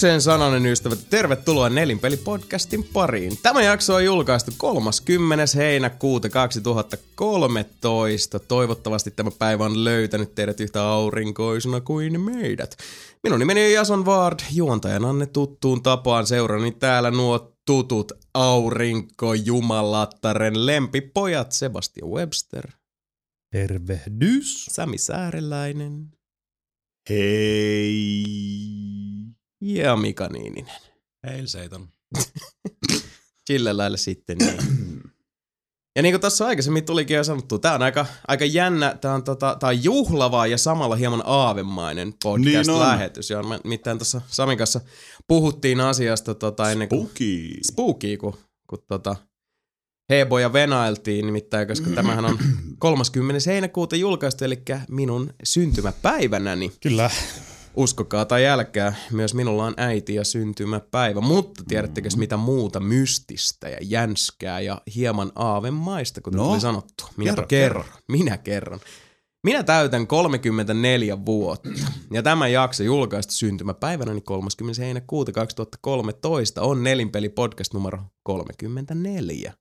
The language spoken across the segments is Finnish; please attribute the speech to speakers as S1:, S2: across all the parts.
S1: Tervehdyksen sananen ystävät. Tervetuloa Nelinpeli-podcastin pariin. Tämä jakso on julkaistu 30. heinäkuuta 2013. Toivottavasti tämä päivä on löytänyt teidät yhtä aurinkoisena kuin meidät. Minun nimeni on Jason Ward, juontajananne tuttuun tapaan seurani täällä nuo tutut aurinko jumalattaren lempipojat Sebastian Webster,
S2: Tervehdys.
S1: Sami Sääreläinen
S3: Hei.
S1: Ja Mika Niininen.
S3: Heil Seiton.
S1: Sillä lailla sitten niin. Ja niin kuin tuossa aikaisemmin tulikin jo sanottu, tää on aika, aika jännä, tää on, tota, tää on juhlava ja samalla hieman aavemainen
S3: Niin on.
S1: podcast-lähetys. Ja mitään tuossa Samin kanssa puhuttiin asiasta tota, ennen kuin
S3: Spooky.
S1: spooky, kun, kun tota, heboja venailtiin, nimittäin, koska tämähän on 30. heinäkuuta julkaistu, eli minun syntymäpäivänäni.
S2: Kyllä.
S1: Uskokaa tai älkää, myös minulla on äiti ja syntymäpäivä, mutta tiedättekö mitä muuta mystistä ja jänskää ja hieman aavemaista, kuten
S3: No,
S1: no, tuli sanottu? Minä
S3: kerro,
S1: kerron. Minä kerron. Minä täytän 34 vuotta ja tämä jakso julkaistu syntymäpäivänäni 30. heinäkuuta 2013 on Nelinpeli podcast numero 34.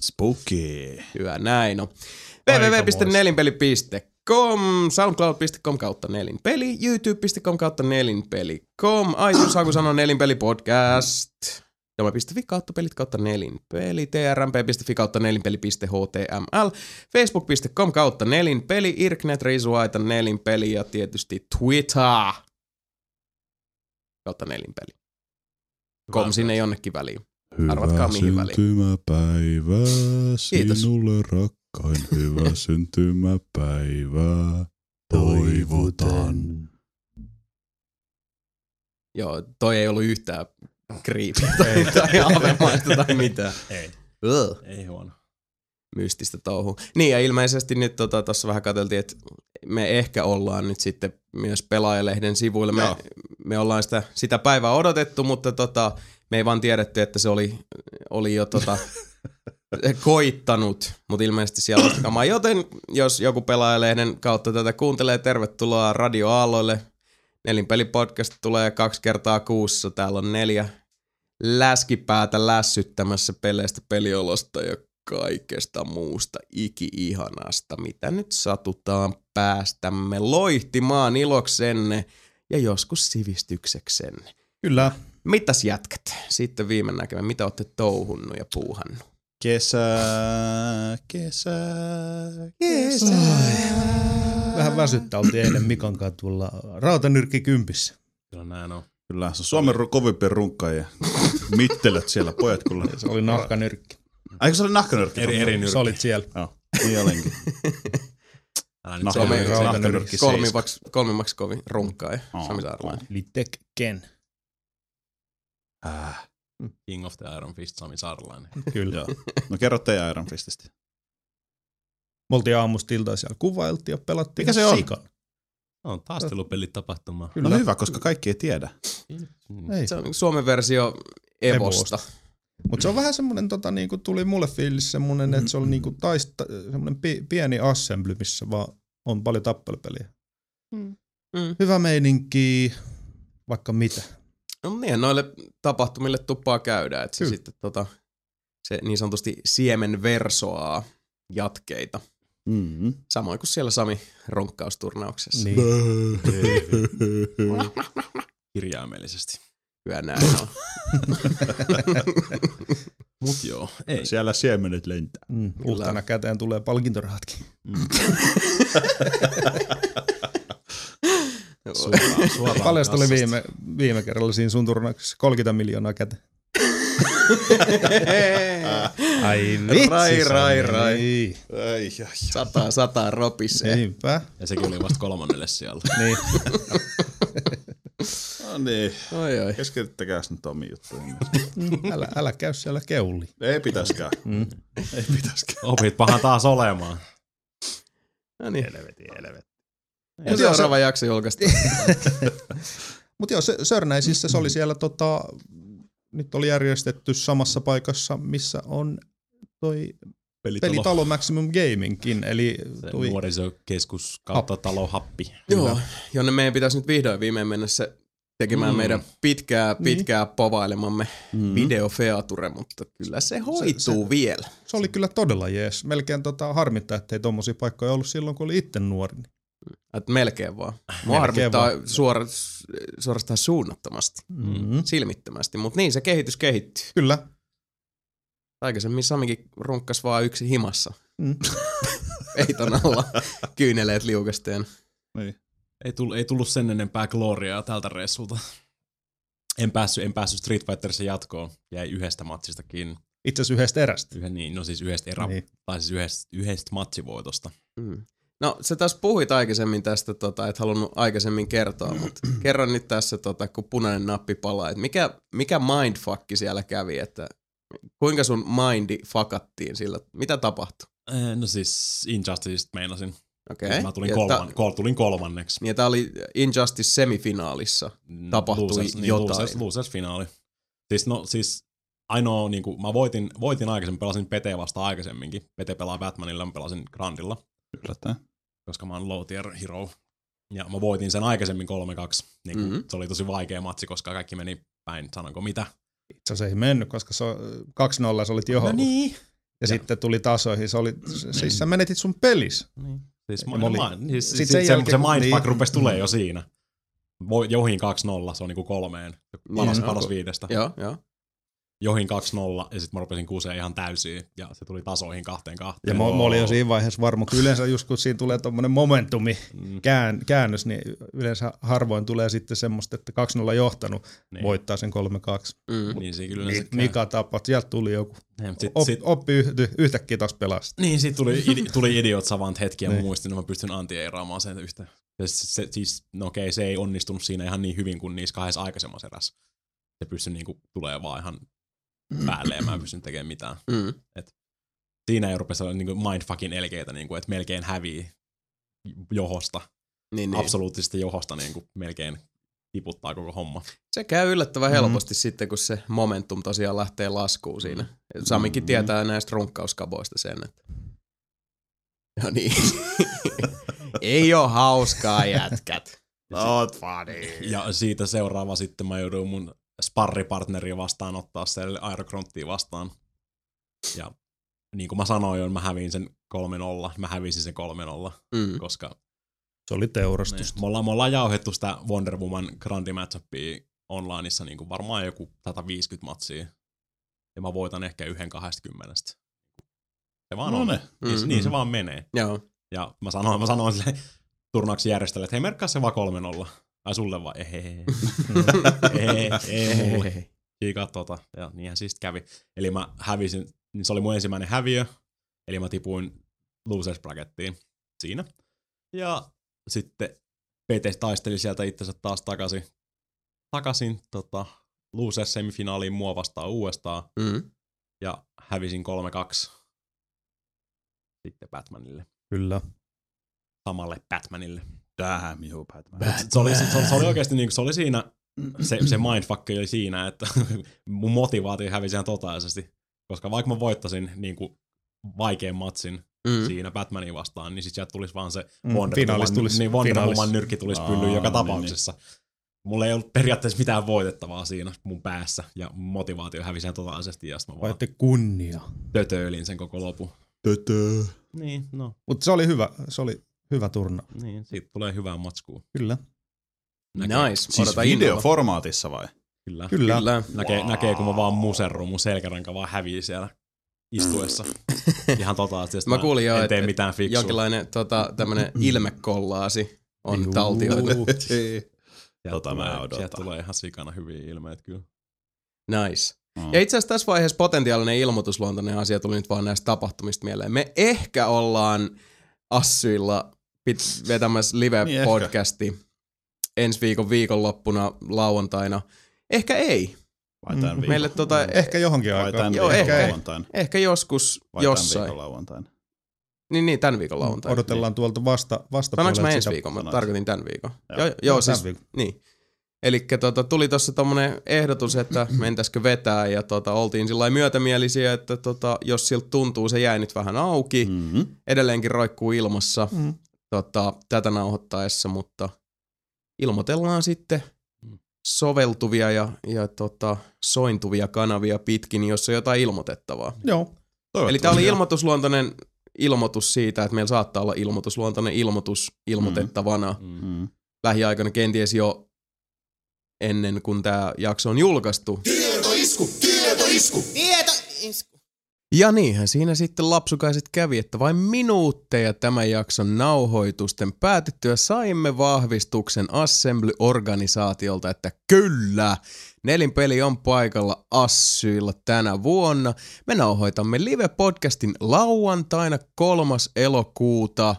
S3: Spooky.
S1: Hyvä, näin on.
S2: Aikamoista.
S1: www.nelinpeli.com, soundcloud.com kautta nelinpeli, youtube.com kautta nelinpeli.com, iTunes saa kun sanoa nelinpeli podcast, Dome.fi kautta pelit kautta nelinpeli, trmp.fi kautta nelinpeli.html, facebook.com kautta nelinpeli, irknet, riisuaita, nelinpeli ja tietysti Twitter kautta nelinpeli. Kom sinne jonnekin väliin. Arvatkaa, mihin väliin.
S3: syntymäpäivää sinulle rakkain. Hyvää syntymäpäivää. Toivotan.
S1: Joo, toi ei ollut yhtään kriipiä tai, tai aavemaista tai mitään.
S2: Ei.
S1: Ugh.
S2: Ei huono.
S1: mystistä touhua. Niin ja ilmeisesti nyt tuossa tota, vähän katseltiin, että me ehkä ollaan nyt sitten myös pelaajalehden sivuilla. Me,
S3: Joo.
S1: me ollaan sitä, sitä päivää odotettu, mutta tota, me ei vaan tiedetty, että se oli, oli jo tota, koittanut, mutta ilmeisesti siellä on kamaa. Joten jos joku pelaajalehden kautta tätä kuuntelee, tervetuloa Radio Aalloille. Nelinpelipodcast tulee kaksi kertaa kuussa. Täällä on neljä läskipäätä lässyttämässä peleistä, peliolosta ja kaikesta muusta iki-ihanasta, mitä nyt satutaan päästämme loihtimaan iloksenne ja joskus sivistykseksenne.
S2: Kyllä.
S1: Mitäs jätkät? Sitten viime näkemä, mitä olette touhunnut ja puuhannut?
S3: Kesä, kesä,
S1: Kesä.
S2: Vähän väsyttä oltiin eilen Mikan kanssa tuolla rautanyrkki kympissä.
S4: Kyllä näin on.
S3: Kyllä, se on Suomen ru- kovimpia runkkaajia. Mittelöt siellä, pojat kyllä.
S2: Se oli nahkanyrkki.
S3: Aiko se oli nahkanyrkki?
S4: Eri, eri nyrkki.
S2: Sä olit siellä.
S3: Joo, niin olenkin.
S4: Se
S3: nahkanyrkki seis.
S1: Kolmimmaksi, kolmimmaksi kovin runkkaaja,
S3: Aa.
S1: Sami Saarlainen.
S2: Litek Ken.
S3: Äh,
S4: King of the Iron Fist Sami Sarlainen.
S2: Kyllä.
S3: joo. No kerro teidän Iron Fististä.
S2: Me oltiin aamusta iltaan siellä kuvailtiin ja pelattiin
S3: Mikä se on?
S2: sikan.
S4: On taistelupelit tapahtuma.
S2: Kyllä.
S3: No hyvä, koska kaikki ei tiedä.
S4: Mm.
S2: Ei.
S1: Se on niinku Suomen versio Evosta.
S2: Evosta. Mutta se on vähän semmoinen, tota, niinku, tuli mulle fiilis semmoinen, että se oli niinku taista, semmoinen pi, pieni assembly, missä vaan on paljon tappelupeliä.
S1: Mm.
S2: Hyvä meininki, vaikka mitä.
S1: No niin, noille tapahtumille tuppaa käydä, että se
S2: Kyllä.
S1: sitten tota, se niin sanotusti siemen versoaa jatkeita.
S3: Mm-hmm.
S1: Samoin kuin siellä Sami ronkkausturnauksessa.
S2: Niin.
S4: Kirjaimellisesti.
S1: Kyllä näin on.
S4: Mut joo, ei.
S3: Siellä siemenet lentää.
S2: Mm, uhtana käteen tulee palkintorahatkin.
S4: Suoraan, suoraan
S2: Paljon tuli
S4: kassasta.
S2: viime, viime kerralla siinä sun turnauksessa? 30 miljoonaa käteen. Ai vitsi.
S1: Rai, rai, rai.
S2: Niin.
S3: Ai, ai, ai.
S1: Sata, sata ropisee.
S2: Niinpä.
S4: Ja sekin oli vasta kolmannelle siellä.
S2: Niin.
S3: No niin,
S1: Oi, oi.
S3: keskityttäkääs nyt omiin juttuihin.
S2: Älä, älä käy siellä keuli.
S3: Ei pitäskään.
S2: Mm.
S3: Ei pitäskään.
S4: Opit pahan taas olemaan.
S1: No niin.
S2: Helvetin, helvetin.
S1: Ja seuraava jakso julkaistu.
S2: Mutta joo, se, Sörnäisissä se oli siellä tota, nyt oli järjestetty samassa paikassa, missä on toi
S4: Pelitalo.
S2: pelitalo Maximum Gamingkin, eli
S4: Se
S2: tui,
S4: nuorisokeskus kautta talo happi.
S1: Joo, jonne meidän pitäisi nyt vihdoin viimein mennä se tekemään
S3: Mm.
S1: meidän pitkää,
S2: Niin.
S1: pitkää povailemamme
S3: Mm.
S1: videofeature, mutta kyllä se hoituu se,
S2: se-
S1: vielä.
S2: se oli kyllä todella jees. Melkein tota, harmittaa, ettei tommosia paikkoja ollut silloin, kun oli itse nuori.
S1: Et melkein vaan. Mua harmittaa suora, suorastaan suunnattomasti,
S2: Mm.
S1: silmittömästi, mutta niin se kehitys kehittyy.
S2: Kyllä.
S1: Aikaisemmin Samikin runkkas vaan yksi himassa.
S2: Mm.
S1: Peiton alla kyyneleet liukasteen.
S3: Niin.
S4: Ei tullut, ei tullut sen enempää gloriaa tältä reissulta. En päässyt, en päässyt Street Fighterissa jatkoon. Jäi yhdestä matsista kiinni.
S2: Itse asiassa yhdestä erästä.
S4: Yhden, niin, no siis yhdestä, erä,
S2: Niin.
S4: tai siis yhdestä, yhdestä matsivoitosta.
S1: Mm. No sä taas puhuit aikaisemmin tästä, tota, et halunnut aikaisemmin kertoa, mutta kerron nyt tässä, tota, kun punainen nappi palaa, että mikä, mikä mindfuckki siellä kävi, että kuinka sun mindi fakattiin sillä, mitä tapahtui?
S4: Eh, No siis Injustice meinasin.
S1: Okei.
S4: Okay. Mä tulin, kolman,
S1: ta-
S4: kol, tulin kolmanneksi.
S1: Ja tää oli Injustice semifinaalissa.
S4: Mm,
S1: tapahtui jotain.
S4: Losers, losers finaali. Siis no siis ainoa, niin kuin, mä voitin, voitin aikaisemmin, pelasin Pete vasta aikaisemminkin. Pete pelaa Batmanilla, mä pelasin Grandilla,
S3: Yllättäen.
S4: koska mä oon low tier hero. Ja mä voitin sen aikaisemmin 3-2. Niin
S1: Mhm.
S4: mm-hmm. Se oli tosi vaikea matsi, koska kaikki meni päin, sanonko mitä.
S2: Itse asiassa ei mennyt, koska se on 2-0 sä olit johon.
S4: niin.
S2: Ja, sitten tuli tasoihin. Se oli, siis sä menetit sun pelis.
S4: niin. Siis,
S2: Ja olin-
S4: mä, siis,
S2: sit
S4: sit
S2: sen
S4: se,
S2: jälkeen,
S4: se mindfuck
S2: niin.
S4: rupesi tulee jo siinä. Voi, johin 2-0, se on niinku kolmeen. Palas,
S1: Niin,
S4: palas viidestä.
S1: Joo, joo.
S4: Johin 2-0 ja sitten mä rupesin kuseen ihan täysiin ja se tuli tasoihin kahteen
S2: Ja
S4: kahteen.
S2: mä, mä olin jo siinä vaiheessa varma, kun yleensä just kun siinä tulee tommonen momentumi,
S4: Mm,
S2: kään, käännös, niin yleensä harvoin tulee sitten semmoista, että 2-0 johtanut
S4: niin.
S2: voittaa sen 3-2.
S1: Mm.
S4: Niin siinä kyllä yleensä
S2: Niin,
S4: käy.
S2: Mika sieltä tuli joku.
S4: Niin, sit,
S2: Op,
S4: sit,
S2: oppi yhty, yhtäkkiä taas pelasta.
S4: niin, sit tuli, idi, tuli idiot savant hetki ja mä
S2: Niin.
S4: muistin, että mä pystyn anti-eiraamaan sen yhtä. Ja se, se, siis, no okei, se ei onnistunut siinä ihan niin hyvin kuin niissä kahdessa aikaisemmassa erässä. Se pystyi niinku tulee vaan ihan päälle ja mä en pystynyt tekemään mitään.
S1: Mm.
S4: Siinä ei rupesi olla niinku mindfucking elkeitä, niinku, että melkein hävii johosta,
S1: Niin,
S4: niin.
S1: niin.
S4: absoluuttisesta johosta niinku, melkein tiputtaa koko homma.
S1: Se käy yllättävän
S2: Mhm.
S1: helposti mm. sitten, kun se momentum tosiaan lähtee laskuun siinä. Samikin
S3: Mhm.
S1: tietää näistä runkkauskaboista sen, että... No niin. Ei oo hauskaa jätkät.
S3: Not funny.
S4: Ja siitä seuraava sitten mä jouduin mun sparripartneria vastaan ottaa se Aerokronttia vastaan. Ja niin kuin mä sanoin jo, mä hävin sen 3-0. Mä hävisin sen 3-0,
S1: Mm.
S4: koska
S2: Se oli teurastus.
S4: me ollaan, me ollaan jauhettu sitä Wonder Woman Grandi Matchupia onlineissa niin kuin varmaan joku 150 matsia. Ja mä voitan ehkä yhden 20. Se vaan
S3: No
S4: on.
S3: ne.
S4: Niin,
S1: Mm.
S4: niin se vaan menee.
S1: Joo.
S4: Ja mä sanoin, mä sanoin sille turnauksen järjestäjälle, että hei merkkaa se vaan 3-0. Ai sulle vaan, ei, ei, ei. Kiikaa tota. Ja niinhän siis kävi. Eli mä hävisin, niin se oli mun ensimmäinen häviö. Eli mä tipuin losers brackettiin siinä. Ja sitten PT taisteli sieltä itsensä taas takaisin, takaisin tota, losers semifinaaliin mua vastaan uudestaan.
S1: Mm.
S4: Ja hävisin 3-2 sitten Batmanille.
S2: Kyllä.
S4: Samalle Batmanille.
S3: Damn you, Batman.
S4: Se oli, se, se oli oikeasti niin, se oli siinä, se, se mindfuck oli siinä, että mun motivaatio hävisi ihan totaisesti. Koska vaikka mä voittasin niin kuin vaikean matsin
S1: Mm.
S4: siinä Batmanin vastaan, niin sit sieltä tulisi vaan se
S2: Mm,
S4: Wonder
S2: finaalis
S4: Woman,
S2: tulisi-
S4: niin Wonder. Woman nyrkki tulisi pyllyyn joka
S3: niin,
S4: tapauksessa. Mulla ei ollut periaatteessa mitään voitettavaa siinä mun päässä, ja motivaatio hävisi ihan totaalisesti, ja sitten mä vaan
S2: Voitte kunnia.
S4: tötöilin sen koko lopun.
S3: Tötö.
S4: Niin, no,
S2: Mutta se oli hyvä, se oli hyvä turna.
S4: niin, siitä tulee hyvää matskua.
S2: Kyllä.
S1: Nice.
S3: Siis
S1: Odota
S3: videoformaatissa vai?
S4: Kyllä.
S2: Kyllä.
S1: Kyllä.
S4: Näkee, näkee, kun mä vaan muserrun, mun selkäranka vaan hävii siellä istuessa. Ihan totaalisesti.
S1: Mä kuulin jo,
S4: en
S1: että-
S4: tee mitään fiksua.
S1: Jonkinlainen tota, tämmönen ilmekollaasi on
S2: Juu.
S1: taltioitu.
S4: Sieltä
S3: Tota mä
S4: tulee,
S3: odotan.
S4: Sieltä tulee ihan sikana hyviä ilmeitä kyllä.
S1: Nice.
S3: Mm.
S1: Ja itse asiassa tässä vaiheessa potentiaalinen ilmoitusluontoinen asia tuli nyt vaan näistä tapahtumista mieleen. Me ehkä ollaan Assyilla pit- vetämässä
S3: Niin
S1: live-podcasti ensi viikon viikonloppuna lauantaina. Ehkä ei.
S3: Vai tämän
S2: Mm.
S3: viikon?
S1: Meille tota,
S2: Ehkä johonkin
S3: Vai
S2: aikaan.
S1: Joo, ehkä.
S3: lauantaina?
S1: ehkä joskus
S3: Vai
S1: jossain.
S3: tämän?
S1: Niin, niin, tämän viikon lauantaina.
S2: Odotellaan tuolta vasta,
S1: Sanoinko
S2: vastapuolelta
S1: mä ensi
S2: sitä-
S1: viikon? Mä tarkoitin tämän viikon.
S3: Joo.
S1: Joo, joo, siis,
S2: viikon.
S1: niin. Eli tota, tuli tuossa tommonen ehdotus, että mentäisikö vetää ja tota, oltiin sillä myötämielisiä, että tota, jos siltä tuntuu, se jäi nyt vähän auki. Mm.
S3: Mm-hmm.
S1: Edelleenkin roikkuu ilmassa
S2: Mm.
S1: Tota, tätä nauhoittaessa, mutta ilmoitellaan sitten soveltuvia ja, ja tota, sointuvia kanavia pitkin, jos on jotain ilmoitettavaa.
S2: Joo.
S1: Eli tämä oli ilmoitusluontoinen ilmoitus siitä, että meillä saattaa olla ilmoitusluontoinen ilmoitus ilmoitettavana mm.
S3: Mm.
S1: lähiaikoina kenties jo ennen kuin tämä jakso on julkaistu.
S5: Tietoisku.
S1: Ja niinhän siinä sitten lapsukaiset kävi, että vain minuutteja tämän jakson nauhoitusten päätyttyä saimme vahvistuksen Assembly-organisaatiolta, että kyllä, nelinpeli on paikalla Assyilla tänä vuonna. Me nauhoitamme live-podcastin lauantaina 3. elokuuta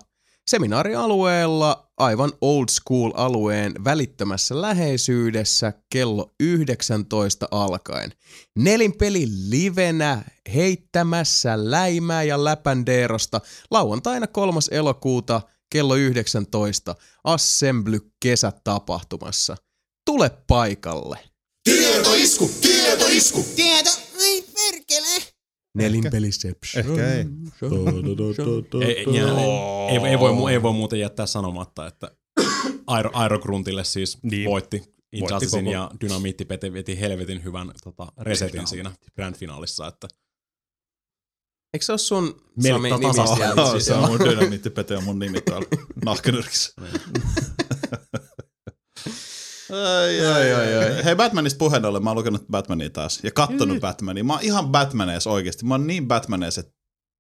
S1: seminaarialueella aivan old school alueen välittömässä läheisyydessä kello 19 alkaen. Nelinpeli livenä heittämässä läimää ja läpändeerosta lauantaina 3. elokuuta kello 19 Assembly kesätapahtumassa. Tule paikalle.
S5: Tieto, ai perkele.
S1: Nelinpeliception.
S2: Ehkä ei.
S4: Ei, ei, voi, mu- ei voi muuten jättää sanomatta, että Aero, Aerogruntille siis
S2: Niin.
S4: voitti Injusticein ja Dynamiitti Pete veti helvetin hyvän tota, resetin siinä grand finaalissa. Että
S1: Eikö se ole sun Sami nimi siellä?
S3: Se on mun dynamiittipete ja mun nimi täällä nahkanyrkissä. Ai, ai, ai, ai. Hei Batmanista puheen ollen, mä oon lukenut Batmania taas ja kattonut Batmania. Mä oon ihan Batmanees oikeesti. Mä oon niin Batmanees, että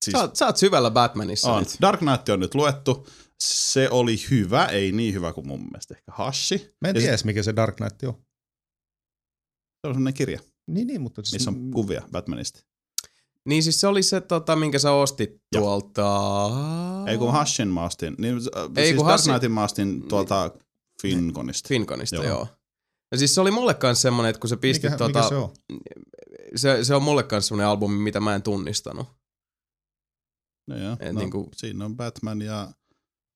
S3: siis
S1: Sä, oot- sä oot syvällä Batmanissa
S3: on.
S1: nyt.
S3: Dark Knight on nyt luettu. Se oli hyvä, ei niin hyvä kuin mun mielestä ehkä Hashi.
S2: Mä en
S3: Ja
S2: tiedä,
S3: sit-
S2: mikä se Dark Knight on.
S3: Se on sellainen kirja,
S2: Niin, niin, mutta... siis-
S3: missä on kuvia Batmanista.
S1: Niin siis se oli se, tota, minkä sä ostit
S3: Joo.
S1: tuolta...
S3: Ei kun Hashin mä ostin. Niin,
S1: Ei,
S3: siis
S1: kun
S3: Dark
S1: Hashin-
S3: Knightin mä ostin tuolta Finconista.
S1: Finconista, joo.
S3: Joo.
S1: Ja siis se oli mulle kanssa semmonen, että kun se pisti
S2: mikä,
S1: tota...
S2: mikä se on?
S1: se, se on mulle kanssa semmonen albumi, mitä mä en tunnistanut.
S3: No, joo.
S1: Et
S3: no,
S1: niinku-
S3: Siinä on Batman ja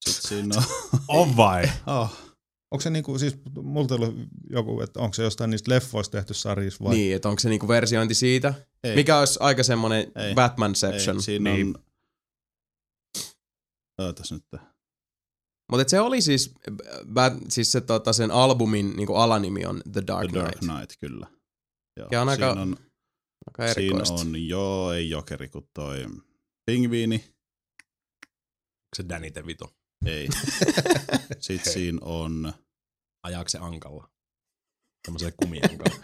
S3: sit siinä on...
S4: on vai?
S3: oh.
S2: Onko se niinku, siis multa oli joku, että onko se jostain niistä leffoista tehty sarjissa vai?
S1: Niin, että onko se niinku versiointi siitä?
S3: Ei.
S1: Mikä olisi aika semmonen. Batmanception.
S3: Ei, siinä
S2: Niin.
S3: on... Ootas nyt.
S1: Mutta se oli siis, Bat, siis se, tota, sen albumin niinku alanimi on The Dark,
S3: The Dark
S1: Knight.
S3: Knight, kyllä. Joo.
S1: Ja on aika-
S3: siinä on,
S1: Aika
S3: siinä
S1: erikoista.
S3: on joo, ei jokeri, kun toi pingviini.
S4: Se Danny DeVito.
S3: Ei. Sitten siinä on...
S4: Ajaako se ankalla? Tämmöisellä kumiankalla.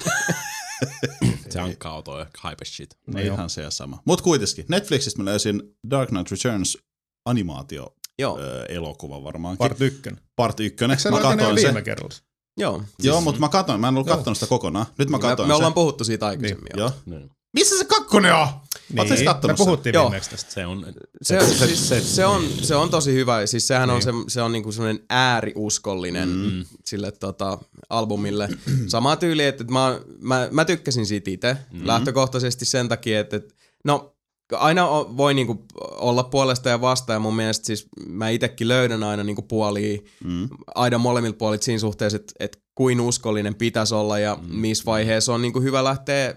S4: se ankka on toi hype shit.
S3: No
S2: Niin
S3: ihan se ja sama. Mut kuitenkin, Netflixistä mä löysin Dark Knight Returns animaatio
S1: Joo,
S3: ö, elokuva varmaankin.
S2: Part ykkönen.
S3: Part ykkönen.
S2: Eikö se
S3: Mä
S2: löytänyt jo
S3: katoin
S2: viime
S3: se.
S2: kerralla?
S1: joo.
S3: Joo, mutta mä katoin. Mä en ollut
S2: Joo.
S3: kattonut sitä kokonaan. Nyt mä
S1: Me,
S3: katoin
S1: me ollaan
S3: sen.
S1: puhuttu siitä aikaisemmin.
S3: Joo.
S4: Niin.
S3: Missä se kakkonen on?
S2: Niin,
S3: kattonut
S2: me
S3: sen?
S2: puhuttiin
S1: Joo.
S2: viimeksi tästä.
S4: Se on...
S1: Se, se, siis, se, se, on, se on tosi hyvä. Siis sehän on, se,
S2: Niin.
S1: se on niinku semmoinen ääriuskollinen
S4: Mm.
S1: sille tota, albumille. Sama tyyli, että mä, mä, mä tykkäsin siitä itse mm. lähtökohtaisesti sen takia, että et, no aina voi niinku olla puolesta ja vastaan ja mun mielestä siis mä itekin löydän aina niinku puolia
S3: Mm.
S1: aina molemmilta puolilta siinä suhteessa, että, että kuin uskollinen pitäisi olla ja mm. missä vaiheessa on niinku hyvä lähteä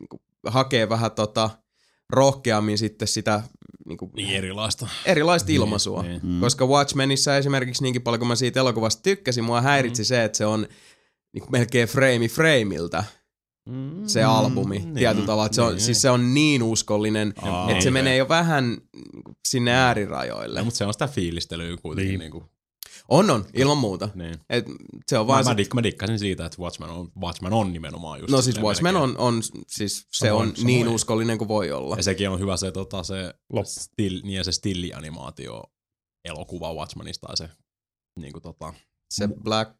S1: niinku, hakea vähän tota, rohkeammin sitten sitä niinku,
S4: Niin erilaista.
S1: erilaista ilmaisua.
S4: niin.
S3: Mm.
S1: Koska Watchmenissa esimerkiksi niinkin paljon, kun mä siitä elokuvasta tykkäsin, mua häiritsi mm. se, että se on niin melkein frame frameilta
S4: Mm.
S1: se albumi
S4: niin.
S1: tietyllä tavalla. Että se on,
S4: Niin.
S1: siis se on niin uskollinen,
S4: Aa,
S1: että se
S4: niin.
S1: menee jo vähän niinku sinne äärirajoille.
S4: No, mutta se on sitä fiilistelyä kuitenkin.
S2: Niin.
S4: Niin. Niin kuin,
S1: On, on, ilman muuta.
S4: niin.
S1: Et se on
S4: Mä,
S1: vaan
S4: mä,
S1: se,
S4: dik, mä dikkasin siitä, että Watchmen on, Watchmen on nimenomaan just
S1: No siis Watchmen
S4: melkein.
S1: on, on siis se
S2: Samoin-
S1: on
S2: samoin.
S1: niin uskollinen kuin voi olla.
S4: Ja sekin on hyvä se, tota, se, still, niin ja se stillianimaatio elokuva Watchmenista tai se niin kuin, tota,
S1: Se Black...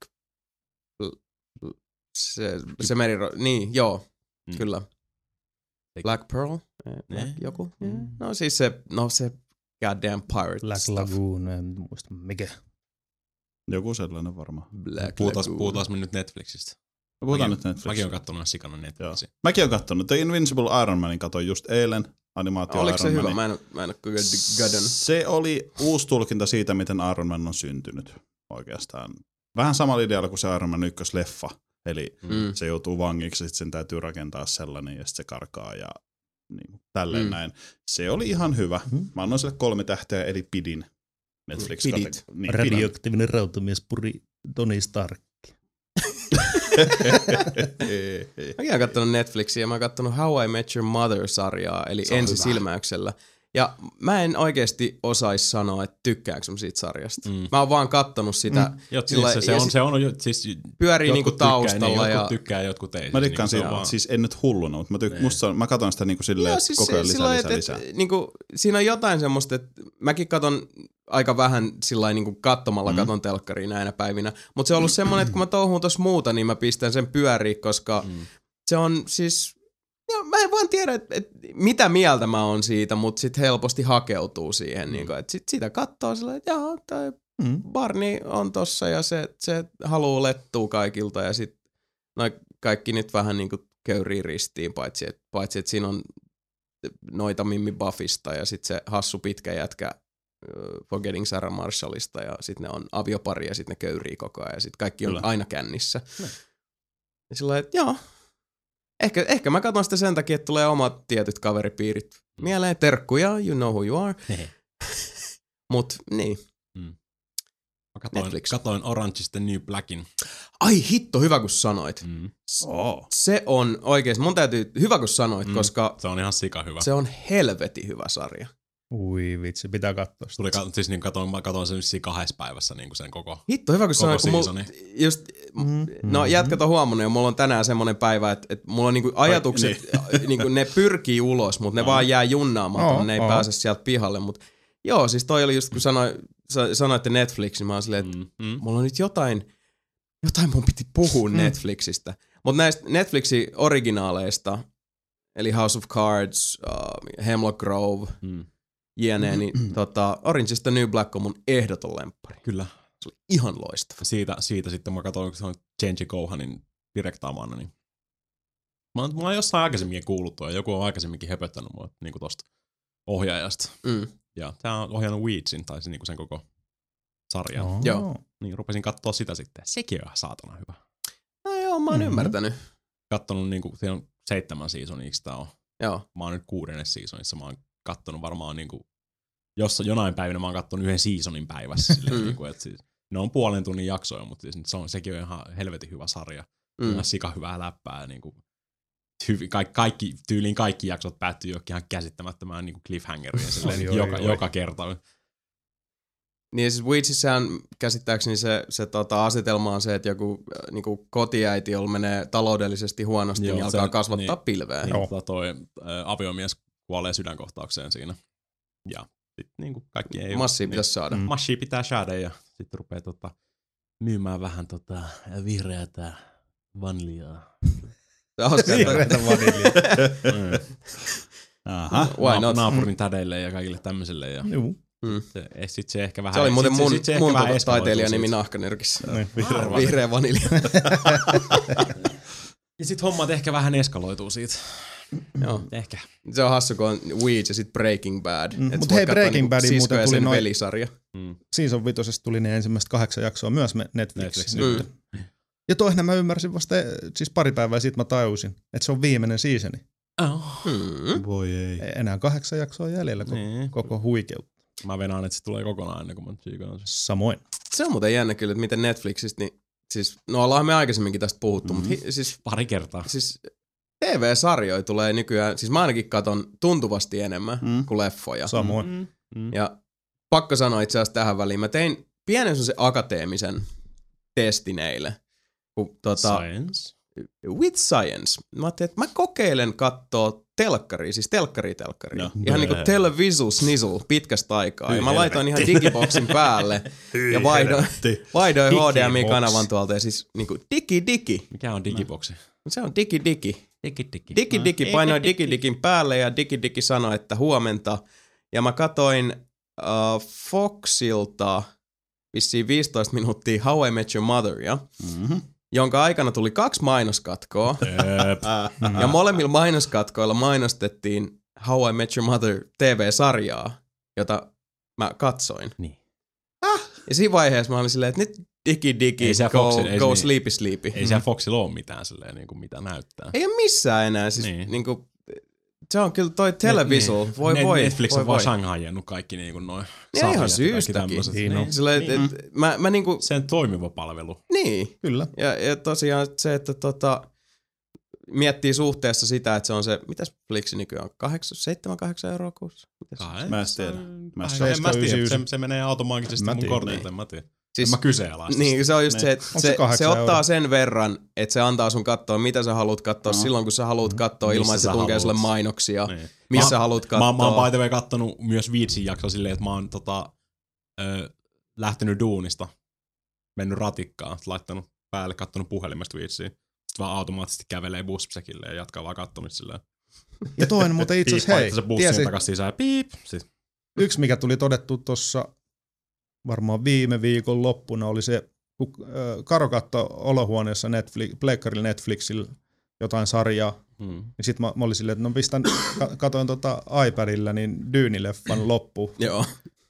S1: Se, se meriro... Niin, joo,
S4: Mm.
S1: kyllä. Black Pearl? Eh, Black,
S4: Eh.
S1: joku? Eh, No siis se, no se goddamn pirate
S2: Black
S1: stuff.
S2: Lagoon, en muista mikä.
S3: Joku sellainen varmaan.
S1: Black
S4: puhutaan,
S1: Lagoon.
S4: puhutaan me nyt Netflixistä.
S3: Puhutaan
S4: mäkin,
S3: nyt Netflixistä.
S4: Mäkin olen katsonut sikana
S3: Joo.
S4: Netflixiä.
S3: Mäkin olen kattonut. The Invincible Iron Manin katsoin just eilen. Animaatio
S1: Oliko se
S3: Iron
S1: hyvä?
S3: Manin.
S1: Mä en, mä en ole.
S3: Se oli uusi tulkinta siitä, miten Iron Man on syntynyt oikeastaan. Vähän samalla idealla kuin se Iron Man ykkösleffa. Eli
S1: Mm.
S3: se joutuu vangiksi, sitten sen täytyy rakentaa sellainen ja sitten se karkaa ja niin, tälleen
S1: Mm.
S3: mm. näin. Se oli ihan hyvä.
S2: Mhm.
S3: Mä annoin sille kolme tähteä, eli pidin. Netflix
S1: Pidit.
S3: Niin, pidin.
S2: Radioaktiivinen rautamies puri Tony Stark.
S3: Ei, ei.
S1: Mäkin oon kattonut Netflixiä ja mä oon kattonut How I Met Your Mother-sarjaa, eli ensisilmäyksellä. Ja mä en oikeasti osaisi sanoa, että tykkääkö mä siitä sarjasta.
S4: Mm.
S1: Mä oon vaan kattonut sitä, mm.
S4: Jot,
S1: Sillä-
S4: siis se, se, on, se on, jo- siis
S1: pyörii niinku
S4: tykkää,
S1: taustalla.
S4: Niin,
S1: ja...
S4: jotkut tykkää, jotkut ei.
S3: Mä
S4: Siis
S3: tykkään
S4: se
S3: siitä, siis en nyt hulluna, mutta mä tyk,
S4: Niin.
S3: musta mä katson sitä niinku silleen,
S1: Joo,
S3: että
S1: siis
S3: koko ajan lisää,
S1: sillä
S3: lisää, lisää.
S1: niinku, siinä on jotain semmoista, että mäkin katon aika vähän sillä niinku katsomalla
S3: Mm.
S1: katon telkkaria näinä päivinä. Mutta se on ollut semmoinen, että kun mä touhun tuossa muuta, niin mä pistän sen pyöriin, koska
S4: Mm.
S1: se on siis... Ja mä en vaan tiedä, että et, mitä mieltä mä oon siitä, mutta sit helposti hakeutuu siihen. Mm. Niinku, että sit sitä katsoo sillä että joo, tai
S2: Mm.
S1: Barney on tossa ja se, se haluu lettua kaikilta ja sit noi kaikki nyt vähän niinku köyrii ristiin, paitsi että paitsi et siinä on noita Mimmi Buffista ja sitten se hassu pitkä jätkä Forgetting Sarah Marshallista ja sitten ne on aviopari ja sitten ne köyrii koko ajan ja sitten kaikki on
S3: Kyllä.
S1: aina kännissä. Ja sillä että joo, ehkä, ehkä mä katson sitä sen takia, että tulee omat tietyt kaveripiirit mieleen. Terkkuja, you know who you are. Mut niin.
S4: Mä katoin,
S1: Netflix.
S4: katoin Orange is the New Blackin.
S1: Ai hitto, hyvä kun sanoit.
S4: Mm.
S3: Oh.
S1: Se on oikeesti, mun täytyy, hyvä kun sanoit,
S4: Mm.
S1: mm. koska
S4: Se on ihan sika hyvä.
S1: se on helvetin hyvä sarja.
S2: Ui vitsi, pitää katsoa sitä.
S4: Tuli, kat- siis niin katoin, mä katoin sen vissiin kahdessa päivässä niin kuin sen koko.
S1: Hitto, hyvä kun
S4: Koko
S1: sanoit, kun mulla,
S4: seasoni.
S1: just,
S2: Mm,
S1: no jätkät on huomannut ja mulla on tänään semmonen päivä, että, että mulla on niinku ajatukset, niinku ne pyrkii ulos, mutta ne
S3: No.
S1: vaan jää junnaamaan, oh, ne ei
S2: oo.
S1: pääse sieltä pihalle, mutta joo, siis toi oli just kun sanoi, sa- sanoitte Netflix, niin mä oon silleen, että
S4: Mm. Mm.
S1: mulla on nyt jotain, jotain mun piti puhua
S2: Mm.
S1: Netflixistä. Mutta näistä Netflixin originaaleista, eli House of Cards, uh, Hemlock Grove,
S4: Mm.
S1: Jne, niin tota, Orange is the New Black on mun ehdoton lemppari.
S4: Kyllä.
S1: Se oli ihan loistava.
S4: Siitä, siitä sitten mä katsoin, kun se on Genji Kohanin direktaamana, niin mä oon, mä oon jossain aikaisemminkin kuullut tuo, ja joku on aikaisemminkin höpöttänyt mua niin tosta ohjaajasta.
S1: Mm.
S4: Ja tää on ohjannut Weedsin, tai niin sen koko sarjan.
S2: Oo.
S1: Joo.
S4: Niin rupesin katsoa sitä sitten. Sekin on saatana hyvä.
S1: No joo, mä oon
S2: Mhm.
S1: ymmärtänyt.
S4: Kattonut niinku, siellä on seitsemän seasonia, tää on?
S1: Joo.
S4: Mä oon nyt kuudennes seasonissa, mä oon kattonut varmaan niinku, jossa jonain päivinä mä oon kattonut yhden seasonin päivässä. Silleen,
S1: Mm.
S4: niinku, et siis, ne on puolen tunnin jaksoja, mutta siis se on, sekin on ihan helvetin hyvä sarja. Mm. Ihan sika hyvää läppää. Niinku, hyvi, kaikki, kaikki, tyyliin kaikki jaksot päättyy johonkin ihan käsittämättömään niinku cliffhangeriin silleen,
S2: Oi,
S4: niinku joka,
S2: oi.
S4: joka kerta.
S1: Niin ja siis Weedsissähän käsittääkseni se, se tota, asetelma on se, että joku äh, niinku kotiäiti, jolla menee taloudellisesti huonosti,
S4: Joo,
S1: niin
S4: se-
S1: alkaa kasvattaa
S4: niin.
S1: pilveä.
S4: Niin,
S2: Joo.
S4: tota, toi ä, aviomies kuolee sydänkohtaukseen siinä. Ja sitten niinku kaikki ei
S1: Massia
S4: niin,
S1: pitäisi saada.
S2: Mm.
S4: Mashia pitää saada ja sitten rupeaa tota, myymään vähän tota, vihreätä vanliaa.
S1: Se on hauska, että-
S2: Vihreätä vaniljaa.
S4: Mm.
S3: Aha.
S1: Why not?
S4: Naapurin tädeille ja kaikille tämmöiselle. Ja
S2: Juu.
S4: se, eh, sit se ehkä vähän...
S1: Se oli muuten
S4: sit se-
S1: mun,
S4: sit se ehkä
S1: mun
S4: vähän
S1: tota, taiteilijanimi
S4: siitä.
S1: nahkanyrkissä.
S2: Niin.
S4: Vihreä.
S1: Vihreä vanilja.
S4: Ja sit hommat ehkä vähän eskaloituu siitä.
S1: Joo.
S4: Ehkä.
S1: Se on hassu, kun on Weeds ja sitten Breaking Bad.
S2: Mm,
S1: Et
S2: mut
S1: sä voit
S2: hei, Breaking
S1: niinku
S2: Badin
S1: sisko
S2: muuten tuli noin-
S1: velisarja.
S4: Mm.
S2: Season vitosesta tuli ne ensimmäiset kahdeksan jaksoa myös me Netflixissä
S4: Netflix,
S2: nyt. Ja toihan mä ymmärsin vasta eh, siis pari päivää sitten mä tajusin, että se on viimeinen seasoni.
S4: Oh.
S1: Hmm.
S3: Voi ei.
S2: Ei Enää kahdeksan jaksoa jäljellä koko,
S4: Niin.
S2: koko huikeutta.
S4: Mä venaan, että se tulee kokonaan ennen kuin mä tsiikaan sen.
S2: Samoin.
S1: Se on muuten jännä kyllä, että miten Netflixistä, niin siis, no ollaan me aikaisemminkin tästä puhuttu, mm-hmm. mutta hi, siis,
S4: Pari kertaa.
S1: siis TV-sarjoja tulee nykyään, siis mä ainakin katon tuntuvasti enemmän
S3: Mm.
S1: kuin leffoja.
S2: Samoin.
S4: Mm. Mm.
S1: Ja pakko sanoa itse asiassa tähän väliin, mä tein pienen se akateemisen testin eilen. Kun, tota,
S4: Science.
S1: with science. Mä ajattelin, että mä kokeilen katsoa telkkaria, siis telkkari telkkari.
S3: No.
S1: Ihan niinku
S4: Bää.
S1: televisul snizzle pitkästä aikaa.
S3: Hyi
S1: ja mä laitoin ihan digiboksin päälle
S3: Hyi
S1: ja vaihdoin, vaihdoin. HDMI-kanavan tuolta ja siis niinku digi digi.
S4: Mikä on digiboksi?
S1: Se on digi digi.
S4: Digi digi.
S1: Digi digi painoin digi digin päälle ja digi digi sanoi, että huomenta. Ja mä katoin uh, Foxilta vissiin 15 minuuttia How I Met Your Motheria,
S3: Mhm.
S1: jonka aikana tuli kaksi mainoskatkoa.
S3: Äh,
S1: Ja molemmilla mainoskatkoilla mainostettiin How I Met Your Mother TV-sarjaa, jota mä katsoin.
S4: Niin.
S1: Ja siinä vaiheessa mä olin silleen, että nyt digi digi,
S4: Ei
S1: go,
S4: Foxin- ei se
S1: go
S4: niin.
S1: sleepy sleepy.
S4: Ei siellä Foxilla ole mitään silleen, niin kuin mitä näyttää.
S1: Ei ole missään enää. Siis
S4: Niin.
S1: niin. Niin kuin, se on kyllä toi televisual.
S4: Niin.
S1: Voi
S4: Net-
S1: voi.
S4: Netflix
S1: voi,
S4: on vaan
S1: voi.
S4: Shanghaiennut kaikki niin kuin noin
S1: Niin ihan syystäkin.
S2: Niin on.
S1: Silleen, et, et, mä, mä niinku,
S4: Sen toimiva palvelu.
S1: niin.
S2: Kyllä.
S1: Ja, ja tosiaan se, että tota, miettii suhteessa sitä, että se on se, mitäs Flixi nykyään on, 7-8 euroa kuussa?
S3: Mä en tiedä. Mä en
S4: Mä
S3: tiedä.
S4: mä se,
S2: 799.
S4: se menee automaattisesti
S2: Mä
S4: mun
S2: tiedän,
S4: kortilta,
S3: niin.
S4: mä tiedä.
S1: Siis,
S4: mä kyseenalaistan.
S1: niin, se on just
S3: Niin.
S1: se, että
S2: se
S1: se, se, ottaa
S2: euroa?
S1: sen verran, että se antaa sun katsoa, mitä sä haluat katsoa
S3: No.
S1: silloin, kun sä haluat katsoa
S4: Missä
S1: ilman, että se tunkee sulle mainoksia.
S4: Niin.
S1: Missä
S4: Mä-
S1: sä haluat
S4: Mä,
S1: katsoa.
S4: mä oon by the way kattonut myös Viitsin jakso silleen, että mä oon tota, ö, lähtenyt duunista, mennyt ratikkaan, laittanut päälle, kattonut puhelimesta Viitsiin. Sitten vaan automaattisesti kävelee bussekille ja jatkaa vaan kattomista silleen.
S2: Ja toinen muuten itse asiassa, hei,
S4: se
S2: tiesit,
S4: takas sisään, piip. Sit.
S2: yksi mikä tuli todettu tuossa varmaan viime viikon loppuna oli se, kun Karo katsoi olohuoneessa Netflix, Pleikkarilla Netflixillä jotain sarjaa,
S4: Mm.
S2: niin sit mä, mä olin silleen, että no pistän, ka- katoin tota iPadilla niin Dyynileffan loppu.
S1: Joo.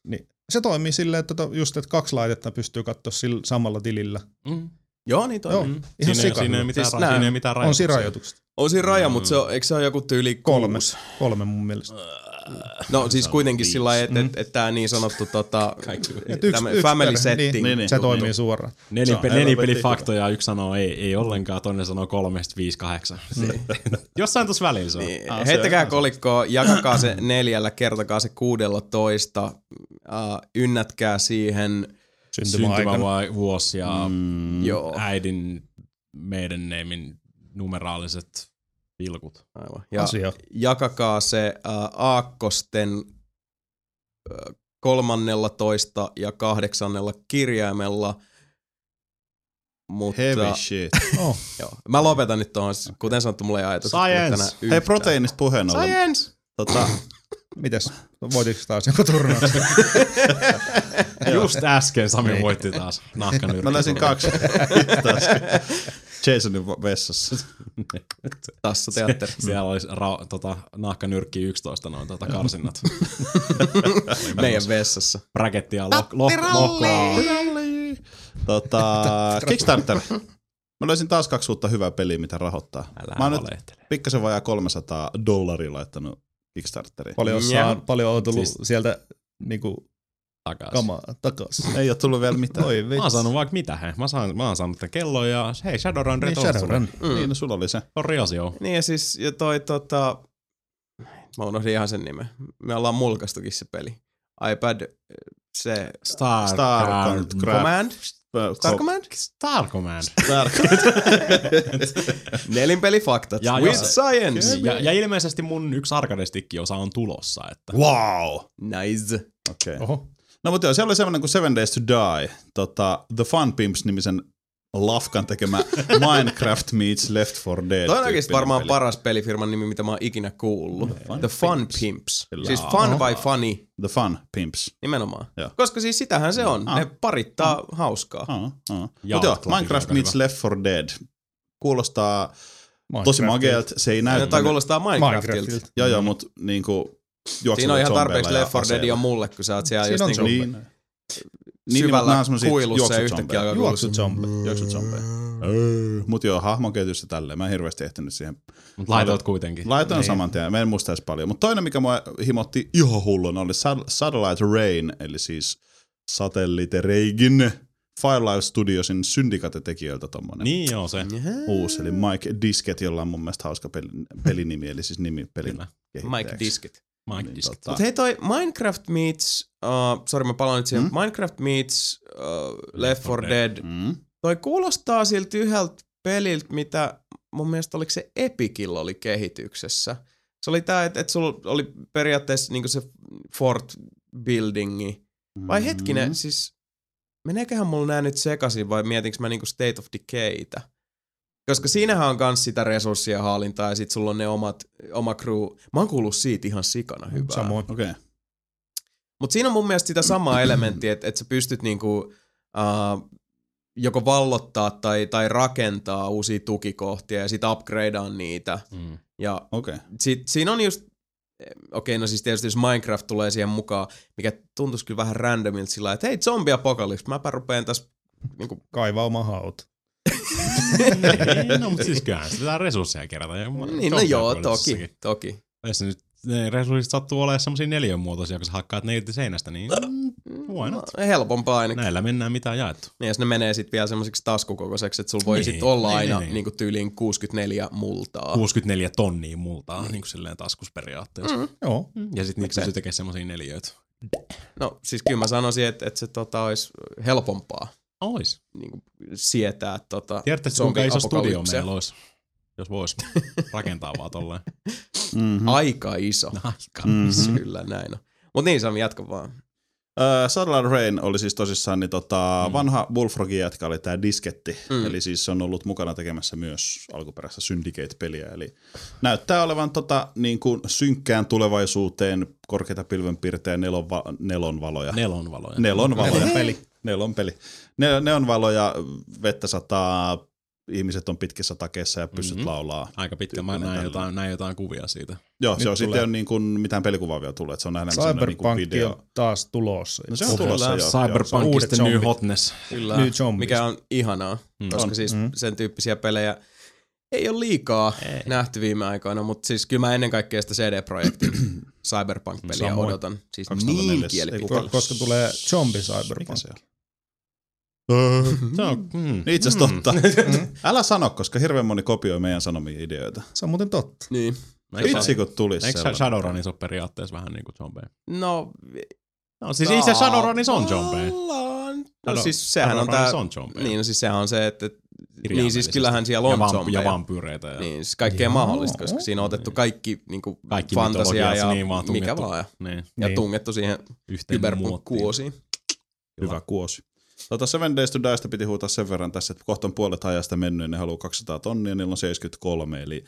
S2: Niin se toimii silleen, että to, just että kaksi laitetta pystyy katsoa sillä samalla tilillä.
S4: Mm.
S1: Joo, niin toi.
S2: Joo,
S1: Mm.
S2: ihan
S4: Siinä, siinä ei mitään,
S1: Siis
S4: ra- siinä ei mitään
S2: On siinä
S4: rajoituksia.
S2: rajoitukset.
S1: On siinä raja,
S4: Mm.
S1: mutta se on, eikö se ole joku tyyli
S2: Kolme.
S1: kuusi?
S2: Kolme mun mielestä.
S1: No siis kuitenkin sillä lailla, että et, et tää niin sanottu tota,
S2: Et yksi,
S1: tämmönen
S2: yksi
S1: family
S2: perhe,
S1: setting.
S2: Niin,
S3: Niin, niin.
S2: se toimii
S3: joo.
S2: suoraan.
S4: Neli,
S3: on
S4: neli
S3: helvetin
S4: pelifaktoja, yksi sanoo ei, ei ollenkaan, toinen sanoo kolmesta viisi kahdeksan. Jossain tuossa väliin se on.
S1: Niin,
S3: Ah,
S1: heittäkää kolikkoa, jakakaa se neljällä, kertokaa se kuudella toista, uh, ynnätkää siihen.
S4: Syntymävuosi ja
S3: Mm,
S1: joo,
S4: äidin meidän neimin numeraaliset pilkut.
S1: aivan. Ja
S2: Asia.
S1: jakakaa se uh, aakkosten uh, kolmannella toista ja kahdeksannella kirjaimella, mutta
S3: Heavy shit.
S2: Oh,
S1: joo. mä lopetan nyt tuohon, kuten sanottu, mulla ei ajatus.
S4: Science.
S3: Hei, proteiinista puheen ollen.
S1: Science!
S3: Tota,
S2: mites? Voitiko taas joku turnaus?
S4: Just äsken Sami voitti taas nahkanyrkki.
S3: mä löysin kaksi. Taas. Jasonin vessassa.
S1: Tassa teatteri.
S4: Siellä olisi ra- tota, nahkanyrkki 11 noin tota karsinnat.
S1: Meidän vessassa.
S4: Bräkettiä lo- lo-.
S3: Tota, Kickstarter. Mä löysin taas kaksi uutta hyvää peliä, mitä rahoittaa.
S4: Älä
S3: Mä oon nyt pikkasen vajaa 300 dollaria laittanut Kickstarteriin.
S2: paljon,
S1: Joo.
S2: saa, paljon on tullut
S4: Siis-
S2: sieltä niinku
S4: Takas.
S2: kamaa takas.
S3: Ei ole tullut vielä mitään.
S2: Oi
S4: Mä oon saanut vaikka mitä, he. Mä, saan, mä oon saanut tämän kellon ja hei, Shadowrun
S2: Niin. Shadowrun.
S1: Mm.
S3: Niin, no sulla oli se.
S4: Sori osio.
S1: Niin ja siis ja toi tota, mä unohdin ihan sen nimen. Me ollaan mulkaistukin se peli. iPad, se
S4: Star,
S3: Star
S4: Command.
S3: Crap.
S1: Command? Star Command?
S4: Star Command.
S3: Star
S1: Nelinpelifaktat.
S4: Ja-
S1: With
S4: ja-
S1: science.
S4: Ja, ja, ilmeisesti mun yksi arcade-stick-osa on tulossa. Että.
S3: Wow!
S1: Nice.
S3: Okei. Okay.
S2: Oho.
S3: No mutta joo, siellä oli semmoinen kuin Seven Days to Die, tota, The Fun Pimps-nimisen Lafkan tekemä Minecraft meets Left 4 Dead.
S1: Toi on oikeesti
S3: tyyppinen
S1: varmaan
S3: peli.
S1: paras pelifirman nimi, mitä mä oon ikinä kuullut.
S3: Fun
S1: The Fun
S3: Pimps.
S1: Pimps.
S3: Kyllä.
S1: Siis fun
S3: Oho.
S1: vai funny?
S3: The Fun Pimps.
S1: Nimenomaan.
S3: Joo.
S1: Koska siis sitähän se on.
S3: Ah.
S1: Ne parittaa hauskaa.
S3: Aa, aa.
S4: Ja
S3: Mut joo, Minecraft meets
S4: hyvä.
S3: Left 4 Dead. Kuulostaa
S2: Minecraft.
S3: tosi makealta. Se ei näytä...
S1: Tai kuulostaa Minecraftilta.
S2: Minecraftilta.
S3: Joo, joo, mutta niinku
S1: Siinä on ihan tarpeeksi
S3: ja
S1: Left 4 Deadia mulle, kun sä oot siellä
S2: Siinä
S1: just
S2: on
S1: niinku
S3: Niin. Niin, mutta
S1: syvällä
S3: on semmosia
S1: kuilussa ja
S3: juoksut
S1: yhtäkkiä alkaa
S2: Juoksut zombi.
S3: Juoksut zombeja. Mut joo, hahmon kehitys ja tälleen. Mä en hirveästi ehtinyt siihen.
S4: Mut laitoit kuitenkin.
S3: Laitoin
S2: Niin.
S3: saman tien. Mä en muista edes paljon. Mutta toinen, mikä mua himotti ihan hulluna, oli Sat- Satellite Rain, eli siis Satellite Reigin Firelife Studiosin syndikate-tekijöiltä tommonen
S4: Niin joo, se.
S3: uusi, eli Mike Disket, jolla on mun mielestä hauska peli, pelinimi, eli siis nimi pelin
S4: Kyllä.
S1: Mike
S3: kehittäjäksi.
S4: Mike
S3: Niin, tota-
S1: hei toi Minecraft meets, uh, sorry mä palaan nyt siihen,
S3: Mm?
S1: Minecraft meets uh, Left 4 Dead.
S3: Mm.
S1: Toi kuulostaa siltä yhdeltä peliltä, mitä mun mielestä oliko se Epicillä oli kehityksessä. Se oli tää, että et sulla oli periaatteessa niinku se fort buildingi. Vai
S3: Mm.
S1: hetkinen, siis meneeköhän mulla nää nyt sekaisin vai mietinkö mä niinku State of Decaytä? Koska siinähän on kans sitä resurssien hallintaa ja sit sulla on ne omat, oma crew. Mä oon kuullut siitä ihan sikana hyvää.
S2: Samoin.
S3: Okei. Okay.
S1: Mutta siinä on mun mielestä sitä samaa elementtiä, että et sä pystyt niinku, uh, joko vallottaa tai, tai rakentaa uusia tukikohtia ja sit upgradeaa niitä.
S4: Mm.
S1: Ja
S3: Okei.
S1: sit, siinä on just, okei, no siis tietysti jos Minecraft tulee siihen mukaan, mikä tuntuisi kyllä vähän randomilta sillä että hei, zombie apocalypse, mäpä rupeen tässä niinku,
S2: Kaivaa oma hauta.
S4: No, mutta siis kyllähän sitä pitää resursseja kerätä. Ja
S1: niin no joo, toki, toki.
S4: Jos nyt ne resurssit sattuu olemaan semmosia neliönmuotoisia, kun sä hakkaat ne irti seinästä, niin mm, why?
S1: No, helpompaa ainakin.
S4: Näillä mennään mitään jaettu.
S1: Niin, jos ne menee sitten vielä semmoisiksi taskukokoiseksi, että sulla voi
S4: Niin,
S1: niin, sit olla
S4: niin,
S1: aina
S4: niin, niin.
S1: Niinku tyyliin 64 multaa.
S4: 64 tonnia multaa, niin kuin silleen taskusperiaatteessa. Mm.
S2: Joo.
S4: Ja sitten niitä pystyy tekemään semmosia neliöitä.
S1: No siis kyllä mä sanoisin, että, että se tota, olisi helpompaa
S4: Ois.
S1: niin kuin, sietää tota,
S4: Tiedätte, kuinka iso studio meillä olisi, jos vois rakentaa vaan tolleen.
S3: Mm-hmm.
S1: Aika iso.
S4: Aika.
S3: Mhm.
S1: Kyllä näin on. Mutta niin, Sami, jatka vaan.
S3: Uh, Satellite Rain oli siis tosissaan niin tota, mm. vanha Bullfrogin jätkä oli tämä disketti,
S1: Mm.
S3: mm. eli siis se on ollut mukana tekemässä myös alkuperäistä Syndicate-peliä, eli näyttää olevan tota, niin kuin synkkään tulevaisuuteen korkeita pilvenpiirtejä nelon, va- nelon valoja.
S4: Nelon valoja.
S3: Nelon valoja.
S2: Nelon peli.
S3: Nelon peli. Ne, ne on valoja, vettä sataa, ihmiset on pitkissä takeissa ja pyssyt
S4: Mhm.
S3: mm-hmm. laulaa.
S4: Aika pitkä. Mä näin jotain, näin jotain kuvia siitä.
S3: Joo,
S2: Nyt
S3: se on
S2: tulee.
S3: sitten on niin kuin, mitään pelikuvaa vielä tullut, että se on enemmän semmoinen niin kuin
S2: Cyberpunk
S3: video.
S2: on taas tulossa.
S3: No se on tulossa joo.
S4: Cyberpunk is the new hotness.
S1: Kyllä,
S2: New zombies.
S1: mikä on ihanaa,
S4: Mm.
S1: koska
S3: On.
S1: siis
S2: Mm.
S1: sen tyyppisiä pelejä ei ole liikaa
S4: Ei.
S1: nähty viime aikoina, mutta siis kyllä mä ennen kaikkea sitä CD-projektin Cyberpunk-peliä
S2: Samoin.
S1: odotan. Siis
S3: 2004.
S1: niin.
S2: Ko- koska tulee zombie
S3: Mikä
S2: cyberpunk.
S3: Se on?
S4: Se on, mm.
S3: Niin itse asiassa totta. Älä sano, koska hirveän moni kopioi meidän sanomia ideoita.
S2: Se on muuten totta.
S1: Niin.
S3: Vitsi, kun tulisi
S4: eikö. Shadowrunissa ole periaatteessa vähän niin kuin zombeja?
S1: No,
S4: No siis itse Shadowrunissa on zombeja.
S1: tavallaan. No
S4: Shadow-
S1: siis sehän on tää...
S4: On zombeja.
S1: Niin, no siis sehän on se, että... Niin siis kyllähän siellä
S4: ja
S1: on
S4: vamp-
S1: zombeja.
S4: Ja vampyyreitä. Ja
S1: Niin, siis kaikkea
S2: Joo.
S1: mahdollista, koska siinä on otettu kaikki niin kuin
S4: Kaikki
S1: fantasia ja
S4: niin vaan
S1: mikä vaan. Ja,
S4: Niin,
S1: ja
S2: Niin.
S1: tungettu siihen kyberpunk-kuosiin.
S3: Hyvä kuosi. Tota Seven Days to Diestä piti huutaa sen verran tässä, että kohta on puolet ajasta mennyt ja ne haluaa 200 tonnia, niillä on 73, eli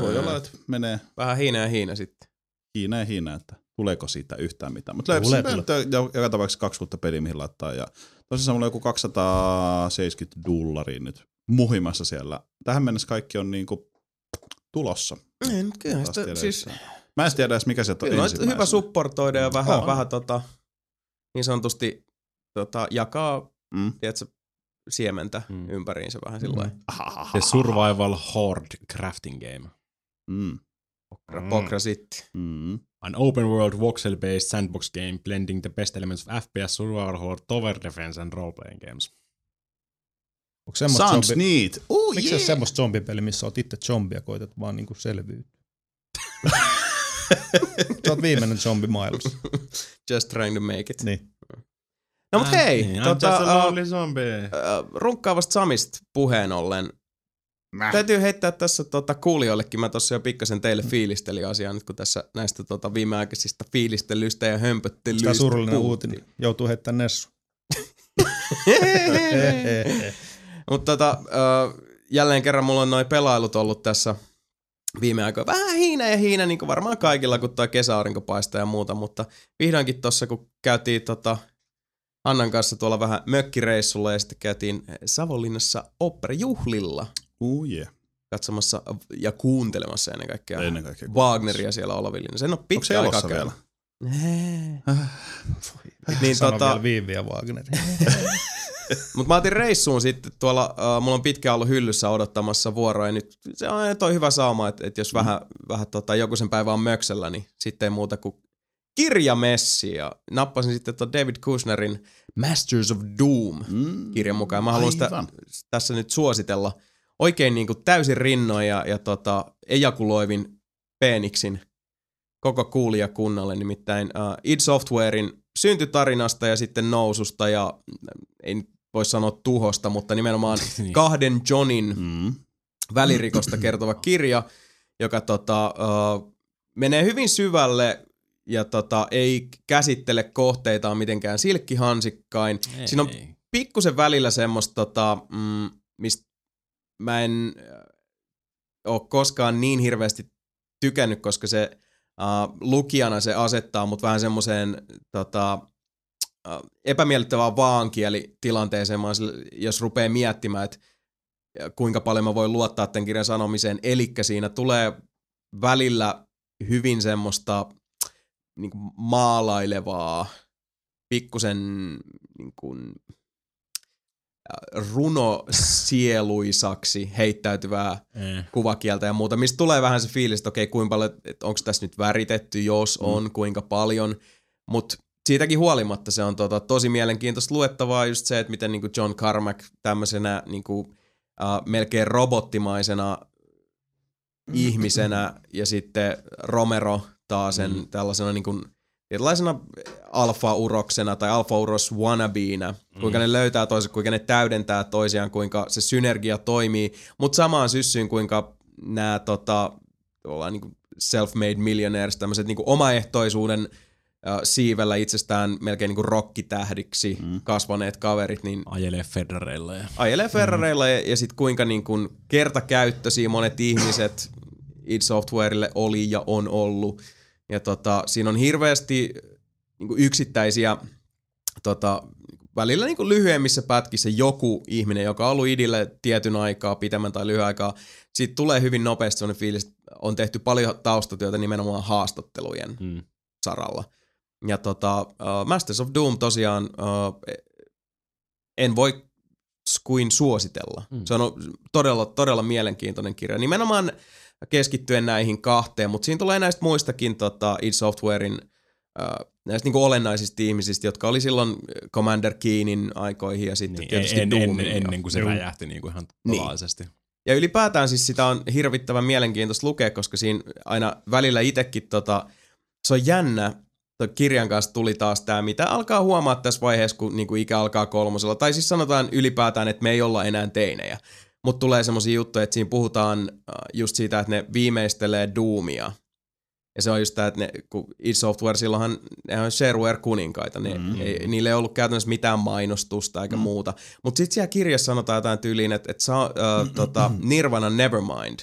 S3: voi olla, että menee
S1: Vähän hiina ja hiina sitten.
S3: hiina ja hiina, että tuleeko siitä yhtään mitään. Mutta joka tapauksessa kaksi uutta peliä, mihin laittaa. Ja tosissaan mulla on joku 270 dollaria nyt muhimassa siellä. Tähän mennessä kaikki on niinku tulossa.
S1: En, kyllä, sitä, siis.
S3: Mä en tiedä edes, mikä se on
S1: kyllä hyvä supportoida ja vähän,
S2: On.
S1: vähän tota, niin sanotusti tota, jakaa
S3: Mm.
S1: tiedätkö, siementä
S4: Mm.
S1: mm. ympäriinsä vähän sillä lailla.
S4: The Survival Horde Crafting Game.
S3: Mm.
S1: Pokra,
S4: Mm.
S1: pokra sitten.
S3: Mm.
S4: An open world voxel-based sandbox game blending the best elements of FPS, survival horror, tower defense and role-playing games.
S2: Onko semmoista
S3: Sounds
S2: zombi...
S3: neat. Uh,
S2: Miksi
S3: yeah.
S2: se semmoista zombipeli, missä oot itse zombia, koetat vaan niinku selvyyttä? Sä oot viimeinen zombi maailmassa.
S1: Just trying to make it.
S2: Niin.
S1: No mut hei,
S4: Niin,
S1: tota, uh, uh, runkkaavasta Samista puheen ollen. Täytyy heittää tässä tota, kuulijoillekin, mä tossa jo pikkasen teille fiilistelin asiaa nyt, kun tässä näistä tota, viimeaikaisista fiilistelyistä ja hömpöttelyistä
S2: Sitä surullinen
S1: puhuttiin.
S2: uutinen. Joutuu heittämään Nessu.
S1: Mutta tota, uh, jälleen kerran mulla on noin pelailut ollut tässä viime aikoina. Vähän hiina ja hiina, niin kuin varmaan kaikilla, kun tuo kesäaurinko paistaa ja muuta, mutta vihdoinkin tuossa, kun käytiin tota, Annan kanssa tuolla vähän mökkireissulla ja sitten käytiin Savonlinnassa operajuhlilla
S3: Uh, yeah.
S1: katsomassa ja kuuntelemassa ennen kaikkea
S3: Ennen kaikkea.
S1: Wagneria siellä olaville. Sen on
S3: Onko
S1: pitkä
S3: se
S1: aika
S3: elossa
S1: käynyt.
S3: vielä?
S1: Niin
S2: Sano
S1: tota,
S2: vielä Viiviä Wagner.
S1: Mutta mä otin reissuun sitten tuolla, uh, mulla on pitkään ollut hyllyssä odottamassa vuoroa ja nyt se on toi hyvä sauma, että, että jos mm. vähän, vähän tota, joku sen päivä on möksellä, niin sitten ei muuta kuin kirjamessi ja nappasin sitten tuon David Kushnerin Masters of Doom
S3: Mm,
S1: kirjan mukaan. Mä haluan sitä tässä nyt suositella oikein niin kuin täysin rinnoin ja, ja tota, ejakuloivin peeniksin koko kuulijakunnalle, nimittäin uh, id Softwarein syntytarinasta ja sitten noususta ja mm, ei voi sanoa tuhosta, mutta nimenomaan
S4: Niin.
S1: kahden Johnin
S3: Mm.
S1: välirikosta kertova kirja, joka tota, uh, menee hyvin syvälle ja tota, ei käsittele kohteitaan mitenkään silkkihansikkain.
S4: Ei,
S1: Siinä on pikkusen välillä semmoista, tota, mm, mistä mä en äh, ole koskaan niin hirveästi tykännyt, koska se uh, lukijana se asettaa mut vähän semmoiseen tota, uh, epämiellyttävään vaankielitilanteeseen, mä sille- jos rupeaa miettimään, että kuinka paljon mä voin luottaa tämän kirjan sanomiseen. Eli siinä tulee välillä hyvin semmoista niin kuin maalailevaa, pikkusen niin kuin, runosieluisaksi heittäytyvää
S4: Eh.
S1: kuvakieltä ja muuta, mistä tulee vähän se fiilis, että okei, kuinka paljon, että onko tässä nyt väritetty, jos on, mm. kuinka paljon, mutta siitäkin huolimatta se on tota, tosi mielenkiintoista luettavaa just se, että miten niinku John Carmack tämmöisenä niinku, uh, melkein robottimaisena ihmisenä ja sitten Romero taasen mm. tällaisena niinku, erilaisena alfa-uroksena tai alfa-uros wannabeena, kuinka ne löytää toiset, kuinka ne täydentää toisiaan, kuinka se synergia toimii, mutta samaan syssyyn kuinka nämä tota, ollaan niinku self-made millionaires, tämmöiset niinku omaehtoisuuden äh, siivellä itsestään melkein niinku rokkitähdiksi mm. kasvaneet kaverit, niin
S4: Ajelee Federeilla ja...
S1: ajelee Ferrareilla ja, ja sitten kuinka niin kuin kertakäyttöisiä monet ihmiset id Softwarelle oli ja on ollut. Ja tota, siinä on hirveästi niin kuin yksittäisiä tota, välillä niin kuin lyhyemmissä pätkissä joku ihminen, joka on ollut idille tietyn aikaa, pitemmän tai lyhyen aikaa. Siitä tulee hyvin nopeasti sellainen fiilis, että on tehty paljon taustatyötä nimenomaan haastattelujen
S4: Mm.
S1: saralla. Ja tota, uh, Masters of Doom tosiaan uh, en voi kuin suositella. Mm. Se on todella, todella mielenkiintoinen kirja. Nimenomaan keskittyen näihin kahteen, mutta siinä tulee näistä muistakin tota, id Softwarein uh, näistä niinku olennaisista ihmisistä, jotka oli silloin Commander Keenin aikoihin ja sitten
S4: Niin,
S1: tietysti
S4: en,
S1: Doomin.
S4: ennen,
S1: ja-
S4: ennen kuin se
S2: Juu.
S4: räjähti niin kuin ihan
S1: Niin.
S4: totaalisesti.
S1: ja ylipäätään siis sitä on hirvittävän mielenkiintoista lukea, koska siinä aina välillä itsekin tota, se on jännä, Toi kirjan kanssa tuli taas tämä, mitä alkaa huomaa tässä vaiheessa, kun niinku ikä alkaa kolmosella. Tai siis sanotaan ylipäätään, että me ei olla enää teinejä. Mutta tulee semmoisia juttuja, että siinä puhutaan äh, just siitä, että ne viimeistelee Doomia. Ja se on just tämä, että ne, kun id Software, silloinhan ne on shareware-kuninkaita. Ne, mm. ei, niillä ei ollut käytännössä mitään mainostusta eikä mm. muuta. Mutta sitten siellä kirjassa sanotaan jotain tyyliin, että, että saa, äh, tota, Nirvana Nevermind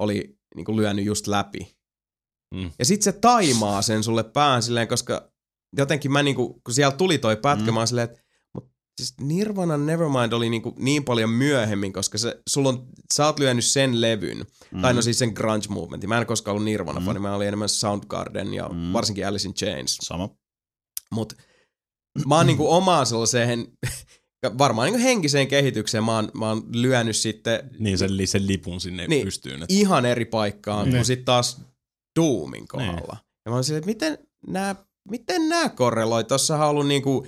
S1: oli niinku lyönyt just läpi.
S4: Mm.
S1: Ja sit se taimaa sen sulle päähän silleen, koska jotenkin mä niinku, kun siellä tuli toi pätkä, mm. mä silleen, että siis Nirvana Nevermind oli niinku niin paljon myöhemmin, koska se, sulla on, sä oot lyönyt sen levyn, mm. tai no siis sen grunge movementin. Mä en koskaan ollut Nirvana-fani, mä olin enemmän Soundgarden ja mm. varsinkin Alice in Chains.
S3: Sama.
S1: Mut mä oon niinku omaan sellaiseen, varmaan niinku henkiseen kehitykseen mä oon, mä oon lyönyt sitten
S4: Niin sen, sen lipun sinne
S1: Niin.
S4: niin. pystyyn. Että,
S1: ihan eri paikkaan
S2: Niin.
S1: kuin sitten taas Doomin kohdalla. Ja mä oon silleen, että miten nämä miten nää korreloi? Tossahan on ollut niinku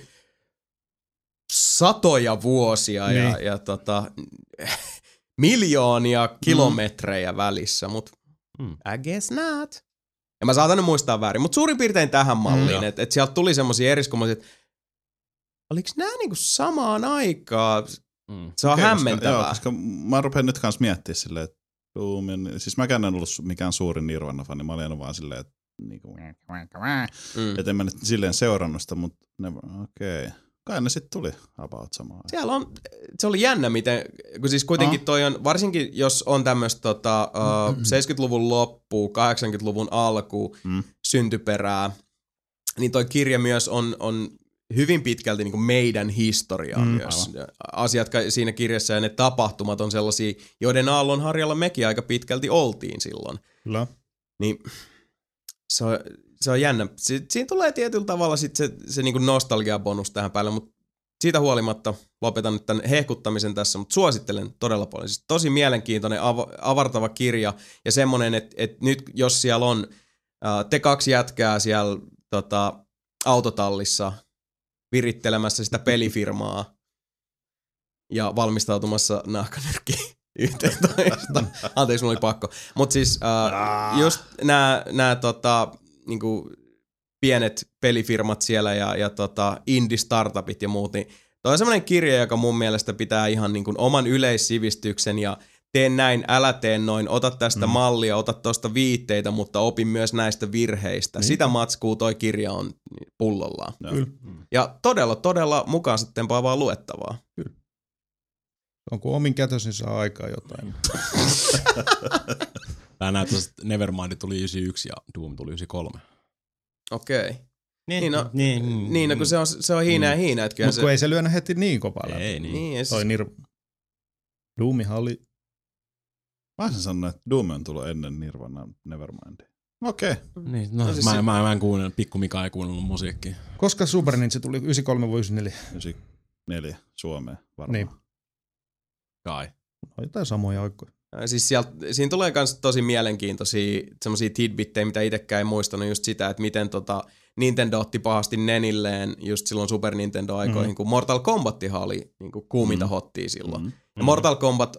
S1: satoja vuosia ja,
S2: Niin.
S1: ja tota, miljoonia kilometrejä mm. välissä, mutta
S4: Mm.
S1: I guess not. Ja mä saatan nyt muistaa väärin, mutta suurin piirtein tähän malliin,
S4: Mm.
S1: että et sieltä tuli semmoisia eriskummoisia, että oliko nämä niinku samaan aikaan?
S4: mm.
S1: Se on
S3: Okei,
S1: hämmentävää.
S3: Koska, joo, koska mä rupean nyt kanssa miettimään silleen, että Doomin, siis mäkään en ollut mikään suurin Nirvana-fani, mä olin vaan silleen, että niinku,
S1: mm.
S3: et en mä nyt silleen seurannut sitä, mutta ne, okei. Okay. Kai ne sitten tuli about samaan.
S1: Siellä on, se oli jännä, miten, kun siis kuitenkin
S3: Ah.
S1: toi on, varsinkin jos on tämmöistä tota, uh, 70-luvun loppu, 80-luvun alku,
S3: Mm.
S1: syntyperää, niin toi kirja myös on, on hyvin pitkälti niin kuin meidän historiaa
S2: Mm,
S1: myös. Asiat ka- siinä kirjassa ja ne tapahtumat on sellaisia, joiden aallon harjalla mekin aika pitkälti oltiin silloin.
S2: Kyllä.
S1: Niin se on, se on jännä. Si- siinä tulee tietyllä tavalla sit se, se niinku nostalgia-bonus tähän päälle, mutta siitä huolimatta lopetan nyt tämän hehkuttamisen tässä, mutta suosittelen todella paljon. Siis tosi mielenkiintoinen, av- avartava kirja ja semmoinen, että et nyt jos siellä on äh, te kaksi jätkää siellä tota, autotallissa virittelemässä sitä pelifirmaa ja valmistautumassa nahkanyrkkiin 11. Anteeksi, mulla oli pakko. Mutta siis äh, just nämä nää, tota, niinku, pienet pelifirmat siellä ja, ja tota, indie-startupit ja muut, niin toi on semmoinen kirja, joka mun mielestä pitää ihan niinku oman yleissivistyksen ja tee näin, älä tee noin, ota tästä mm. mallia, ota tuosta viitteitä, mutta opi myös näistä virheistä. Niin. Sitä matskuu toi kirja on pullollaan.
S3: Joo.
S2: Kyllä.
S1: Ja todella, todella mukaansa tempaavaa luettavaa.
S2: On kun omin kätösin saa aikaa jotain.
S4: Tää näyttää, että Nevermind tuli 91 ja Doom tuli 93.
S1: Okei. Okay.
S4: Niin,
S1: Niin, no,
S4: niin,
S1: niin no, kun se on, se on hiinä ja hiinä, että kyllä
S2: Mutta
S1: se...
S2: kun ei se lyönyt heti niin kovaa läpi.
S4: Ei, niin.
S1: Niin, ja
S2: Toi
S1: siis,
S2: Nir... Doomihan oli...
S3: Mä olisin sanonut, että Doom on tullut ennen Nirvana Nevermind. Okei.
S4: Niin, no,
S1: No siis
S4: mä,
S1: se-
S4: mä, mä, en kuunnellut, pikku Mika ei kuunnellut musiikkia.
S2: Koska Super Ninja tuli 93 vai 94?
S3: 94 Suomeen varmaan.
S2: Niin.
S4: Kai.
S2: No, jotain samoja aikoja.
S1: Siis sieltä, siinä tulee myös tosi mielenkiintoisia semmoisia tidbittejä, mitä itsekään ei muistanut just sitä, että miten tota Nintendo otti pahasti nenilleen just silloin Super Nintendo-aikoihin,
S2: Mm.
S1: kun Mortal Kombattihan oli niin kuin kuuminta
S3: Mm.
S1: hottia silloin.
S3: Mm.
S1: Ja Mortal Kombat,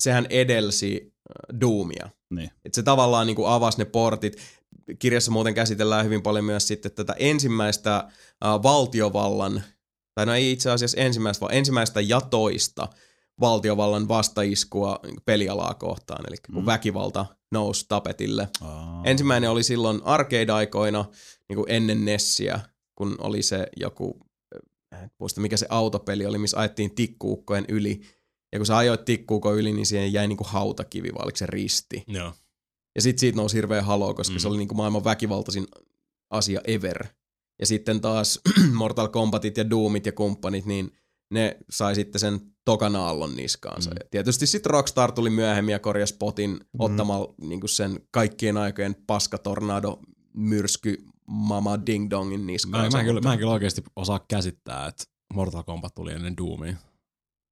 S1: sehän edelsi Doomia.
S3: Niin.
S1: Et se tavallaan niin kuin avasi ne portit. Kirjassa muuten käsitellään hyvin paljon myös sitten tätä ensimmäistä äh, valtiovallan, tai no ei itse asiassa ensimmäistä, vaan ensimmäistä ja toista valtiovallan vastaiskua niin kuin pelialaa kohtaan, eli kun
S3: Mm.
S1: väkivalta nousi tapetille.
S3: Aa.
S1: Ensimmäinen oli silloin arcade-aikoina, niin kuin ennen Nessiä, kun oli se joku, äh, en muista mikä se autopeli oli, missä ajettiin tikkuukkojen yli. Ja kun sä ajoit tikkuukon yli, niin siihen jäi niinku hautakivi, vai oliko se risti.
S4: Joo.
S1: Ja sit siitä nousi hirveä halo, koska
S4: Mm.
S1: se oli niinku maailman väkivaltaisin asia ever. Ja sitten taas Mortal Kombatit ja Doomit ja kumppanit, niin ne sai sitten sen tokana aallon niskaansa.
S4: Mm.
S1: Ja tietysti sitten Rockstar tuli myöhemmin ja korjasi potin
S2: Mm.
S1: ottamalla niinku sen kaikkien aikojen paskatornado myrsky mama ding dongin
S4: Mä,
S1: niskaansa.
S4: mä, en kyllä, mä en kyllä oikeasti osaa käsittää, että Mortal Kombat tuli ennen Doomia.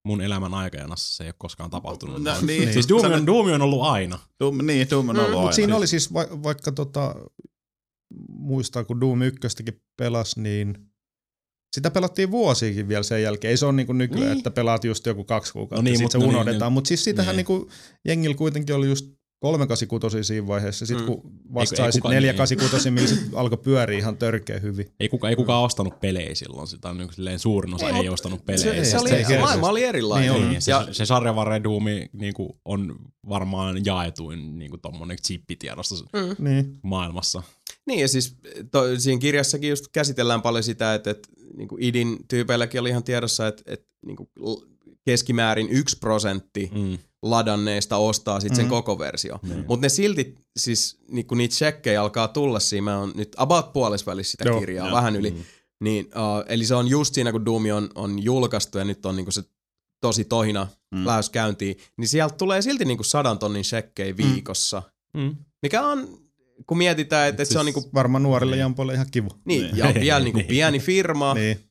S4: Mun elämän aikajanassa se ei ole koskaan tapahtunut.
S3: No,
S4: noin.
S3: niin.
S4: Siis Doom on, Doom on ollut aina.
S3: Doom, niin, Doom on ollut
S1: Mm,
S3: aina.
S2: Mutta siinä
S3: Siis-
S2: oli siis, va- vaikka tota, muistaa kun Doom 1 pelasi, niin sitä pelattiin vuosiakin vielä sen jälkeen. Ei se ole niin kuin nykyään,
S1: Niin.
S2: että pelaat just joku kaksi kuukautta
S4: No niin,
S2: niin, sitten se
S4: no niin,
S2: unohdetaan.
S4: niin.
S2: Mutta siis sitähän
S4: Niin.
S2: niin. kuin, jengillä kuitenkin oli just 386 siinä vaiheessa. Sitten
S1: Mm.
S2: kun vasta sai
S4: ei
S2: sit
S4: kukaan-
S2: 486, millä sit alkoi pyöriä ihan törkeä hyvin.
S4: Ei, kuka, ei kukaan ostanut pelejä silloin. Sitä on niin silleen suurin osa
S1: Ei,
S4: ei, ostanut
S1: Se,
S4: pelejä.
S1: se, oli,
S2: se ei
S1: se
S2: kerkeä.
S1: maailma oli erilainen.
S2: Niin on.
S4: Niin, se,
S1: ja,
S4: se sarjavarren Doomi niin kuin, on varmaan jaetuin niin kuin tommonen chippitiedosto
S1: mm.
S2: Niin.
S4: maailmassa.
S1: Niin ja siis to, siinä kirjassakin just käsitellään paljon sitä, että, että niin kuin idin tyypeilläkin oli ihan tiedossa, että, että niin kuin keskimäärin yksi prosentti
S4: Mm.
S1: ladanneista ostaa sitten sen
S2: Mm.
S1: koko versio.
S4: Niin.
S1: Mutta ne silti, siis niin kun niitä checkejä alkaa tulla siinä, mä oon nyt about puolesvälissä sitä
S2: Joo.
S1: kirjaa,
S3: Joo.
S1: vähän yli.
S4: Mm.
S1: Niin, uh, eli se on just siinä, kun Doom on, on julkaistu ja nyt on niinku se tosi tohina
S3: Mm.
S1: mm. lähes käyntiin, niin sieltä tulee silti niinku sadan tonnin checkejä viikossa.
S4: Mm.
S1: Mikä on, kun mietitään, että, että se on
S4: Siis-
S1: niinku,
S2: Varmaan nuorille
S4: Niin.
S2: jampoille ihan kiva.
S1: niin,
S3: Niin.
S1: ja vielä niinku
S4: Niin.
S1: pieni firma
S2: Niin.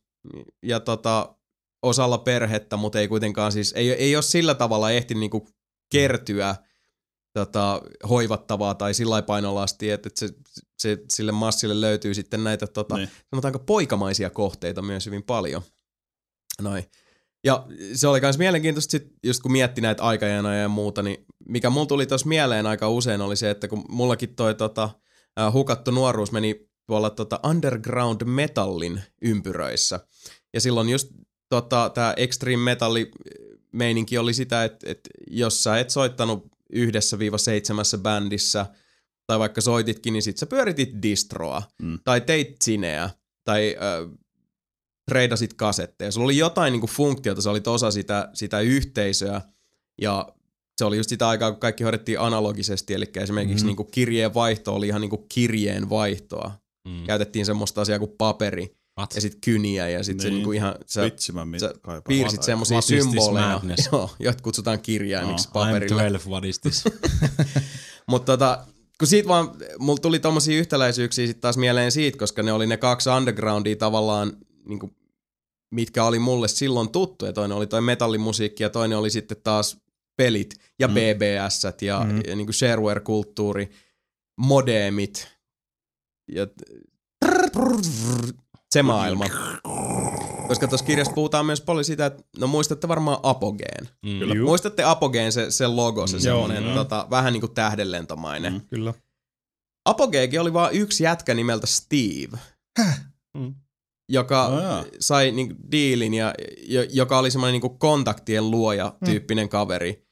S1: ja tota, osalla perhettä, mutta ei kuitenkaan siis, ei, ei ole sillä tavalla ehtinyt niinku kertyä tota, hoivattavaa tai sillä lailla painolastia, että, että se, se, sille massille löytyy sitten näitä tota,
S3: Niin.
S1: sanotaanko poikamaisia kohteita myös hyvin paljon. Noin. Ja se oli myös mielenkiintoista, sit, just kun mietti näitä aikajanoja ja muuta, niin mikä mulla tuli tuossa mieleen aika usein oli se, että kun mullakin toi tota, hukattu nuoruus meni tuolla tota underground metallin ympyröissä. Ja silloin just tota, tämä extreme metalli meininki oli sitä, että, että jos sä et soittanut yhdessä viiva seitsemässä bändissä, tai vaikka soititkin, niin sit sä pyöritit distroa,
S3: Mm.
S1: tai teit sineä, tai äh, treidasit kasetteja. Sulla oli jotain niinku funktiota, sä olit osa sitä, sitä yhteisöä, ja se oli just sitä aikaa, kun kaikki hoidettiin analogisesti, eli esimerkiksi
S2: Mhm.
S1: niinku kirjeen vaihto oli ihan niinku kirjeen vaihtoa.
S4: Mm.
S1: Käytettiin semmoista asiaa kuin paperi,
S4: What?
S1: ja sitten kyniä, ja sitten se
S3: Niin.
S1: niinku ihan, sä
S3: Vitsi, mä mit,
S1: sä piirsit semmoisia symboleja, joo, joita kutsutaan kirjaimiksi
S3: No,
S4: I'm
S1: paperilla.
S4: 12, what is this?
S1: Mutta tota, kun siitä vaan, mulla tuli tommosia yhtäläisyyksiä sit taas mieleen siitä, koska ne oli ne kaksi undergroundia tavallaan, niin kuin, mitkä oli mulle silloin tuttuja. Toinen oli toi metallimusiikki ja toinen oli sitten taas pelit ja
S3: Mm.
S1: mm. BBS ja,
S2: Mm.
S1: mm. ja niin kuin shareware-kulttuuri, modemit ja se maailma. Koska tuossa kirjassa puhutaan myös paljon sitä, että no muistatte varmaan Apogeen.
S4: Mm.
S2: Kyllä.
S1: Muistatte Apogeen se, se logo, se
S4: Mm.
S1: semmoinen
S2: Joo.
S1: tota, vähän niin kuin tähdenlentomainen.
S3: Mm.
S2: Kyllä.
S1: Apogeekin oli vain yksi jätkä nimeltä Steve,
S4: Mm.
S1: Joka
S3: Oh, jaa.
S1: sai niinku diilin ja jo, joka oli semmoinen niinku kontaktien luoja tyyppinen kaveri.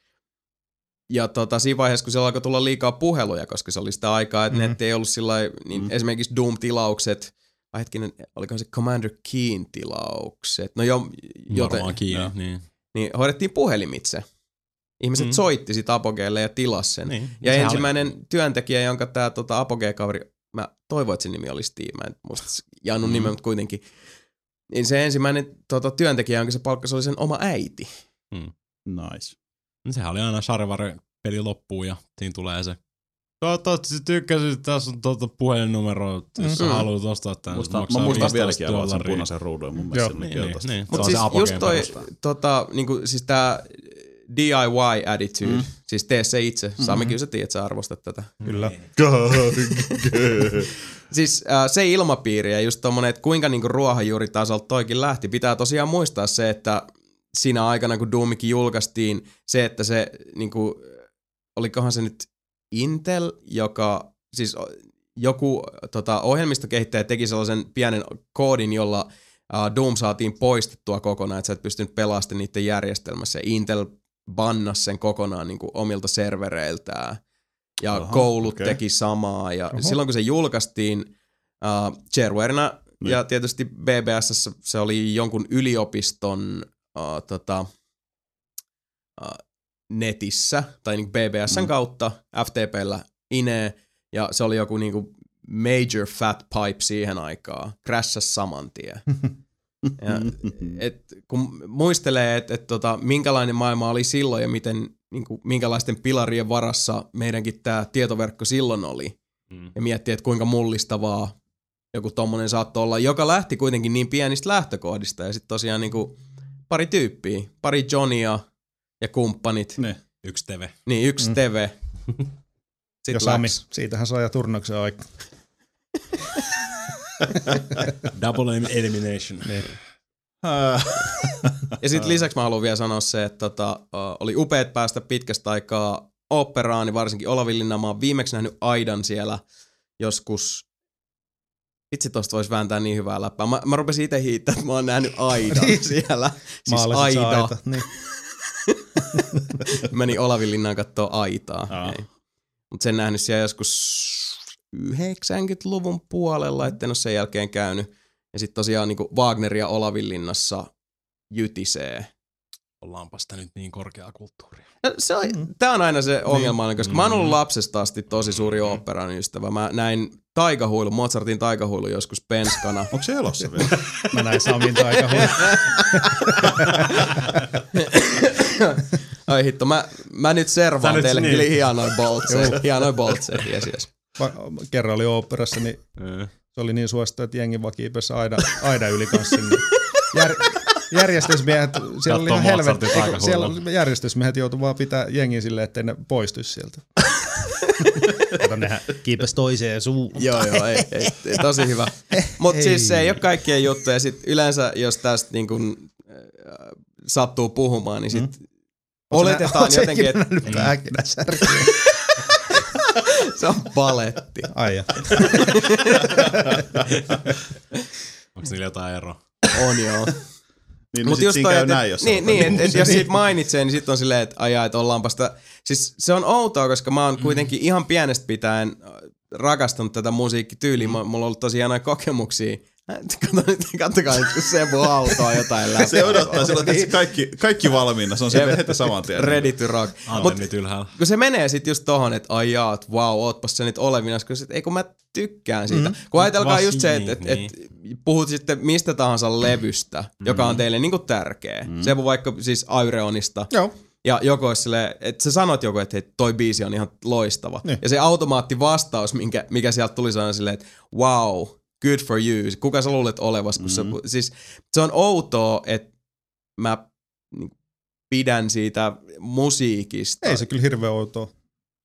S1: Ja tota, siinä vaiheessa, kun siellä alkoi tulla liikaa puheluja, koska se oli sitä aikaa, että
S2: Mm.
S1: mm. netti ei ollut sillä niin
S3: Mm.
S1: mm. esimerkiksi Doom-tilaukset, vai hetkinen, oliko se Commander Keen tilaukset, no jo, joten,
S4: Varmaan kiinni,
S3: Joo.
S4: niin.
S1: niin hoidettiin puhelimitse. Ihmiset
S4: Mm.
S1: mm. soitti sit Apogeelle ja tilas sen.
S4: niin.
S1: Ja ensimmäinen oli... työntekijä, jonka tämä tota, Apogee-kaveri, mä toivoin, että sen nimi oli Steve, mä en muista Jannun
S3: Mm.
S1: nimen, mutta kuitenkin. Niin se ensimmäinen tota, työntekijä, jonka se palkkasi, oli sen oma äiti.
S3: Nice.
S4: Oli, sehän oli aina Sharevare peli loppuu ja siinä tulee se Toivottavasti tykkäsit, tässä on tuota puhelinnumero, jos sä
S1: Mm.
S4: haluat ostaa tämän.
S3: Musta, mä muistan
S4: 15
S3: vieläkin avaa sen punaisen ruudun. Mun
S2: Joo.
S3: mielestä se
S4: Niin, niin, niin.
S1: Mutta
S4: Se
S1: siis
S4: se
S1: just toi, tota, niinku, siis tää DIY attitude, mm. siis tee se itse. Mm-hmm. Sami, kyllä sä tiedät, sä arvostat tätä.
S2: Kyllä.
S1: Siis äh, se ilmapiiri ja just tommonen, että kuinka niinku ruohonjuuritasolta toikin lähti. Pitää tosiaan muistaa se, että siinä aikana kun Doomikin julkaistiin, se, että se niinku, olikohan se nyt Intel, joka siis joku tota, ohjelmistokehittäjä teki sellaisen pienen koodin, jolla uh, Doom saatiin poistettua kokonaan, että sä et pystynyt pelaamaan niiden järjestelmässä. Intel bannas sen kokonaan niin kuin omilta servereiltään. Ja
S3: Aha,
S1: koulut okay. teki samaa. Ja
S2: Oho.
S1: silloin kun se julkaistiin uh, sharewarena
S3: Niin.
S1: ja tietysti BBS se oli jonkun yliopiston uh, tota, uh, netissä, tai niin BBSn
S3: Mm.
S1: kautta FTPllä inee, ja se oli joku niinku major fat pipe siihen aikaan. Crashas saman tien. Ja, et, kun muistelee, että et, tota, minkälainen maailma oli silloin ja miten, niinku, minkälaisten pilarien varassa meidänkin tämä tietoverkko silloin oli,
S4: Mm.
S1: ja miettii, että kuinka mullistavaa joku tommonen saattoi olla, joka lähti kuitenkin niin pienistä lähtökohdista, ja sitten tosiaan niinku, pari tyyppiä, pari Johnia ja kumppanit,
S3: Niin.
S4: Yksi TV.
S1: niin yksi
S2: Mm.
S1: TV.
S2: Ja
S1: Sitten
S2: Sami,
S1: läks.
S2: siitähän saa ja turnauksen aika.
S4: Double elimination.
S2: Niin.
S1: Ja sitten lisäksi mä haluan vielä sanoa se, että tota, oli upeat päästä pitkästä aikaa operaan, niin varsinkin Olavillinna. Mä oon viimeksi nähnyt Aidan siellä joskus Itse tosta voisi vääntää niin hyvää läppää. Mä, mä rupesin itse hiittää, että mä oon nähnyt Aidan siellä. Siis Aida.
S2: aita. Niin.
S1: Menin Olavinlinnaan kattoo Aitaa.
S3: Aa.
S1: Mutta sen nähnyt siellä joskus 90-luvun puolella, etten ole sen jälkeen käynyt. Ja sitten tosiaan niin Wagner ja Olavinlinnassa jytisee.
S4: Ollaanpa sitä nyt niin korkeaa kulttuuria.
S1: No, se on,
S2: Mm.
S1: Tää on aina se ongelmallinen, koska mä oon ollut
S4: Mm.
S1: lapsesta asti tosi suuri
S4: Mm.
S1: oopperan ystävä. Mä näin taikahuilu, Mozartin taikahuilu joskus penskana.
S3: Onko se elossa vielä?
S2: Mä näin Samin taikahuun.
S1: Ai hitto, mä, mä nyt servaan
S4: Sä
S1: teille
S4: niin.
S1: hienoin boltseja. hienoin boltseja, jes jes.
S2: Va- Kerran oli oopperassa, niin se oli niin suosittu, että jengi vaan kiipesi aida, aida yli kanssa sinne. Jär, järjestysmiehet, siellä oli ihan helvetti, siellä järjestysmiehet joutu vaan pitää jengi silleen, ettei ne poistuisi sieltä. Kato, nehän kiipesi toiseen suuntaan.
S1: Joo, joo, ei, ei, ei tosi hyvä. Mutta siis se ei ole kaikkien juttuja. Sit yleensä, jos tästä niin kun, äh, sattuu puhumaan, niin sit mm. oletetaan jotenkin, että. Se on paletti.
S2: Ai ja.
S4: Onko niillä jotain eroa?
S1: On joo.
S3: Niin, no
S1: Mut
S3: sit siinä
S1: toi,
S3: käy
S1: et-
S3: näin, jos
S1: niin,
S3: sanotaan.
S1: niin, et, et jos siitä mainitsee, niin sitten on silleen, että ajaa, että ollaanpa sitä... Siis se on outoa, koska mä oon kuitenkin ihan pienestä pitäen äh, rakastanut tätä musiikkityyliä. Mä- Mulla on ollut tosi hienoja kokemuksia. Nyt, kattokaa nyt, kun Sebu autoa jotain läpi.
S3: Se odottaa silloin, että kaikki, kaikki valmiina. Se on se heti saman tien.
S1: Ready to rock. Mut
S4: ylhäällä.
S1: kun se menee sitten just tohon, että ai jaa, että vau, ootpas se nyt olevinas, kun sit, ei kun mä tykkään siitä. Mm. Kun ajatelkaa
S4: Vasi,
S1: just se, että et, et,
S4: niin.
S1: puhut sitten mistä tahansa levystä, mm. joka on teille niinku tärkeä. Mm. Se vaikka siis Aureonista.
S2: Joo.
S1: Ja joku olisi silleen, että sä sanot joku, että hei, toi biisi on ihan loistava.
S2: Niin.
S1: Ja se automaatti vastaus, minkä, mikä sieltä tuli, se on silleen, että wow, good for you. Kuka sä luulet olevas? Kun
S3: Mm.
S1: mm. sä, siis se on outoa, että mä niin, pidän siitä musiikista.
S2: Ei se kyllä hirveän outoa.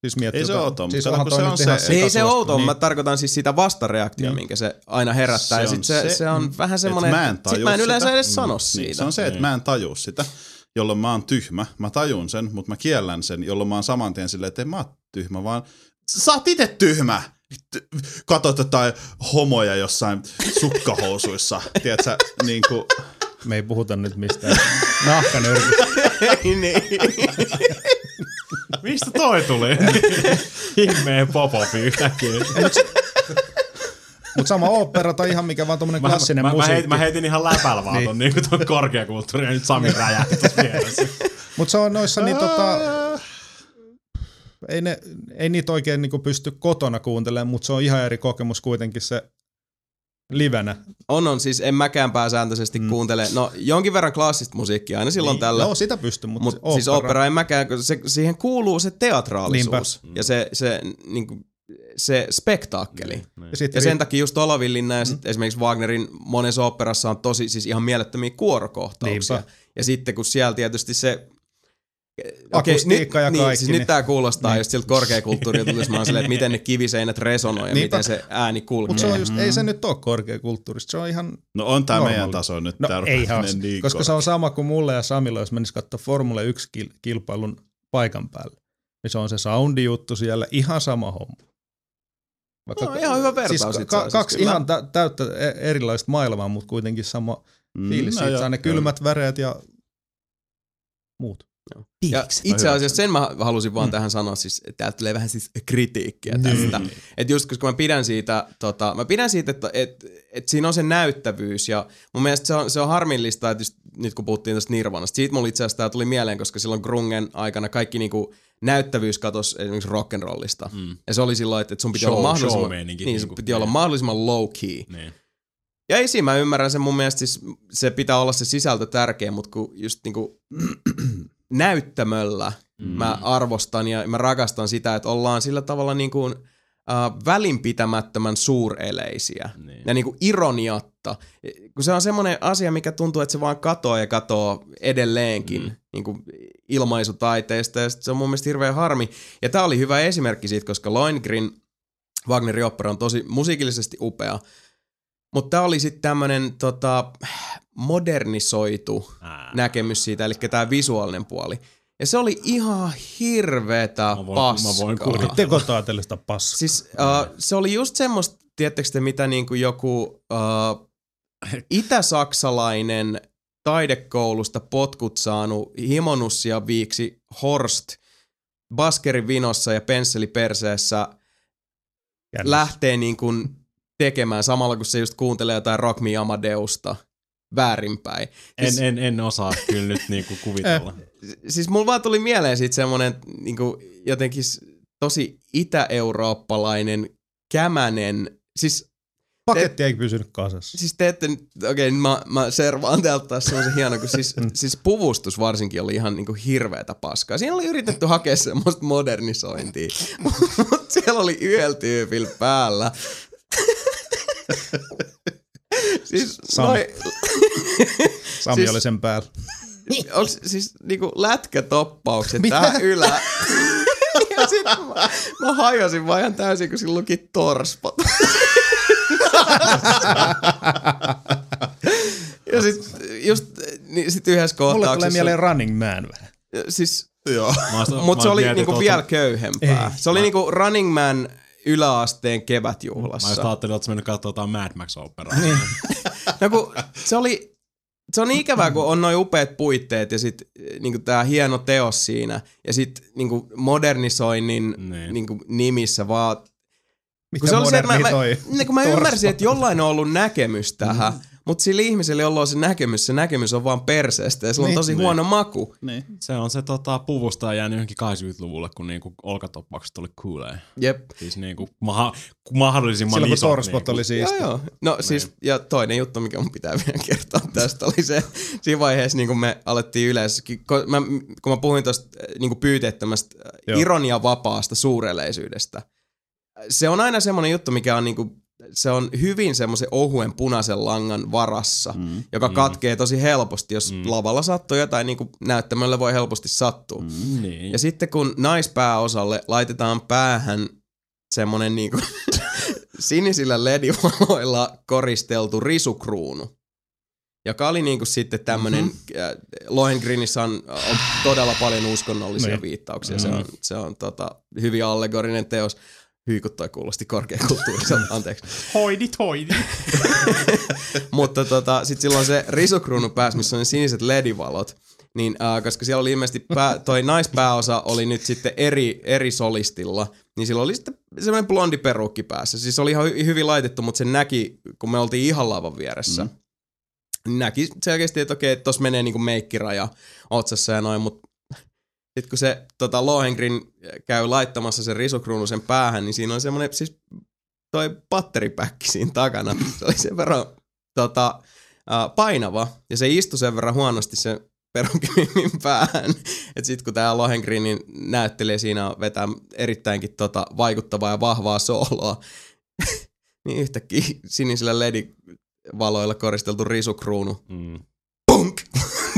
S2: Siis miettii,
S3: Ei se outoa,
S2: siis
S3: mutta se on se-
S1: Ei se
S2: sikasuosittu,
S1: outoa,
S2: niin.
S1: mä tarkoitan siis sitä vastareaktiota,
S2: Niin.
S1: minkä se aina herättää.
S3: Se
S1: ja sit
S3: on
S1: se,
S3: se-
S1: se, se on vähän semmoinen,
S3: mä en
S1: että sit mä en yleensä
S3: sitä.
S1: edes sano
S3: Niin,
S1: siitä.
S3: se on se, että
S4: Niin.
S3: mä en taju sitä, jolloin mä oon tyhmä. Mä tajun sen, mutta mä kiellän sen, jolloin mä oon saman tien silleen, että en mä oon tyhmä, vaan sä oot itse tyhmä. Katot jotain homoja jossain sukkahousuissa. Tiedätkö, niin kuin,
S2: Me ei puhuta nyt mistään nahkanyrkistä.
S1: Ei niin.
S4: Mistä toi tuli? Himmeen pop-upi yhtäkkiä.
S2: Mutta sama opera tai ihan mikä vaan tommonen klassinen
S4: mä, mä,
S2: musiikki.
S4: heitin, mä heitin ihan läpällä vaan
S2: Niin.
S4: ton, niin ton korkeakulttuurin ja nyt Sami räjähti tuossa vieressä.
S2: Mutta se on noissa niin tota, ei, ne, ei niitä oikein niinku pysty kotona kuuntelemaan, mutta se on ihan eri kokemus kuitenkin se livenä.
S1: On, on, siis en mäkään pääsääntöisesti mm. kuuntele, no jonkin verran klassista musiikkia aina silloin niin, tällä.
S2: Joo, sitä pystyy, mutta
S1: Mutta
S2: Mut,
S1: siis opera en mäkään, kun se, siihen kuuluu se teatraalisuus ja se, se, niinku, se spektaakkeli.
S4: Niin.
S2: Ja, sit
S1: Ja sen takia just Olavillin ja sit esimerkiksi Wagnerin monessa operassa on tosi siis ihan mielettömiä kuorokohtauksia.
S2: Niinpä.
S1: Ja sitten kun siellä tietysti se
S2: Akustiikka
S1: nyt,
S2: ja
S1: niin,
S2: kaikki,
S1: Siis
S2: niin-
S1: nyt tää kuulostaa
S2: Niin.
S1: just siltä korkeakulttuurilta, mä oon silleen, että miten ne kiviseinät resonoi ja
S2: Niinpä.
S1: miten se ääni kulkee.
S2: Mutta se on just, ei se nyt ole korkeakulttuurista, se on ihan,
S3: No on tää
S2: Normaali.
S3: meidän taso nyt.
S2: no ei has,
S3: niin
S2: koska se on sama kuin mulle ja Samilla, jos menis katsoa Formula 1-kilpailun paikan päälle. Niin se on se soundi juttu siellä, ihan sama homma. Vaikka,
S1: No, ihan hyvä vertaus
S2: siis
S1: itse
S2: ka-
S1: asiassa,
S2: kaksi
S1: kyllä.
S2: ihan tä- täyttä e- erilaista maailmaa, mutta kuitenkin sama
S3: Mm,
S2: fiilis.
S3: no
S2: Siitä saa ne kylmät väreet ja muut.
S1: Ja itse asiassa sen mä halusin vaan mm. tähän sanoa, siis että täältä tulee vähän siis kritiikkiä tästä. Että just koska mä pidän siitä, tota, mä pidän siitä, että et, et siinä on se näyttävyys ja mun mielestä se on, se on harmillista, että just, nyt kun puhuttiin tästä Nirvanasta, siitä mulla itse asiassa tää tuli mieleen, koska silloin Grungen aikana kaikki niinku näyttävyys katosi esimerkiksi rock'n'rollista. Mm. Ja se oli silloin, että, että sun piti
S4: Show-
S1: olla mahdollisimman, niin,
S4: niinku,
S1: sun piti olla
S4: niin.
S1: mahdollisimman low key.
S4: Niin.
S1: Ja ei siinä, mä ymmärrän sen mun mielestä siis se pitää olla se sisältö tärkeä, mutta kun just niinku näyttämöllä mm. mä arvostan ja mä rakastan sitä, että ollaan sillä tavalla niin kuin äh, välinpitämättömän suureleisiä
S4: Niin.
S1: ja niin kuin ironiatta. Kun se on semmoinen asia, mikä tuntuu, että se vaan katoaa ja katoaa edelleenkin mm. niin kuin ilmaisutaiteesta ja se on mun mielestä hirveän harmi. Ja tää oli hyvä esimerkki siitä, koska Lohengrin Wagnerin opera on tosi musiikillisesti upea, mutta tää oli sitten tämmönen tota, modernisoitu
S4: Ää.
S1: näkemys siitä, eli tämä visuaalinen puoli. Ja se oli ihan hirveetä
S4: Mä voin- mä
S1: paskaa.
S4: voin kuvitella.
S2: Tekotaan tällaista paskaa.
S1: Siis uh, se oli just semmoista, tiedättekö te mitä niinku joku uh, itä-saksalainen taidekoulusta potkut saanut himonussia viiksi Horst baskerin vinossa ja pensseli perseessä
S2: Jännä.
S1: lähtee niin kuin tekemään samalla, kun se just kuuntelee jotain Rock Me Amadeusta väärinpäin. Siis-
S4: En, en, en osaa kyllä nyt niinku kuvitella.
S1: siis mulla vaan tuli mieleen siitä semmonen niinku, jotenkin tosi itä-eurooppalainen kämänen, siis,
S2: Paketti ei pysynyt kasassa.
S1: siis te ette, okei okay, mä, mä servaan täältä taas semmoisen hienon, kun siis, siis puvustus varsinkin oli ihan niinku hirveetä paskaa. Siinä oli yritetty hakea semmoista modernisointia, mutta siellä oli tyypillä päällä. Siis
S2: Sami.
S1: noi,
S2: Sami
S1: siis-
S2: oli sen päällä.
S1: onks siis niinku lätkätoppaukset tähän ylä. ja sit mä, mä hajosin vaan ihan täysin, kun sillä luki torspot. ja sit just niin sit yhdessä
S2: Mulle tulee
S1: kohtauksessa...
S2: mieleen Running Man vähän.
S1: Siis,
S3: Joo.
S4: Mä oon-
S1: mut
S4: mä
S1: se oli niinku
S4: että
S1: vielä köyhempää.
S2: Ei.
S1: Se oli niinku Running Man yläasteen
S4: Mä just
S1: kevätjuhlassa.
S4: ajattelin, että mennyt katsoa jotain Mad Max-operaa.
S2: Niin.
S1: No kun se oli, se on niin ikävää, kun on noin upeat puitteet ja sit niinku tää hieno teos siinä ja sit niinku modernisoinnin
S4: Niin.
S1: niinku nimissä vaan
S2: Mitä
S1: kun se oli se, että mä, mä, niin kun mä ymmärsin, että jollain on ollut näkemys tähän, mm. Mutta sillä ihmisellä, jolla on se näkemys, se näkemys on vaan perseestä ja sillä on
S2: Niin.
S1: tosi
S3: Niin.
S1: huono maku.
S3: Niin.
S4: Se on se tota, puvusta jäänyt johonkin 80-luvulle, kun niinku olkatoppaukset oli cooleja.
S1: Jep.
S4: Siis niinku maha, mahdollisimman
S2: Silloin
S4: isot.
S2: torspot
S4: niinku.
S2: oli siisti.
S1: Joo, joo. No siis, ja toinen juttu, mikä mun pitää vielä kertoa tästä, oli se, siinä vaiheessa niin kun me alettiin yleensä, kun mä, kun mä puhuin tuosta niin pyyteettömästä
S2: Joo.
S1: ironia vapaasta suureleisyydestä, se on aina semmoinen juttu, mikä on niinku, se on hyvin semmoisen ohuen punaisen langan varassa, mm. joka katkee tosi helposti, jos mm. lavalla sattuu jotain, niin kuin näyttämöllä voi helposti sattua. Mm.
S4: Niin.
S1: Ja sitten kun naispääosalle laitetaan päähän semmonen niinku sinisillä ledivaloilla koristeltu risukruunu, joka oli niinku sitten tämmönen, mm-hmm. Lohengrinissä on, on todella paljon uskonnollisia
S2: Niin.
S1: viittauksia, se on, se on tota, hyvin allegorinen teos. Hyykut toi kuulosti korkeakulttuuriselta, anteeksi.
S4: Hoidit, hoidit.
S1: Mutta tota, sitten silloin se risukruunu päässä, missä on ne siniset ledivalot, niin äh, koska siellä oli ilmeisesti pää, toi naispääosa oli nyt sitten eri, eri solistilla, niin sillä oli sitten semmoinen blondi perukki päässä. Siis se oli ihan hy- hyvin laitettu, mutta se näki, kun me oltiin ihan laavan vieressä, mm. näki selkeästi, että okei, että tossa menee niinku meikkiraja otsassa ja noin, mutta sitten kun se tota, Lohengrin käy laittamassa sen risukruunu sen päähän, niin siinä on semmoinen siis toi batteripäkki siinä takana, se oli sen verran tota, äh, painava. Ja se istui sen verran huonosti se perunkivimmin päähän. että sit kun tää Lohengrinin näyttelee siinä vetää erittäinkin tota, vaikuttavaa ja vahvaa sooloa, niin yhtäkkiä sinisillä ledivaloilla koristeltu risukruunu.
S4: Mm.
S1: punk,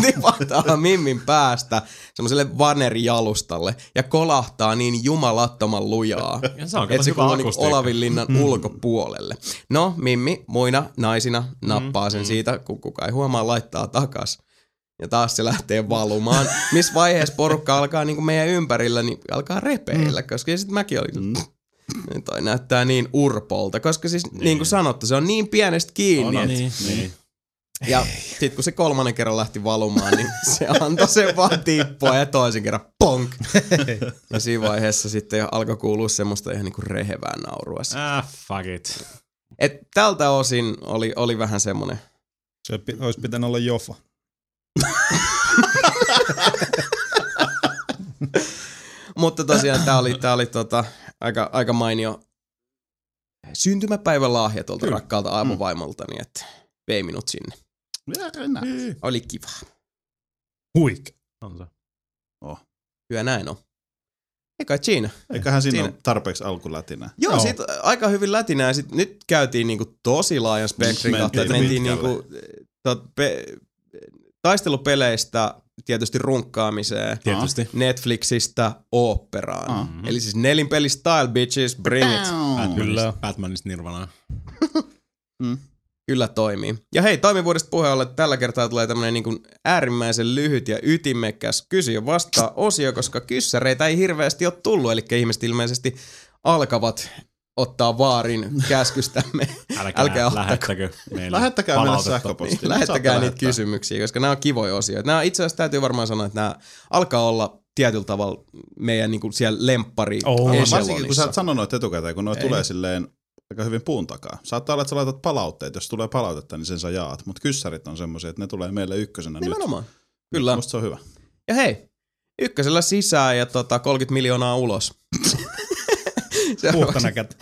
S1: tipahtaa Mimmin päästä semmoiselle vanerijalustalle ja kolahtaa niin jumalattoman lujaa,
S4: Ja se on
S1: että se kuuluu niinku
S4: akustiikka.
S1: Olavinlinnan mm. ulkopuolelle. No, Mimmi muina naisina nappaa
S4: Mm,
S1: sen
S4: mm.
S1: siitä, kun kukaan ei huomaa, laittaa takas. Ja taas se lähtee valumaan. Missä vaiheessa porukka alkaa niin kuin meidän ympärillä, niin alkaa repeillä, koska sitten mäkin olin, mm. toi näyttää niin urpolta, koska siis niin, niin kuin sanottu, se on niin pienestä kiinni,
S3: on.
S1: että
S4: Niin, niin.
S1: Ja sitten kun se kolmannen kerran lähti valumaan, niin se antoi sen vaan tippua ja toisen kerran ponk. Ja siinä vaiheessa sitten alkoi kuulua semmoista ihan niinku rehevää naurua.
S4: Ah, fuck it.
S1: Et tältä osin oli, oli vähän semmoinen.
S2: Se olisi pitänyt olla Jofa.
S1: Mutta tosiaan tää oli, tää oli tota, aika, aika mainio syntymäpäivän lahja tuolta
S3: Kyllä.
S1: rakkaalta aamuvaimoltani, että vei minut sinne.
S3: Ja, näin.
S1: Oli kiva.
S2: Huik.
S4: On se.
S1: Hyvä näin on. Eikä siinä.
S3: Eiköhän siinä
S1: Siinä-
S3: ole tarpeeksi alkulätinää.
S1: Joo,
S2: Joo.
S1: sit aika hyvin lätinää. Sit nyt käytiin niinku tosi laajan spektrin kautta. että Mentiin niinku, tot, pe, taistelupeleistä tietysti runkkaamiseen.
S4: Tietysti.
S1: Netflixistä oopperaan.
S3: Ah.
S4: Mhm.
S1: Eli siis nelinpeli style bitches, bring it.
S4: Batmanista,
S2: Kyllä.
S4: Batmanista Nirvana.
S1: Kyllä toimii. Ja hei, toimivuudesta puheen ollen tällä kertaa tulee tämmönen niin äärimmäisen lyhyt ja ytimekäs kysy ja vastaa osio, koska kyssäreitä ei hirveästi ole tullut, eli ihmiset ilmeisesti alkavat ottaa vaarin käskystämme.
S4: Älkää,
S1: Älkää ottako.
S4: lähettäkö meille
S3: Lähettäkää meille sähköpostia.
S1: Niin, lähettäkää niitä
S3: lähettää.
S1: kysymyksiä, koska nämä on kivoja osioita. Nämä itse asiassa täytyy varmaan sanoa, että nämä alkaa olla tietyllä tavalla meidän niin kuin siellä lemppari echelonissa.
S3: varsinkin kun sä et sanonut etukäteen, kun noi
S1: Ei.
S3: tulee silleen aika hyvin puun takaa. Saattaa olla, että sä laitat palautteet, jos tulee palautetta, niin sen sä jaat. Mutta kyssärit on semmoisia, että ne tulee meille ykkösenä
S1: Nimenomaan.
S3: nyt.
S1: Kyllä.
S3: Musta se on hyvä.
S1: Ja hei, ykkösellä sisään ja tota 30 miljoonaa ulos.
S2: Puhtana käteen.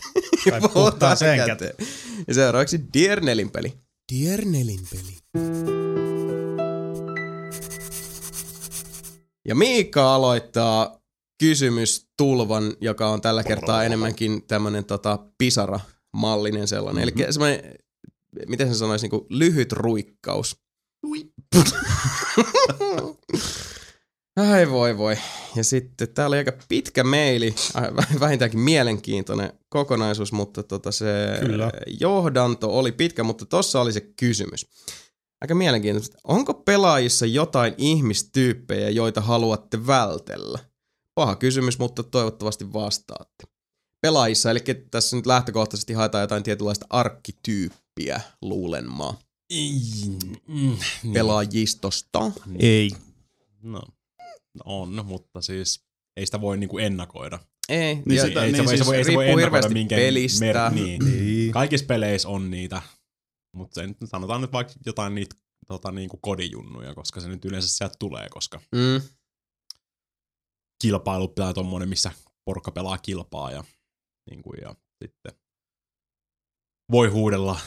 S2: Tai puhtaan sen käteen.
S1: Ja seuraavaksi Dear Nelinpeli. Dear Nelinpeli. Ja Miikka aloittaa kysymystulvan, joka on tällä kertaa enemmänkin tämmönen tota pisara-mallinen sellainen. Mm-hmm. Eli semmoinen, miten se sanoisi, niin lyhyt ruikkaus. Ai voi voi. Ja sitten täällä oli aika pitkä meili, äh, vähintäänkin mielenkiintoinen kokonaisuus, mutta tota se
S2: Kyllä.
S1: johdanto oli pitkä, mutta tossa oli se kysymys. Aika mielenkiintoista. Onko pelaajissa jotain ihmistyyppejä, joita haluatte vältellä? Paha kysymys, mutta toivottavasti vastaatte. Pelaajissa, eli tässä nyt lähtökohtaisesti haetaan jotain tietynlaista arkkityyppiä, luulen mä,
S4: Mm, niin.
S1: pelaajistosta.
S2: Ei.
S4: No, on, mutta siis ei sitä voi niinku ennakoida.
S1: Ei,
S3: Niin
S1: ja,
S3: sitä-
S4: ei,
S3: niin
S4: se
S3: siis
S4: voi, ei se voi ennakoida
S1: hirveästi
S4: minkä
S1: pelistä.
S4: Mer- niin.
S2: Niin.
S4: Kaikissa peleissä on niitä, mutta se nyt, sanotaan nyt vaikka jotain niitä tota, niinku kodijunnuja, koska se nyt yleensä sieltä tulee, koska
S1: mm,
S4: kilpailu pitää tommonen, missä porukka pelaa kilpaa ja, niin kuin, ja sitten voi huudella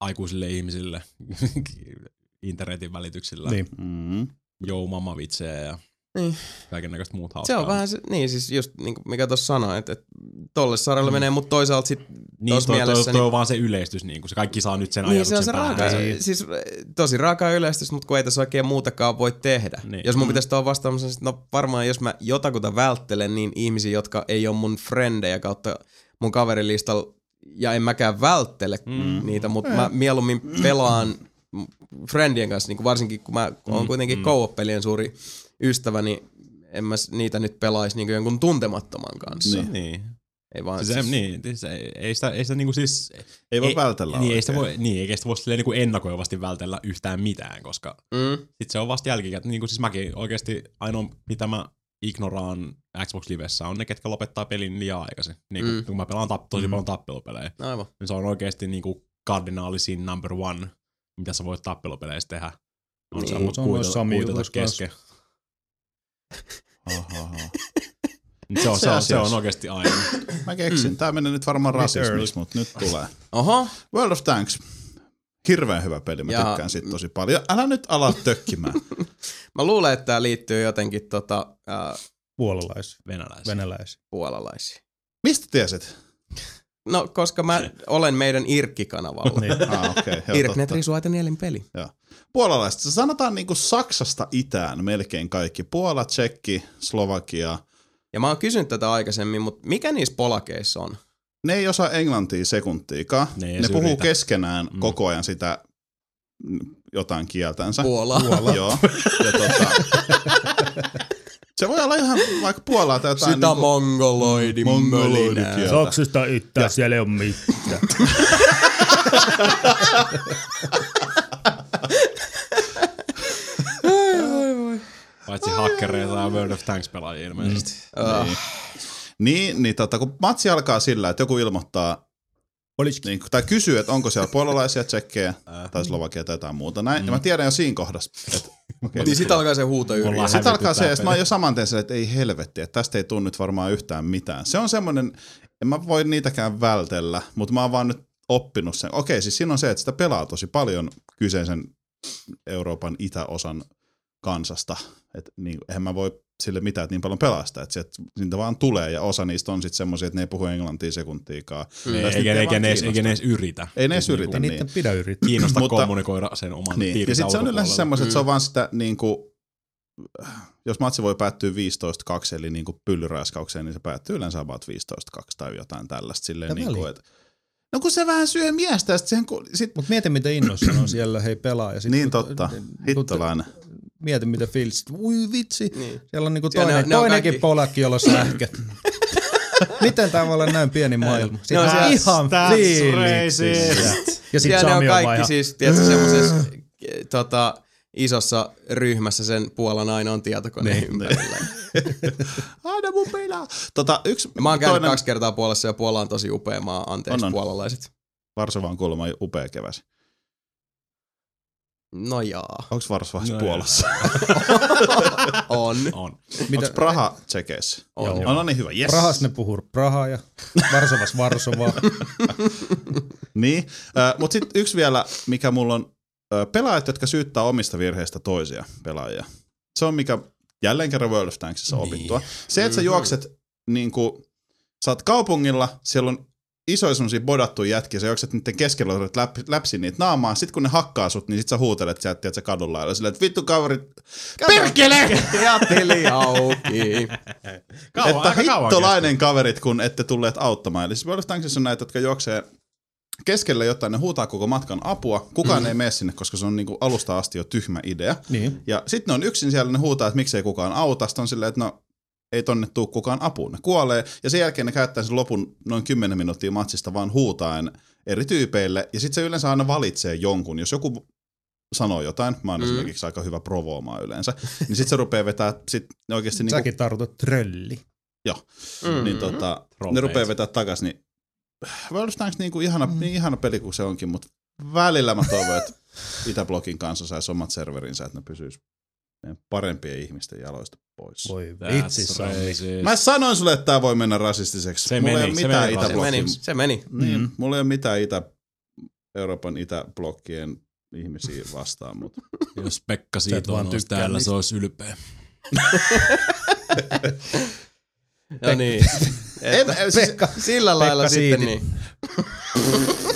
S4: aikuisille ihmisille internetin välityksillä
S2: Niin.
S3: Mm.
S4: jou mama vitsejä ja
S1: Niin.
S4: kaiken näköistä muut
S1: Se
S4: hauskaa.
S1: on vähän se, niin siis just niin kuin mikä tuossa sanoi, että, että tolle sarjalle mm. menee, mutta toisaalta sit
S4: niin, toi,
S1: mielessä,
S4: toi,
S1: niin-
S4: toi, on vaan se yleistys, niin kuin se kaikki saa nyt sen
S1: niin
S4: ajatuksen
S1: se on se raaka,
S2: Niin.
S1: se, siis tosi raaka yleistys, mutta kun ei tässä oikein muutakaan voi tehdä.
S4: Niin.
S1: Jos mun pitäisi tuohon vastaamassa, että no varmaan jos mä jotakuta välttelen niin ihmisiä, jotka ei ole mun frendejä kautta mun kaverilistalla, ja en mäkään välttele
S4: Mm.
S1: mm. niitä, mutta mä mieluummin pelaan friendien kanssa, niin kuin varsinkin kun mä oon
S4: Mm,
S1: kuitenkin
S4: mm.
S1: co-op-pelien suuri ystävä, niin en mä niitä nyt pelaisi niin jonkun tuntemattoman kanssa.
S3: Niin.
S4: Niin.
S1: Ei vaan
S4: Siis, siis, niin, siis ei, ei, sitä, ei sitä niinku siis...
S3: Ei voi vältellä
S4: Niin, ei sitä voi, niin, eikä sitä voi silleen niinku ennakoivasti vältellä yhtään mitään, koska
S1: Mm.
S4: sit se on vasta jälkikäteen. Niin kuin siis mäkin oikeasti ainoa, mitä mä ignoraan Xbox Livessä on ne, ketkä lopettaa pelin liian aikaisin. Niin kuin,
S1: Mm.
S4: kun mä pelaan tap, tosi
S2: Mm.
S4: paljon tappelupelejä,
S1: Aivan.
S4: niin se on oikeasti niinku kardinaalisin number one, mitä sä voit tappelupeleissä tehdä. On
S1: Niin.
S4: se, mut
S2: Se on
S4: kuitata,
S2: Sami
S4: kuitata kesken. Se on, se, on, se on oikeasti aina.
S3: Mä keksin. Tää menee nyt varmaan rasismiksi, mutta nyt tulee.
S1: Oho,
S3: World of Tanks. Hirveän hyvä peli, mä
S1: Ja-
S3: tykkään siitä tosi paljon. Älä nyt ala tökkimään.
S1: mä luulen, että tämä liittyy jotenkin tota, äh,
S2: Puolalaisia,
S4: Venäläisiä.
S2: venäläisiä.
S1: puolalaisiin.
S3: Mistä tiesit?
S1: No, koska mä olen meidän Irkki-kanavalla.
S2: Niin.
S3: Ah, okei. Okay,
S1: Irknet risuaita nielin peli.
S3: Puolalaiset. Sanotaan niinku Saksasta itään melkein kaikki. Puola, Tsekki, Slovakia.
S1: Ja mä oon kysynyt tätä aikaisemmin, mutta mikä niissä polakeissa on?
S3: Ne ei osaa englantia sekuntiikaan.
S4: Ne
S3: Ne, puhuu
S4: yritä.
S3: keskenään
S4: Mm.
S3: koko ajan sitä mm, jotain kieltänsä.
S1: Puola.
S2: Puola.
S3: Joo. Ja tota, se voi olla ihan vaikka Puolaa tai jotain.
S1: Sitä
S3: niinku-
S1: mongoloidin
S3: Mongoloidikieltä.
S1: mölinää.
S2: Saksasta itään, siellä ei ole mitään.
S4: Paitsi hakkereita ja World of Tanks pelaajia ilmeisesti.
S1: Ah,
S3: Niin. Niin, niin tota, kun matsi alkaa sillä, että joku ilmoittaa niin, tai kysyy, että onko siellä puolalaisia, tsekkejä tai slovakia tai jotain muuta. Näin, mm. ja mä tiedän jo siinä kohdassa, että okay,
S1: niin sit alkaa se huutoyri.
S4: Ollaan
S3: Sitten alkaa se, että mä oon jo saman tien että ei helvetti, että tästä ei tule nyt varmaan yhtään mitään. Se on semmoinen, en mä voi niitäkään vältellä, mutta mä oon vaan nyt oppinut sen. Okei, siis siinä on se, että sitä pelaa tosi paljon kyseisen Euroopan itäosan kansasta. Että niin, eihän mä voi sille mitään, että niin paljon pelaa sitä. Että sieltä, niitä vaan tulee ja osa niistä on sitten semmoisia, että ne ei puhu englantia sekuntiikaan.
S4: Ne,
S3: Tai
S4: eikä,
S3: sitten
S4: eikä,
S3: ei vaan
S4: ne edes, eikä ne edes yritä.
S3: Ei ne edes
S4: Siis
S3: yritä.
S2: Ei
S3: niin.
S2: niiden pidä yrittää.
S4: Kiinnosta
S3: Mutta-
S4: kommunikoida sen oman
S3: Niin. Ja sitten se on yleensä semmoiset, että se on
S1: Mm.
S3: vaan sitä niin kuin, jos matsi voi päättyä 15-2, eli niin kuin pyllyraiskaukseen, niin se päättyy yleensä about 15-2 tai jotain tällaista. Silleen
S2: Mitä
S3: niin kuin, että, no kun se vähän syö miestä, sit sen, kun, sit,
S2: Mutta mieti, miten innoissaan on siellä, hei pelaa. Ja sit,
S3: niin
S2: kun-
S3: totta,
S2: kun-
S3: hittolainen.
S2: Mieti, mitä fiilis. Ui vitsi.
S1: Niin.
S2: Siellä on niinku
S1: Siellä ne
S2: toinen,
S1: on- ne on
S2: toinenkin
S1: kaikki-
S2: polakki, jolla on sähköt. Miten tämä voi olla näin pieni maailma? Siinä
S1: on
S2: on
S1: siellä-
S2: ihan fiiliksissä. Ja sit
S1: Siellä ne on
S2: Sami on
S1: kaikki
S2: ihan,
S1: siis, tiedätkö, semmoisessa tota, isossa ryhmässä sen Puolan ainoan tietokoneen
S2: Niin.
S1: ympärillä.
S3: Aina mun pelaa. Tota, yksi,
S1: Mä oon käynyt
S3: toinen,
S1: kaksi kertaa Puolassa ja Puola on tosi upea maa. Anteeksi
S3: On, on.
S1: puolalaiset.
S3: Varsovan kuulemma upea keväsi.
S1: No jaa.
S3: Onko Varsovassa
S4: No
S3: Puolassa?
S1: On.
S4: On.
S3: Onko Praha Tsekeissä?
S1: On.
S3: No, no niin hyvä, yes.
S2: Prahas ne puhuu Prahaa ja Varsovas Varsovaa.
S3: Niin, mutta sitten yksi vielä, mikä mulla on, ö, pelaajat, jotka syyttää omista virheistä toisia pelaajia. Se on mikä jälleen kerran World of Tanksissa
S4: Niin.
S3: opittua. Se, että sä juokset niin kuin, sä oot kaupungilla, siellä on isoja semmosia bodattuja jätkiä, sä juokset niiden keskellä, otat läpi, läpsi niitä naamaa, sit kun ne hakkaa sut, niin sit sä huutelet sieltä, tiedät, sä kadun lailla, silleen, että vittu kaverit, perkele!
S1: Ja tili auki.
S4: Kauan,
S3: että hittolainen kaverit, kun ette tulleet auttamaan. Eli siis on näitä, jotka juoksee keskellä jotain, ne huutaa koko matkan apua. Kukaan mm. ei mene sinne, koska se on niinku alusta asti jo tyhmä idea.
S2: Niin.
S3: Ja sitten ne on yksin siellä, ne huutaa, että miksei kukaan auta. Sitten on silleen, että no ei tonne tuu kukaan apuun. Ne kuolee. Ja sen jälkeen ne käyttää sen lopun noin 10 minuuttia matsista vaan huutaen eri tyypeille. Ja sitten se yleensä aina valitsee jonkun. Jos joku sanoo jotain, mä oon mm. Esimerkiksi aika hyvä provoomaan yleensä, niin sitten se rupeaa vetää sit oikeasti niinku
S2: Säkin tartutat trölli.
S1: Mm.
S3: niin tota, ne rupeaa vetää takas, niin World of Tanks niinku ihana, mm. niin ihana peli kuin se onkin, mutta välillä mä toivon, että Itäblogin kanssa saisi omat serverinsä, että ne pysyis meidän parempien ihmisten jaloista pois.
S2: Voi
S4: That's
S2: vitsi Sami.
S4: racist.
S3: Mä sanoin sulle, että tää voi mennä rasistiseksi.
S4: Se
S3: mulla
S4: meni,
S3: ei ole
S4: se
S3: mitään
S4: meni
S1: Se meni, se meni.
S3: Niin,
S2: Mm.
S3: mulla ei ole mitään Itä, Euroopan Itäblokkien ihmisiä vastaan, mutta
S4: Jos Pekka siitä on täällä, se olisi ylpeä.
S1: No niin.
S2: Pekka,
S1: Sillä lailla
S2: Pekka
S1: sitten niin.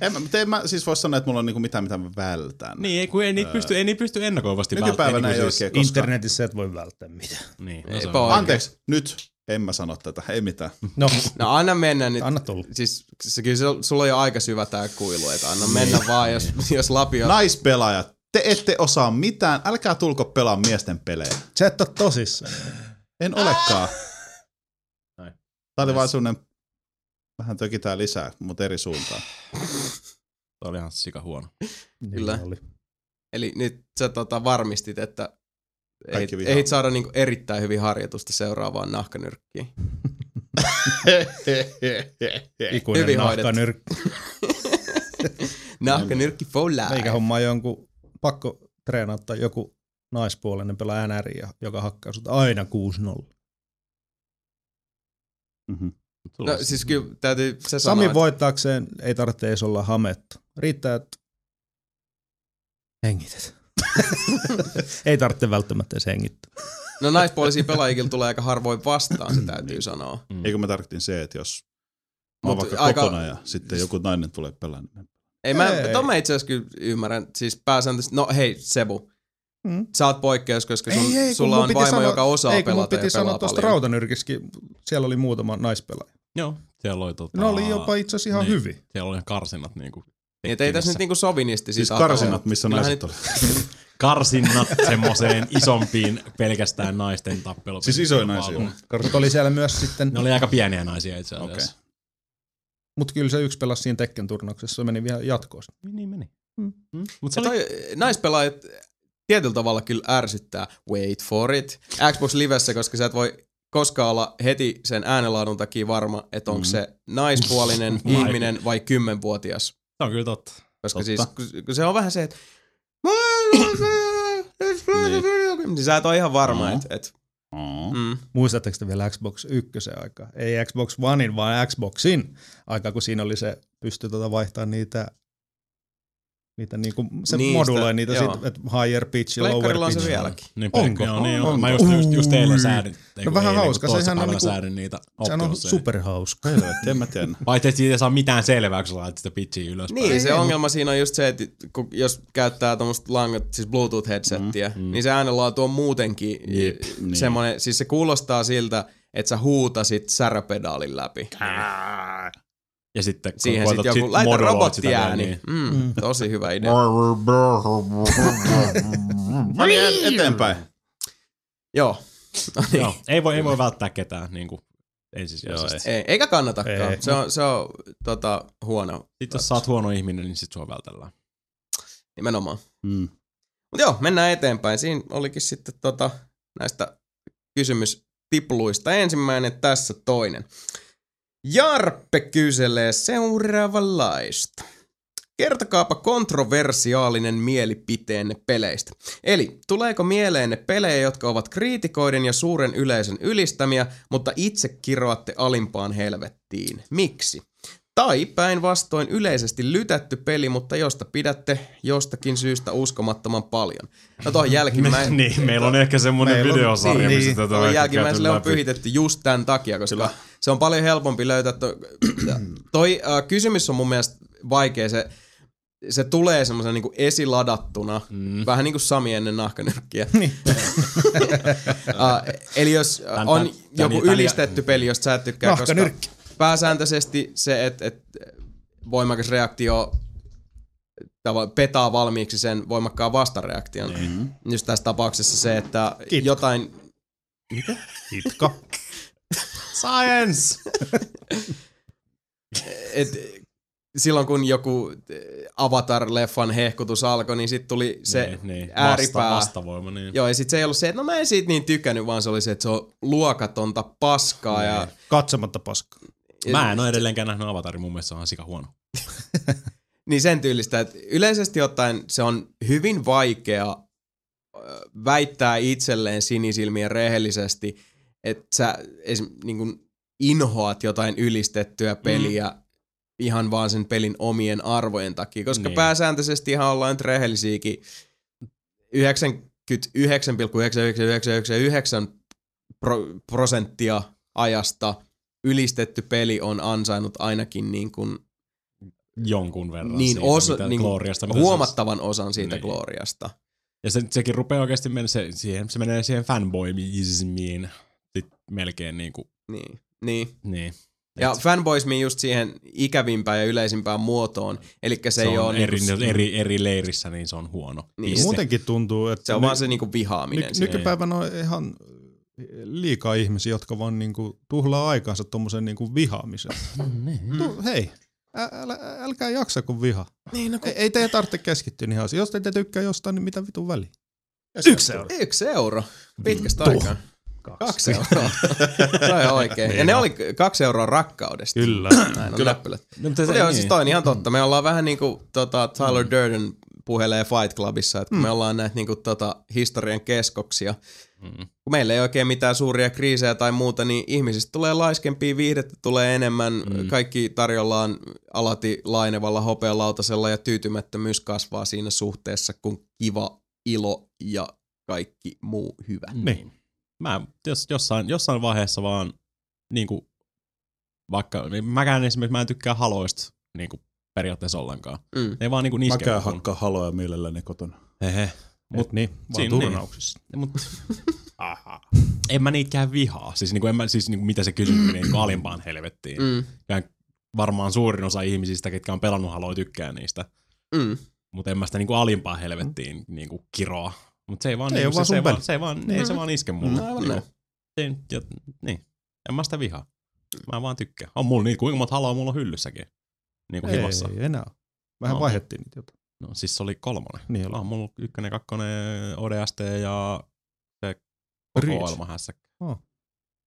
S3: en, mä- en mä siis voi sanoa, että mulla on niinku mitään, mitä mä vältän.
S4: Niin, ei, kun ei niitä pysty, ei niitä pysty ennakoivasti
S3: Nykypäivänä ei
S4: välttämään,
S3: oikein koskaan.
S2: Internetissä et voi välttää mitään.
S4: Niin, no
S1: Ei
S4: se.
S3: Anteeksi, nyt en mä sano tätä, ei mitään.
S2: No,
S1: No anna mennä nyt.
S2: anna tulla.
S1: Siis se, kyllä se, sulla on jo aika syvä tää kuilu, että anna mennä vaan, jos, jos Lapio...
S3: Naispelaajat, te ette osaa mitään, älkää tulko pelaa miesten pelejä.
S2: Sä et oo tosissaan.
S3: En olekaan.
S4: Näin.
S3: Tää oli vaan semmonen, vähän tökitään lisää, mutta eri suuntaan.
S4: Toi oli ihan sika huono.
S2: Niin
S1: Kyllä.
S2: oli.
S1: Eli nyt sä tota varmistit, että
S3: Kaikki
S1: ehdit, saada niinku erittäin hyvin harjoitusta seuraavaan nahkanyrkkiin.
S2: Ikuinen
S1: Hyvin
S2: nahkanyrkki.
S1: Nahkanyrkki for life.
S2: Eikä hommaa jonkun pakko treenata joku naispuolinen pelaa NR, joka hakkaa sut aina 6-0.
S1: No siis kyllä täytyy se
S2: Sami
S1: sanoa,
S2: voittaakseen ei tarvitse edes olla hamettu. Riittää, että hengität. ei tarvitse välttämättä edes hengittää.
S1: no naispuolisia pelaajia tulee aika harvoin vastaan, se täytyy sanoa.
S4: Mm.
S3: Eikö mä tarkoitin se, että jos mä oon
S1: Mut
S3: vaikka
S1: aika-
S3: kotona ja sitten joku nainen tulee pelaamaan. niin
S1: Ei, mä,
S2: Ei.
S1: mä itse asiassa kyllä ymmärrän. Siis pääsääntöisesti, no hei Sebu,
S2: Mm.
S1: sä oot poikkeus, koska sun,
S2: Ei, ei,
S1: sulla on vaimo,
S2: sanoa-
S1: joka osaa
S2: ei,
S1: pelata
S2: piti
S1: ja
S2: sanoa tuosta
S1: paljon.
S2: Rautanyrkissäkin, siellä oli muutama naispelaaja.
S4: Joo, siellä oli tota...
S2: Ne oli jopa itse asiassa ihan
S4: niin.
S2: hyviä.
S4: Siellä oli karsinat niinku
S1: Niin, et ei tässä nyt niinku sovinisti
S3: Siis
S1: siitä
S3: karsinat, missä naiset
S1: nyt-
S3: oli.
S4: karsinnat semmoiseen isompiin pelkästään naisten tappelu.
S3: Siis isoja naisia.
S2: Mutta oli siellä myös sitten,
S4: Ne oli aika pieniä naisia itse asiassa.
S3: Okei.
S2: mutta kyllä se yksi pelasi siinä Tekken turnauksessa, se meni vielä jatkoon.
S4: Niin, niin meni.
S2: Mm.
S4: Mm. Mut
S1: Se
S4: se oli...
S1: toi, naispelaajat tietyllä tavalla kyllä ärsyttää. Wait for it. Xbox Livessä, koska sä et voi koskaan olla heti sen äänenlaadun takia varma, että onko
S3: Mm.
S1: se naispuolinen ihminen vai kymmenvuotias.
S4: Se on kyllä totta.
S1: Koska
S3: Totta.
S1: siis, kun- se on vähän se, että niin sä et ole ihan varma,
S3: Mm.
S1: että et,
S3: Oo.
S1: mm.
S2: Muistatteko te vielä Xbox 1 aikaa? Ei Xbox Onein, vaan Xboxin aika, kun siinä oli se, pystyi tuota vaihtaa niitä, niitä niinku, se
S1: Niistä,
S2: moduloi niitä,
S1: joo.
S2: sit, että higher pitch ja lower
S1: Pleikkarilla on se
S2: pitch.
S1: vieläkin.
S4: Niin,
S2: Onko?
S4: Joo, niin,
S2: Onko?
S4: Mä just, just, just eilen säädin. ei
S2: No vähän
S4: eilen,
S2: hauska,
S4: kun
S2: sehän on niinku-
S4: säädin niitä
S2: Sehän on superhauska.
S3: Helvetti, en mä tiedä.
S4: Paitsi, että siitä ei saa mitään selvää, kun sä laitat sitä pitchiä ylöspäin.
S1: Niin,
S2: Ei,
S1: se
S2: ei,
S1: ongelma siinä on just se, että kun, jos käyttää tuommoista langat, siis Bluetooth-headsettiä, mm,
S4: mm.
S1: niin se äänenlaatu on muutenkin
S3: Jep, niin.
S1: semmoinen, siis se kuulostaa siltä, että sä huutasit säräpedaalin läpi.
S4: Ja sitten kun
S1: Siihen sitten joku,
S4: sit
S1: laita robottiääni.
S4: Niin.
S1: Mm,
S2: Mm.
S1: tosi hyvä idea.
S3: No niin, et- eteenpäin.
S1: Joo. No niin.
S4: Joo, ei voi, ei voi välttää ketään niin kuin ensisijaisesti.
S1: Ei, eikä kannatakaan.
S2: Ei.
S1: Se on, se on tota, huono.
S4: Sitten jos sä oot huono ihminen, niin sit sua vältellään.
S1: Nimenomaan.
S3: Mm.
S1: Mutta joo, mennään eteenpäin. Siinä olikin sitten tota, näistä kysymystipluista ensimmäinen, tässä toinen. Jarppe kyselee seuraavanlaista. Kertokaapa kontroversiaalinen mielipiteenne peleistä. Eli tuleeko mieleenne pelejä, jotka ovat kriitikoiden ja suuren yleisön ylistämiä, mutta itse kiroatte alimpaan helvettiin? Miksi? Tai päinvastoin yleisesti lytätty peli, mutta josta pidätte jostakin syystä uskomattoman paljon. No tuohon jälkimmäinen...
S4: niin, meillä on ehkä
S2: on-
S4: videosarja,
S2: niin,
S4: missä tätä
S1: Tuohon
S4: on
S1: jälkimmäiselle on pyhitetty just tämän takia, koska se on paljon helpompi löytää. To, toi äh, kysymys on mun mielestä vaikea. Se, se tulee semmoisen niin esiladattuna,
S4: Mm.
S1: vähän niin kuin Sami ennen nahkanyrkkiä.
S2: Niin.
S1: uh, eli jos
S4: Tän-
S1: on
S4: tän-
S1: joku
S4: tän- tän-
S1: ylistetty peli, josta sä et tykkää, koska pääsääntöisesti se, että et voimakas reaktio petaa valmiiksi sen voimakkaan vastareaktion.
S3: Mm.
S1: Just tässä tapauksessa se, että
S2: Kitko.
S1: jotain...
S2: Hitka.
S4: Science!
S1: Et, silloin kun joku eh, Avatar-leffan hehkutus alkoi, niin sitten tuli se
S4: niin, niin.
S1: ääripää.
S4: Vasta, vastavoima, niin.
S1: Joo, ja sitten se ei ollut se, että no mä en siitä niin tykännyt, vaan se oli se, että se on luokatonta paskaa. Ja,
S2: Katsomatta paskaa.
S4: Mä en ole edelleenkään nähnyt Avatarin, mun mielestä se on sika huono.
S1: Niin sen tyylistä, että yleisesti ottaen se on hyvin vaikea väittää itselleen sinisilmien rehellisesti, että sä esim, niin kuin inhoat jotain ylistettyä peliä mm. ihan vaan sen pelin omien arvojen takia, koska niin. Pääsääntöisesti ihan ollaan nyt rehellisiäkin 99,9999 pro- prosenttia ajasta ylistetty peli on ansainnut ainakin niin kuin
S4: Jonkun verran
S1: niin,
S4: siitä,
S1: osa,
S4: mitä
S1: niin
S4: gloriasta, mitä
S1: huomattavan osan siitä
S4: Niin.
S1: gloriasta.
S4: Se, ja se, sekin rupeaa oikeasti mennä, se, siihen, se menee siihen fanboyismiin melkein niin kuin,
S1: Niin. niin.
S4: niin.
S1: Ja
S4: Et
S1: fanboismi just siihen ikävimpään ja yleisimpään muotoon. Eli se,
S4: se
S1: ei
S4: on
S1: ole
S4: eri,
S1: niinku,
S4: eri, eri leirissä, niin se on huono.
S1: Niin.
S2: Muutenkin tuntuu, että
S1: se on vaan se niinku vihaaminen.
S2: Ny- nykypäivänä on ihan liikaa ihmisiä, jotka vaan niinku tuhlaa aikansa tommosen niinku vihaamiseen.
S4: Niin.
S2: Tu- hei, ä- älä, älkää jaksa kun viha.
S1: Niin, no,
S2: Ei, ei teidän tarvitse keskittyä niihin asioihin. Jos te tykkää jostain, niin mitä vitun väliä? Yksi euro.
S1: Yksi euro. Pitkästä aikaa. Kaksi euroa. se on oikein. Ja ne oli kaksi euroa rakkaudesta.
S2: Kyllä.
S1: Näin on
S3: Kyllä.
S4: No, mutta se,
S1: joo,
S4: niin.
S1: siis toi on ihan totta. Me ollaan vähän niinku tota, Tyler Durden puhelee Fight Clubissa, että kun me ollaan näitä niinku tota, historian keskoksia,
S4: Mm.
S1: kun meillä ei oikein mitään suuria kriisejä tai muuta, niin ihmisistä tulee laiskempia, viihdettä tulee enemmän, mm. kaikki tarjollaan alati lainevalla hopealautasella ja tyytymättömyys kasvaa siinä suhteessa, kun kiva, ilo ja kaikki muu hyvä.
S2: Niin.
S4: Mä jos, jossain, jossain vaiheessa vaan niinku, vaikka, niin mäkään esimerkiksi mä en tykkää haloista niinku, periaatteessa ollenkaan.
S1: Mm.
S4: Ne ei vaan niinku
S3: Mä
S4: niskee.
S3: käyn hakkaa haloja mielelläni kotona.
S4: Hehe.
S2: Mut niin, vaan
S4: Siinä niin.
S2: turnauksissa.
S4: Mut, en mä niitäkään vihaa. Siis, niinku, en mä, siis niinku, mitä se kysymys niin alimpaan helvettiin.
S1: Mm.
S4: Ja varmaan suurin osa ihmisistä, ketkä on pelannut haloja, tykkää niistä.
S1: Mm.
S4: Mutta en mä sitä niinku alimpaan helvettiin niinku kiroa. Mutta se ei vaan,
S2: ei
S4: niinku,
S2: vaan
S4: se, se, vaan, se, ei vaan, ei se vaan iske mulle.
S1: Mm, aivan
S4: Niinku,
S1: näin.
S4: se, ja, niin. En mä sitä vihaa. Mä vaan tykkään. On mulla niitä, kuinka monta haloa mulla on hyllyssäkin. Niinku himassa.
S2: Ei enää. Vähän
S4: No.
S2: vaihdettiin niitä jotain.
S4: No siis se oli kolmonen.
S2: Niin
S4: Niin
S2: oli.
S4: on mulla ykkönen, kakkonen, ODST ja se
S2: Reach.
S4: kokoelmahässäkkä.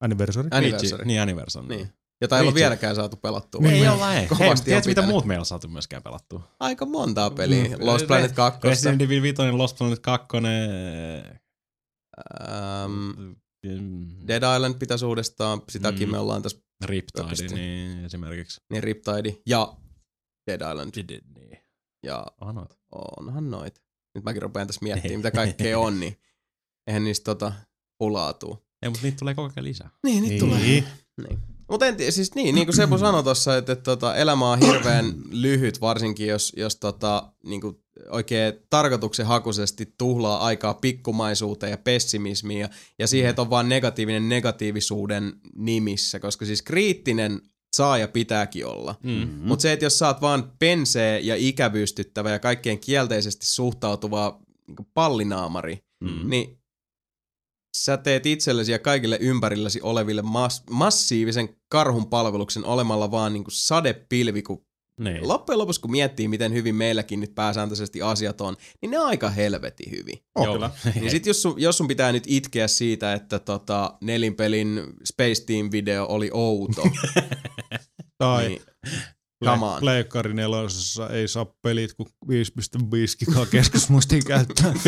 S2: Anniversary.
S1: Anniversary.
S4: Niin, Anniversary.
S1: Niin. Jota ei ole vieläkään saatu pelattua.
S4: Ei
S1: vaikka
S4: olla, ei. Hei,
S1: kovasti
S4: tiedätkö
S1: on
S4: mitä muut meillä on saatu myöskään pelattua?
S1: Aika montaa peliä.
S4: Mm.
S1: Lost Planet 2.
S4: Resident Evil 5, Lost Planet 2,
S1: Um,
S4: mm,
S1: Dead Island pitäisi uudestaan. Sitäkin
S4: Mm.
S1: me ollaan tässä.
S4: Riptide, niin esimerkiksi.
S1: Niin Riptide ja Dead Island.
S4: Niin.
S1: Ja
S4: Onhan noita.
S1: onhan noit. Nyt mäkin rupean tässä miettimään, mitä kaikkea on, niin eihän niistä tota pulaatuu.
S4: Ei, mutta niitä tulee koko ajan lisää.
S1: Niin, niitä
S2: Niin.
S1: tulee. Niin. Mutta en tiedä, siis niin, niin kuin Sepu sanoi tuossa, että, että tota, elämä on hirveän lyhyt, varsinkin jos, jos tota, niin kuin oikein tarkoituksenhakuisesti tuhlaa aikaa pikkumaisuuteen ja pessimismiin ja, ja siihen, että on vaan negatiivinen negatiivisuuden nimissä, koska siis kriittinen saa ja pitääkin olla.
S4: Mm.
S1: Mm. Mutta se, että jos oot vaan pensee ja ikävystyttävä ja kaikkeen kielteisesti suhtautuva niin pallinaamari,
S4: Mm.
S1: niin sä teet itsellesi ja kaikille ympärilläsi oleville mas- massiivisen karhun palveluksen olemalla vaan niin kuin sadepilvi, kun
S4: Niin.
S1: loppujen lopuksi kun miettii, miten hyvin meilläkin nyt pääsääntöisesti asiat on, niin ne on aika helvetin hyvin.
S3: Oh,
S4: Joo.
S3: kyllä.
S1: Niin sit jos sun, jos sun pitää nyt itkeä siitä, että tota, nelinpelin Space Team video oli outo,
S2: Tai
S1: niin on.
S2: Pleikkari nelosessa ei saa pelit kuin 5.5 gigaa keskusmuistiin käyttää.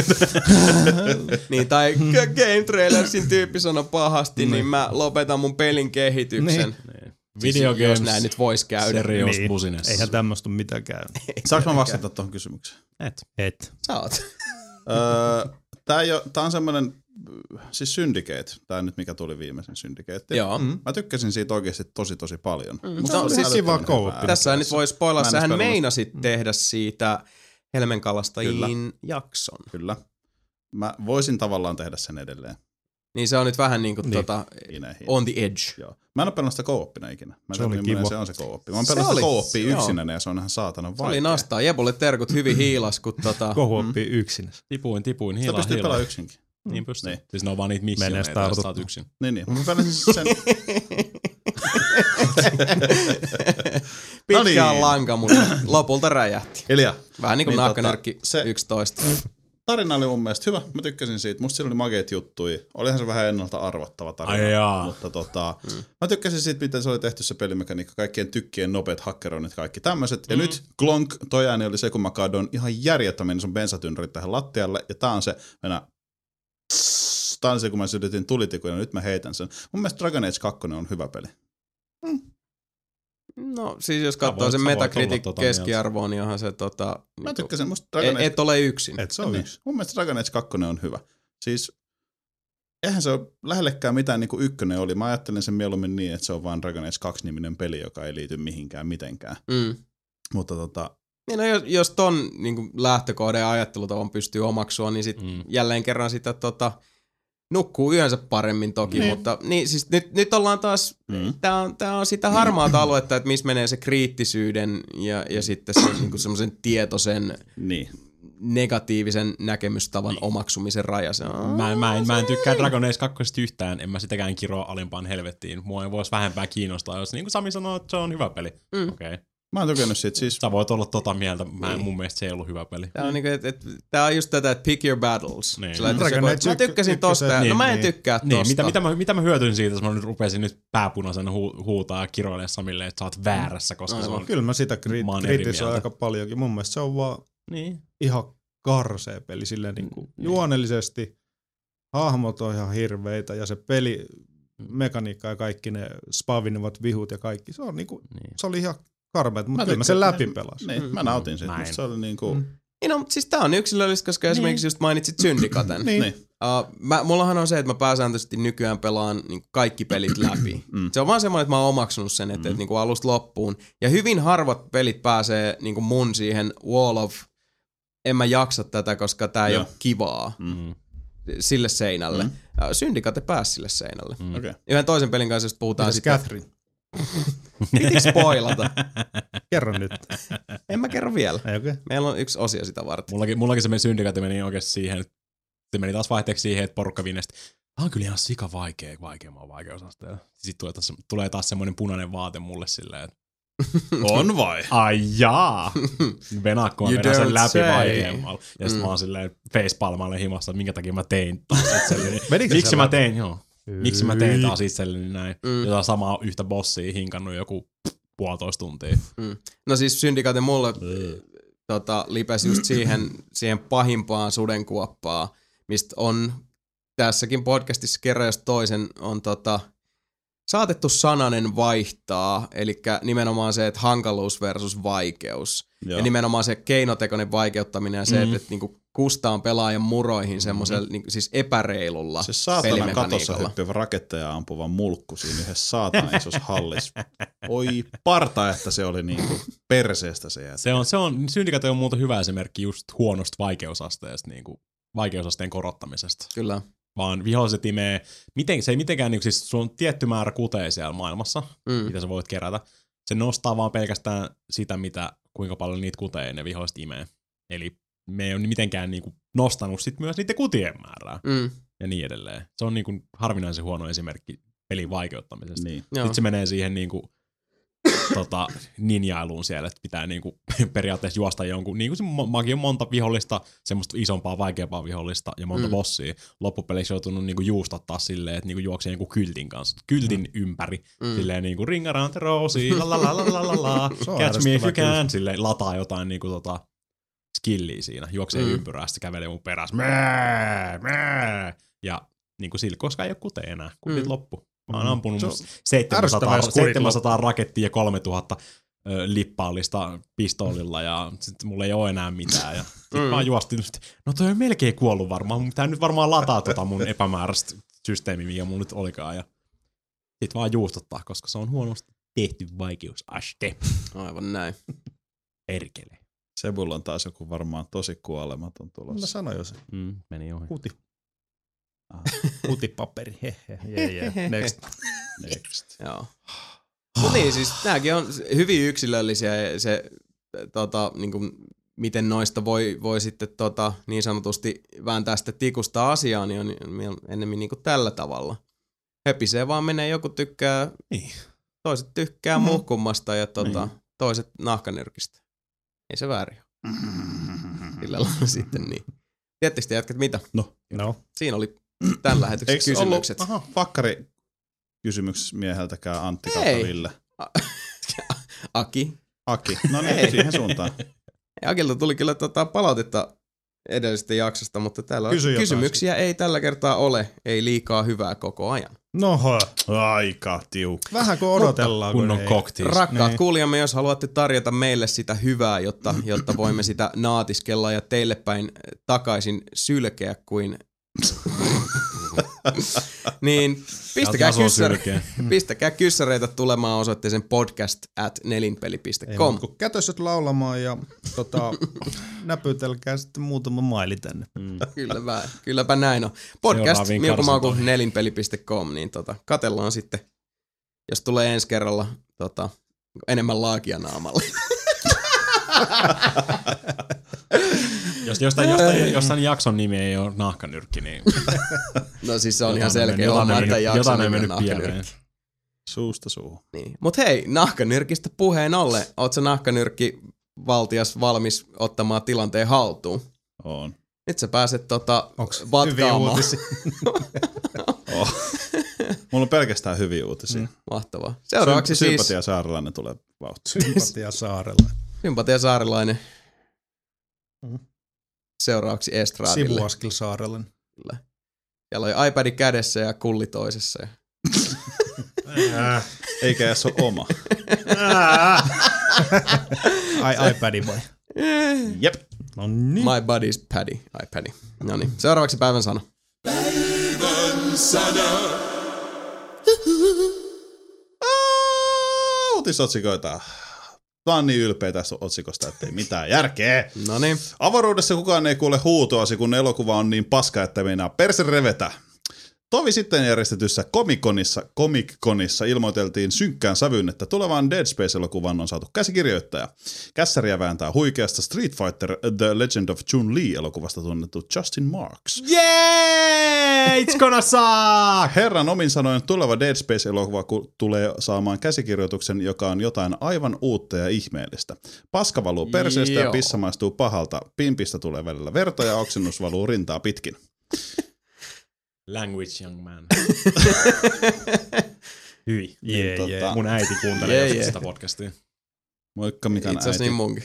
S1: Niin, tai Game Trailersin tyyppi sanoi pahasti, niin mä lopetan mun pelin kehityksen.
S2: Niin.
S4: Niin.
S1: Siis
S4: Video
S1: jos
S4: games,
S1: näin nyt vois käydä.
S4: serious
S2: Niin.
S4: business.
S2: Eihän tämmöistä ole mitään käynyt.
S3: Saanko mä vastata tuohon kysymykseen?
S4: Et.
S2: Et.
S1: Sä oot.
S3: öö, tää, ei oo, tää on semmonen, siis Syndicate, tää nyt mikä tuli viimeisen Syndicate.
S1: Joo.
S3: Mm. Mä tykkäsin siitä oikeasti tosi tosi paljon.
S1: Mm, mutta on siis
S2: co-op.
S1: Tässä nyt voi spoilaa, sähän
S3: pelannut.
S1: meinasit tehdä siitä Helmenkalastajien jakson.
S3: Kyllä. Mä voisin tavallaan tehdä sen edelleen.
S1: Niin se on nyt vähän niin kuin
S2: Niin.
S1: tota, on the edge.
S3: Joo. Mä en oo pelannut sitä co-opina ikinä. Mä
S2: Se
S3: en
S2: oli
S3: tiedä, millainen
S2: kiva.
S3: Se on se co-op. Mä oon
S1: Se
S3: pelannut sitä
S1: oli-
S3: co-opia
S1: joo.
S3: yksinäni ja se on ihan saatanan
S1: Se oli
S3: vaikea.
S1: nastaa. Jebulle terkut hyvin hiilas, kun tota...
S2: Kohu oppii yksinäs.
S4: Tipuin, tipuin,
S3: Sitä
S4: hiilaa,
S3: pystyy pelaamaan yksinkin.
S4: Niin pystyy.
S3: Niin.
S4: Siis ne on vaan niitä missioneita, sä oot yksin.
S3: Niin, niin. Mä pelasin siis sen...
S1: Pitkään
S3: niin.
S1: lanka, mutta lopulta räjähti.
S3: Elia,
S1: Vähän niin kuin
S3: Niin
S1: niin
S3: tota,
S1: nakkanyrkki
S3: se-
S1: 11.
S3: tarina oli mun mielestä hyvä. Mä tykkäsin siitä. Musta siinä oli makeet juttui. Olihan se vähän ennalta arvattava tarina. Mutta tota, mm. mä tykkäsin siitä, miten se oli tehty se pelimekaniikka. Kaikkien tykkien nopeat hakkeroinnit, kaikki tämmöiset. Ja
S4: Mm.
S3: nyt Glonk, toi ääni oli se, kun mä kaadoin ihan järjettömin sun bensatynnyrit tähän lattialle. Ja tää on se, mennä Tää on se, kun mä sytytin tulitikuja, ja nyt mä heitän sen. Mun mielestä Dragon Age 2 on hyvä peli.
S1: No siis jos katsoo sen Metacritic
S4: tota
S1: keskiarvoon, niin onhan se tota...
S3: Mä
S1: niinku-
S3: tykkäsin, musta Dragon
S1: et,
S3: Age
S1: et ole yksin.
S2: Et se on
S3: niin.
S2: yksi.
S3: Mun mielestä Dragon Age 2 on hyvä. Siis eihän se ole lähellekään mitään niin kuin ykkönen oli. Mä ajattelin sen mieluummin niin, että se on vain Dragon Age 2-niminen peli, joka ei liity mihinkään mitenkään.
S1: Mm.
S3: Mutta tota,
S1: Niin no jos, jos ton niin lähtökohdan ja ajattelutavan pystyy omaksua, niin sit
S4: Mm.
S1: jälleen kerran sitä tota, nukkuu yönsä paremmin toki,
S3: Niin.
S1: mutta niin, siis nyt, nyt ollaan taas,
S3: Mm.
S1: tää on, tää on sitä harmaata aluetta, että missä menee se kriittisyyden ja, ja sitten se niin semmoisen tietoisen
S3: niin.
S1: negatiivisen näkemystavan omaksumisen raja. Se on,
S4: Mä, en- mä, en, mä en tykkää Dragon Age 2 yhtään, en mä sitäkään kiroa alimpaan helvettiin. Mua ei voisi vähempää kiinnostaa, jos niin kuin Sami sanoo, että se on hyvä peli.
S1: Mm.
S4: Okei. Okay.
S3: Mä oon tykännyt siitä siis.
S4: Sä voit olla tota mieltä, mä en,
S1: Niin.
S4: mun mielestä se ei ollut hyvä peli.
S1: Tää on, niinku, et, et, tää on just tätä, että pick your battles.
S4: Niin.
S1: Sillä, että joku, mä tykkäsin tosta, no
S2: niin,
S1: mä en
S2: niin.
S1: tykkää tosta.
S4: Niin, mitä, mitä, mä, mitä mä hyötyin siitä, jos mä nyt rupesin nyt pääpunaisena hu, huutaa ja kiroilemaan Samille, että sä oot väärässä, koska se
S1: Aivan.
S4: on...
S2: Kyllä mä sitä kri- kritisoin aika paljonkin. Mun mielestä se on vaan
S4: Niin.
S2: ihan karsea peli silleen niin kuin
S4: Mm,
S2: juonellisesti. Hahmot on ihan hirveitä ja se peli, mekaniikka ja kaikki ne spavinevat vihut ja kaikki. Se, on niinku,
S4: Niin.
S2: se oli ihan karmeet, mutta kyllä mä sen läpi pelasin.
S3: Niin, mä nautin siitä. Se oli niinku...
S2: Mm.
S1: Niin no, siis tää on yksilöllistä, koska esimerkiksi just mainitsit Syndikaten.
S2: Niin.
S3: Niin.
S1: Uh, mä, mullahan on se, että mä pääsääntöisesti nykyään pelaan niin kaikki pelit läpi.
S3: Mm.
S1: Se on vaan semmoinen, että mä oon omaksunut sen, että, mm. että niin kuin alusta loppuun. Ja hyvin harvat pelit pääsee niin kuin mun siihen wall of, en mä jaksa tätä, koska tää ei
S3: Joo.
S1: ole kivaa
S4: Mm.
S1: sille seinälle.
S3: Mm.
S1: Mm. Syndikate pääsi sille seinälle. Mm.
S3: Okei.
S1: Yhden toisen pelin kanssa, jos puhutaan
S2: Mitäs
S1: sitten...
S2: Catherine?
S1: Pitikö spoilata?
S2: Kerro nyt.
S1: en mä kerro vielä.
S2: Ei okei.
S1: Meillä on yksi osio sitä varten.
S4: Mullakin, mullakin se meni syndikaatti meni oikeasti siihen, että se meni taas vaihteeksi siihen, että porukka vinnesti. Tämä on kyllä ihan sika vaikea, vaikeamman vaikeusasteella. Sitten tulee taas, tulee taas semmoinen punainen vaate mulle silleen, että
S3: On vai?
S4: ai jaa, venakko vedän sen läpi vaikeammalla. Ja sitten
S1: Mm.
S4: mä oon silleen facepalmalle himassa, että minkä takia mä tein Miksi mä tein, joo. Miksi mä tein taas itselleni näin.
S1: Mm.
S4: Mm. Jota samaa yhtä bossia hinkannut joku puolitoista tuntia.
S1: No siis Syndikate mulle tota, lipesi just siihen, siihen pahimpaan sudenkuoppaan, mistä on tässäkin podcastissa kerran jos toisen on tota, saatettu sananen vaihtaa, eli nimenomaan se, että hankaluus versus vaikeus.
S3: Joo.
S1: Ja nimenomaan se keinotekoinen vaikeuttaminen ja se,
S4: Mm.
S1: että, että niinku kustaan pelaajan muroihin semmoisella niinku, siis epäreilulla
S3: Se saatana katossa hyppivä raketteja ampuva mulkku siinä yhdessä saatana isossa hallissa. Oi parta, että se oli niinku perseestä se jätä.
S4: Se on, se on, Syndicate on muuten hyvä esimerkki just huonosta vaikeusasteesta, niin kuin vaikeusasteen korottamisesta.
S1: Kyllä.
S4: Vaan viholliset imee, miten, se ei mitenkään, niin siis sulla on tietty määrä kuteja siellä maailmassa,
S1: Mm.
S4: mitä sä voit kerätä. Se nostaa vaan pelkästään sitä, mitä, kuinka paljon niitä kuteja ne viholliset imee. Eli me ei ole mitenkään niin kuin nostanut sit myös niiden kutien määrää
S1: Mm.
S4: ja niin edelleen. Se on niin kuin harvinaisen huono esimerkki pelin vaikeuttamisesta.
S3: Niin.
S1: Joo.
S4: Sitten se menee siihen niinku, tota, ninjailuun siellä, että pitää niinku, periaatteessa juosta jonkun, niinku se mo- mäkin on monta vihollista, semmoista isompaa, vaikeampaa vihollista ja monta
S1: Mm.
S4: bossia. Loppupeleissä joutunut niinku juustottaa silleen, että niinku juoksee jonkun kyltin kanssa, kyltin mm. ympäri,
S1: Mm.
S4: silleen niinku ring around the rosy, la la la la la la catch me if you can, silleen lataa jotain niinku tota, skilliä siinä, juoksee
S1: Mm.
S4: mm. ympyrää, sitten kävelee mun perässä, mää, mää, ja niinku sillä, koska ei ole kuteja enää, kutit
S1: Mm.
S4: mm. loppu. Mä oon
S2: Mm.
S4: ampunut
S2: on
S4: 700,
S2: ärsyttävää, jos kurit
S4: 700 rakettia ja 3000 ö, lippaallista pistoolilla ja sit mulla ei ole enää mitään. Ja sit
S1: Mm.
S4: mm. mä juostin, että no toi on melkein kuollut varmaan, mun pitää nyt varmaan lataa tota mun epämääräistä systeemiä, mikä mun nyt olikaan. Ja sit vaan juustottaa, koska se on huonosti tehty vaikeusaste.
S1: Aivan näin.
S4: Perkele.
S3: Sebulla on taas joku varmaan tosi kuolematon
S2: Mä
S3: tulossa.
S2: sanoin jo se.
S4: Mm, meni ohi.
S2: Kuti.
S3: Ah.
S2: Kutipaperi. Hehe. Yeah, yeah. Next.
S3: Next.
S1: Joo. Mut niin, siis nääkin on hyvin yksilöllisiä ja se, tota, niin kuin, miten noista voi, voi sitten tota, niin sanotusti vääntää sitä tikusta asiaa, niin on on enemmän niin kuin tällä tavalla. Höpisee vaan menee, joku tykkää,
S4: Niin.
S1: toiset tykkää
S2: Mhm.
S1: muhkummasta ja tota,
S3: Niin.
S1: toiset nahkanyrkistä. Ei se väärin ole. Sillä lailla sitten niin. Te jätkät mitä?
S2: No.
S1: Siinä oli tämän lähetyksen
S3: Eikö
S1: kysymykset.
S3: ollut, aha, fakkari kysymyks mieheltäkään Antti
S1: Ei.
S3: kautta Ville?
S1: Aki.
S3: Aki. No niin,
S1: Ei.
S3: siihen suuntaan.
S1: Ja Akilta tuli kyllä tota palautetta edellisestä jaksosta, mutta täällä
S2: Kysy jotain
S1: kysymyksiä ei tällä kertaa ole. Ei liikaa hyvää koko ajan.
S2: Noho.
S3: Aika tiukka.
S2: Vähän kuin odotellaan. kun
S4: Kunnon
S2: ei-
S4: cocktails.
S1: Rakkaat
S2: Niin.
S1: kuulijamme, jos haluatte tarjota meille sitä hyvää, jotta, jotta voimme sitä naatiskella ja teille päin takaisin sylkeä kuin... niin pistäkää,
S4: Taso
S1: kyssär,
S4: sylkeä.
S1: pistäkää kyssäreitä tulemaan osoitteeseen podcast at nelinpeli.com.
S2: kätöset laulamaan ja tota, näpytelkää sitten muutama maili tänne.
S4: Mm.
S1: Kylläpä, kylläpä näin on. Podcast milkomauku nelinpeli.com, niin tota, katellaan sitten, jos tulee ensi kerralla tota, enemmän laakia naamalle.
S4: Jos jostain, jostain, jostain jakson nimi ei ole nahkanyrkki, niin
S1: No siis se on ihan
S4: jotain on
S1: selkeä homma, että jakson
S4: jotain on
S1: nimi on nahkanyrkki.
S3: Suusta suuhun.
S1: Niin. Mut hei, nahkanyrkistä puheen ollen, oot sä nahkanyrkki valtias valmis ottamaan tilanteen haltuun?
S3: On.
S1: Nyt sä pääset tota
S2: Onks
S1: vatkaamaan.
S3: Oh. Mulla on pelkästään hyviä uutisia. Mm.
S1: Mahtavaa. Seuraavaksi
S3: Symp-
S1: siis
S3: Sympatia saarelainen tulee vauhtiin.
S2: Sympatia saarella.
S1: Sympatia Saarilainen.
S2: Mhm.
S1: seuraavaksi Estradille.
S2: Sivuaskel saarelle.
S1: Kyllä. Siellä oli iPad kädessä ja kulli toisessa. Ja...
S3: Eikä edes ole oma.
S2: Ai iPadin vai?
S3: Jep.
S2: No niin.
S1: My buddy's paddy, iPad. No niin, seuraavaksi päivän sana.
S3: Uutisotsikoita. Mä oon niin ylpeä tästä otsikosta, ettei mitään järkeä.
S1: No niin,
S3: Avaruudessa kukaan ei kuule huutoasi, kun elokuva on niin paska, että meinaa perse revetä. Tovi sitten järjestetyssä Comic-Conissa, Comic-Conissa ilmoiteltiin synkkään sävyyn, että tulevaan Dead Space-elokuvan on saatu käsikirjoittaja. Kässäriä vääntää huikeasta Street Fighter The Legend of Chun-Li-elokuvasta tunnettu Justin Marks.
S4: Yeah, it's gonna suck!
S3: Herran omin sanoen tuleva Dead Space-elokuva ku- tulee saamaan käsikirjoituksen, joka on jotain aivan uutta ja ihmeellistä. Paska valuu perseestä ja
S1: Joo.
S3: pissa maistuu pahalta. Pimpistä tulee välillä verta ja oksennus valuu rintaa pitkin.
S4: Language, young man. Hyi.
S2: Jee,
S3: Tota,
S2: jee.
S4: Mun äiti kuuntelee joskus
S1: jee.
S4: sitä podcastia.
S3: Moikka Mikan
S1: itse asiassa
S3: äiti.
S1: niin munkin.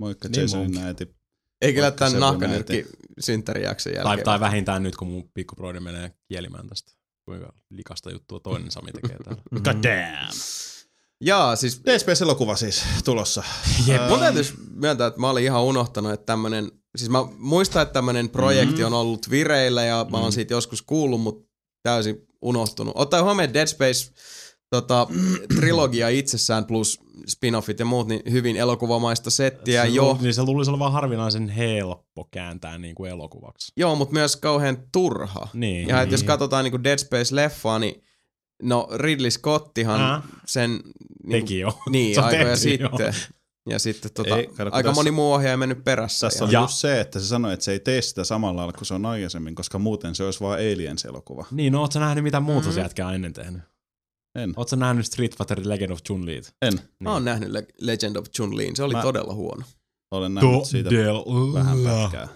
S3: Moikka
S2: Niin
S3: Jasonin
S2: munkin.
S3: äiti.
S1: Ei kyllä tämän nahkanyrkki synttärijakson
S4: Tai,
S1: jälkeen.
S4: tai vähintään nyt, kun mun pikkuproidi menee kielimään tästä. Kuinka likasta juttua toinen Sami tekee täällä.
S3: God damn.
S1: Jaa, siis
S3: Dead Space-elokuva siis tulossa.
S1: Jep. Mun täytyisi myöntää, että mä olin ihan unohtanut, että tämmönen, siis mä muistan, että tämmönen projekti on ollut vireillä ja mä oon siitä joskus kuullut, mutta täysin unohtunut. Ottaa huomioon Dead Space tota, trilogia itsessään plus spin-offit ja muut, niin hyvin elokuvamaista settiä
S4: se,
S1: jo.
S4: Niin se luulisi olevan harvinaisen helppo kääntää niin kuin elokuvaksi.
S1: Joo, mutta myös kauhean turha.
S4: Niin.
S1: Ja et jos
S2: Niin.
S1: katsotaan niinku Dead Space-leffaa, niin no Ridley Scottihan
S4: Ää.
S1: sen niinku,
S4: Teki jo.
S1: niin,
S4: Se
S1: aikoja
S4: jo.
S1: sitten. Ja sitten tota,
S3: Ei, kato,
S1: aika
S3: tässä-
S1: moni muu ohjaaja mennyt perässä.
S3: Tässä on
S4: Ja-
S3: just se, että se sanoi, että se ei tee sitä samalla lailla kuin se on aikaisemmin, koska muuten se olisi vaan Aliens-elokuva.
S4: Niin, no oot sä nähnyt mitä muuta
S1: Mm.
S4: se jätkää ennen tehnyt?
S3: En.
S4: Oot sä nähnyt Street Fighter Legend of chun Li?
S3: En.
S1: Mä oon nähnyt Le- Legend of Chun-Liin, se oli
S3: Mä-
S1: todella huono.
S3: Olen nähnyt siitä. vähän pätkää.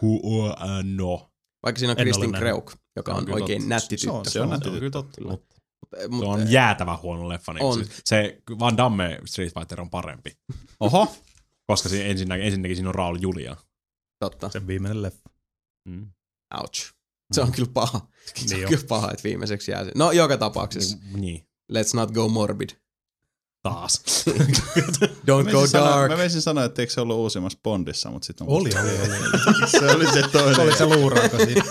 S4: no.
S1: Vaikka siinä on Kristin. Kreuk, joka
S4: on
S1: on
S4: kyllä
S1: oikein nätti
S2: Se on-
S1: tyttö.
S3: Se on
S4: Se on kyllä
S3: tyttö.
S4: totta.
S1: Mut-
S4: se on jäätävän huono leffa. Niin
S1: On.
S4: on. Se, se Van Damme Street Fighter on parempi.
S3: Oho.
S4: Koska se ensinnäkin, ensinnäkin siinä on Raul Julia.
S1: Totta.
S2: Sen viimeinen leffa.
S4: Mm.
S1: Ouch. Se on kyllä paha. Se
S2: Niin
S1: on
S2: on.
S1: kyllä paha, että viimeiseksi jää se. No, joka tapauksessa.
S4: Niin.
S1: Let's not go morbid.
S4: Taas.
S1: Don't
S3: Mä
S1: go
S3: menisin sanoa,
S1: dark.
S3: mä menisin sanoa, että eikö se ollut uusimmassa Bondissa, mutta sitten on
S2: Oli, oli, oli.
S3: se oli se toinen.
S2: Se oli se luuraaka siinä.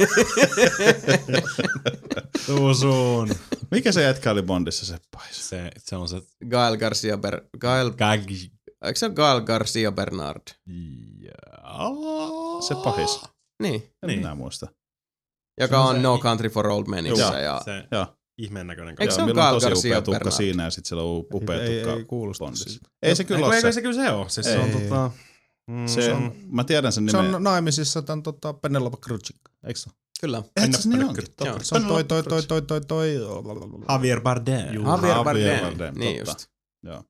S4: Tuusuun.
S3: Mikä se jätkä oli Bondissa se pais?
S4: Se, se on se...
S1: Gael Garcia Ber... Gael...
S4: Gag...
S1: Eikö se ole Gael Garcia Bernard?
S3: Se pahis.
S1: Niin.
S3: En
S4: Niin.
S3: minä muista.
S1: Joka
S4: Se on
S1: on
S4: se-
S1: No Country for Old Menissa.
S3: Joo.
S1: Ja...
S4: Se
S3: Joo.
S4: ihmeen näköinen
S1: Eikö se ole
S3: milloin on
S1: Gael
S3: tosi
S1: Garcia
S3: upea tukka
S1: Bernard?
S3: siinä ja sitten siellä on upea
S2: Ei,
S3: tukka
S2: ei kuulosta
S3: Bondissa. Ei se kyllä ole se.
S4: se kyllä se on? Siis se on
S2: Ei.
S4: tota... Mm,
S3: se on, mä tiedän sen
S2: Se
S3: nimen.
S2: on naimisissa tämän tota, Penelope Cruzin. Eikö se?
S1: Kyllä.
S3: Eikö se niin onkin?
S1: Joo.
S2: Se on toi, toi, toi, toi, toi, toi.
S4: Javier Bardem.
S2: Juu.
S1: Javier Bardem.
S3: Bardem,
S1: Niin
S3: totta.
S1: just.
S3: Joo.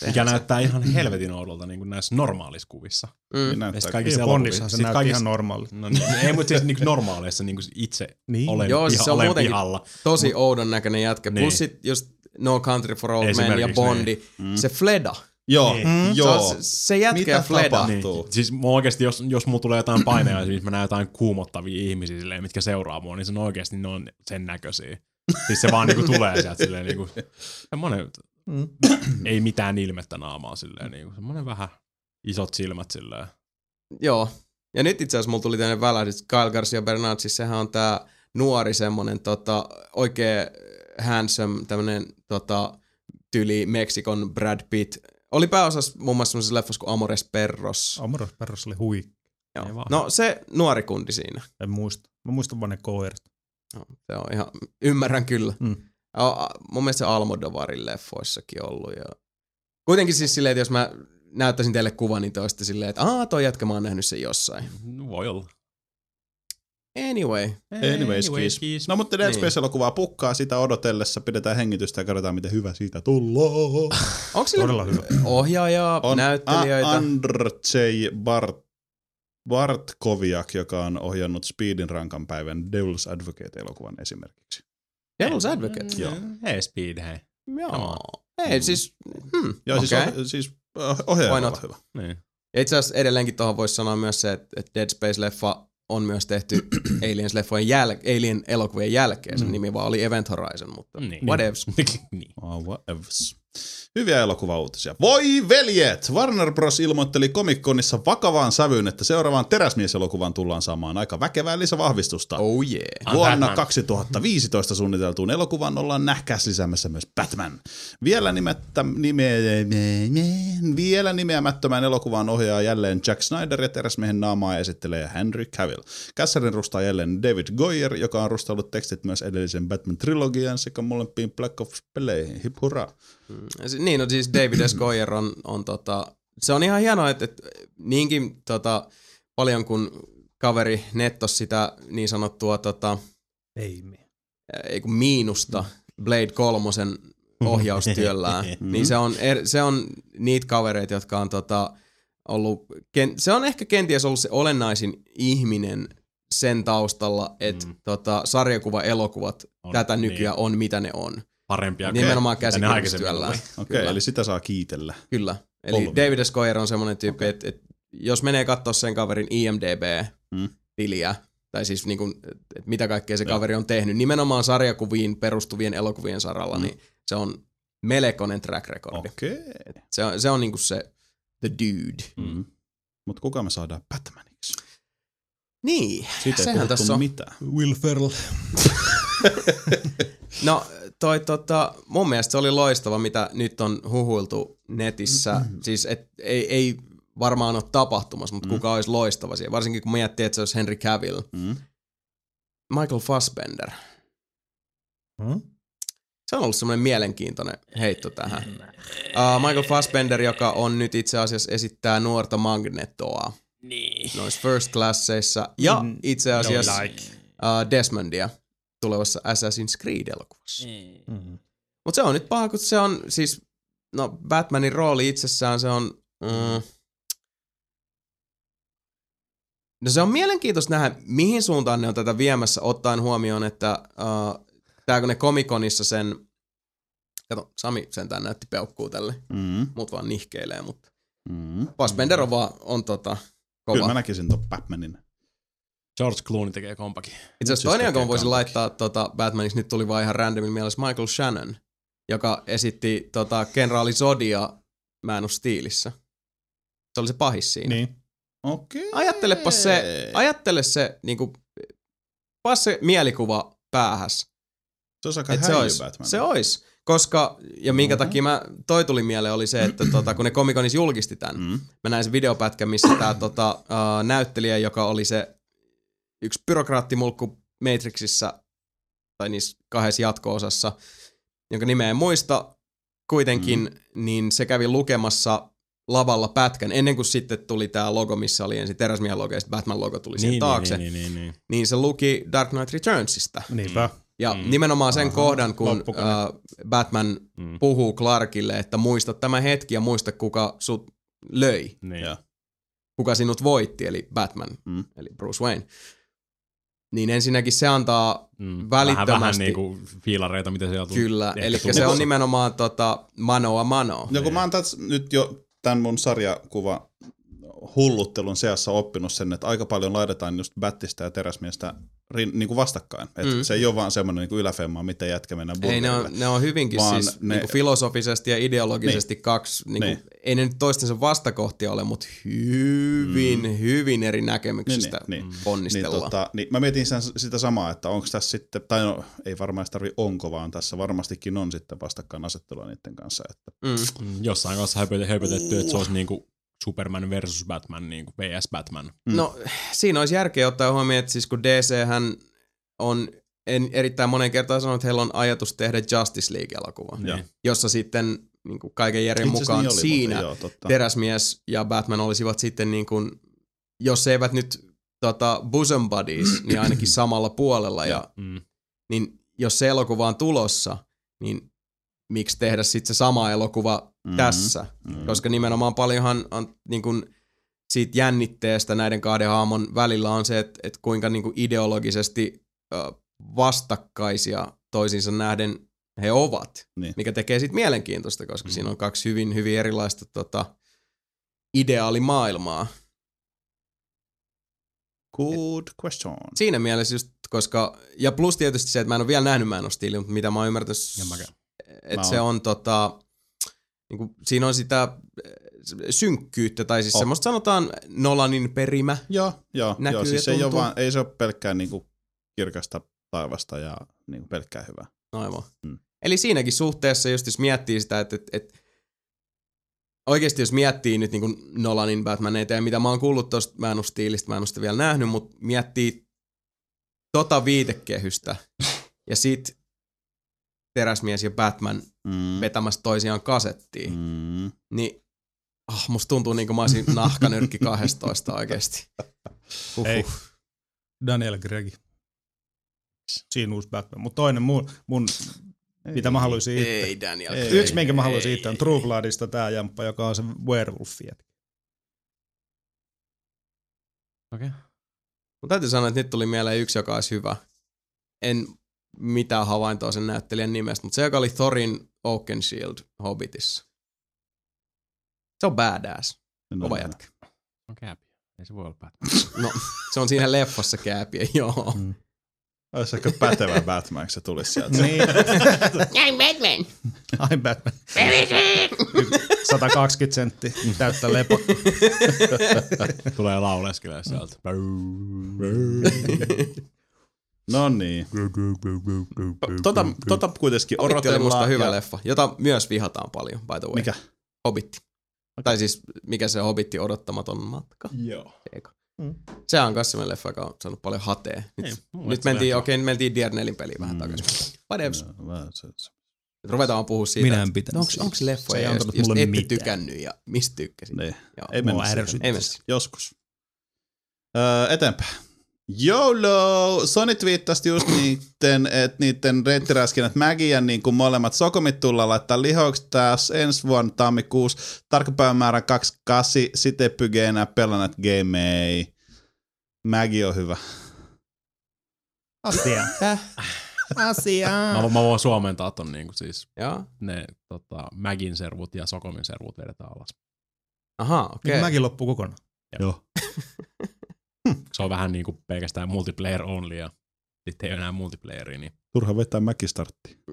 S1: Sehän
S4: Mikä
S1: se-
S4: näyttää ihan helvetin oudolta niin kuin näissä normaalissa kuvissa.
S1: Mm.
S3: Niin näyttää.
S4: kaikissa
S2: Bondissahan se
S4: sit
S2: näytti
S4: kaikissa-
S2: ihan normaali.
S4: No niin, ei, mutta siis niin normaaleissa niin kuin itse
S2: Niin.
S4: olen,
S1: Joo, siis
S4: piha,
S1: se on
S4: olen
S1: muutenkin-
S4: pihalla.
S1: Tosi oudon näköinen jätkä.
S4: Niin.
S1: Plus sit just No Country for Old Men ja
S4: Esimerkiksi
S1: Bondi.
S3: Mm.
S1: Se Fleda.
S3: Joo,
S4: Niin.
S2: Mm.
S1: Se,
S3: joo.
S1: on, se, se jätkä
S3: Mitä
S1: Fleda.
S3: tapahtuu?
S4: Niin. Siis mä oikeasti, jos, jos mulla tulee jotain paineja, siis mä näen jotain kuumottavia ihmisiä silleen, mitkä seuraa mua, niin se on oikeasti ne on sen näköisiä. Siis se vaan niinku tulee sieltä silleen niinku, semmonen,
S2: Mm.
S4: ei mitään ilmettä naamaa silleen niinku, semmonen vähän isot silmät silleen.
S1: Joo. Ja nyt itse asiassa mulla tuli tämmöinen välähdys, Kyle Garcia Bernard, siis sehän on tää nuori semmonen tota, oikein handsome tämmönen tota, tyli Meksikon Brad Pitt. Oli pääosassa muun muassa semmoisessa leffassa kuin Amores Perros.
S2: Amoros Perros oli hui.
S1: Joo.
S4: Ei vaan.
S1: No se nuori kundi siinä.
S2: En muista. Mä muistan vaan ne koirat.
S1: No, se on ihan, ymmärrän kyllä.
S2: Mm.
S1: A, mun mielestä se Almodovarin leffoissakin ollut. Ja... Kuitenkin siis silleen, että jos mä näyttäisin teille kuvan, niin te olisitte silleen, että aah, toi jätkä, mä oon nähnyt sen jossain.
S4: No, voi olla.
S1: Anyway.
S3: Anyways, kiis.
S4: kiis.
S3: No mutta Dead
S1: Niin.
S3: Space-elokuvaa pukkaa sitä odotellessa, pidetään hengitystä ja katsotaan miten hyvä siitä tullaan.
S1: Onko sillä
S2: Todella hyvä.
S1: ohjaajaa,
S3: On
S1: näyttelijöitä?
S3: A- Andrzej Bart, Bartkoviak, joka on ohjannut Speedin rankan päivän Devil's Advocate-elokuvan esimerkiksi.
S1: Devil's Advocate.
S3: Joo.
S4: Hei Speed, hei.
S1: Joo. Ei siis, hmm,
S3: Joo,
S1: okei.
S3: siis, oh, siis oh, ohjaaja on hyvä.
S4: Niin.
S1: Ja itse asiassa edelleenkin tuohon voisi sanoa myös se, että, että Dead Space-leffa on myös tehty Aliens-leffojen jäl- Alien-elokuvien jälkeen. Sen nimi vaan oli Event Horizon, mutta
S4: Niin.
S1: whatevs.
S4: niin.
S3: Oh, whatevs. Hyviä elokuvauutisia. Voi veljet! Warner Bros. ilmoitteli Comic-Conissa vakavaan sävyyn, että seuraavaan teräsmieselokuvaan tullaan saamaan aika väkevää lisävahvistusta.
S1: Oh yeah.
S4: Ah,
S3: Vuonna
S4: Batman.
S3: 2015 suunniteltuun elokuvaan ollaan nähkäs lisäämässä myös Batman. Vielä, nimettä, nime, vielä nimeämättömän elokuvan ohjaa jälleen Jack Snyder ja teräsmiehen naamaa esittelee Henry Cavill. Kässärin rustaa jälleen David Goyer, joka on rustaillut tekstit myös edellisen Batman-trilogian sekä molempiin Black Ops-peleihin. Hip hurraa.
S1: Si- Niin, no siis David S. Goyer on, on tota, se on ihan hienoa, että, että niinkin tota, paljon kuin kaveri nettos sitä niin sanottua tota,
S2: Ei me.
S1: ei kun miinusta Blade kolmosen ohjaustyöllään, niin se on, er, se on niitä kavereita, jotka on tota, ollut, ken, se on ehkä kenties ollut se olennaisin ihminen sen taustalla, että mm. tota, sarjakuva-elokuvat
S4: On,
S1: tätä
S4: niin.
S1: nykyään on mitä ne on.
S4: Parempia
S1: Nimenomaan
S4: ne aikaisemmin
S1: käsikirjoitustyöllään.
S3: Okei,
S1: Kyllä.
S3: eli sitä saa kiitellä.
S1: Kyllä. Eli
S3: Kolme.
S1: David S. Goyer on semmoinen tyyppi, okay. että et, jos menee katsoa sen kaverin IMDB-tiliä, tai siis niin kuin, että mitä kaikkea se kaveri on tehnyt, nimenomaan sarjakuviin perustuvien elokuvien saralla, mm. niin se on melkoinen track recordi.
S3: Okei.
S1: Se on, se on niinku se the dude.
S3: Mm. Mutta kuka me saadaan Batmaniksi?
S1: Niin,
S3: Siitä ei
S1: sehän tässä on.
S3: mitään.
S2: Will Ferrell.
S1: No toi tota, mun mielestä se oli loistava, mitä nyt on huhuiltu netissä. Siis et, ei, ei varmaan ole tapahtumassa, mutta mm. kuka olisi loistava siellä. Varsinkin kun miettii, että se olisi Henry Cavill.
S3: Mm.
S1: Michael Fassbender.
S2: Hmm?
S1: Se on ollut semmoinen mielenkiintoinen heitto tähän. Uh, Michael Fassbender, joka on nyt itse asiassa esittää nuorta Magnetoa
S4: Niin.
S1: noissa First Classeissa ja
S2: Mm,
S1: itse asiassa
S2: don't like.
S1: uh, Desmondia tulevassa Assassin's Creed-elokuvassa.
S2: Mm.
S1: Mutta se on nyt paha, kun se on siis, no Batmanin rooli itsessään se on, mm, no se on mielenkiintoista nähdä, mihin suuntaan ne on tätä viemässä, ottaen huomioon, että uh, tää kun ne Comic-Conissa sen, kato, Sami sentään näytti peukkuu tälle,
S3: Mm.
S1: muut vaan nihkeilee, mutta
S3: Mm.
S1: Fassbender on vaan, on tota, kova.
S3: Kyllä mä näkisin ton Batmanin.
S4: George Clooney tekee kompakin.
S1: Itse asiassa
S3: Siis
S1: toinen, jonka mä voisin laittaa tota Batmaniksi, nyt tuli vaan ihan randomin mielessä Michael Shannon, joka esitti tota kenraali Zodia Man of Steelissä. Se oli se pahis siinä.
S2: Niin.
S3: Okei.
S1: Ajattelepa se, ajattele se, niinku, pas se mielikuva päähäs.
S3: Se olisi aika
S1: se ois,
S3: Batman.
S1: se ois. Koska, ja minkä
S3: Mhm.
S1: takia mä, toi tuli mieleen oli se, että tota, kun ne Comic-Conissa julkisti tämän,
S3: Mm.
S1: mä näin sen videopätkän, missä tämä tota, uh, näyttelijä, joka oli se yksi byrokraattimulkku Matrixissa, tai niissä kahdessa jatko-osassa, jonka nimeä en muista kuitenkin, mm. niin se kävi lukemassa lavalla pätkän, ennen kuin sitten tuli tämä logo, missä oli ensin teräsmiehen logo, ja sitten Batman-logo tuli siihen taakse, niin,
S4: Niin, niin, niin, niin.
S1: niin se luki Dark Knight Returnsista.
S2: Niinpä.
S1: Ja
S4: Mm.
S1: nimenomaan sen
S2: Aha,
S1: kohdan, kun uh, Batman
S4: Mm.
S1: puhuu Clarkille, että muista tämä hetki ja muista, kuka sut löi
S4: niin.
S1: Kuka sinut voitti, eli Batman,
S3: Mm.
S1: mm. eli Bruce Wayne. Niin ensinnäkin se antaa
S4: Mm.
S1: välittömästi-
S4: Vähän, vähän niinku fiilareita, mitä sieltä on.
S1: kyllä, eli se on nimenomaan tota, manoa mano.
S3: No kun mä oon tässä nyt jo tämän mun sarjakuva hulluttelun seassa oppinut sen, että aika paljon laitetaan just Battista ja teräsmiestä rin, niin kuin vastakkain. Et
S1: Mm.
S3: Se ei ole vaan semmoinen niin kuin yläfemma, miten jätkä mennään
S1: Ei, ne on, ne on hyvinkin
S3: Vaan
S1: siis
S3: ne-
S1: niinku filosofisesti ja ideologisesti niin. kaksi, niinku,
S3: Niin.
S1: niin. ei ne nyt toistensa vastakohtia ole, mutta hyvin, mm. hyvin eri näkemyksistä
S3: Niin, niin,
S1: niin,
S3: niin. Niin,
S1: ponnistellaan.
S3: tota, niin mä mietin sen, sitä samaa, että onko tässä sitten, tai no, ei varmaan tarvi onko, vaan tässä varmastikin on sitten vastakkainasettelua niiden kanssa. Että,
S1: mm.
S4: Mm, Jossain kanssa höpötetty, että se olisi niinku Superman versus Batman, niinku VS Batman.
S3: Mm.
S1: No siinä olisi järkeä ottaa huomioon, että siis kun DC hän on en, erittäin monen kertaan sanonut, että heillä on ajatus tehdä Justice League-elokuva.
S4: Niin.
S1: jossa sitten niin kuin kaiken järjen
S3: Itse
S1: mukaan
S3: niin oli
S1: siinä
S3: joo, totta.
S1: Teräsmies ja Batman olisivat sitten niin kuin, jos eivät nyt tota, bosom buddies, niin ainakin samalla puolella. Ja,
S4: Mm.
S1: niin jos se elokuva on tulossa, niin miksi tehdä sitten se sama elokuva
S3: Mhm.
S1: mm. tässä?
S3: Mm.
S1: Koska nimenomaan paljonhan on niin kuin, siitä jännitteestä näiden kahden haamon välillä on se, että, että kuinka niin kuin ideologisesti vastakkaisia toisiinsa nähden he ovat,
S3: Niin.
S1: mikä tekee siitä mielenkiintoista, koska
S4: Mm.
S1: siinä on kaksi hyvin, hyvin erilaista tota, ideaalimaailmaa.
S3: Good question.
S1: Siinä mielessä just, koska, ja plus tietysti se, että mä en ole vielä nähnyt Man of Steel, mutta mitä mä oon ymmärtänyt, että se on tota, niin kuin, siinä on sitä eh, synkkyyttä, tai siis
S3: Oh.
S1: semmoista sanotaan Nolanin perimä.
S3: Joo, joo,
S1: Näkyy
S3: joo siis ei, ole vaan, ei se ole pelkkää niinku kirkasta taivasta ja niinku pelkkää hyvää.
S1: Aivan.
S3: Mm.
S1: Eli siinäkin suhteessa, just jos miettii sitä, että, että, että oikeasti jos miettii nyt niin kuin Nolanin Batmaneita ja mitä mä oon kuullut tuosta Man of Steelistä, mä en ole sitä vielä nähnyt, mutta miettii tota viitekehystä ja sit Teräsmies ja Batman
S3: Mm.
S1: vetämässä toisiaan kasettiin,
S3: Mm.
S1: niin ah, musta tuntuu niin kuin mä olisin nahkanyrkki 12 oikeasti. Uhuh.
S2: Ei. Daniel Gregi. Siinä uusi Batman. Mutta toinen mun, mun mitä mä haluaisin itse.
S1: Ei Daniel.
S3: Ei.
S2: Yksi, minkä mä haluaisin itse, on True Bloodista tää jamppa, joka on se werewolf
S4: Okei. Okay.
S1: Mun täytyy sanoa, että nyt tuli mieleen yksi, joka olisi hyvä. En mitään havaintoa sen näyttelijän nimestä, mutta se, joka oli Thorin Oakenshield Hobbitissa. Se on badass.
S3: No,
S1: Kova
S3: no.
S1: jätkä.
S4: On kääpi. Ei se voi olla Batman.
S1: No, se on siinä leffassa kääpiä, joo.
S3: Olisi ehkä pätevä Batman, kun se tulisi sieltä.
S2: niin,
S5: I'm Batman.
S2: I'm Batman. 120 senttiä täyttä lepo.
S4: Tulee lauleskelee sieltä.
S3: No niin. Tota, tota kuitenkin
S1: Hobbit oli musta
S3: odotellaan.
S1: hyvä
S3: ja-
S1: leffa, jota myös vihataan paljon, by the way.
S3: Mikä?
S1: Hobbitti. Tai siis, mikä se Hobbitti odottamaton matka.
S4: Joo.
S1: Eikö?
S2: Mm.
S1: Se on myös semmoinen leffa, joka on saanut paljon hatea. Nyt,
S4: Ei, mun
S1: nyt mentiin, okei, nyt mentiin Diernelin peliin vähän
S3: Mm.
S1: takaisin. Whatevs. Ruvetaan vaan puhua siitä,
S2: Minä en
S1: että
S2: pitänyt
S1: onko,
S2: siitä.
S1: onko
S2: Se
S1: leffoja,
S2: ei
S1: josta
S2: mulle
S1: ette
S2: mitään.
S1: tykännyt ja mistä tykkäsit.
S3: Niin.
S1: Joo.
S3: Ei mennä.
S1: Ei.
S3: Joskus. Öö, eteenpäin. YOLO! Sony twiittasi just niitten, että niitten reittiräskinnät Maggie ja niin kuin molemmat sokomit tullaan laittaa lihoiksi taas ensi vuonna tammikuussa. Tarkka päivämäärä 28, sitten pyge enää pelannut gamei. Maggie on hyvä.
S2: Asia. Asia.
S4: Mä, mä voin suomentaa ton niinku siis
S1: Joo.
S4: ne tota, Magin servut ja Sokomin servut vedetään alas.
S1: Aha,
S2: Niin
S1: okei. Okay.
S2: mäkin loppuu kokonaan.
S3: Joo.
S4: Se on vähän niinku pelkästään multiplayer only ja sitten ei ole enää multiplayeria, niin
S3: Turha vetää Maggie starttiin.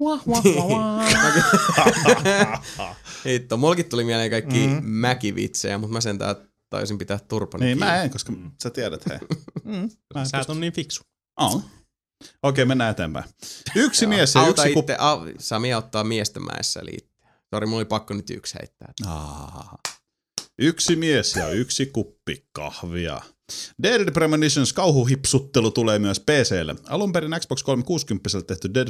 S1: Hitto, mullakin tuli mieleen kaikki
S2: Mm.
S1: mm. mäkivitsejä, mutta mä sentään taisin pitää turpani
S3: Niin,
S1: kiinni.
S3: mä en, koska sä tiedät, hei.
S2: Mm.
S3: Mä
S4: sä et on niin fiksu.
S3: On. Okei, mennään eteenpäin. Yksi
S1: Joo.
S3: mies ja
S1: Auta
S3: yksi
S1: itse, au, Sami auttaa miesten mäessä liittyen. Sori, mulla oli pakko nyt yksi heittää.
S3: Ah. Yksi mies ja yksi kuppi kahvia. Dead Premonitions kauhuhipsuttelu tulee myös PClle. Alun perin Xbox 360 tehty Dead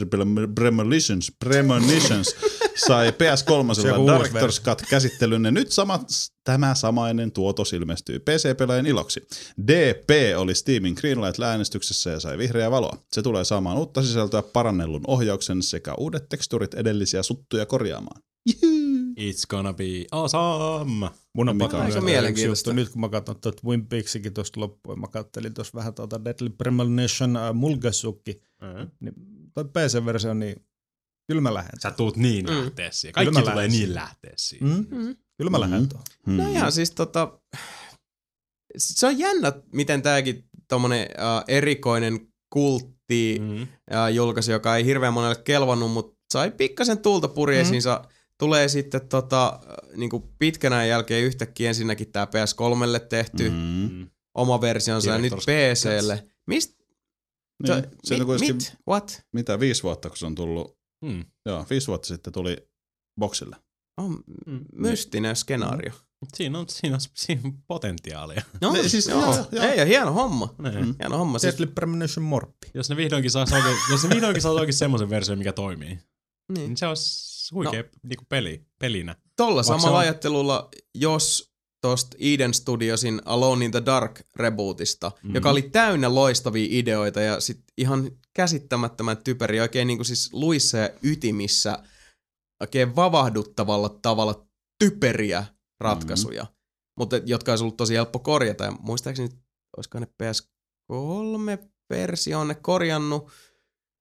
S3: Premonitions, Premonitions sai PS3
S2: Se on uusi
S3: Director's Cut käsittelyn ja nyt sama, tämä samainen tuotos ilmestyy PC-pelaajien iloksi. DP oli Steamin Greenlight-äänestyksessä ja sai vihreää valoa. Se tulee saamaan uutta sisältöä parannellun ohjauksen sekä uudet teksturit edellisiä suttuja korjaamaan.
S4: It's gonna be awesome.
S2: Mun on pakko yksi
S1: mielenkiintoista.
S2: juttu. Nyt kun mä katson tuota Twin Peaksikin tuosta loppuun, mä kattelin tuossa vähän tuota Deadly Premonition uh, Mulgasukki,
S4: Mm.
S2: niin toi PC-versio, niin kyllä mä lähden.
S4: Sä tuut niin
S1: Mm.
S4: mm. lähteessiin. Kaikki
S2: Kyllä mä
S4: tulee
S2: lähden
S4: niin
S2: siihen.
S4: lähteessiin.
S2: Mm?
S1: Mm.
S2: Kyllä mä lähden
S3: Mm.
S2: tuohon.
S1: No
S3: Hmm.
S1: ihan siis tota, se on jännä, miten tääkin tommonen uh, erikoinen kultti mm.
S4: Mm.
S1: uh, julkaisi, joka ei hirveän monelle kelvannut, mutta sai pikkasen tulta purjeisiinsa. Mm. Tulee sitten tota, uh, niinku pitkän ajan jälkeen yhtäkkiä ensinnäkin tää PS3lle tehty mm.
S3: Mm.
S4: Mm.
S1: oma versionsa ja nyt PClle. Mist?
S3: Niin, se
S1: mi,
S3: on kuitenkin,
S1: mit? What?
S3: mitä, viisi vuotta, kun se on tullut,
S4: Mm.
S3: joo, viisi vuotta sitten tuli boksille.
S1: On
S4: Mm.
S1: mystinen skenaario.
S4: Siinä, on, siinä, on, siinä on potentiaalia.
S1: No,
S3: Ne, siis-
S1: joo.
S3: joo, joo.
S1: Ei, ja hieno homma.
S4: Niin.
S3: Mm.
S1: Hieno homma. Siis,
S2: Deadly Premonition Morppi.
S4: Jos ne vihdoinkin saisi oikein, jos ne vihdoinkin saisi oikein semmoisen version, mikä toimii,
S1: niin.
S4: niin se olisi huikea no. niinku peli, pelinä.
S1: Tolla samalla
S4: on-
S1: ajattelulla, jos tosta Eden Studiosin Alone in the Dark rebootista,
S4: Mhm.
S1: mm-hmm. joka oli täynnä loistavia ideoita ja sit ihan käsittämättömän typeri, oikein niinku siis luissa ja ytimissä oikein vavahduttavalla tavalla typeriä ratkaisuja, mm-hmm. mutta jotka olisi ollut tosi helppo korjata. Ja muistaakseni, olisiko ne PS3-versio on ne korjannut,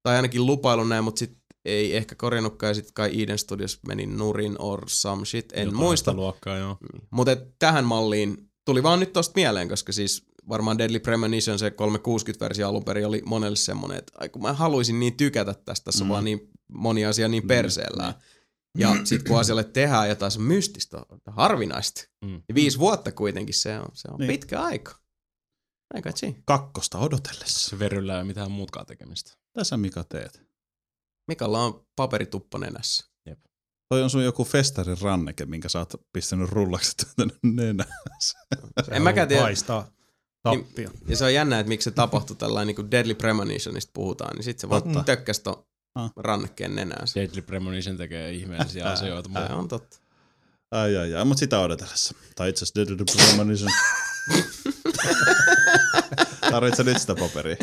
S1: tai ainakin lupailun näin, mutta sitten ei ehkä korjannutkaan, ja sitten kai Eden Studios meni nurin or some shit, en
S4: Jotain
S1: muista.
S4: luokkaa, joo.
S1: Mutta tähän malliin tuli vaan nyt tosta mieleen, koska siis varmaan Deadly Premonition, se 360-versio alun perin oli monelle semmoinen, että ai kun mä haluaisin niin tykätä tästä, tässä
S3: Mm.
S1: vaan niin moni asia niin perseellään. Ja sit kun asialle tehdään jotain se mystistä, harvinaista,
S4: Mm.
S1: niin viisi vuotta kuitenkin se on, se on
S3: Niin.
S1: pitkä aika. Aika.
S3: Kakkosta odotellessa.
S4: Se veryllä ei ole mitään muutkaan tekemistä.
S3: Tässä Mika teet.
S1: Mikalla on paperituppa nenässä.
S3: Toi on sun joku festarin ranneke, minkä sä oot pistänyt rullaksi tänne nenään.
S1: En mäkään tiedä.
S2: Haistaa tappia.
S1: Ja se on jännä, että miksi se tapahtui tällainen niin kuin Deadly Premonitionista puhutaan, niin sitten se vaan
S3: Totta.
S1: tökkäsi ton
S3: Ah.
S1: rannekkeen nenäänsä.
S4: Deadly Premonition tekee ihmeellisiä asioita.
S1: Se on totta.
S3: Ai ai ai, mutta sitä odotellessa. Tai itse asiassa Dead Premonition. Tarvitsetko nyt sitä paperia?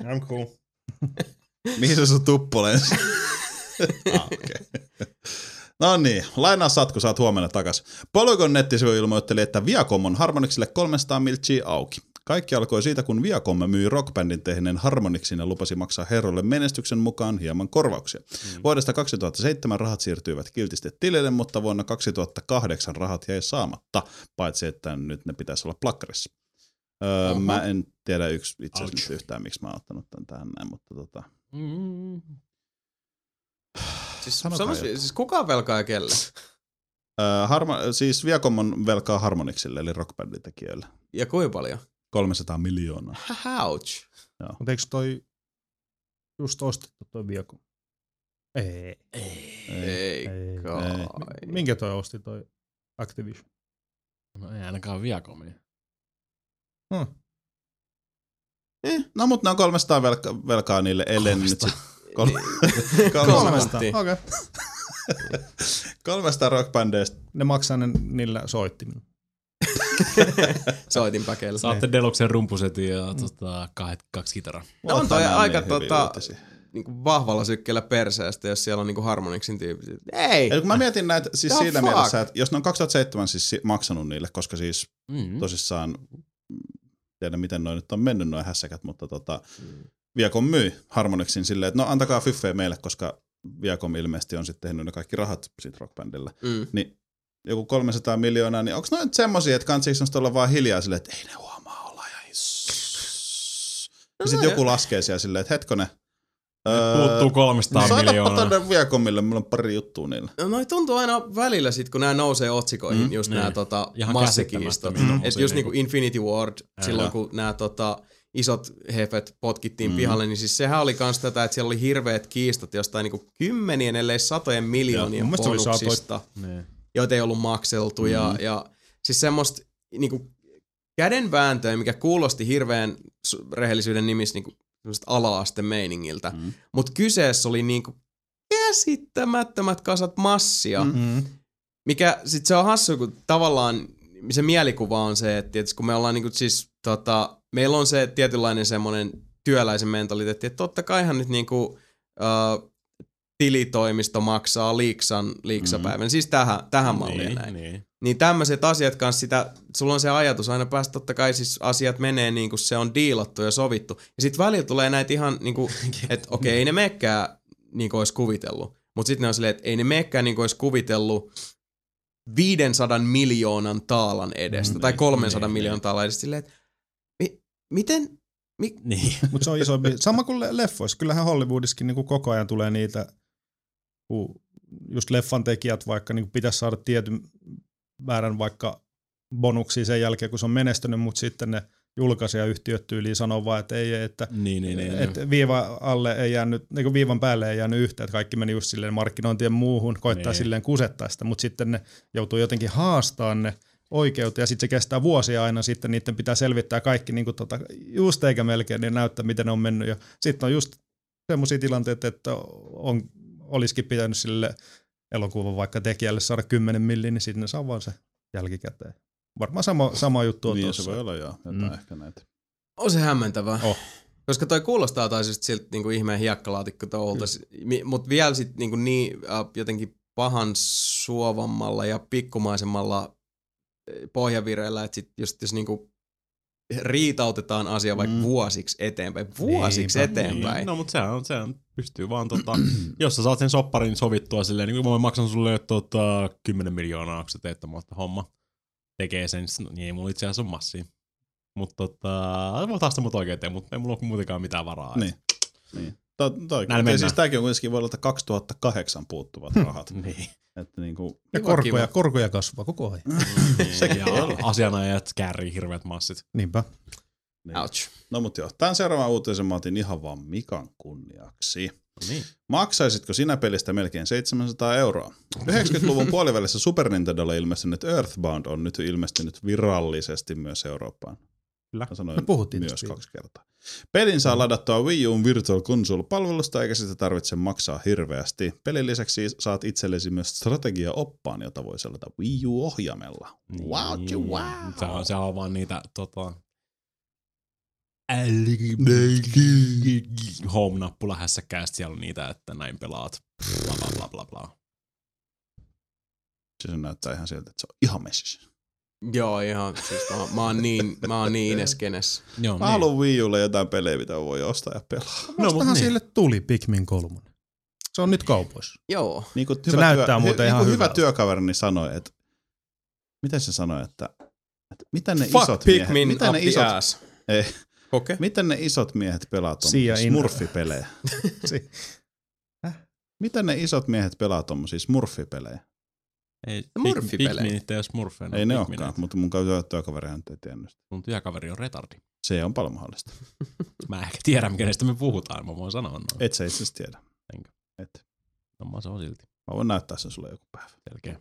S2: I'm cool.
S3: Mihin se sun tuppo lensi? ah, okay. No niin, lainaa saat, kun saat huomenna takas. Polygon nettisivu ilmoitteli, että Viacom on Harmonixille 300 miltsiä auki. Kaikki alkoi siitä, kun Viacom myi rockbändin tehneen Harmonixin ja lupasi maksaa herrolle menestyksen mukaan hieman korvauksia. Mm. Vuodesta 2007 rahat siirtyivät kiltisti tilille, mutta vuonna 2008 rahat jäi saamatta, paitsi että nyt ne pitäisi olla plakkarissa. Öö,
S1: Oho.
S3: mä en tiedä yksi itse asiassa yhtään, miksi mä oon ottanut tämän tähän näin, mutta tota,
S4: Mm.
S1: Siis,
S3: Sanotaan jotain.
S1: siis kuka on velkaa ja kelle?
S3: Öö, harmo, siis Viacom on velkaa Harmonixille, eli rockbändin tekijöille.
S1: Ja kuinka paljon?
S3: 300 miljoonaa.
S1: Ouch.
S2: Mutta eikö toi just ostettu toi Viacom? Ei.
S4: Ei.
S1: Ei
S2: Ei.
S1: kai.
S2: Mi- Minkä toi osti toi Activision?
S4: No ei ainakaan Viacomia.
S2: Hmm.
S3: Eh, no mutta ne on 300 velka, velkaa niille, ellen nyt sit. Kol-
S1: Kolme.
S3: 300,
S1: Niin.
S2: Okei.
S3: 300 rockbändeistä.
S2: Ne maksaa ne niillä soittimilla.
S1: Soitin päkeellä.
S4: Saatte Deluxen rumpusetin ja tota, kahdet, kaksi kitaraa.
S1: No on toi aika
S3: niin
S1: tota-. Niinku vahvalla sykkeellä perseestä, jos siellä on niinku Harmonixin tyyppiset. Ei!
S3: Eli kun mä mietin näitä siis
S1: The
S3: siinä
S1: fuck?
S3: mielessä, että jos ne on 2007 siis si- maksanut niille, koska siis
S4: Mm.
S3: tosissaan, tiedä miten noin nyt on mennyt noin hässäkät, mutta tota, Viacom myi Harmonixin silleen, että no antakaa fyffejä meille, koska Viacom ilmeisesti on sitten tehnyt ne kaikki rahat sit rockbändillä.
S1: Mm.
S3: Niin joku 300 miljoonaa, niin onko noin semmosia, että kansiiko noista olla vaan hiljaa silleen, että ei ne huomaa olla ja ja sitten joku laskee siellä silleen, että hetkonen.
S4: Puuttuu 300
S3: Soitapa
S4: miljoonaa.
S3: tonne Viacomille, mulla on pari juttua niillä.
S1: No noi tuntuu aina välillä sit, kun nämä nousee otsikoihin,
S3: Mm,
S1: just
S4: niin.
S1: nämä tota, massikiistot. Mm. Et just niinku
S4: niinku-
S1: Infinity Ward,
S4: Ää,
S1: silloin kun nämä tota, isot hefet potkittiin
S3: Mm.
S1: pihalle, niin siis sehän oli kans tätä, että siellä oli hirveät kiistot jostain niinku kymmenien, ellei satojen miljoonien
S2: satoja.
S1: bonuksista,
S4: Niin.
S1: joita ei ollut makseltu. Ja,
S3: Mm.
S1: ja siis semmoista niinku kädenvääntöä, mikä kuulosti hirveän rehellisyyden nimissä niinku ala-aste meiningiltä.
S3: Mm.
S1: Mutta kyseessä oli niinku käsittämättömät kasat massia. Mm.
S2: Mm.
S1: Mikä sit se on hassu, kun tavallaan se mielikuva on se, että tietysti kun me ollaan niinku siis tota, meillä on se tietynlainen semmoinen työläisen mentaliteetti, että totta kaihan nyt niinku uh, tilitoimisto maksaa liiksan liiksapäivän, mm. siis tähän, tähän malliin
S4: niin,
S1: näin.
S4: Niin.
S1: Niin tämmöiset asiat kanssa sitä, sulla on se ajatus aina päästä, totta kai siis asiat menee niin kuin se on diilattu ja sovittu. Ja sitten välillä tulee näitä ihan niin kuin, että okei, okay, ei ne meekään niin kuin olisi kuvitellut. Mutta sitten ne on silleen, että ei ne meekään niin kuin olisi kuvitellut 500 miljoonan taalan edestä,
S4: Mm,
S1: tai
S4: niin,
S1: 300
S4: niin,
S1: miljoonan
S4: niin.
S1: taalan edestä. Silleen, että mi, miten, mi,
S4: niin.
S2: Mutta se on iso Sama kuin le- leffoissa. Kyllähän Hollywoodissakin niinku koko ajan tulee niitä, kun just leffan tekijät vaikka niinku pitäisi saada tietyn määrän vaikka bonuksia sen jälkeen, kun se on menestynyt, mutta sitten ne julkaisijayhtiöt tyyliin sanoo vaan, että ei, että
S4: niin, niin, niin,
S2: et viiva alle ei jäänyt, niin kuin viivan päälle ei jäänyt yhtään, että kaikki meni just silleen markkinointien muuhun, koittaa
S4: Niin.
S2: silleen kusettaa sitä, mutta sitten ne joutuu jotenkin haastaa ne oikeuteen ja sitten se kestää vuosia aina, sitten niiden pitää selvittää kaikki niin kuin tota, just eikä melkein, niin näyttää miten ne on mennyt ja sitten on just semmoisia tilanteita, että on, olisikin pitänyt sille elokuvan vaikka tekijälle saada 10 milliä, niin sitten ne saa vaan se jälkikäteen. Varmaan sama, sama juttu on
S3: Niin,
S2: tuossa.
S3: se voi olla joo, jotain
S2: Mm.
S3: ehkä näitä.
S1: on se hämmentävää.
S2: Oh.
S1: Koska toi kuulostaa taas just siltä niinku ihmeen hiekkalaatikko touolta, mutta vielä sit niinku niin äh, jotenkin pahan suovammalla ja pikkumaisemmalla eh, pohjavireellä, että sit just jos niinku riitautetaan asia vaikka
S3: Mm.
S1: vuosiksi eteenpäin, vuosiksi
S2: Niinpä,
S1: eteenpäin.
S4: Niin. No mutta sehän, on- sehän pystyy vaan tota, jos sä saat sen sopparin sovittua silleen, niin kuin mä maksan sulle tota, 10 miljoonaa, kun sä teet tämmöistä homma. Tekee sen, niin ei mulla itse asiassa ole massia. Mutta tota, voi taas mut oikein tee, mutta ei mulla ole muutenkaan mitään varaa.
S3: Niin. niin. To, toi,
S4: Näin
S3: ja
S4: mennään.
S3: siis tämäkin on kuitenkin vuodelta 2008 puuttuvat rahat.
S4: Niin.
S3: että niinku,
S2: Ja
S1: Kiva,
S2: korkoja,
S1: kiva.
S2: korkoja kasvaa koko ajan.
S4: niin. ja asianajat kärrii hirveät massit.
S2: Niinpä.
S3: Niin.
S1: Ouch.
S3: No mut joo, tämän seuraavan uutisen mä otin ihan vaan Mikan kunniaksi.
S4: Niin.
S3: Maksaisitko sinä pelistä melkein 700 euroa? 90-luvun puolivälissä Super Nintendolle ilmestynyt Earthbound on nyt ilmestynyt virallisesti myös Eurooppaan.
S4: Kyllä.
S3: Mä sanoin
S2: Me puhuttiin
S3: myös
S2: tästä
S3: kaksi kertaa. Pelin saa ladattua Wii Uun Virtual Console-palvelusta, eikä sitä tarvitse maksaa hirveästi. Pelin lisäksi saat itsellesi myös strategia-oppaan, jota voi selata Wii U-ohjaimella. Wow,
S4: Niin.
S3: wow.
S4: Se on, se on vaan niitä tota, home-nappula hässäkkäästä siellä on niitä, että näin pelaat. Bla bla bla bla bla.
S3: Se näyttää ihan siltä, että se on ihan messissä.
S1: Joo, ihan. Siis mä, mä oon niin, mä oon niin Ineskenes.
S4: Joo,
S3: Mä haluan Wii Ulle jotain pelejä, mitä voi ostaa ja pelaa.
S4: No, mut
S2: Vastahan
S4: niin.
S2: sille tuli Pikmin 3. Se on nyt kaupoissa.
S1: Joo.
S3: Niin kuin
S2: Se näyttää muuten
S3: hy,
S2: ihan
S3: niin hyvä työkaverini sanoi, että miten se sanoi, että, että mitä ne
S1: Fuck
S3: isot
S1: Pikmin
S3: miehet, mitä ne isot,
S1: ass.
S3: ei,
S1: Okei.
S3: miten ne isot miehet pelaa
S2: Sia
S3: tuommoisia smurfipelejä?
S2: Si-
S3: Miten ne isot miehet pelaa tuommoisia smurfipelejä?
S4: Ei,
S1: Smurfipelejä.
S4: Pikminit ei ole smurfeja.
S3: ei ne olekaan, mutta mun työ- työkaverihan nyt ei tiennyt.
S4: Mun työkaveri on retardi.
S3: Se on paljon mahdollista.
S4: Mä ehkä tiedän, kenestä me puhutaan. Mä voin sanoa noin.
S3: Et sä itse asiassa tiedä.
S4: Enkö?
S3: Et.
S4: No, se on silti
S3: Mä voin näyttää sen sulle joku päivä.
S4: selkeä.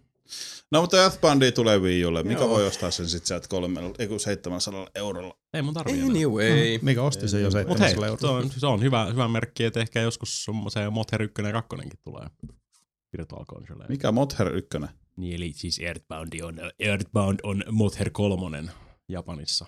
S3: No mutta Earthboundia tulee Wii Ulle. Mikä
S1: Joo.
S3: voi ostaa sen sitten sieltä kolmella, ei kun 700 eurolla?
S4: Ei mun tarvii.
S1: Anyway.
S2: Mikä osti sen jo
S3: Mut
S4: Mut hei,
S2: 700
S4: se
S2: euroa?
S4: on, se on hyvä, hyvä merkki, että ehkä joskus se Mother 1 ja 2 tulee Virtual Console.
S3: Mikä Mother 1?
S4: Niin, eli siis Earthbound on, Earthbound on Mother 3 Japanissa,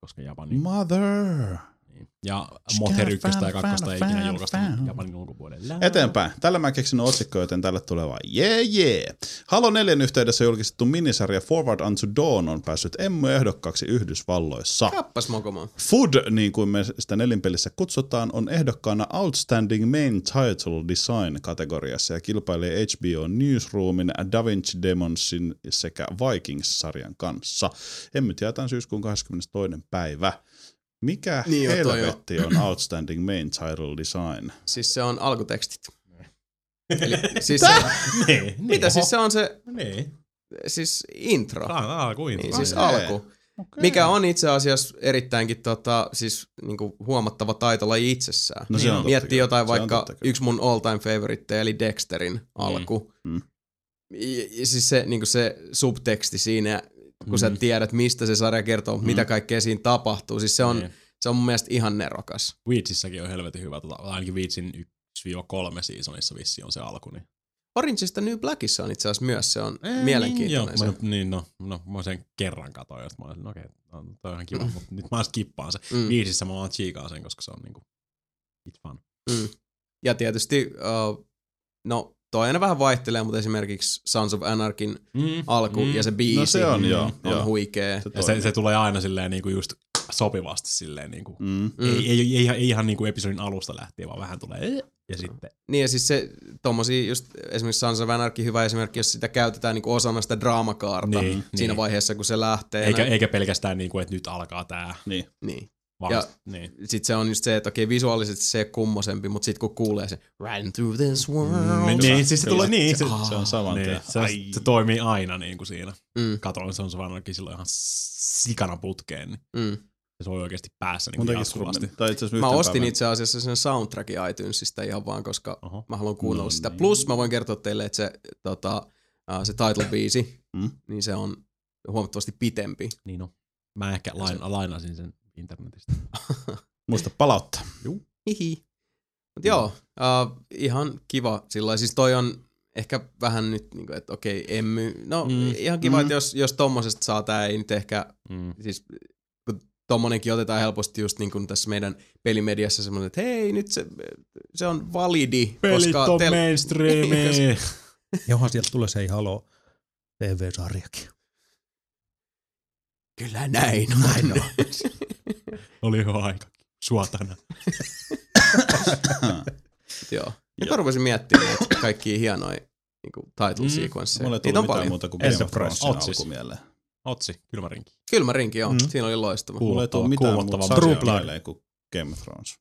S4: koska Japani...
S3: Mother.
S4: Niin. Ja Mother 1
S3: fan,
S4: tai 2 ei ikinä julkaistu
S3: fan.
S4: Japanin ulkopuolella.
S3: Eteenpäin. Tällä mä keksin otsikko, joten tälle tulee vaan jee jee. Halo 4 yhteydessä julkistettu minisarja Forward Unto Dawn on päässyt Emmy-ehdokkaaksi Yhdysvalloissa.
S1: Kappas mokomaan.
S3: Food, niin kuin me sitä nelinpelissä kutsutaan, on ehdokkaana Outstanding Main Title Design kategoriassa ja kilpailee HBO Newsroomin, Da Vinci Demonsin sekä Vikings-sarjan kanssa. Emmyt jaetaan syyskuun 22. päivä. Mikä
S1: Niin
S3: niin
S1: jo,
S3: helvetti on Outstanding Main Title Design?
S1: Siis se on alkutekstit. Eli, siis se,
S4: niin, niin.
S1: mitä siis se on se,
S4: Niin.
S1: siis intro.
S4: Tää on alku intro.
S1: Niin, siis alku.
S3: Okay.
S1: Mikä on itse asiassa erittäinkin tota, siis, niinku, huomattava taitolaji itsessään.
S3: No se
S4: Niin
S3: on
S1: Miettii jotain
S3: Se
S1: vaikka yksi mun all time favorite, eli Dexterin alku.
S3: Mm.
S1: Ja, ja siis se, niinku se subteksti siinä, kun
S4: Mm.
S1: sä tiedät, mistä se sarja kertoo, mitä kaikkea siinä tapahtuu. Siis se on,
S4: Niin.
S1: se on mun mielestä ihan nerokas.
S4: Weedsissäkin on helvetin hyvä, tota, ainakin Weedsin 1-3 seasonissa vissi on se alku. Niin.
S1: Orange is the New Blackissa on itse asiassa myös, se on mielenkiintoinen.
S4: Niin,
S1: se.
S4: joo, mä, niin, no, no, mä sen kerran katoin, sit mä olin, no okei, no, toi on ihan kiva, mutta nyt mä skippaan se.
S1: Mm.
S4: Viisissä mä vaan chiikaan sen, koska se on niinku, it's fun.
S1: Mm. Ja tietysti, uh, no toi aina vähän vaihtelee, mutta esimerkiksi Sons of Anarchin
S4: Mm,
S1: alku
S4: mm.
S1: ja se biisi
S3: No se on, joo.
S1: on
S3: joo.
S1: huikee.
S3: Se
S4: Ja se, se, tulee aina silleen niinku just sopivasti silleen niinku,
S3: Mm.
S1: Mm.
S4: ei, ei, ei, ihan, ei ihan niinku episodin alusta lähtien, vaan vähän tulee "Eh", ja sitten
S1: Niin ja siis se tommosia just esimerkiksi Sons of Anarchy hyvä esimerkki, jos sitä käytetään niinku osana sitä draamakaarta
S4: Niin,
S1: siinä
S4: niin.
S1: vaiheessa, kun se lähtee.
S4: eikä,
S1: näin.
S4: eikä pelkästään niinku, että nyt alkaa tää,
S3: Niin.
S1: Niin.
S4: Vaan
S1: Ja-
S4: ja, niin.
S1: Sitten se on just se, että okei visuaalisesti se ole kummosempi, mutta sitten kun kuulee se Riding through this world.
S4: Niin, niin, siis se tulee niin, se,
S3: Se on saman
S4: niin, se,
S3: Ai.
S4: se, toimii aina niin kuin siinä.
S1: Mm,
S4: Katoin, se on se vaan silloin ihan sikana putkeen, niin
S1: mm.
S4: se soi oikeasti päässä niin jatkuvasti.
S3: Tai itse asiassa
S1: Mä ostin
S3: päivän-
S1: itse asiassa sen soundtrackin iTunesista ihan vaan, koska
S4: Oho.
S1: mä haluan kuunnella
S3: No
S1: sitä.
S3: niin.
S1: Plus mä voin kertoa teille, että se, tota, se title-biisi,
S3: Mm.
S1: niin se on huomattavasti pitempi.
S4: Niin on. Mä ehkä lain, lainasin sen internetistä.
S3: Muista palauttaa.
S1: Hihi. Mut joo, uh, ihan kiva sillä Siis toi on ehkä vähän nyt, niinku, että okei, emmy. No
S4: Mm.
S1: ihan kiva,
S3: Mm.
S1: että jos, jos tommosesta saa tää, ei nyt ehkä,
S4: Mm.
S1: siis kun tommonenkin otetaan helposti just niin kuin tässä meidän pelimediassa semmoinen, että hei, nyt se, se on validi, koska
S4: on
S1: tel-
S4: mainstreami!
S2: Johan sieltä tulee se ei halo TV-sarjakin.
S1: Kyllä näin on. Näin on.
S4: Oli hyvä aika. Suotana.
S1: joo. Ja mä rupesin miettimään näitä kaikkia hienoja niin title
S4: Mm.
S1: sequenceja.
S3: Mulle ei tullut
S1: on
S3: mitään
S1: paljon.
S3: muuta kuin Game of. Thronesin
S4: Otsis.
S3: alku mieleen.
S4: Otsi, kylmä rinki.
S1: Kylmä rinki, joo.
S2: Mm.
S1: Siinä oli loistava.
S3: Mulla ei tule
S4: Kuumottava-
S3: mitään muuta kuin Game of Thrones.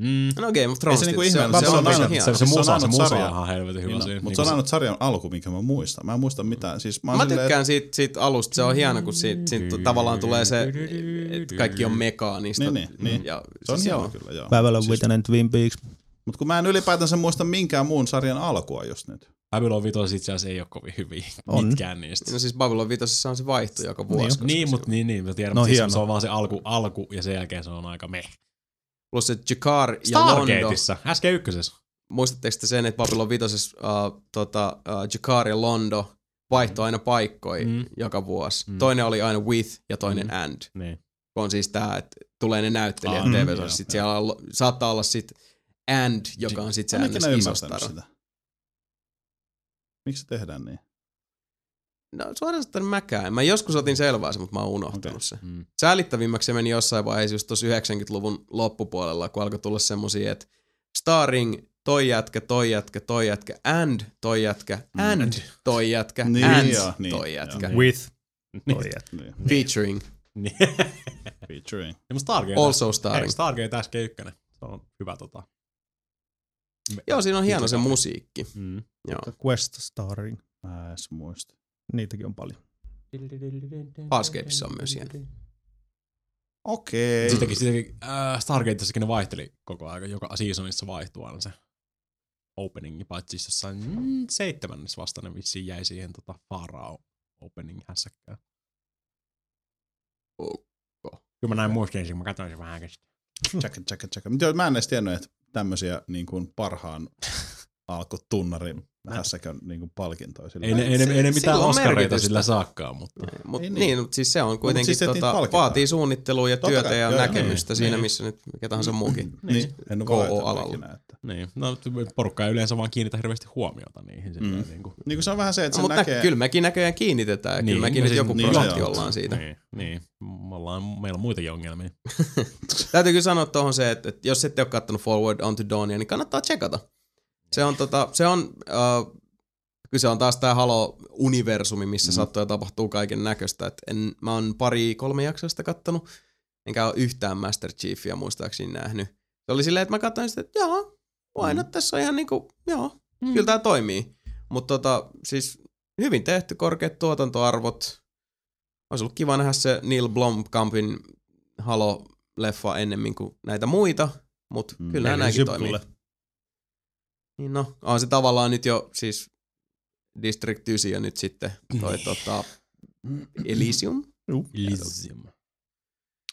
S4: Mm.
S1: No Game of Thrones.
S3: Ei se niinku
S1: se,
S3: ihme-
S1: on, se,
S3: sanon
S1: on
S4: Se,
S1: hieno.
S4: se, se,
S3: se on
S4: musa, se musa on ihan helvetin hyvä
S3: Niin,
S4: siinä.
S3: mutta se on ainut sarjan alku, minkä mä muistan. Mä en muista mitään. Siis mä,
S1: Mä
S3: silleen,
S1: tykkään siitä, siitä alusta, se on hieno, kun siitä, siitä tavallaan tulee se, että kaikki on mekaanista.
S3: Niin, niin, niin.
S1: Ja
S3: Se on
S1: siis
S3: hieno kyllä, joo.
S2: Babylon
S3: Siis,
S2: Witten and Twin Peaks.
S3: mutta kun mä en ylipäätänsä muista minkään muun sarjan alkua just nyt.
S4: Babylon 5 itse asiassa ei ole kovin hyviä.
S2: On.
S4: Mitkään niistä.
S1: No siis Babylon 5 on se vaihto joka vuosi.
S2: Niin.
S1: koska
S4: Niin,
S1: se-
S4: mutta niin, niin, mä tiedän,
S2: No
S4: no, siis se on vaan se alku, alku ja sen jälkeen se on aika meh.
S1: Plus se Jakar ja Londo.
S4: Stargateissa, SG1.
S1: Muistatteko te sen, että Babylon 5 uh, tota, uh, Jakar ja Londo vaihtoi aina paikkoja
S4: Mm.
S1: joka vuosi.
S4: Mm.
S1: Toinen oli aina with ja toinen
S4: Mm.
S1: and.
S4: Niin.
S1: On siis tää, että tulee ne näyttelijät mm.
S3: mm,
S1: tv
S3: joo,
S1: Sitten siellä on, saattaa olla sit and, joka on sit se iso
S3: sitä. Miksi se tehdään niin?
S1: No suorastaan mäkään. Mä joskus otin selvää se, mutta mä oon unohtanut
S3: Okei.
S1: se.
S4: Mm.
S1: Säälittävimmäksi se meni jossain vaiheessa just tuossa 90-luvun loppupuolella, kun alkoi tulla semmosia, että starring toi jätkä, toi jätkä, toi jätkä, and toi jätkä, and toi jätkä,
S3: Niin,
S1: and
S3: joo, niin,
S1: toi
S3: joo.
S1: jätkä.
S4: Niin.
S2: With.
S4: Niin.
S2: Oh, yeah.
S3: niin.
S1: Featuring,
S4: Niin.
S3: Featuring.
S4: Ja mun Stargate,
S1: also
S4: hei,
S1: starring.
S4: Stargate SG1. Se on hyvä tota.
S1: Joo, siinä on hieno se
S4: Musiikki. Mm.
S1: Joo.
S2: Quest Starring.
S3: Mä en edes muista.
S2: Niitäkin on paljon.
S1: Farscapeissa on myös hieno.
S3: Okei.
S4: Sittenkin, sittenkin äh, Stargateissakin ne vaihteli koko ajan. Joka seasonissa vaihtuu aina se openingi, paitsi siis jossain mm, seitsemännessä vasta ne vissiin jäi siihen tota Farao opening hässäkkään.
S1: Okko.
S4: Kyllä mä näin muistin, mä katsoin sen vähän käsin.
S3: Tsäkä, tsäkä, tsäkä. Mutta joo, mä en edes tiennyt, että tämmöisiä niin kuin parhaan alkutunnarin hässäkön niin kuin palkintoja. sillä
S4: Ei ne, ei, ne, ei ne mitään
S1: on
S4: Oscareita
S1: merkitystä.
S4: sillä saakkaan, mutta
S1: Mut
S3: Ei
S1: niin,
S3: niin.
S1: niin mutta siis se on kuitenkin,
S3: siis
S1: tota, vaatii suunnittelua ja
S3: Totta
S1: työtä
S3: kai,
S1: ja
S3: joo,
S1: näkemystä
S4: niin,
S1: siinä,
S4: niin.
S1: missä nyt mikä tahansa muukin.
S3: Niin, en ole
S1: KO
S3: valittanut
S1: alalla.
S3: ikinä, että.
S4: niin. No, porukka ei yleensä vaan kiinnitä hirveästi huomiota niihin.
S3: Mm.
S4: Mm. Niin, kuin,
S3: Niin kuin se on vähän se, että se
S1: Mutta
S3: näkee...
S1: nä- kyllä mekin näköjään kiinnitetään ja
S4: Niin,
S1: kyllä mekin
S4: no
S1: nyt
S4: siis-
S1: joku
S3: niin,
S1: prosentti ollaan siitä.
S4: niin, niin. Me ollaan, meillä on muitakin ongelmia.
S1: Täytyy kyllä sanoa tuohon se, että, jos ette ole kattonut Forward Onto Dawnia, niin kannattaa tsekata. Se on, tota, se on, uh, kyllä se on taas tää Halo-universumi, missä mm. sattuu ja tapahtuu kaiken näköistä. Et en, mä oon pari, kolme jaksoista kattonut, enkä ole yhtään Master Chiefia muistaakseni nähnyt. Se oli silleen, että mä katsoin sitä, että joo, why not, tässä on ihan niinku, joo, mm. kyllä tää toimii. Mutta tota, siis hyvin tehty, korkeat tuotantoarvot. Olisi ollut kiva nähdä se Neil Blomkampin Halo-leffa ennemmin kuin näitä muita, mutta
S3: Mm.
S1: mm. kyllä nämäkin toimii. Niin no, on se tavallaan nyt jo siis District 9 ja nyt sitten toi tota Elysium.
S4: Elysium.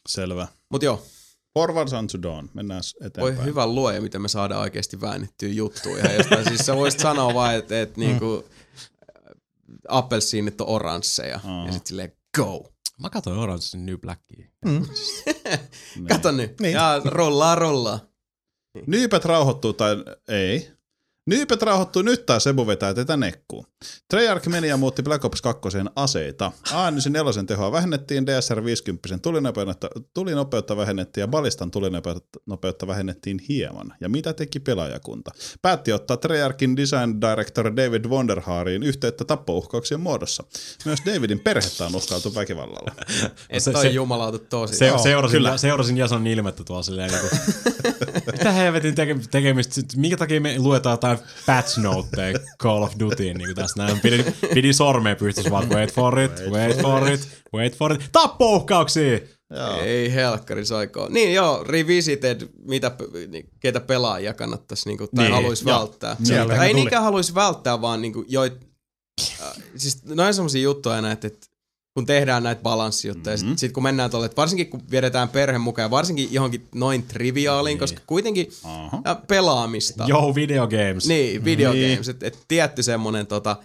S3: Selvä.
S1: Mut joo,
S3: Forwards unto Dawn. Mennään eteenpäin.
S1: voi hyvä luoja, miten me saadaan oikeasti väännettyä juttuja. Ihan jostain, siis sä voisit sanoa vaan, että et, niinku appelsiinit on oransseja.
S3: Aa.
S1: Ja sit silleen go.
S4: Mä katsoin Orange New Blackia.
S2: Mm.
S3: Niin.
S1: Kato nyt.
S2: Niin.
S1: Ja rullaa, rullaa.
S3: Nyypet rauhoittuu tai ei. Nyypet rauhoittuu nyt tai Sebu vetää tätä nekkuun. Treyarch meni ja muutti Black Ops 2 aseita. A94 tehoa vähennettiin, DSR 50 tulinopeutta, tulinopeutta vähennettiin ja Ballistan tulinopeutta nopeutta vähennettiin hieman. Ja mitä teki pelaajakunta? Päätti ottaa Treyarchin design director David Wonderhaariin yhteyttä tappouhkauksien muodossa. Myös Davidin perhettä on uhkailtu väkivallalla.
S1: Et
S4: Se-
S1: toi
S4: se-
S1: jumalauta tosi.
S4: Se,
S2: Joo,
S4: seurasin,
S3: kyllä.
S4: seurasin Jason ilmettä tuolla silleen niinku, mitä helvetin teke, tekemistä, minkä takia me luetaan jotain patch noteja Call of Dutyin niinku tässä näin. Pidi, pidi sormea pystyssä vaan, wait for it, wait for it, wait for it. Tappouhkauksia!
S3: Joo.
S1: Ei helkkari saiko. Niin joo, revisited, mitä, p- ni- ketä pelaajia kannattaisi niinku, tai
S4: Niin,
S1: haluaisi välttää.
S2: Sieltä
S1: ei niinkään haluaisi välttää, vaan niinku joit, äh, siis noin semmosia juttuja aina, että, että kun tehdään näitä balanssijuttuja, mm-hmm. sit, sit kun mennään tuolle, että varsinkin kun vedetään perhe mukaan, ja varsinkin johonkin noin triviaaliin,
S4: Niin.
S1: koska kuitenkin äh, pelaamista.
S4: Yo, video games.
S1: Niin, video
S3: Niin.
S1: että et tietty semmonen tota,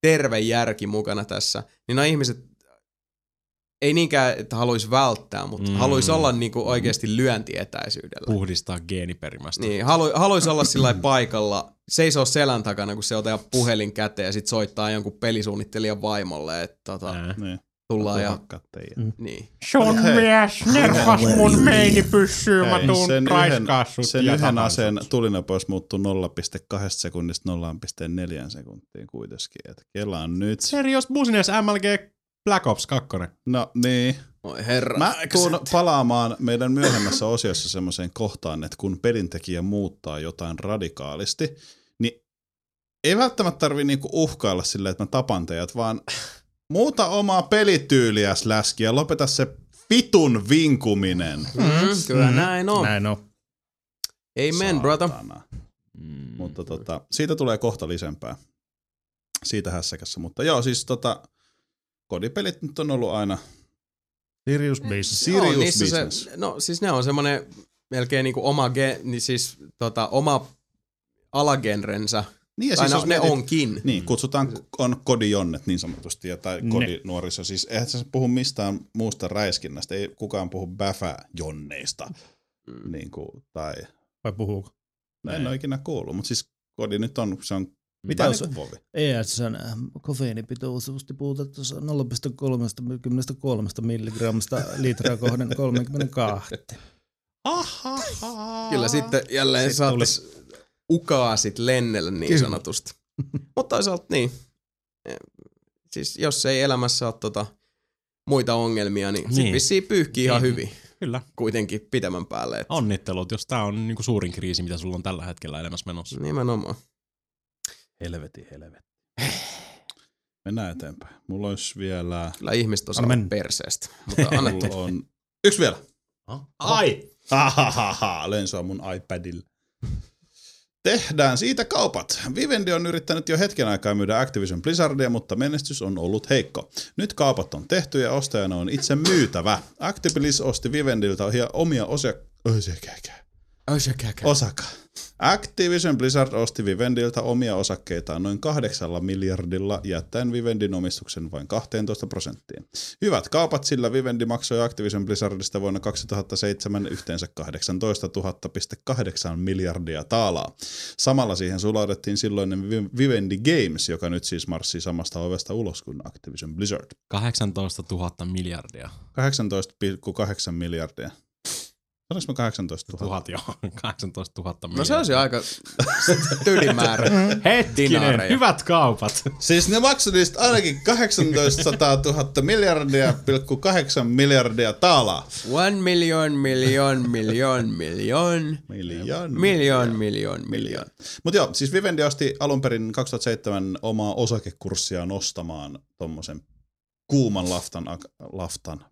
S1: terve järki mukana tässä. Niin nämä ihmiset ei niinkään, että haluaisi välttää, mutta
S4: Mm.
S1: haluaisi olla niinku oikeasti lyöntietäisyydellä.
S4: Puhdistaa geeniperimästä.
S1: Niin, halu, haluaisi olla sillä paikalla, seisoo selän takana, kun se ottaa puhelin käteen ja sit soittaa jonkun pelisuunnittelijan vaimolle, että tota,
S4: Ää.
S3: Niin.
S1: Tullaan ja...
S2: Mm.
S1: Niin.
S4: Sun
S3: Hei.
S4: mies, nerfas mun meini pyssyy, mä tuun
S3: sen
S4: raiskaa
S3: yhden, sen
S4: ja
S3: yhden aseen tulinopeus muuttuu 0,2 sekunnista 0,4 sekuntiin kuitenkin. Et kelaan nyt.
S4: Serious business MLG Black Ops 2.
S3: No niin.
S1: Oi herra.
S3: Mä tuun palaamaan meidän myöhemmässä osiossa semmoiseen kohtaan, että kun pelintekijä muuttaa jotain radikaalisti, niin ei välttämättä tarvi niinku uhkailla silleen, että mä tapan teidät, vaan muuta omaa pelityyliä läski ja lopeta se vitun vinkuminen.
S1: Mm, kyllä näin on.
S2: Näin on.
S1: Amen, brother.
S3: Saatana.
S4: Mm.
S3: Mutta tota, siitä tulee kohta lisempää. Siitä hässäkässä. Mutta joo, siis tota, kodipelit nyt on ollut aina
S2: Serious business.
S3: Serious
S1: Joo,
S3: business.
S1: Se, no siis ne on semmoinen melkein niinku oma, ge, niin siis, tota, oma alagenrensä.
S3: Niin, ja siis
S1: no,
S3: jos
S1: ne
S3: mietit-
S1: onkin.
S3: Niin, kutsutaan on kodijonnet niin sanotusti, ja, tai kodinuoriso. Siis eihän se puhu mistään muusta räiskinnästä, ei kukaan puhu bäfä-jonneista.
S1: Mm.
S3: Niin kuin, tai
S2: Vai puhuuko?
S3: no, en ole ikinä kuullut, mutta siis kodi nyt on, se on
S2: Mitä
S3: vähän
S2: jos
S3: niin.
S2: ESN kofeiinipitoisuus tuossa 0,33 milligrammasta litraa kohden 32.
S1: Kyllä sitten jälleen
S2: Sitten
S1: ukaasit lennellä niin
S2: Kyllä.
S1: sanotusti. Mutta toisaalta niin. Eh, Siis jos ei elämässä ole tota muita ongelmia, niin, niin. sit
S4: Niin.
S1: vissiin pyyhkii ihan
S4: Niin.
S1: hyvin
S4: Kyllä.
S1: kuitenkin pitemmän päälle. Et
S4: Onnittelut, jos tää on niinku suurin kriisi, mitä sulla on tällä hetkellä elämässä menossa.
S1: Nimenomaan.
S3: Helveti, helveti. Mennään eteenpäin. Mulla olisi vielä...
S1: Kyllä ihmiset osaa
S2: mennä.
S1: perseestä. Mutta anna
S3: Mulla on... Yksi vielä.
S4: Ai!
S3: Ahahaha, löin sua mun iPadilla. Tehdään siitä kaupat. Vivendi on yrittänyt jo hetken aikaa myydä Activision Blizzardia, mutta menestys on ollut heikko. Nyt kaupat on tehty ja ostajana on itse myytävä. Activision osti Vivendiltä omia osia... Osakkeita. Osaka. Activision Blizzard osti Vivendiltä omia osakkeitaan noin kahdeksalla miljardilla, jättäen Vivendin omistuksen vain 12 prosenttiin. Hyvät kaupat, sillä Vivendi maksoi Activision Blizzardista vuonna 2007 yhteensä 18 000,8 miljardia taalaa. Samalla siihen sulautettiin silloinen Vi- Vivendi Games, joka nyt siis marssii samasta ovesta ulos kuin Activision Blizzard.
S4: 18 000 miljardia.
S3: 18,8 miljardia. Sanoinko mä 18 000?
S4: Tuhat joo. 18 000 miljardia.
S1: No se olisi aika tylimäärä.
S4: Hetkinen,
S1: dinaareja.
S4: hyvät kaupat.
S3: Siis ne maksoi niistä ainakin 18 000 miljardia, pilkku 8 miljardia taalaa.
S1: One million, million, million, million,
S3: Miljoon.
S1: million, million, million.
S3: Mutta joo, siis Vivendi osti alun perin 2007 omaa osakekurssia nostamaan tommosen kuuman laftan, laftan,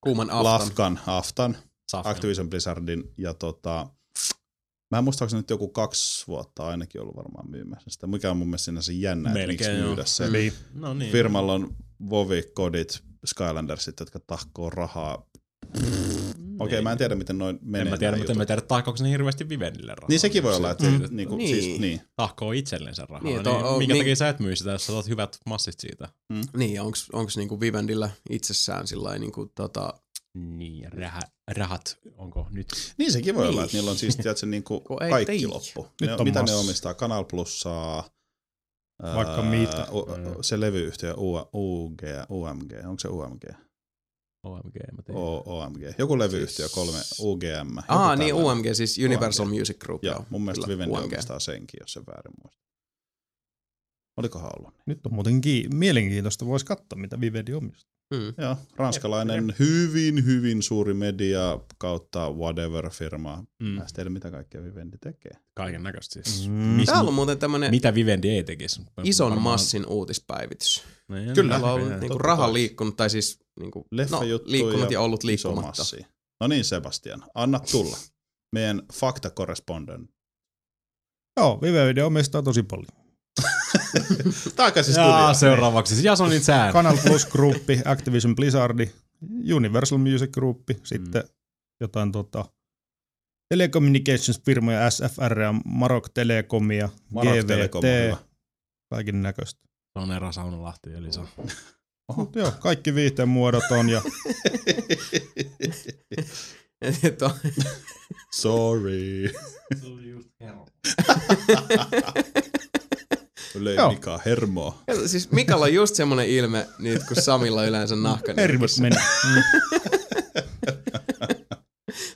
S1: Kuuman aftan.
S3: lafkan, aftan,
S4: Safin.
S3: Activision Blizzardin, ja tota, mä en muistaakseni nyt joku kaksi vuotta ainakin ollut varmaan myymässä sitä, mikä on mun mielestä sinänsä jännä, että miksi myydä se.
S2: Niin.
S4: No niin.
S3: Firmalla on Vovi, Kodit, Skylandersit, jotka tahkoo rahaa. Okei, okay, mä en tiedä, miten noin menee.
S4: En mä tiedä, mutta en mä tiedä, tahkoako ne hirveästi Vivendille rahaa.
S3: Niin sekin voi olla, että
S1: Mm.
S3: se, niinku,
S1: Niin.
S3: siis, niin.
S4: Tahkoo itselleen sen rahaa.
S1: Niin,
S4: Niin, niin,
S1: on-
S4: minkä
S1: niin-
S4: takia sä et myy sitä, jos sä saat hyvät massit siitä?
S1: Niin, onks, onks niinku Vivendillä itsessään sillä niinku tota,
S4: Niin, ja rah, rahat, onko nyt?
S3: Niin sekin voi
S1: Niin.
S3: olla, että niillä on siis tiedätkö, niin kuin kaikki
S1: tiedä.
S3: loppu.
S2: Nyt
S3: Ne,
S2: on
S3: mitä ne
S2: massa.
S3: omistaa? Kanal Plussaa,
S2: Vaikka
S3: ää,
S2: mitä.
S3: U, se levyyhtiö U, UG, UMG, onko se UMG?
S4: OMG, mä tein.
S3: O, OMG. Joku levyyhtiö, kolme, UGM.
S1: Aa, niin. UMG, siis Universal Music Group.
S3: Joo, mun mielestä Vivendi
S1: UMG.
S3: omistaa senkin, jos se väärin muista. Olikohan ollut? niin?
S2: Nyt on muuten ki- mielenkiintoista, voisi katsoa mitä Vivendi omistaa.
S1: Mm.
S3: Joo, ranskalainen hyvin, hyvin suuri media kautta whatever firma.
S4: Mm.
S3: Mä mitä kaikkea Vivendi tekee.
S4: Kaiken näköistä siis.
S2: Mm.
S4: Mis-
S1: Täällä on muuten tämmönen
S4: Mitä Vivendi ei tekisi?
S1: ison
S4: Varmaan-
S1: massin uutispäivitys.
S4: Niin,
S3: Kyllä.
S1: Täällä on
S4: niin,
S1: ollut niinku raha
S3: kai.
S1: liikkunut, tai siis niinku, no, liikkunut ja ollut
S3: Iso
S1: liikkumatta.
S3: No niin, Sebastian, anna tulla. Meidän fakta-korrespondent.
S2: Joo, Vivendi omistaa tosi paljon.
S3: Takaisin
S4: Jaa,
S3: studioon.
S4: seuraavaksi. Jasonin sään.
S2: Canal Plus Gruppi, Activision Blizzardi, Universal Music Gruppi, sitten jotain tota, telecommunications-firmoja, SFR ja Marok Telecomia,
S3: Marok
S2: GVT,
S3: on
S2: kaiken näköistä.
S4: Se on Era Saunalahti, eli se on.
S2: Mut Joo, kaikki viihteen muodot on ja
S1: Et on-
S3: Sorry. Löi
S2: Joo.
S3: Mika hermoa.
S1: Kato, siis Mikalla on just semmonen ilme, nyt kun Samilla on yleensä nahka.
S2: hermot meni. Mm.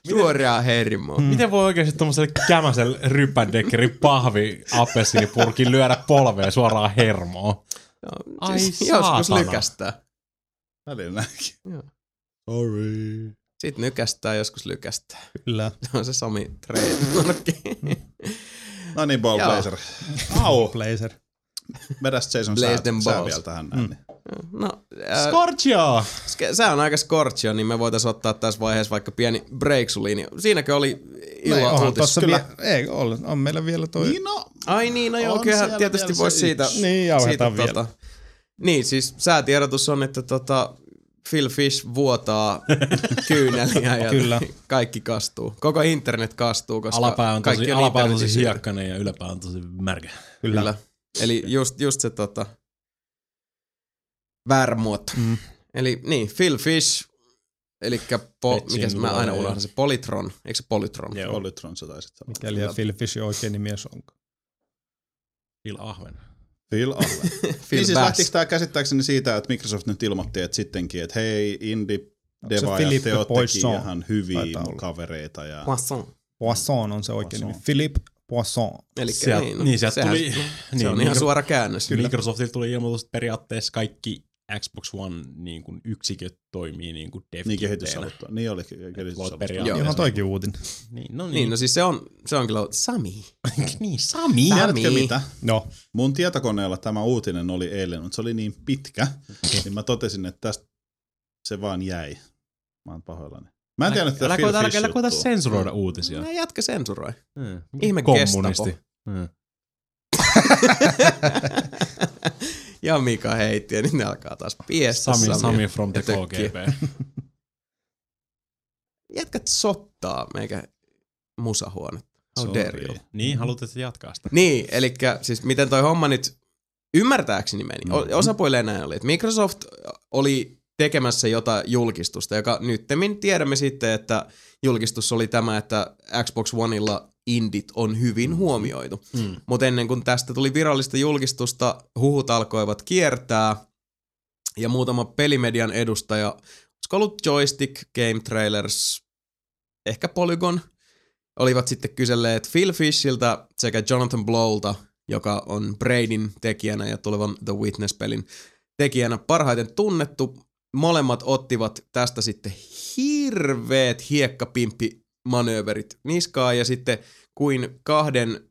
S1: Suoraa hermoa.
S2: Mm.
S4: Miten voi oikeasti tuommoiselle kämäselle ryppändekkeri pahvi appelsiinipurkin lyödä polveen suoraan hermoon?
S1: Joo,
S4: Ai
S1: siis joskus
S4: saatana.
S1: lykästää.
S3: Välillä näinkin.
S1: Joo.
S3: Sorry.
S1: Sitten nykästää, joskus lykästää.
S2: Kyllä.
S1: Se on se Sami trademarkki.
S3: No niin, Ball. Blazer. Au!
S2: Blazer.
S3: Vedäs Jason sä, sä vielä tähän näin. niin.
S1: No, äh,
S4: Scorchia!
S1: ske- se on aika scorchio, niin me voitaisiin ottaa tässä vaiheessa vaikka pieni breaksuliini. Siinäkö oli
S2: No,
S1: ilo
S2: onhan
S1: uutis?
S2: tossa
S1: Kyllä.
S2: vie- ei ole, on meillä vielä toi.
S3: Niin no,
S1: Ai niin, no joo,
S3: siellä
S1: tietysti voisi siitä.
S2: Niin,
S1: siitä
S2: vielä.
S1: tota, Niin, siis säätiedotus on, että tota, Phil Fish vuotaa kyyneliä ja
S2: Kyllä.
S1: kaikki kastuu. Koko internet kastuu, koska
S4: Alapää on
S1: kaikki
S4: tosi,
S1: on
S4: alapää on tosi hiekkainen ja yläpää on tosi märkä.
S2: Kyllä.
S1: Kyllä. Eli just, just se tota, väärä muoto.
S2: Mm.
S1: Eli niin, Phil Fish, eli po, mikä se, mä aina unohdan se, Polytron, eikö se Polytron?
S4: Joo.
S3: Polytron sä taisit sanoa.
S2: Mikäli ja Phil Fishin oikein nimi onkaan.
S4: Phil Ahven.
S3: Phil Allen.
S1: Phil
S3: niin siis
S1: Bass.
S3: lähtikö tää käsittääkseni siitä, että Microsoft nyt ilmoitti, että sittenkin, että hei, indie
S2: se
S3: devaajat, te oottekin ihan hyviä
S2: olla.
S3: kavereita. Ja...
S1: Poisson.
S2: Poisson on se oikein
S3: Poisson.
S2: nimi. Philippe Poisson.
S1: Eli
S4: Sielt,
S1: niin, no,
S4: niin, sieltä
S1: sehän-
S4: tuli...
S1: Se
S4: niin,
S1: on ihan
S4: Micro-
S1: suora käännös.
S4: Microsoftilta tuli ilmoitus, että periaatteessa kaikki Xbox One niin kuin yksiköt toimii niin kuin dev
S3: Niin kehitysaluttua. Niin oli
S4: periaatteessa-
S1: Joo.
S2: Ihan toikin uutinen.
S4: Niin, no niin.
S1: Niin, no siis se on, se on kyllä Sami.
S4: niin Sami.
S3: Tiedätkö mitä?
S2: No,
S3: Mun tietokoneella tämä uutinen oli eilen, mutta se oli niin pitkä, niin mä totesin, että tästä se vaan jäi. Mä oon pahoillani. Mä en tiedä, että
S4: älä
S3: Phil
S4: koita,
S3: Fish
S4: älä koita sensuroida uutisia.
S1: No jätkä sensuroi.
S4: Hmm.
S1: Ihme
S4: Kommunisti.
S1: Gestapo.
S4: Hmm.
S1: ja Mika heitti ja nyt ne alkaa taas piestä
S4: Sami, Sami from the. KGB.
S1: Jätkät sottaa meikä musahuonetta. How
S3: Sorry.
S1: dare you.
S4: niin, haluat, että jatkaa sitä?
S1: Niin, eli siis miten toi homma nyt ymmärtääkseni meni.
S3: Mhm.
S1: Mm-hmm. Osapuilleen näin oli, että Microsoft oli tekemässä jotain julkistusta, joka nyttemmin tiedämme sitten, että julkistus oli tämä, että Xbox Oneilla indit on hyvin huomioitu.
S4: Hmm.
S1: Mutta ennen kuin tästä tuli virallista julkistusta, huhut alkoivat kiertää ja muutama pelimedian edustaja, olisiko ollut Joystick, Game Trailers, ehkä Polygon, olivat sitten kyselleet Phil Fishiltä sekä Jonathan Blowlta, joka on Bradyn tekijänä ja tulevan The Witness-pelin tekijänä parhaiten tunnettu. Molemmat ottivat tästä sitten hirveät hiekkapimppi-manööverit niskaan ja sitten kuin kahden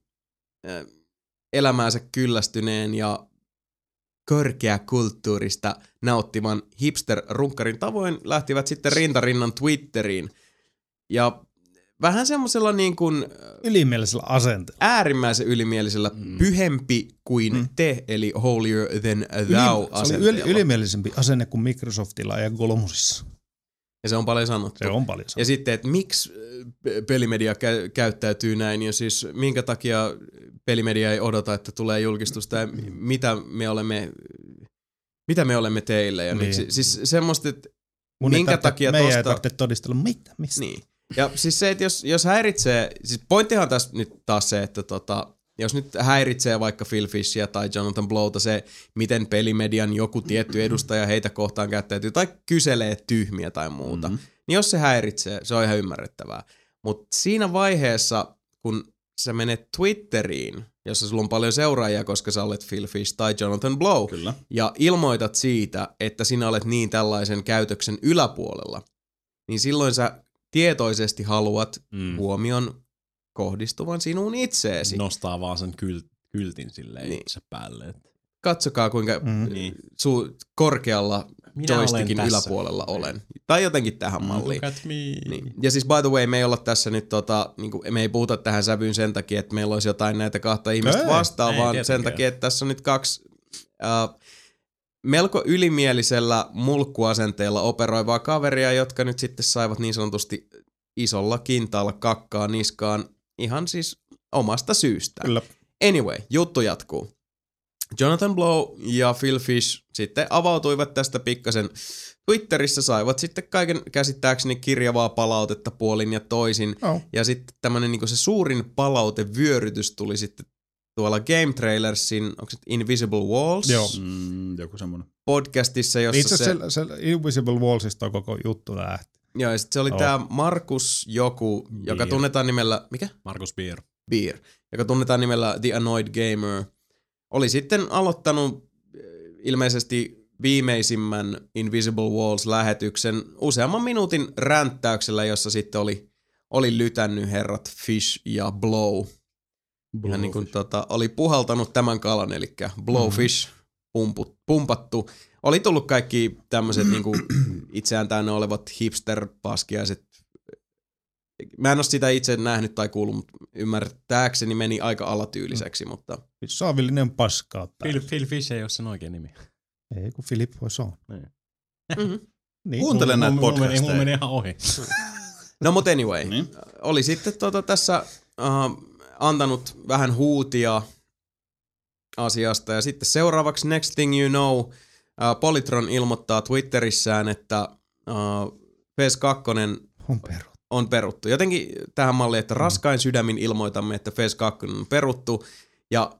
S1: elämäänsä kyllästyneen ja korkeakulttuurista nauttivan hipster-runkkarin tavoin lähtivät sitten rintarinnan Twitteriin. Ja vähän semmoisella niin kuin
S2: Ylimielisellä asenteella.
S1: äärimmäisen ylimielisellä
S4: Mm.
S1: pyhempi kuin
S2: Mm.
S1: te, eli holier than thou
S2: Yli, se oli
S1: asenteella.
S2: yl, ylimielisempi asenne kuin Microsoftilla ja Golmusissa.
S1: Ja se on paljon sanottu.
S2: Se on paljon.
S1: Ja sitten, että miksi pe- pelimedia kä- käyttäytyy näin ja siis minkä takia pelimedia ei odota, että tulee julkistusta ja m- mitä me olemme, mitä me olemme teille ja
S2: Niin.
S1: miksi. Siis semmoista, että
S2: Mun ei
S1: minkä takia
S2: meidän ei
S1: tosta-
S2: tarvitse todistella mitä, mistä.
S1: niin. Ja siis se, että jos, jos häiritsee, siis pointtihan tässä nyt taas se, että tota, jos nyt häiritsee vaikka Phil Fishia tai Jonathan Blowta se, miten pelimedian joku tietty edustaja heitä kohtaan käyttäytyy tai kyselee tyhmiä tai muuta,
S3: Mhm.
S1: mm-hmm. niin jos se häiritsee, se on ihan ymmärrettävää. Mutta siinä vaiheessa, kun sä menet Twitteriin, jossa sulla on paljon seuraajia, koska sä olet Phil Fish tai Jonathan Blow,
S3: Kyllä.
S1: ja ilmoitat siitä, että sinä olet niin tällaisen käytöksen yläpuolella, niin silloin sä tietoisesti haluat
S4: Mm.
S1: huomion kohdistuvan sinuun itseesi. No.
S4: Nostaa vaan sen kyl, kyltin silleen
S1: Niin.
S4: niin. se päälle. että
S1: Katsokaa, kuinka
S2: Mm.
S1: mm.
S4: Niin.
S1: su- korkealla
S4: Minä
S1: joystickin
S4: olen tässä.
S1: yläpuolella olen. Tai jotenkin tähän
S3: Mm.
S1: malliin.
S4: Look at me.
S1: Niin. Ja siis by the way, me ei olla tässä nyt, tota, niin kuin, me ei puhuta tähän sävyyn sen takia, että meillä olisi jotain näitä kahta ihmistä
S2: Ei,
S1: vastaan,
S4: ei
S1: vaan
S4: tietenkään.
S1: sen takia, että tässä on nyt kaksi äh, melko ylimielisellä mulkkuasenteella operoivaa kaveria, jotka nyt sitten saivat niin sanotusti isolla kintaalla kakkaa niskaan ihan siis omasta syystä.
S2: Kyllä.
S1: Anyway, juttu jatkuu. Jonathan Blow ja Phil Fish sitten avautuivat tästä pikkasen Twitterissä, saivat sitten kaiken käsittääkseni kirjavaa palautetta puolin ja toisin.
S2: No.
S1: Ja sitten tämmönen niinku se suurin palautevyörytys tuli sitten tuolla Game Trailersin, onko se Invisible Walls
S2: Joo.
S3: Mm, joku semmoinen.
S1: podcastissa, jossa
S2: Itse
S1: se,
S2: asiassa se, se Invisible Wallsista on koko juttu lähti.
S1: joo, ja sit se oli
S2: Joo.
S1: tää Markus joku, joka
S4: Beer.
S1: tunnetaan nimellä, mikä?
S4: Markus Beer.
S1: Beer, joka tunnetaan nimellä The Annoyed Gamer, oli sitten aloittanut eh, ilmeisesti viimeisimmän Invisible Walls-lähetyksen useamman minuutin ränttäyksellä, jossa sitten oli, oli lytännyt herrat Fish ja Blow. Ihan niin kuin tota, oli puhaltanut tämän kalan, eli Blowfish pumput, pumpattu. Oli tullut kaikki tämmöiset niin kuin itseään täynnä olevat hipster-paskiaiset. Mä en ole sitä itse nähnyt tai kuullut, mutta ymmärtääkseni meni aika alatyyliseksi, mutta
S2: Saavillinen paskaa
S4: Phil. Phil Fish ei ole sen oikein nimi.
S2: Ei, kun Philip Poisson.
S1: mm-hmm.
S2: Niin.
S3: Kuuntele näitä
S4: mulla
S3: podcasteja.
S4: meni ihan ohi.
S1: No mutta anyway,
S3: Niin.
S1: oli sitten tota tässä uh, antanut vähän huutia asiasta ja sitten seuraavaksi Next Thing You Know, uh, Polytron ilmoittaa Twitterissään, että uh, PS2
S2: On peru.
S1: on peruttu. Jotenkin tähän malliin, että raskain sydämin ilmoitamme, että Phase 2 on peruttu. Ja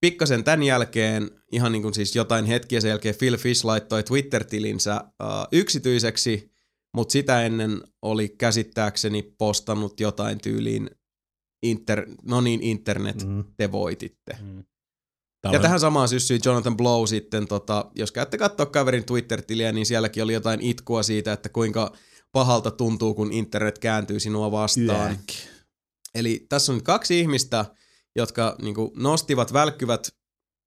S1: pikkasen tämän jälkeen, ihan niin kuin siis jotain hetkiä sen jälkeen, Phil Fish laittoi Twitter-tilinsä uh, yksityiseksi, mutta sitä ennen oli käsittääkseni postannut jotain tyyliin, inter, no niin internet,
S2: Mm.
S1: te voititte.
S4: Mm.
S1: Ja tähän samaan syssyy Jonathan Blow sitten, tota, jos käytte katsoa kaverin Twitter-tiliä, niin sielläkin oli jotain itkua siitä, että kuinka pahalta tuntuu, kun internet kääntyy sinua vastaan.
S3: Jääk.
S1: Eli tässä on kaksi ihmistä, jotka niin kuin, nostivat välkkyvät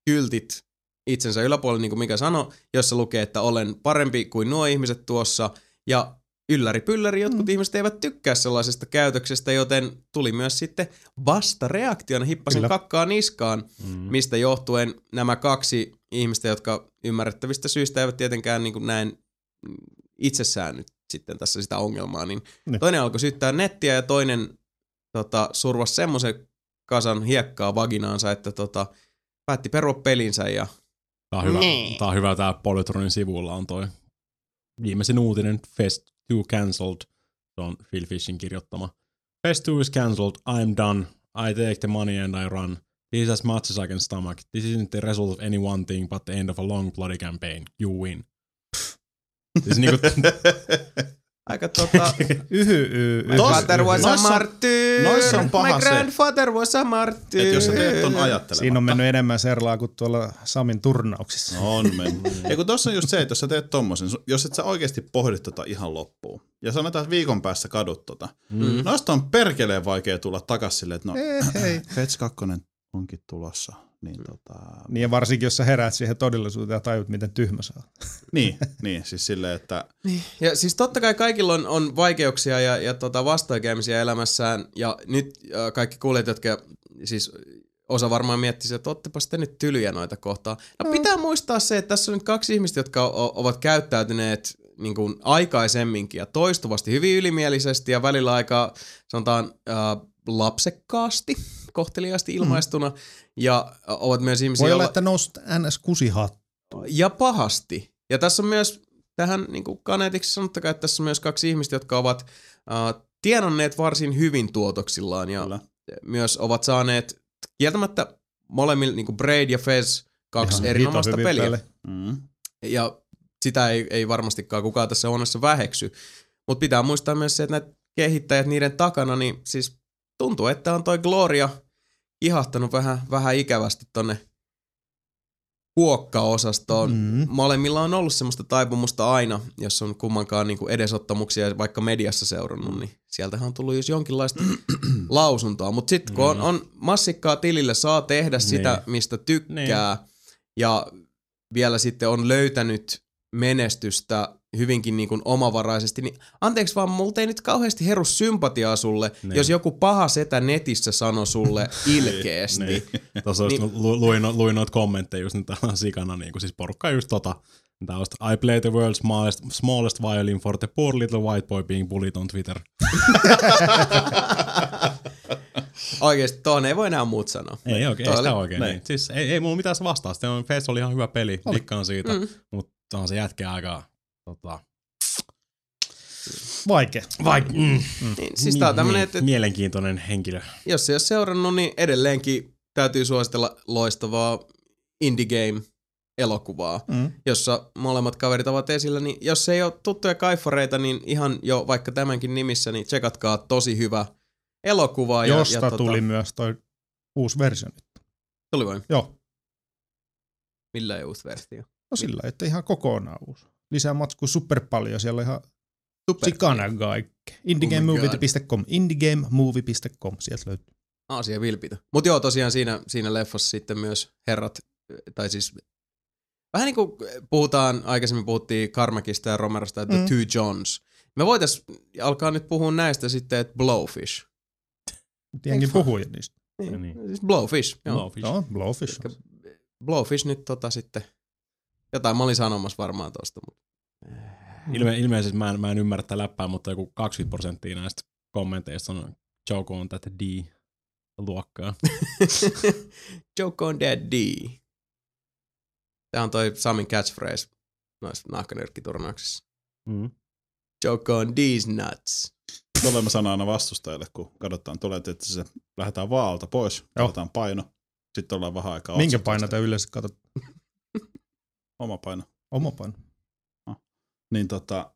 S1: kyltit itsensä yläpuolelle, niin kuin mikä sanoi, jossa lukee, että olen parempi kuin nuo ihmiset tuossa. Ja ylläri pylläri, jotkut mm. ihmiset eivät tykkää sellaisesta käytöksestä, joten tuli myös sitten vastareaktiona hippasin
S2: Kyllä.
S1: kakkaa niskaan,
S4: Mm.
S1: mistä johtuen nämä kaksi ihmistä, jotka ymmärrettävistä syistä eivät tietenkään niin kuin näin itsessään nyt sitten tässä sitä ongelmaa, niin
S2: Niin.
S1: toinen alkoi syyttää nettiä ja toinen tota, survasi semmoisen kasan hiekkaa vaginaansa, että tota, päätti perua pelinsä ja
S4: Tää on hyvä,
S5: Nee.
S4: tää on hyvä tää Polytronin sivulla on toi viimeisin uutinen Fest 2 cancelled. Se on Phil Fishin kirjoittama. Fest 2 is cancelled. I'm done. I take the money and I run. This is as much as I can stomach. This isn't the result of any one thing, but the end of a long bloody campaign. You win. Siis niinku,
S1: aika tota...
S2: Yhy, y,
S1: My
S3: Tos-
S1: father was a martyr.
S3: noissa on paha
S1: My
S3: se,
S1: grandfather was a martyr.
S3: Et jos sä teet ton ajattelematta.
S2: Siinä on mennyt enemmän serlaa kuin tuolla Samin turnauksissa.
S3: No On mennyt. Ja kun tossa on just se, että jos sä teet tommosen, jos et sä oikeasti pohdi tota ihan loppuun, ja sanotaan, että viikon päässä kadut tota, mm. noista on perkeleen vaikea tulla takas silleen, että no,
S2: Ei, hei.
S3: Fets 2 onkin tulossa. Niin, tota,
S2: Niin ja varsinkin, jos sä heräät siihen todellisuuteen ja tajut, miten tyhmä sä oot.
S3: niin, niin, siis silleen, että
S1: Ja siis totta kai kaikilla on, on vaikeuksia ja, ja tota vastoinkäymisiä elämässään. Ja nyt äh, kaikki kuulijat, jotka siis osa varmaan miettii, että ottepa sitten nyt tylyjä noita kohtaa. No pitää muistaa se, että tässä on nyt kaksi ihmistä, jotka o- ovat käyttäytyneet niin kuin aikaisemminkin ja toistuvasti hyvin ylimielisesti ja välillä aika sanotaan äh, lapsekkaasti, kohteliaasti ilmaistuna. Mm. Ja ovat myös ihmisiä,
S2: Voi olla, että noussut ns. kusihat.
S1: ja pahasti. Ja tässä on myös tähän niin kuin kaneetiksi sanottakaa, että tässä on myös kaksi ihmistä, jotka ovat äh, tienanneet varsin hyvin tuotoksillaan ja
S3: Kyllä.
S1: myös ovat saaneet kieltämättä molemmilla niin kuin Braid ja Fez kaksi
S2: Ihan
S1: erinomaista peliä.
S2: päälle.
S3: mm,
S1: Ja sitä ei, ei varmastikaan kukaan tässä huoneessa väheksy. Mutta pitää muistaa myös se, että näitä kehittäjät niiden takana, niin siis tuntuu, että on toi Gloria ihahtanut vähän, vähän ikävästi tonne kuokkaosastoon.
S2: Mm.
S1: Molemmilla on ollut semmoista taipumusta aina, jos on kummankaan niin edesottamuksia vaikka mediassa seurannut, niin sieltähän on tullut jonkinlaista lausuntoa. Mutta sitten kun on, on massikkaa tilille, saa tehdä sitä, mistä tykkää, ja vielä sitten on löytänyt menestystä hyvinkin niin kuin omavaraisesti, niin anteeksi vaan, multa ei nyt kauheasti heru sympatiaa sulle,
S4: Niin.
S1: jos joku paha setä netissä sanoo sulle ilkeästi.
S3: niin.
S4: Tuossa
S1: Niin.
S4: niin. lu, luin, luin noita kommentteja just nyt sikana, niin kuin siis porukka just tota, just, I play the world's smallest, smallest violin for the poor little white boy being bullied on Twitter.
S1: Oikeesti, tuohon ei voi enää muut sanoa.
S4: Ei oikein, ei sitä oikein. Niin. Siis ei, ei mulla mitään se vastaa. Sitten on, Face oli ihan hyvä peli, dikkaan siitä, mm. mutta on se jätkä aika tota,
S2: Vaikea.
S4: vaik- mm,
S1: Niin, siis tää on tämmönen, että
S4: mielenkiintoinen henkilö.
S1: jos ei ole seurannut, niin edelleenkin täytyy suositella loistavaa indie game elokuvaa,
S2: Mm.
S1: jossa molemmat kaverit ovat esillä, niin jos ei ole tuttuja kaifareita, niin ihan jo vaikka tämänkin nimissä, niin tsekatkaa tosi hyvä elokuva. Ja,
S2: Josta
S1: ja, tota,
S2: tuli myös toi uusi versio nyt.
S1: Tuli vai?
S2: Joo.
S1: Millä ei uusi versio?
S2: No sillä, että ihan kokonaan uusi. Lisää matskua super paljon, siellä on ihan sikana kaikki. Indiegamemovie.com, indiegamemovie.com, sieltä löytyy.
S1: Aasia vilpitä. Mutta joo, tosiaan siinä, siinä leffassa sitten myös herrat, tai siis vähän niin kuin puhutaan, aikaisemmin puhuttiin Carmackista ja Romerosta, että mm. The Two Johns. Me voitais alkaa nyt puhua näistä sitten, että Blowfish.
S2: Jengi jo niistä.
S1: Niin.
S4: Niin.
S1: Siis Blowfish, joo.
S4: Blowfish.
S2: Joo, Blowfish.
S1: Blowfish nyt tota sitten, jotain mä olin sanomassa varmaan tosta, mutta
S4: Ilme, ilmeisesti mä en, mä en ymmärrä tätä läppää, mutta joku 20 prosenttia näistä kommenteista on Joko on tätä D-luokkaa.
S1: Joke on dead D. Tämä on toi Samin catchphrase noissa nahkanyrkkiturnauksissa.
S4: Mm.
S1: Joke on these nuts.
S3: Tuolle mä sanon aina vastustajille, kun katsotaan, tulee, että se lähdetään vaalta pois, katsotaan paino, sitten ollaan vähän aikaa
S2: Minkä paino te yleensä katsot?
S3: Oma paino.
S2: Oma paino.
S3: Niin tota,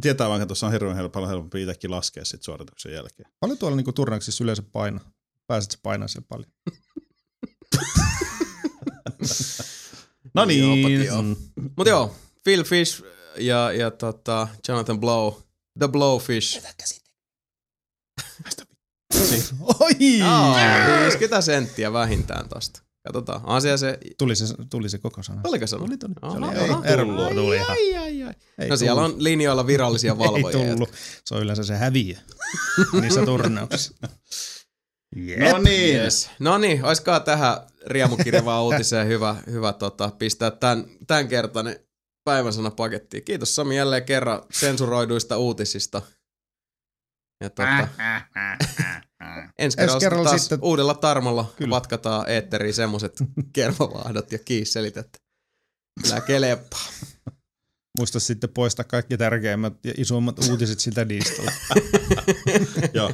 S3: tietää vaikka tuossa on hirveän helppo, paljon helpompi itsekin laskea sit suorituksen jälkeen.
S2: Paljon tuolla niinku turnauksissa yleensä paino? Pääset sä painaa siellä paljon?
S3: No niin.
S2: Mm.
S1: Mut joo, Phil Fish ja, ja tota Jonathan Blow, The Blowfish.
S2: Oi!
S1: Joo, 50 senttiä vähintään tosta. Katsotaan. Asia se,
S2: Tuli se, tuli se koko sana.
S1: oliko se?
S2: Tuli, tuli. Se
S1: Aha,
S2: oli
S1: aha.
S2: Ervo, tuli ihan.
S1: Ai, ai, ai.
S2: Ei
S1: No siellä on linjoilla virallisia valvojia.
S2: Ei tullut. Se on yleensä se häviö niissä turnauksissa.
S3: No niin.
S1: Yes. No niin, olisikohan tähän riemukirjavaan uutiseen hyvä, hyvä tota, pistää tämän, tämän kertainen päivän sana pakettiin. Kiitos Sami jälleen kerran sensuroiduista uutisista. Ja tota, ensi kerralla,
S2: kerralla
S1: taas
S2: sitten-
S1: uudella tarmolla Kyllä. Vatkataan eetteriin semmoset kermavahdot ja kiisselit, että kyllä.
S2: Muista sitten poistaa kaikki tärkeimmät ja isommat uutiset siltä diistolta.
S3: Joo.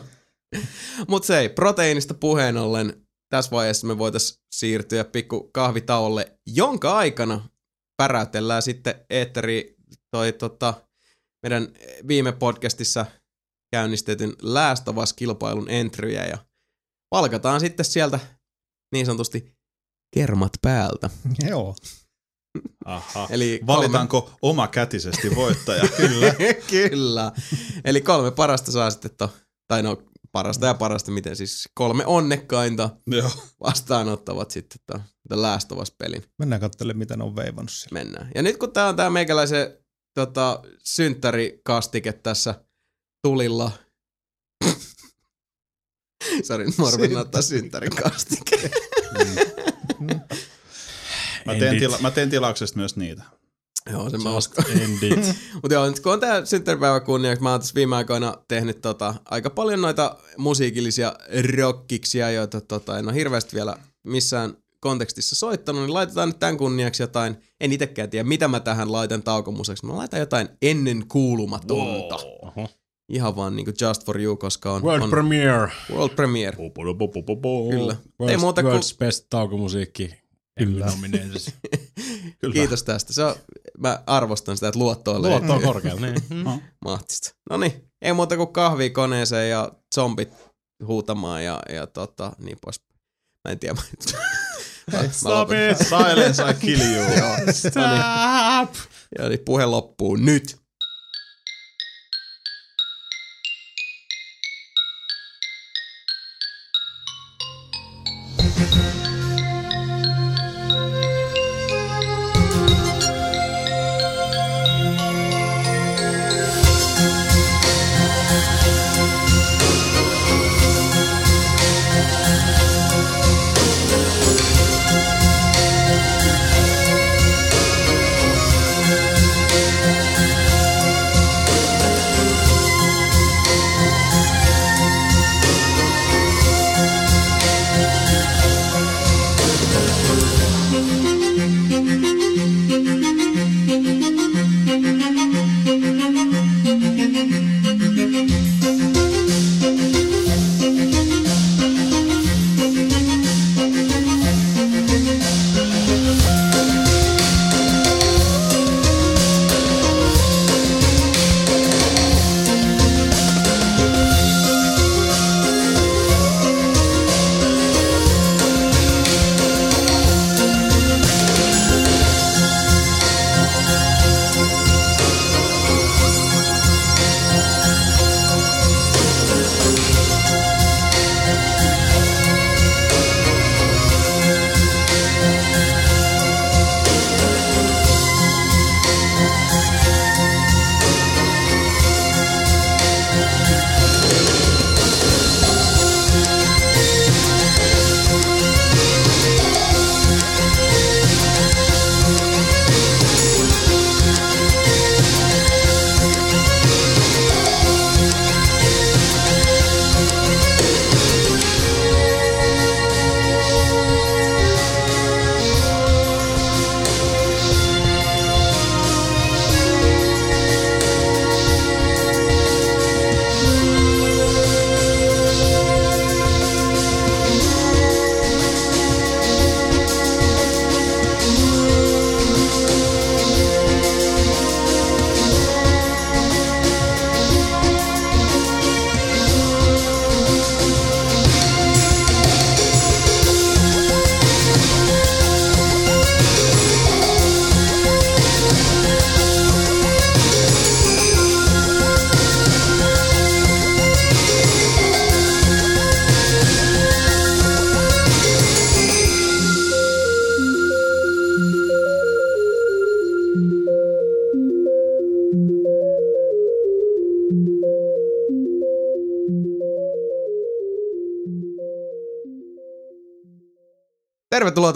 S1: Mut se ei, proteiinista puheen ollen tässä vaiheessa me voitais siirtyä pikku kahvitauolle, jonka aikana päräytellään sitten eetteri toi tota, meidän viime podcastissa käynnistetyn Last of Us-kilpailun entryjä ja palkataan sitten sieltä niin sanotusti kermat päältä.
S2: Joo.
S3: Aha.
S1: Eli
S3: Valitaanko omakätisesti voittaja?
S1: Kyllä. Kyllä. Eli kolme parasta saa sitten to, tai no parasta ja parasta, miten siis kolme onnekkainta
S3: Joo.
S1: vastaanottavat sitten to, The Last of Us-pelin.
S2: Mennään katselemaan, mitä ne on veivannut siellä.
S1: Mennään. Ja nyt kun tää on tää meikäläisen tota, synttärikastike tässä tulilla. Sori, arvin ottaa synttärikastike.
S3: Mä teen, tila- mä teen tilauksesta myös niitä.
S1: Joo, sen mä uskon. Mutta joo, nyt kun on tää synttäripäivä kunniaksi, mä oon tässä viime aikoina tehnyt tota, aika paljon noita musiikillisia rockiksia, joita tota, en ole hirveästi vielä missään kontekstissa soittanut, niin laitetaan nyt tämän kunniaksi jotain, en itekään tiedä mitä mä tähän laitan taukomuseksi, mä laitan jotain ennen kuulumatonta.
S4: Oho.
S1: Ihan vaan niinku just for you, koska on,
S4: World
S1: on
S4: premiere.
S1: world premiere. Kyllä.
S4: World's,
S1: Ei muuta kuin-
S4: best taukomusiikki. Kyllä.
S3: Kyllä.
S1: Kiitos tästä. Se on, mä arvostan sitä, että luottoilee.
S4: Luotto on korkealla. Niin.
S1: Mahtista. No niin, ei muuta kuin kahvia koneeseen ja zombit huutamaan ja, ja tota, niin pois. Mä en tiedä. Mä-
S4: Stop it!
S3: Silence, I kill you.
S1: Joo, no niin.
S4: Stop!
S1: Ja niin puhe loppuu nyt.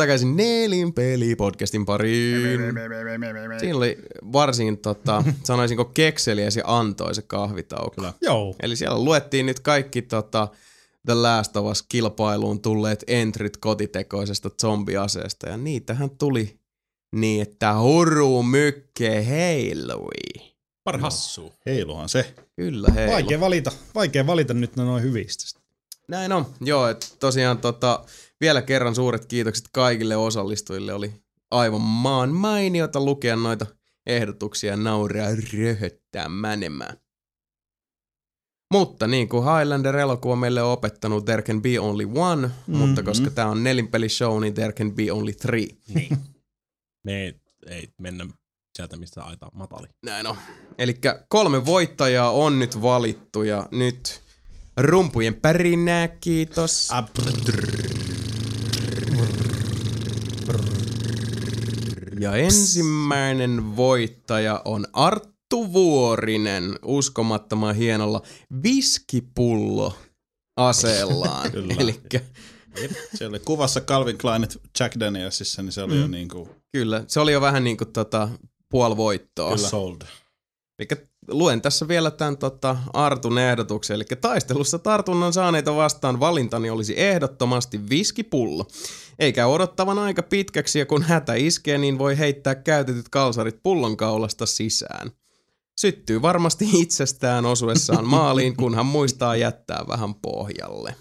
S1: Takaisin Nelin peli-podcastin pariin. Siinä oli varsin, tota, sanoisinko, kekseliäs ja antoisa kahvitauko.
S3: Kyllä.
S2: Joo.
S1: Eli siellä luettiin nyt kaikki tota, The Last of Us kilpailuun tulleet entryt kotitekoisesta zombiaseesta. Ja niitähän tuli niin, että huru mykke heilui.
S4: Parhassu.
S3: Heiluhan se.
S1: Kyllä heilu.
S2: Vaikea valita, vaikea valita nyt noin hyvistä.
S1: Näin on. Joo, että tosiaan tota, vielä kerran suuret kiitokset kaikille osallistujille. Oli aivan maan mainiota lukea noita ehdotuksia ja nauraa röhöttää menemään. Mutta niin kuin Highlander-elokuva meille on opettanut, there can be only one, mm-hmm. mutta koska tämä on nelinpelishow, niin there can be only three.
S4: Niin. Me ei, ei mennä sieltä, mistä aita matali.
S1: Näin on. Eli kolme voittajaa on nyt valittu ja nyt rumpujen pärinää, kiitos. Ja ensimmäinen voittaja on Arttu Vuorinen uskomattoman hienolla viskipullo aseellaan.
S3: Kyllä. Se oli kuvassa Calvin Kleinit Jack Danielsissa, niin se oli mm. jo niin kuin...
S1: kyllä, se oli jo vähän niin kuin tota, puoli voittoa.
S4: Sold.
S1: Eli luen tässä vielä tämän tota, Artun ehdotuksen. Eli taistelussa tartunnan saaneita vastaan valintani olisi ehdottomasti viskipullo. Eikä odottavan aika pitkäksi ja kun hätä iskee, niin voi heittää käytetyt kalsarit pullonkaulasta sisään. Syttyy varmasti itsestään osuessaan maaliin, kunhan muistaa jättää vähän pohjalle.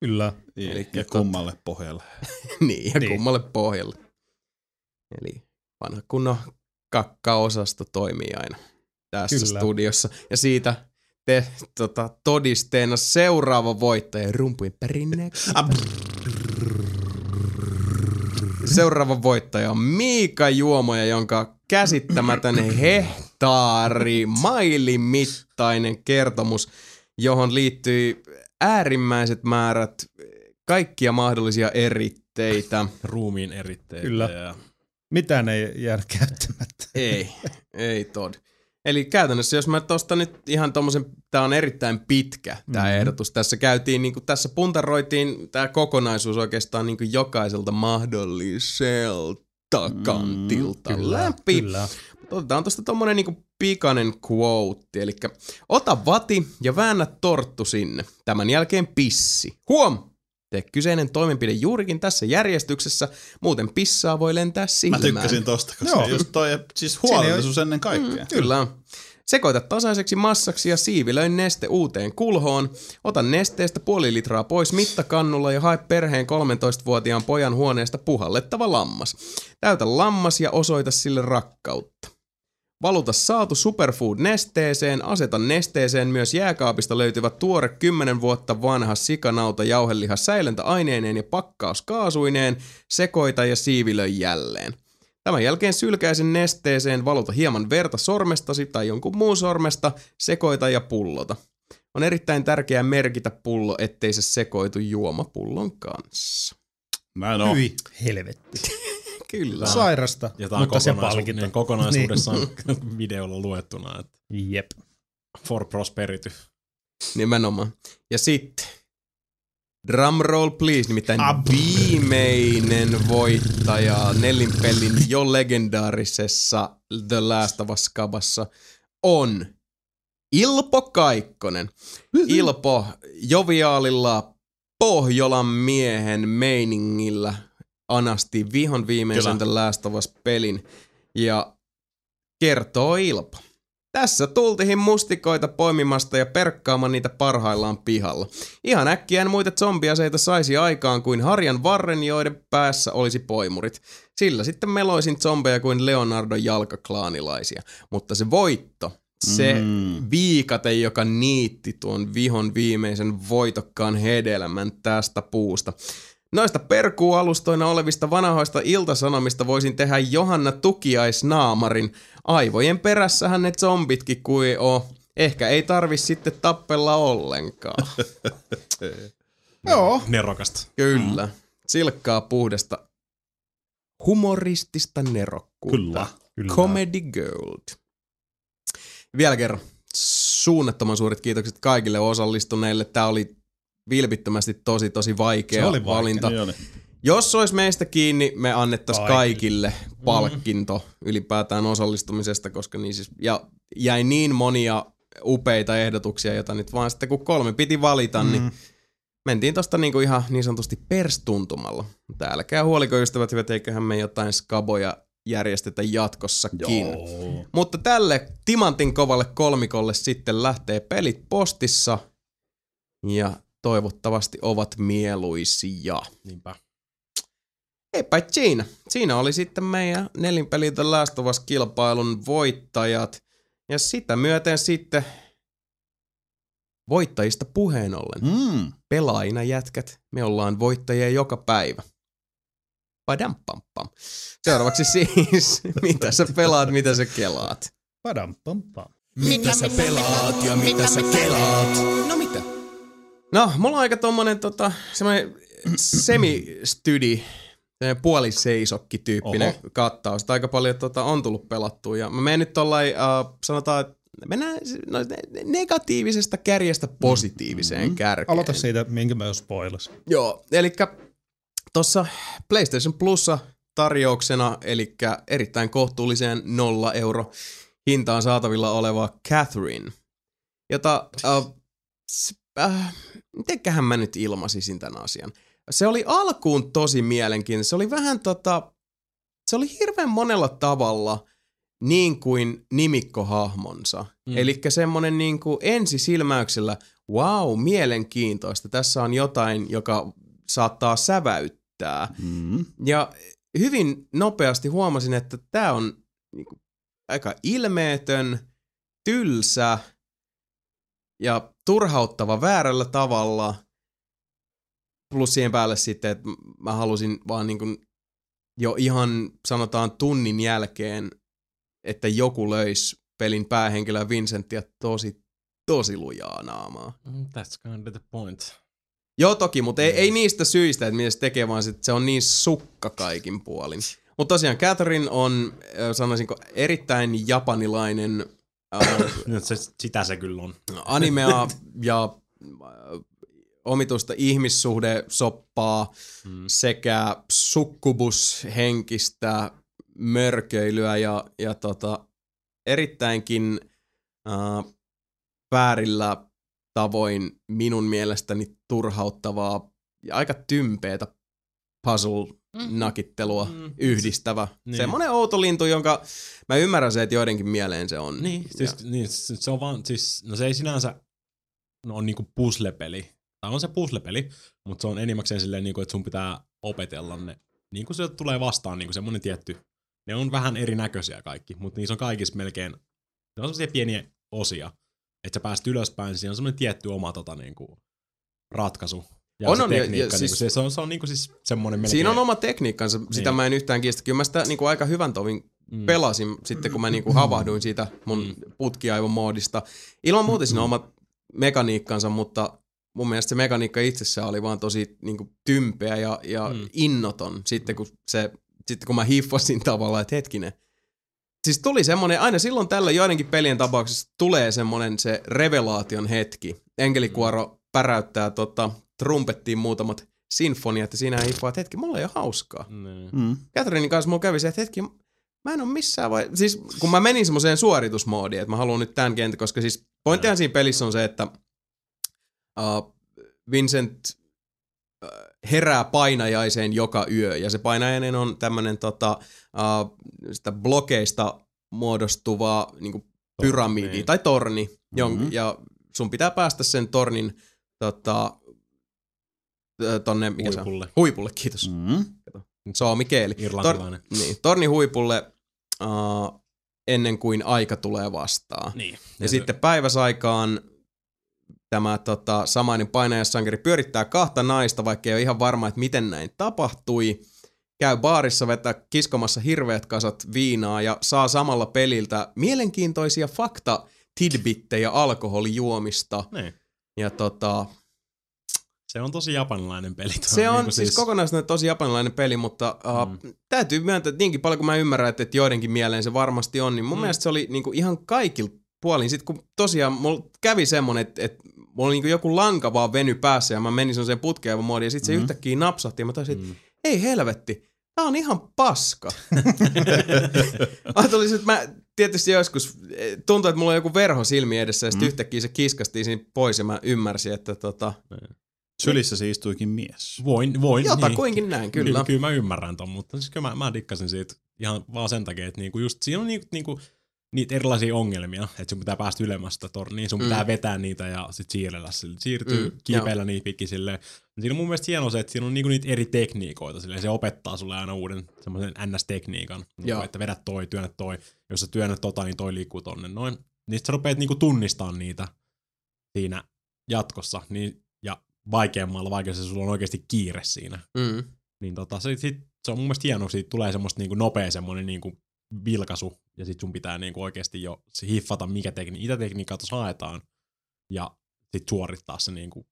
S2: Kyllä.
S1: Elikkä
S3: ja
S1: tota-
S3: kummalle pohjalle.
S1: niin, ja
S2: Niin.
S1: kummalle pohjalle. Eli vanha kunnon kakkaosasto toimii aina tässä
S2: Kyllä.
S1: Studiossa. Ja siitä te tota, todisteena seuraava voittaja rumpujen perinneeksi. Seuraava voittaja on Miika Juomoja, jonka käsittämätön hehtaari, mailimittainen kertomus, johon liittyy äärimmäiset määrät kaikkia mahdollisia eritteitä.
S4: Ruumiin eritteitä.
S2: Kyllä.
S4: Ja
S2: Mitään ei jäädä käyttämättä.
S1: Ei, ei tod. Eli käytännössä, jos mä tosta nyt ihan tommosen, tää on erittäin pitkä tää mm-hmm. ehdotus. Tässä käytiin, niinku, tässä puntaroitiin tää kokonaisuus oikeastaan niinku jokaiselta mahdolliselta kantilta mm, läpi.
S2: Kyllä.
S1: Otetaan tosta tommonen niinku pikainen quote, eli ota vati ja väännä torttu sinne. Tämän jälkeen pissi. Huom! Tee kyseinen toimenpide juurikin tässä järjestyksessä, muuten pissaa voi lentää
S3: Mä
S1: silmään.
S3: tykkäsin tosta, koska
S2: Joo.
S3: Just toi, siis huolellisuus ennen kaikkea.
S1: Kyllä on. Sekoita tasaiseksi massaksi ja siivilöin neste uuteen kulhoon. Ota nesteestä puoli litraa pois mittakannulla ja hae perheen 13-vuotiaan pojan huoneesta puhallettava lammas. Täytä lammas ja osoita sille rakkautta. Valuta saatu superfood nesteeseen, aseta nesteeseen myös jääkaapista löytyvä tuore 10 vuotta vanha sikanauta jauheliha säilöntäaineineen ja pakkauskaasuineen, sekoita ja siivilöi jälleen. Tämän jälkeen sylkäisen nesteeseen valuta hieman verta sormestasi tai jonkun muun sormesta, sekoita ja pullota. On erittäin tärkeää merkitä pullo, ettei se sekoitu juomapullon kanssa.
S3: Näin on.
S2: Hyi, helvetti.
S1: Kyllä.
S2: Sairasta,
S4: ja on
S2: mutta se
S4: kokonaisu-
S2: palkita.
S4: niin kokonaisuudessaan videolla luettuna. Että
S2: Niin. Jep.
S4: for prosperity.
S1: Nimenomaan. Ja sitten, drumroll please, nimittäin viimeinen voittaja nelinpelin jo legendaarisessa The Last of Us kabassa on Ilpo Kaikkonen. Ilpo joviaalilla Pohjolan miehen meiningillä anasti vihon viimeisen The Last of Us pelin ja kertoo Ilpo. Tässä tultiin mustikoita poimimasta ja perkkaamaan niitä parhaillaan pihalla. Ihan äkkiä en muita zombiaseita saisi aikaan kuin harjan varren, joiden päässä olisi poimurit. Sillä sitten meloisin zombeja kuin Leonardo jalkaklaanilaisia. Mutta se voitto, se
S3: Mm.
S1: viikate, joka niitti tuon vihon viimeisen voitokkaan hedelmän tästä puusta. Noista perkuualustoina olevista vanhoista iltasanomista voisin tehdä Johanna Tukiaisnaamarin. Aivojen perässähän ne zombitkin kui oo. Ehkä ei tarvi sitten tappella ollenkaan.
S2: Joo.
S4: Nerokasta.
S1: Kyllä. Silkkaa puhdasta humoristista nerokkuutta.
S3: Kyllä.
S2: Kyllä.
S1: Comedy Gold. Vielä kerran suunnattoman suuret kiitokset kaikille osallistuneille. Tämä oli vilpittömästi tosi tosi vaikea,
S2: Se oli vaikea,
S1: valinta.
S3: Niin oli.
S1: Jos olisi meistä kiinni, me annettaisiin
S2: Kaikille.
S1: kaikille palkinto ylipäätään osallistumisesta, koska niin siis, ja jäi niin monia upeita ehdotuksia, joita nyt vaan sitten kun kolme piti valita, mm. niin mentiin tosta niinku ihan niin sanotusti perstuntumalla. Mutta älkää huoliko ystävät hyvät, eiköhän me jotain skaboja järjestetä jatkossakin.
S3: Joo.
S1: Mutta tälle timantin kovalle kolmikolle sitten lähtee pelit postissa ja toivottavasti ovat mieluisia.
S4: Niinpä.
S1: Eipä siinä. Siinä oli sitten meidän nelinpelitä Last of Us-kilpailun voittajat. Ja sitä myöten sitten voittajista puheen ollen.
S3: Mm.
S1: Pelaajina jätkät, me ollaan voittajia joka päivä. Padam pam pam. Seuraavaksi siis, mitä sä pelaat, mitä sä kelaat.
S2: Padam, pam, pam.
S5: Mitä sä pelaat ja mitä sä kelaat?
S1: No mitä? No, mulla on aika tommonen tota, semmonen semi-studi, puoliseisokki tyyppinen
S3: Oho.
S1: kattaus. Että Aika paljon tota, on tullut pelattua. Ja mä menen nyt tollain, uh, sanotaan, että mennään no, ne- negatiivisesta kärjestä positiiviseen mm-hmm. kärkeen.
S2: Aloita siitä, minkä mä jo spoilas.
S1: Joo, eli tuossa PlayStation Plussa tarjouksena, eli erittäin kohtuulliseen nolla euro hintaan saatavilla oleva Catherine, jota, äh, äh, mitenköhän mä nyt ilmaisisin tämän asian. Se oli alkuun tosi mielenkiintoinen. Se oli vähän tota, se oli hirveän monella tavalla niin kuin nimikkohahmonsa.
S4: Mm.
S1: Eli semmonen niin kuin ensisilmäyksellä, wow, mielenkiintoista. Tässä on jotain, joka saattaa säväyttää.
S3: Mm.
S1: Ja hyvin nopeasti huomasin, että tämä on niinku aika ilmeetön, tylsä ja turhauttava väärällä tavalla. Plus siihen päälle sitten, että mä halusin vaan niinku jo ihan sanotaan tunnin jälkeen, että joku löisi pelin päähenkilöä Vincentia tosi, tosi lujaa naamaa.
S4: Mm, That's kind of the point.
S1: Joo toki, mutta ei, ei niistä syistä, että mitä se tekee, vaan sit se on niin sukka kaikin puolin. Mutta tosiaan Catherine on, sanoisinko, erittäin japanilainen
S4: Nyt se, sitä se kyllä on.
S1: animea ja äh, omituista ihmissuhdesoppaa
S4: Mm.
S1: sekä sukkubushenkistä mörköilyä ja, ja tota, erittäinkin äh, väärillä tavoin minun mielestäni turhauttavaa ja aika tympeätä puzzle-nakittelua
S4: Mm.
S1: yhdistävä.
S4: Niin.
S1: Semmoinen outo lintu, jonka mä ymmärrän se, että joidenkin mieleen se on.
S4: Niin, siis, niin, se on vaan, siis, no se ei sinänsä no, on niinku puzzle-peli. Tai on se puzzle-peli, mutta se on enimmäkseen silleen, niinku, että sun pitää opetella ne. Niin kuin se tulee vastaan, niinku semmonen tietty. Ne on vähän erinäköisiä kaikki, mutta niissä on kaikissa melkein, ne on semmoisia pieniä osia. Että sä pääst ylöspäin, niin siinä on semmoinen tietty oma tota, niinku, ratkaisu. Ja
S1: On,
S4: se
S1: on, ja- ja
S4: tekniikka,
S1: siis-
S4: se, se, on, se on niinku siis semmoinen melkein.
S1: Siinä on oma tekniikkansa, sitä
S4: Niin.
S1: mä en yhtään kiistä. Kyllä mä sitä niinku aika hyvän tovin
S4: Mm.
S1: pelasin sitten, kun mä niinku havahduin siitä mun
S4: Mm.
S1: putkiaivon moodista. Ilman muuta siinä on omat mekaniikkansa, mutta mun mielestä se mekaniikka itsessään oli vaan tosi niinku tympeä ja, ja
S4: Mm.
S1: mm. innoton sitten kun, se, sitten kun mä hiffasin tavallaan, että hetkinen. Siis tuli semmonen, aina silloin tällä joidenkin pelien tapauksessa tulee semmonen se revelaation hetki. Enkelikuoro päräyttää tota, trumpettiin muutamat sinfoniat ja siinä hiffaa, että hetki, mulla ei ole hauskaa.
S4: Niin.
S3: Mm.
S1: Kanssa mulla kävi se, että hetki, mä en ole missään vai... Siis kun mä menin semmoiseen suoritusmoodiin, että mä haluan nyt tämän kentän, koska siis pointtihan siinä pelissä on se, että uh, Vincent uh, herää painajaiseen joka yö, ja se painajainen on tämmönen tota, uh, sitä blokeista muodostuva niin pyramidi
S4: niin.
S1: tai torni, jon,
S3: Mhm.
S1: ja sun pitää päästä sen tornin tota, tonne, mikä se on?
S4: Huipulle.
S1: Huipulle, kiitos.
S3: Mm.
S1: Soomi keeli.
S4: Irlantilainen.
S1: niin, torni huipulle uh, ennen kuin aika tulee vastaan.
S4: Niin.
S1: Ja, ja sitten päiväsaikaan tämä tota, samainen painajasankari pyörittää kahta naista, vaikka ei ole ihan varma, että miten näin tapahtui. Käy baarissa vetää kiskomassa hirveät kasat viinaa ja saa samalla peliltä mielenkiintoisia fakta tidbittejä alkoholijuomista.
S4: Niin.
S1: Ja tota,
S4: Se on tosi japanilainen peli. Tuo
S1: se on
S4: niinku
S1: siis kokonaisuudessaan tosi japanilainen peli, mutta uh, mm. täytyy myöntää, että niinkin paljon kuin mä ymmärrän, että, että joidenkin mieleen se varmasti on, niin mun
S4: Mm.
S1: mm. mielestä se oli niinku ihan kaikilla puolin. Sitten kun tosiaan mulla kävi semmonen, että, että mulla oli niinku joku lanka vaan veny päässä ja mä menin semmoiseen putkeavan moodiin ja sitten se
S3: Mm.
S1: yhtäkkiä napsahti ja mä taisin, että
S4: Mm.
S1: ei helvetti, tää on ihan paska. Ajattelin, että mä tietysti joskus, eh, tuntuu, että mulla on joku verho silmi edessä ja sitten
S3: Mm.
S1: yhtäkkiä se kiskastiin siinä pois ja mä ymmärsin, että tota,
S3: Sylissä se istuikin mies.
S4: Voin, voin.
S1: jotakuinkin näin, kyllä.
S4: Kyllä, kyllä mä ymmärrän ton, mutta siis kyllä mä, mä dikkasin siitä ihan vaan sen takia, että niinku just siinä on niinku, niinku niitä erilaisia ongelmia, että sun pitää päästä ylemmäs sitä torniin, sun
S1: Mm.
S4: pitää vetää niitä ja sit siirrellä sille, siirtyy
S1: Mm,
S4: kiipeillä niitä pitkin silleen. Siinä on mun mielestä hienoa se, että siinä on niinku niitä eri tekniikoita, silleen se opettaa sulle aina uuden semmoisen NS-tekniikan, niinku,
S1: Joo.
S4: että vedät toi, työnnät toi, jos sä työnnät tota, niin toi liikkuu tonne noin. Niin sit sä rupeat niinku tunnistaa niitä siinä jatkossa, niin, vaikeammalla, vaikka se sulla on oikeasti kiire siinä.
S1: Mm.
S4: Niin tota, se, sit, se on mun mielestä hienoa, siitä tulee semmoista niinku nopea semmoinen niinku vilkaisu, ja sit sun pitää niinku oikeasti jo hiffata, mikä tekni, mitä tekniikkaa tuossa haetaan, ja sit suorittaa se niinku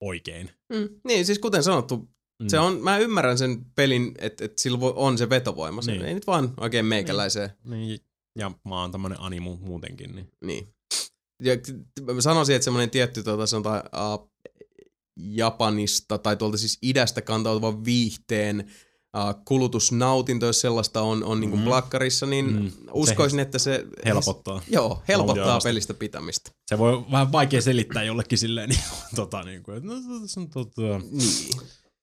S4: oikein.
S1: Mm. Niin, siis kuten sanottu,
S4: Mm.
S1: se on, mä ymmärrän sen pelin, että, että sillä on se vetovoima. Se
S4: Niin.
S1: ei nyt vaan oikein meikäläiseen.
S4: Niin, ja mä oon tämmönen animu muutenkin, niin
S1: Niin. Ja mä sanoisin, että semmoinen tietty tuota, sanotaan, uh, Japanista tai tuolta siis idästä kantautuva viihteen uh, kulutusnautinto, jos sellaista on, on niin kuin
S3: Mm.
S1: plakkarissa, niin
S4: Mm.
S1: uskoisin, että se
S4: helpottaa.
S1: Joo, helpottaa pelistä pitämistä.
S4: Se voi vähän vaikea selittää jollekin silleen, niin, tota, niin kuin, että no, tässä on tota,
S1: Niin.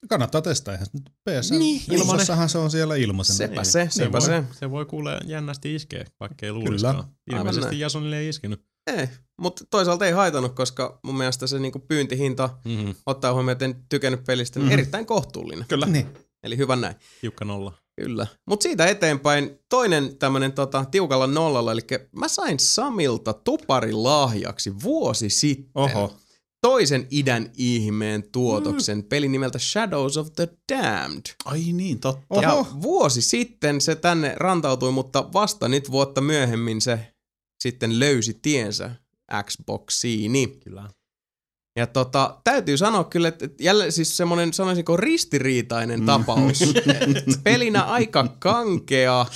S2: Kannattaa testaa. Eihän se nyt PS
S4: Niin,
S2: ilmaisessahan se on siellä ilmaisena.
S1: Sepä
S4: Niin.
S1: se, sepä
S4: voi,
S1: se.
S4: se voi kuulee jännästi iskeä, vaikka ei
S2: Kyllä.
S4: luulisikaan. Ilmeisesti. Jasonille ei iskenyt.
S1: Ei, mutta toisaalta ei haitannut, koska mun mielestä se niinku pyyntihinta,
S4: Mm-hmm.
S1: ottaa huomioon, että en tykännyt pelistä, niin
S2: Mhm.
S1: erittäin kohtuullinen.
S3: Kyllä.
S2: Niin.
S1: Eli hyvä näin.
S4: Tiukka nolla.
S1: Kyllä. Mutta siitä eteenpäin toinen tämmönen tota, tiukalla nollalla, eli mä sain Samilta tuparilahjaksi vuosi sitten.
S2: Oho.
S1: Toisen idän ihmeen tuotoksen, mm. peli nimeltä Shadows of the Damned.
S3: Ai niin, totta.
S2: Oho.
S1: Ja vuosi sitten se tänne rantautui, mutta vasta nyt vuotta myöhemmin se sitten löysi tiensä Xboxiini.
S4: Kyllä.
S1: Ja tota, täytyy sanoa kyllä, että jälleen siis semmoinen, sanoisinko ristiriitainen
S3: Mm.
S1: tapaus. Pelinä aika kankea.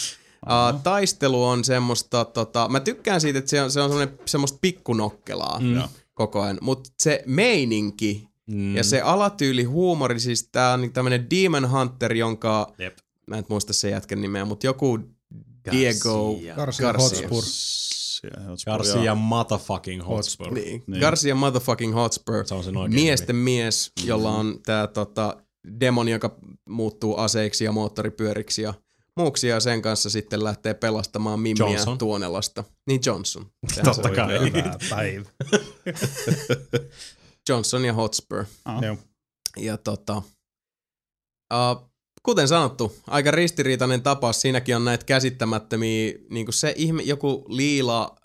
S1: Uh, taistelu on semmoista, tota, mä tykkään siitä, että se on, se on semmoinen, semmoista pikkunokkelaa
S4: Mm.
S1: Koko ajan, mutta se meininki
S4: Mm.
S1: ja se alatyyli huumori, siis tää on tämmönen Demon Hunter, jonka,
S4: Jep.
S1: mä en muista sen jätkän nimeä, mutta joku Diego
S2: Garcia
S1: Garcia.
S2: Hotspur.
S3: Siellä, Hotspur,
S4: Garcia motherfucking Hotspur.
S2: Hotspur.
S1: Niin.
S3: Niin.
S1: Garcia motherfucking Hotspur.
S4: Se on sen oikein
S1: Miesten mies, jolla on tää tota, demoni, joka muuttuu aseiksi ja moottoripyöriksi ja muuksi ja sen kanssa sitten lähtee pelastamaan Mimmiä
S4: Johnson.
S1: Tuonelasta. Niin Johnson. Sehän
S4: Totta
S1: se
S4: kai.
S2: Päivä.
S1: Johnson ja Hotspur.
S3: Ah.
S2: Joo.
S1: Ja tota, uh, kuten sanottu, aika ristiriitainen tapaus. Siinäkin on näitä käsittämättömiä, niin kuin se ihme, joku liila,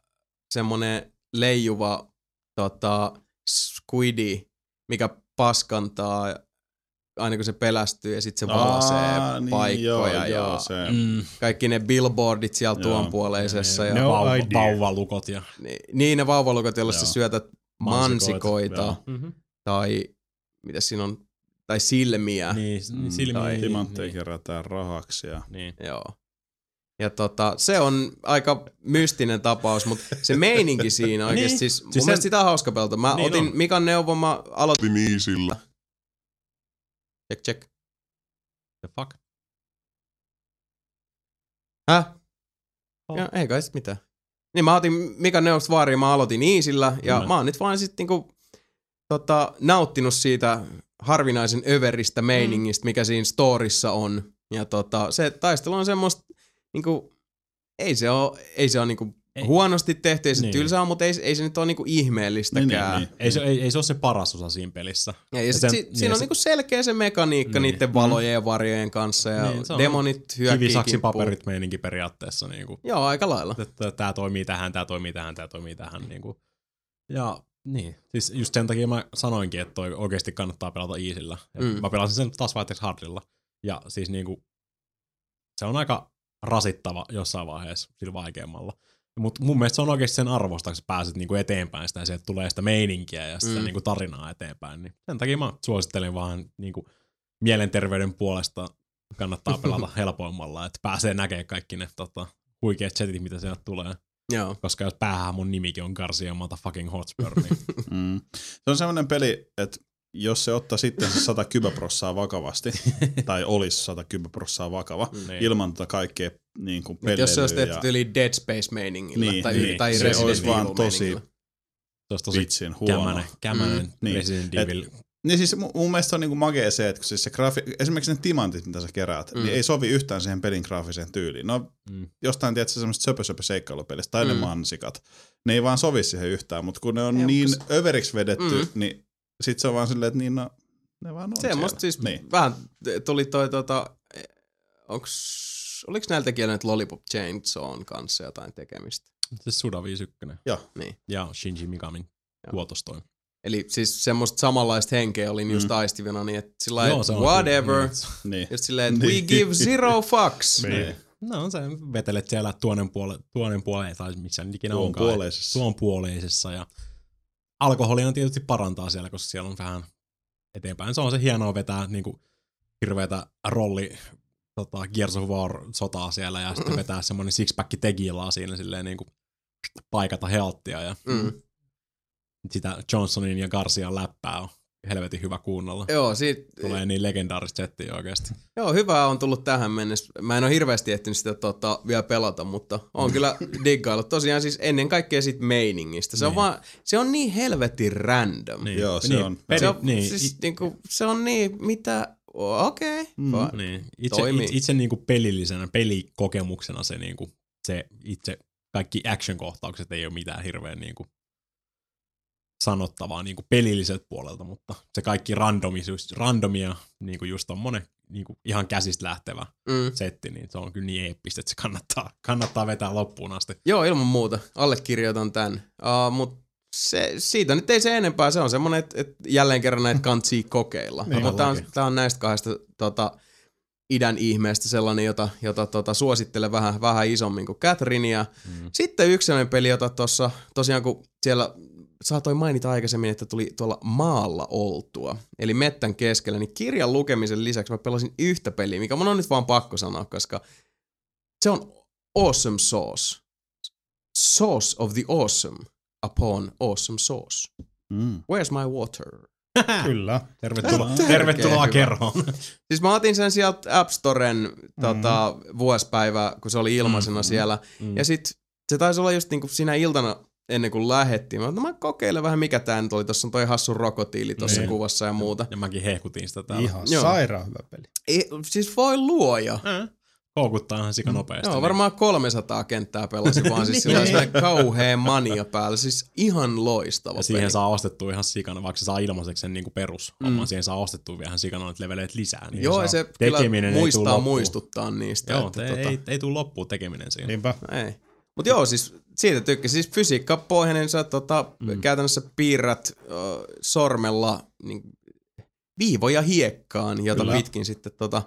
S1: semmonen leijuva tota, squidi, mikä paskantaa aina kun se pelästyy ja sitten se valaisee
S3: Aa, niin,
S1: paikkoja
S3: joo,
S1: ja
S3: joo, se.
S4: Mm.
S1: kaikki ne billboardit siellä
S3: Joo.
S1: tuonpuoleisessa. Ja,
S2: No
S4: vauva,
S2: idea.
S4: vauvalukot ja...
S1: niin, niin ne vauvalukot, joilla sä syötät
S4: Mansikoita,
S1: mansikoita.
S4: Mm-hmm.
S1: tai mitä siinä on, tai silmiä.
S4: Niin,
S3: Mm,
S4: niin silmiä.
S1: tai
S3: Timantteja
S4: niin,
S3: kerätään rahaksi ja
S4: niin.
S1: Joo. Ja tota, se on aika mystinen tapaus, mutta se meininki siinä oikeasti,
S4: Niin.
S1: siis, mun
S4: Siis
S1: mielestä
S4: sen-
S1: sitä on hauska pelata. Mä
S4: Niin
S1: otin
S4: on.
S1: Mikan neuvon, mä aloitin
S5: niin sillä.
S1: check check.
S4: The fuck?
S1: Häh?
S4: Oh.
S1: Ja, ei kai sit mitään. Niin mä otin Mikan neuvosta vaariin, mä aloitin Iisillä, ja
S4: Kyllä.
S1: mä oon nyt vaan sit niinku, tota, nauttinut siitä harvinaisen överistä meiningistä, mikä siinä storissa on. Ja tota, se taistelu on semmoista, niinku, ei se oo, ei se oo niinku
S4: Ei.
S1: huonosti tehty, ei se
S4: Niin.
S1: tylsää ole, mutta ei, ei se nyt ole niinku ihmeellistäkään.
S3: Niin, niin,
S4: Ei, se, ei, ei se ole se paras osa siinä pelissä.
S1: Ja, ja
S4: sen-
S1: si,
S4: niin,
S1: siinä on
S4: se-
S1: niinku selkeä se mekaniikka
S4: Niin.
S1: niiden valojen ja varjojen kanssa ja
S4: Niin, se on
S1: demonit hyökkii
S4: Kivisaksi paperit meininki periaatteessa. Niin kuin,
S1: Joo, aika lailla.
S4: tämä toimii tähän, tämä toimii tähän, tämä toimii tähän. Niin kuin. Ja niin, siis just sen takia mä sanoinkin, että toi oikeasti kannattaa pelata Easillä.
S1: Mm.
S4: Mä pelasin sen taas vaihteeksi hardilla. Ja siis niinku, se on aika rasittava jossain vaiheessa sillä vaikeammalla. Mutta mun mielestä se on oikeasti sen arvosta, kun sä pääset niinku eteenpäin sitä ja sieltä tulee sitä meininkiä ja sitä
S1: Mm.
S4: mm. niinku tarinaa eteenpäin. Niin sen takia mä suosittelen vaan niinku mielenterveyden puolesta kannattaa pelata helpoimmalla, että pääsee näkemään kaikki ne tota, huikeat chatit, mitä sieltä tulee.
S1: Joo.
S4: Koska jos päähän mun nimikin on Garcia motherfucking Hotspur, niin
S3: Mm. Se on semmoinen peli, että jos se ottaa sitten se 110 prossaa vakavasti, tai olisi 110 prossaa vakava,
S4: Niin.
S3: ilman tota kaikkea niin kuin
S1: jos se olisi tehty yli Dead Space-meiningillä
S3: Niin,
S1: tai,
S3: niin.
S1: tai
S3: Se
S1: Resident
S3: olisi vaan
S1: Evil
S3: tosi-
S1: meiningillä.
S4: Se olisi tosi
S3: vitsin huono.
S4: kämänen, kämänen
S1: Mm.
S3: Niin.
S4: Resident
S3: Et-
S4: Evil.
S3: Niin siis mu- mun mielestä on niinku magea se, että kun siis se graafi- esimerkiksi ne timantit, mitä sä keräät, mm. Niin ei sovi yhtään siihen pelin graafiseen tyyliin. No
S4: Mm.
S3: jostain tietysti semmoista söpö söpö seikkailupelistä, tai mm. ne mansikat. Ne ei vaan sovi siihen yhtään, mutta kun ne on
S1: Ei,
S3: niin
S1: onko
S3: överiksi vedetty,
S1: Mm.
S3: niin sit se on vaan silleen, että niin no, ne vaan on
S1: Semmosta
S3: siellä.
S1: siis
S3: Niin.
S1: vähän tuli toi tota, onks, oliks näillä tekijöillä nyt Lollipop Chainsawn kanssa jotain tekemistä?
S4: Se Suda 51.
S3: Joo.
S1: Niin.
S4: Ja Shinji Mikamin tuotostoin.
S1: Eli siis semmoista samanlaista henkeä olin just
S3: Mm.
S1: aistivina, niin että sillä lailla,
S4: Joo, on
S1: whatever,
S4: kyllä-
S3: Niin.
S1: just silleen, että we
S3: Niin.
S1: give zero fucks.
S3: Niin.
S4: No se vetelet siellä tuonen puole, tuonen puoleen, tai missä nyt ikinä
S3: Tuon
S4: onkaan.
S3: puoleisessa.
S4: Tuon puoleisessa. Ja alkoholia on tietysti parantaa siellä, koska siellä on vähän eteenpäin. Se on se hienoa vetää niin kuin, hirveätä rolli tota, Gears of War-sotaa siellä ja sitten vetää semmoinen sixpack tegilaa siinä silleen niin kuin, paikata helttia ja
S1: Mm.
S4: Sitä Johnsonin ja Garcian läppää on helvetin hyvä kuunnella.
S1: Joo, siitä,
S4: Tulee niin legendaarista settiä oikeasti.
S1: joo, hyvää on tullut tähän mennessä. Mä en ole hirveästi ehtinyt sitä tota, vielä pelata, mutta on kyllä diggaillut. Tosiaan siis ennen kaikkea siitä meiningistä. Se on
S4: Niin.
S1: vaan, se on niin helvetin random.
S4: Niin.
S3: Joo, se
S4: niin,
S3: on.
S4: Peli,
S1: se on,
S4: niin,
S1: siis, niinku, se on niin, mitä, okei. Okay,
S3: Mm.
S4: Niin. Itse,
S1: Toimii.
S4: itse, itse niinku pelillisenä, pelikokemuksena se niinku, se itse, kaikki action-kohtaukset ei ole mitään hirveän niinku sanottavaa niinku pelilliset puolelta, mutta se kaikki randomisuus, randomia, niinku just tommonen niinku ihan käsistä lähtevä
S1: Mm.
S4: setti, niin se on kyllä niin eeppistä, että se kannattaa, kannattaa vetää loppuun asti.
S1: Joo, ilman muuta. Allekirjoitan tämän. Uh, Mutta se, siitä nyt ei se enempää. Se on semmoinen, että et jälleen kerran näitä kantsii kokeilla.
S4: Niin,
S1: Mutta tämä on, tää on näistä kahdesta tota, idän ihmeestä sellainen, jota, jota tota, suosittelen vähän, vähän isommin kuin Catherinea.
S4: Mm.
S1: Sitten yksi sellainen peli, jota tuossa tosiaan kun siellä saatoin mainita aikaisemmin, että tuli tuolla maalla oltua, eli mettän keskellä, niin kirjan lukemisen lisäksi mä pelasin yhtä peliä, mikä mun on nyt vaan pakko sanoa, koska se on Awesome Sauce. Sauce of the Awesome upon Awesome Sauce.
S3: Mm.
S1: Where's my water?
S2: Kyllä.
S4: Tervetuloa, tervetuloa
S1: hyvä.
S4: kerhoon.
S1: Siis mä otin sen sieltä App Storen tota, vuosipäivä, kun se oli ilmaisena
S4: Mm,
S1: siellä.
S4: mm.
S1: Ja sit se taisi olla just niinku siinä iltana ennen kuin lähettiin. Mä, no mä kokeilen vähän mikä tää nyt oli. Tossa on toi hassu rokotiili tossa
S4: Niin.
S1: kuvassa ja muuta.
S4: Ja mäkin hehkutin sitä täällä.
S2: Ihan
S1: Joo.
S2: sairaan hyvä peli.
S1: Ei, siis voi luoja.
S4: Äh. Koukuttaa ihan sika nopeasti.
S1: Joo,
S4: niin.
S1: varmaan 300 kenttää pelasi vaan siis sillä niin. kauhea mania päällä. Siis ihan loistava
S4: Ja siihen
S1: peli.
S4: saa ostettua ihan sikana, vaikka se saa ilmaiseksi sen niinku perus, mm.
S1: Mm.
S4: siihen saa ostettua vielä ihan sikana noita leveleitä lisää. Niin
S1: Joo, ja se kyllä
S4: ei
S1: muistaa muistuttaa niistä.
S4: Joo,
S1: että
S4: te,
S1: tota,
S4: ei, ei tule loppuun tekeminen siinä.
S2: Niinpä.
S1: Ei. Mutta joo, siis siitä tykkäsin. Siis fysiikkapohjainen, sä tota, mm. käytännössä piirrät ö, sormella niin, viivoja hiekkaan, jota
S2: Kyllä.
S1: pitkin sitten tota,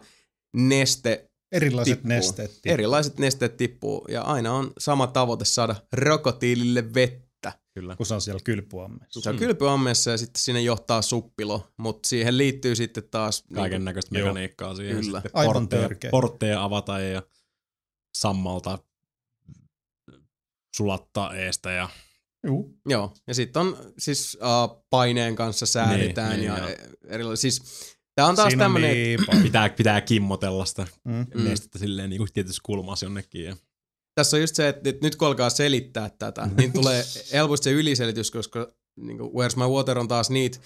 S1: neste,
S2: Erilaiset
S1: Tippuu.
S2: nesteet. tippuu.
S1: erilaiset nesteet tippuu. Ja aina on sama tavoite saada rokotiilille vettä.
S4: Kyllä.
S2: kun se on siellä kylpyammeessa.
S1: Se on
S4: Mm.
S1: kylpyammeessa ja sitten sinne johtaa suppilo, mutta siihen liittyy sitten taas...
S4: Kaiken näköistä
S2: Joo.
S4: mekaniikkaa siihen.
S1: Kyllä.
S4: Sitten
S2: Aivan
S4: portteja,
S2: törkeä.
S4: portteja avata ja sammalta sulattaa eestä ja
S2: Juu.
S1: Joo, ja sitten on siis uh, paineen kanssa säädetään
S4: Niin,
S1: niin,
S4: niin,
S1: ja
S4: joo.
S1: erilaisia. Siis tää on taas
S2: Siinä
S1: tämmönen,
S2: niin paljon.
S4: pitää, pitää kimmotella sitä
S2: Mm.
S1: Mm.
S4: nestettä silleen niin tietysti kulmassa jonnekin. Ja
S1: tässä on just se, että nyt kun alkaa selittää tätä, niin tulee helposti se yliselitys, koska niin kuin Where's My Water on taas niitä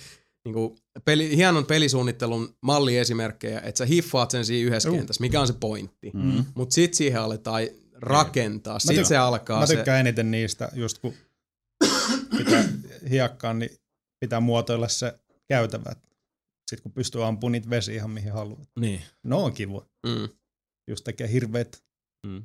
S1: niin kuin peli, hienon pelisuunnittelun malliesimerkkejä, että sä hiffaat sen siinä yhdessä kentässä, mikä on se pointti.
S3: Mm.
S1: Mutta sit siihen aletaan rakentaa, sit
S2: tykkään-
S1: se alkaa
S2: Mä
S1: se...
S2: tykkään eniten niistä, just kun pitää hiekkaan, niin pitää muotoilla se käytävä. Sitten kun pystyy ampumaan niitä vesi ihan mihin haluat.
S4: niin.
S2: No on kiva.
S1: Mm.
S2: Just tekee hirveät
S4: Mm.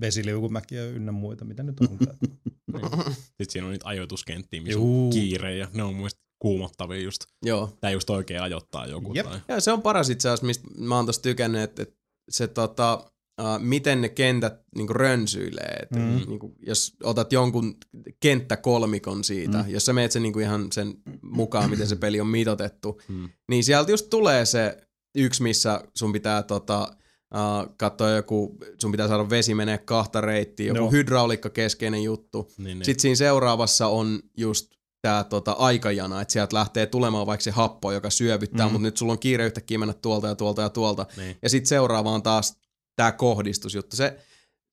S2: vesiliukumäkiä ynnä muita, mitä nyt on.
S4: Sitten siinä on niitä ajoituskenttiä, missä
S2: Juu.
S4: on kiire ja ne on mielestä kuumottavia just.
S1: Joo.
S4: Tää just oikein ajoittaa joku.
S2: Jep.
S4: Tai...
S1: Ja se on paras itse asiassa, mistä mä oon tossa tykännyt, että, että se tota, uh, miten ne kentät niinku rönsyilee. Et,
S2: Mm.
S1: niinku, jos otat jonkun kenttäkolmikon siitä, mm. jos sä meet sen niinku ihan sen mukaan, miten se peli on mitotettu,
S4: Mm.
S1: niin sieltä just tulee se yksi, missä sun pitää tota, uh, katsoa joku, sun pitää saada vesi menee kahta reittiä, joku
S2: Joo.
S1: hydraulikka keskeinen juttu.
S4: Niin, niin.
S1: Sitten siinä seuraavassa on just tämä tota, aikajana, että sieltä lähtee tulemaan vaikka se happo, joka syövyttää, mm. mutta nyt sulla on kiire yhtäkkiä mennä tuolta ja tuolta ja tuolta.
S4: Niin.
S1: Ja sitten seuraava on taas tämä kohdistusjuttu. Se,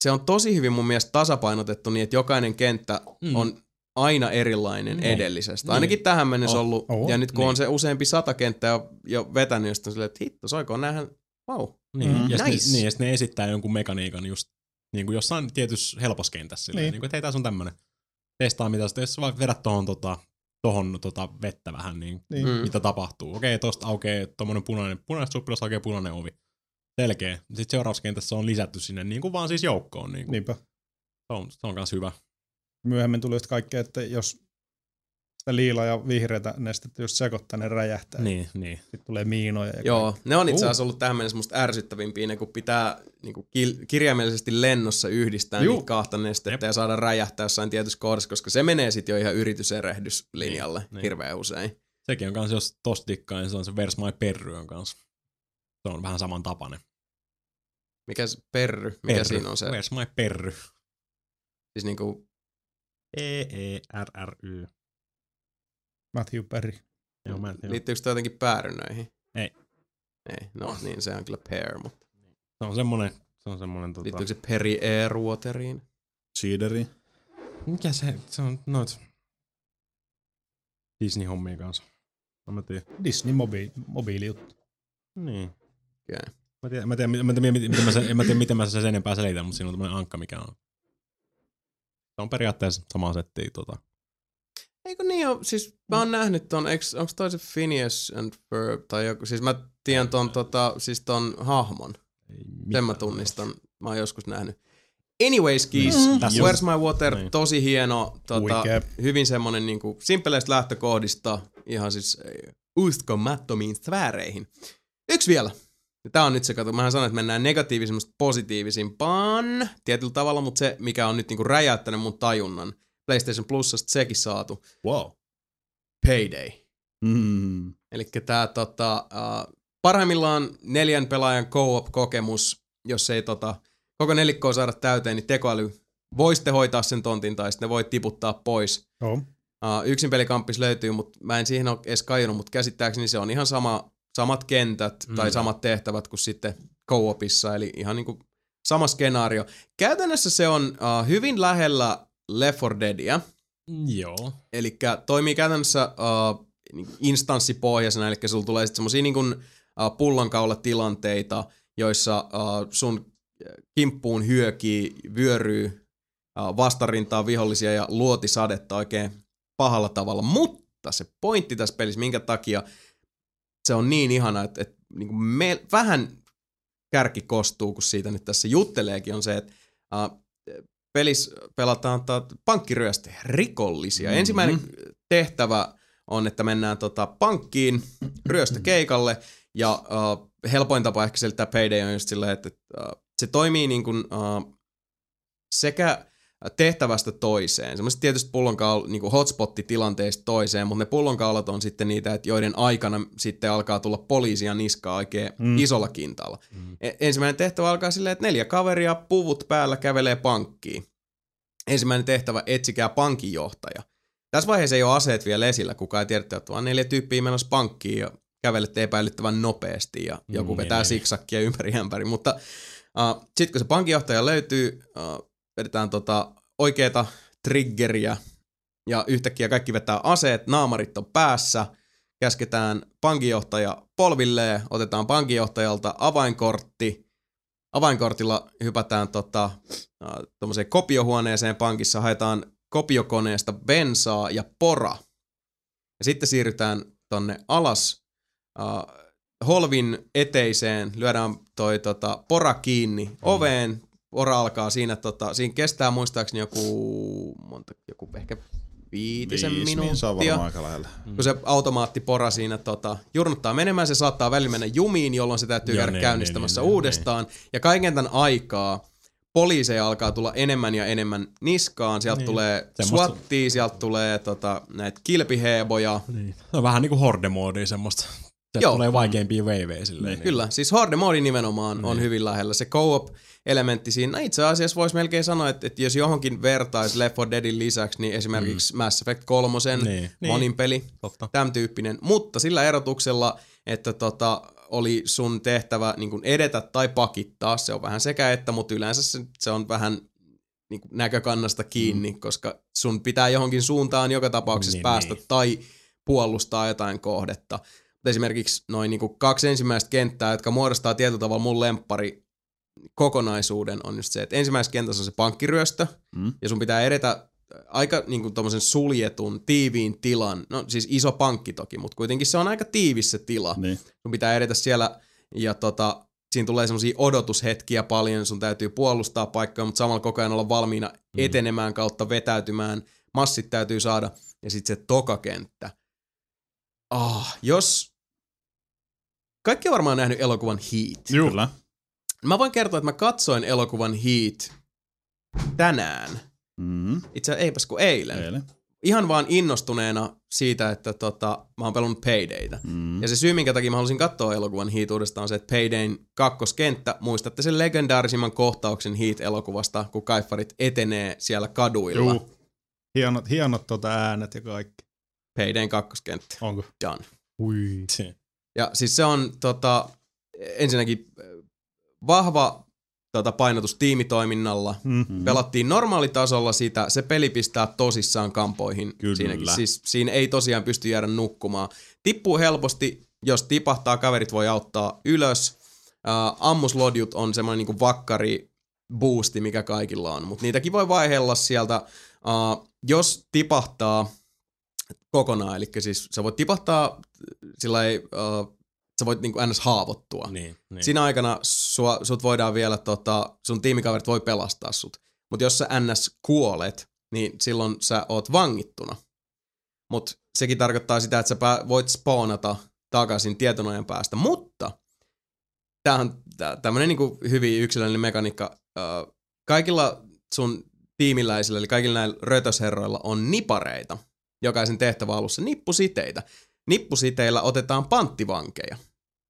S1: se on tosi hyvin mun mielestä tasapainotettu niin, että jokainen kenttä mm. on aina erilainen
S4: Niin.
S1: edellisestä.
S4: Niin.
S1: Ainakin tähän mennessä
S4: Oh.
S1: ollut.
S2: Oh.
S1: Ja nyt kun
S4: Niin.
S1: on se useampi sata kenttää jo, jo vetänyt, niin silleen, että hitto, soiko näähän, wow.
S4: Niin,
S2: Mm.
S4: ja
S1: Nice.
S4: ne, niin, ja ne esittää jonkun mekaniikan just niin kuin jossain tietyssä helpossa kentässä. Silleen,
S2: Niin.
S4: niin. niin kuin, että hei, tässä on tämmönen. Testaa mitä sitten, jos vaan vedät tohon, tota, tohon tota, vettä vähän, niin,
S2: Niin.
S1: Mm.
S4: mitä tapahtuu. Okei, tosta aukeaa tommonen punainen, punainen suppilasta aukeaa punainen ovi. Selkeä. Sitten seuraavassa kentässä on lisätty sinne niin kuin vaan siis joukkoon. Niin kuin.
S2: Niinpä.
S4: Se on, se on kans hyvä.
S2: Myöhemmin tuli just kaikkea, että jos sitä liilaa ja vihreätä nestettä just sekoittaa, ne räjähtää.
S4: Niin, niin.
S2: Sitten tulee miinoja. Ja
S1: Joo, ne on itse
S2: Uh.
S1: asiassa ollut tähän mennessä musta ärsyttävimpiä, ne kun pitää niin kuin kil- kirjaimellisesti lennossa yhdistää
S2: Juu.
S1: niitä kahta nestettä
S4: Jep.
S1: ja saada räjähtää jossain tietyssä kohdassa, koska se menee sitten jo ihan yrityserehdyslinjalle
S4: Niin, niin.
S1: hirveän usein.
S4: Sekin on kans, jos tosta dikkaa, niin se on se Vers My Perry on kans. Se on vähän saman tapainen.
S1: Mikä se perry, mikä
S4: Perry.
S1: siinä on se,
S4: Where's my perry?
S1: siis niinku,
S4: E E-E-R-R-Y.
S2: Matthew Perry.
S4: Joo, mä tiedä.
S1: liittyykö se jotenkin päärynöihin?
S4: Ei.
S1: Ei, no niin se on kyllä pear, mutta
S4: Se on semmonen, se on semmonen tota...
S1: liittyykö se peri air wateriin?
S3: Cheateri.
S4: Mikä se, se on noit Disney-hommia kanssa. No mä tiedän.
S2: Disney mobi- mobiilijuttu.
S4: Niin.
S1: Okay.
S4: Mä tiedän, mä tiedän, mä tiedän, miten, miten mä sen, en mä tiedä, miten mä sen enempää selitän, mutta siinä on tämmönen ankka, mikä on. Se on periaatteessa sama setti. Tota.
S1: Eikö niin ole, siis mä oon nähnyt ton, onko toi se Phineas and Ferb tai joku, siis mä tiedän ton, tota, siis ton hahmon.
S4: Ei
S1: Sen mä tunnistan. Mä oon joskus nähnyt. Anyways, Keys,
S4: Mm. Tässä
S1: Where's My Water,
S4: Niin.
S1: tosi hieno, tota, hyvin semmonen niinku simpeleistä lähtökohdista, ihan siis eh, uskomattomiin sfääreihin. Yksi vielä. Ja Tää on nyt se, kato, mähän sanoin, että mennään negatiivisimmasta positiivisimpaan tietyllä tavalla, mutta se, mikä on nyt niinku räjäyttänyt mun tajunnan, PlayStation Plusasta sekin saatu,
S3: Wow.
S1: Payday.
S3: Mm.
S1: Eli tämä tota, uh, parhaimmillaan neljän pelaajan co-op-kokemus, jos ei tota, koko nelikkoa saada täyteen, niin tekoäly voi sitten hoitaa sen tontin tai sitten ne voi tiputtaa pois.
S2: Joo.
S1: Uh, yksin pelikampis löytyy, mutta mä en siihen ole edes kajunut, mutta käsittääkseni se on ihan sama, samat kentät mm. tai samat tehtävät kuin sitten co-opissa, eli ihan niinku sama skenaario. Käytännössä se on uh, hyvin lähellä Left 4 Deadia,
S4: Joo.
S1: Eli toimii käytännössä uh, instanssipohjaisena, eli sulla tulee sitten semmosia niin kuin, uh, pullonkaulatilanteita, joissa uh, sun kimppuun hyökii, vyöryy uh, vastarintaa vihollisia ja luotisadetta oikein pahalla tavalla. Mutta se pointti tässä pelissä, minkä takia se on niin ihana, että, että niin kuin me, vähän kärki kostuu, kun siitä nyt tässä jutteleekin, on se, että uh, pelissä pelataan ta- pankkiryöstäjä, rikollisia.
S3: Mhm.
S1: Mm-hmm. Ensimmäinen tehtävä on, että mennään tota pankkiin ryöstökeikalle ja uh, helpoin tapa ehkä selittää Payday on just silleen, että uh, se toimii niin kuin, uh, sekä tehtävästä toiseen, semmoisesta tietysti pullonkaul, niin kuin hotspot-tilanteesta toiseen, mutta ne pullonkaulat on sitten niitä, että joiden aikana sitten alkaa tulla poliisia niskaa oikein
S2: Mm.
S1: isolla kintaalla.
S4: Mm.
S1: E- ensimmäinen tehtävä alkaa silleen, että neljä kaveria puvut päällä kävelee pankkiin. Ensimmäinen tehtävä, etsikää pankinjohtaja. Tässä vaiheessa ei ole aseet vielä esillä, kukaan ei tiedä, että vaan neljä tyyppiä menossa pankkiin ja kävelette epäilyttävän nopeasti ja joku
S4: Mm,
S1: vetää
S4: niin,
S1: siksakkia ympäri ämpäri. Mutta uh, sitten kun se pankinjohtaja löytyy, uh, vedetään tota oikeeta triggeriä ja yhtäkkiä kaikki vetää aseet, naamarit on päässä, käsketään pankinjohtaja polvilleen, otetaan pankinjohtajalta avainkortti, avainkortilla hypätään tota, uh, kopiohuoneeseen pankissa, haetaan kopiokoneesta bensaa ja pora. Ja sitten siirrytään tonne alas uh, holvin eteiseen, lyödään toi tota, pora kiinni oveen, pora alkaa siinä, tota, siinä kestää muistaakseni joku, monta, joku ehkä viitisen
S3: Viisi,
S1: minuuttia
S3: niin se on aika lähellä.
S1: kun se automaattipora siinä tota, jurnuttaa menemään, se saattaa välillä mennä jumiin, jolloin se täytyy
S4: Joo,
S1: käydä
S4: niin,
S1: käynnistämässä
S4: niin, niin,
S1: uudestaan. Ja kaiken tämän aikaa poliiseja alkaa tulla enemmän ja enemmän niskaan. Sieltä
S4: Niin.
S1: tulee
S4: Semmosta-
S1: SWATia, sieltä tulee tota, näitä kilpiheeboja.
S4: Niin. Se on vähän niinku horde-moodia semmoista. Se
S1: Joo.
S4: tulee vaikeampia waveja silleen.
S3: Niin.
S1: Kyllä, siis horde nimenomaan on
S4: Niin.
S1: hyvin lähellä. Se co-op-elementti siinä, no itse asiassa voisi melkein sanoa, että, että jos johonkin vertaisi Left 4 Deadin lisäksi, niin esimerkiksi mm. Mass Effect 3,
S4: Niin, niin.
S1: monin peli,
S4: Totta.
S1: tämän tyyppinen, mutta sillä erotuksella, että tota, oli sun tehtävä niin kuin edetä tai pakittaa, se on vähän sekä että, mutta yleensä se, se on vähän niin kuin näkökannasta kiinni, mm. koska sun pitää johonkin suuntaan joka tapauksessa
S4: Niin,
S1: päästä
S4: niin.
S1: tai puolustaa jotain kohdetta. Mutta esimerkiksi noin niin kuin kaksi ensimmäistä kenttää, jotka muodostaa tietyllä tavalla mun lemppari kokonaisuuden, on just se, että ensimmäisessä kentässä on se pankkiryöstö,
S3: Mm.
S1: ja sun pitää edetä aika niin kuin tommosen suljetun, tiiviin tilan, no siis iso pankki toki, mutta kuitenkin se on aika tiivis se tila.
S3: Niin.
S1: Sun pitää edetä siellä ja tota, siinä tulee semmoisia odotushetkiä paljon, sun täytyy puolustaa paikkaa, mutta samalla koko ajan olla valmiina
S4: Mm.
S1: etenemään kautta vetäytymään, massit täytyy saada ja sitten se tokakenttä. Ah, jos... Kaikki on varmaan nähnyt elokuvan Heat.
S3: Kyllä.
S1: Mä voin kertoa, että mä katsoin elokuvan Heat tänään.
S3: Mm.
S1: Itse asiassa eipäs kuin eilen.
S3: Eilen.
S1: Ihan vaan innostuneena siitä, että tota, mä oon pelannut Paydayta.
S3: Mm.
S1: Ja se syy, minkä takia mä halusin katsoa elokuvan Heat uudestaan, on se, että Paydayn kakkoskenttä, muistatte sen legendaarisimman kohtauksen Heat-elokuvasta, kun kaifarit etenee siellä kaduilla.
S2: Juu. Hienot, hienot tota äänet ja kaikki.
S1: Paydayn kakkoskenttä.
S2: Onko?
S1: Done.
S2: Ui.
S1: Ja siis se on tota, ensinnäkin vahva tota, painotus tiimitoiminnalla.
S2: Mm.
S3: Mm.
S1: Pelattiin normaalitasolla sitä, se peli pistää tosissaan kampoihin
S3: Kyllä.
S1: siinäkin. Siis siinä ei tosiaan pysty jäädä nukkumaan. Tippuu helposti, jos tipahtaa, kaverit voi auttaa ylös. Uh, ammuslodjut on semmoinen niinku vakkari boosti, mikä kaikilla on, mutta niitäkin voi vaihella sieltä. Uh, jos tipahtaa kokonaan, eli siis sä voit tipahtaa sillä ei, uh, sä voit niinku ns. haavoittua.
S4: Niin, niin.
S1: Siinä aikana sua, sut voidaan vielä, tota, sun tiimikaverit voi pelastaa sut. Mutta jos sä ns. kuolet, niin silloin sä oot vangittuna. Mutta sekin tarkoittaa sitä, että sä voit spawnata takaisin tietyn ajan päästä. Mutta tämähän on tämmöinen niinku hyvin yksilöllinen mekaniikka. Kaikilla sun tiimiläisillä, eli kaikilla näillä rötösherroilla on nipareita. Jokaisen tehtävä alussa nippusiteitä. Nippusiteillä otetaan panttivankeja.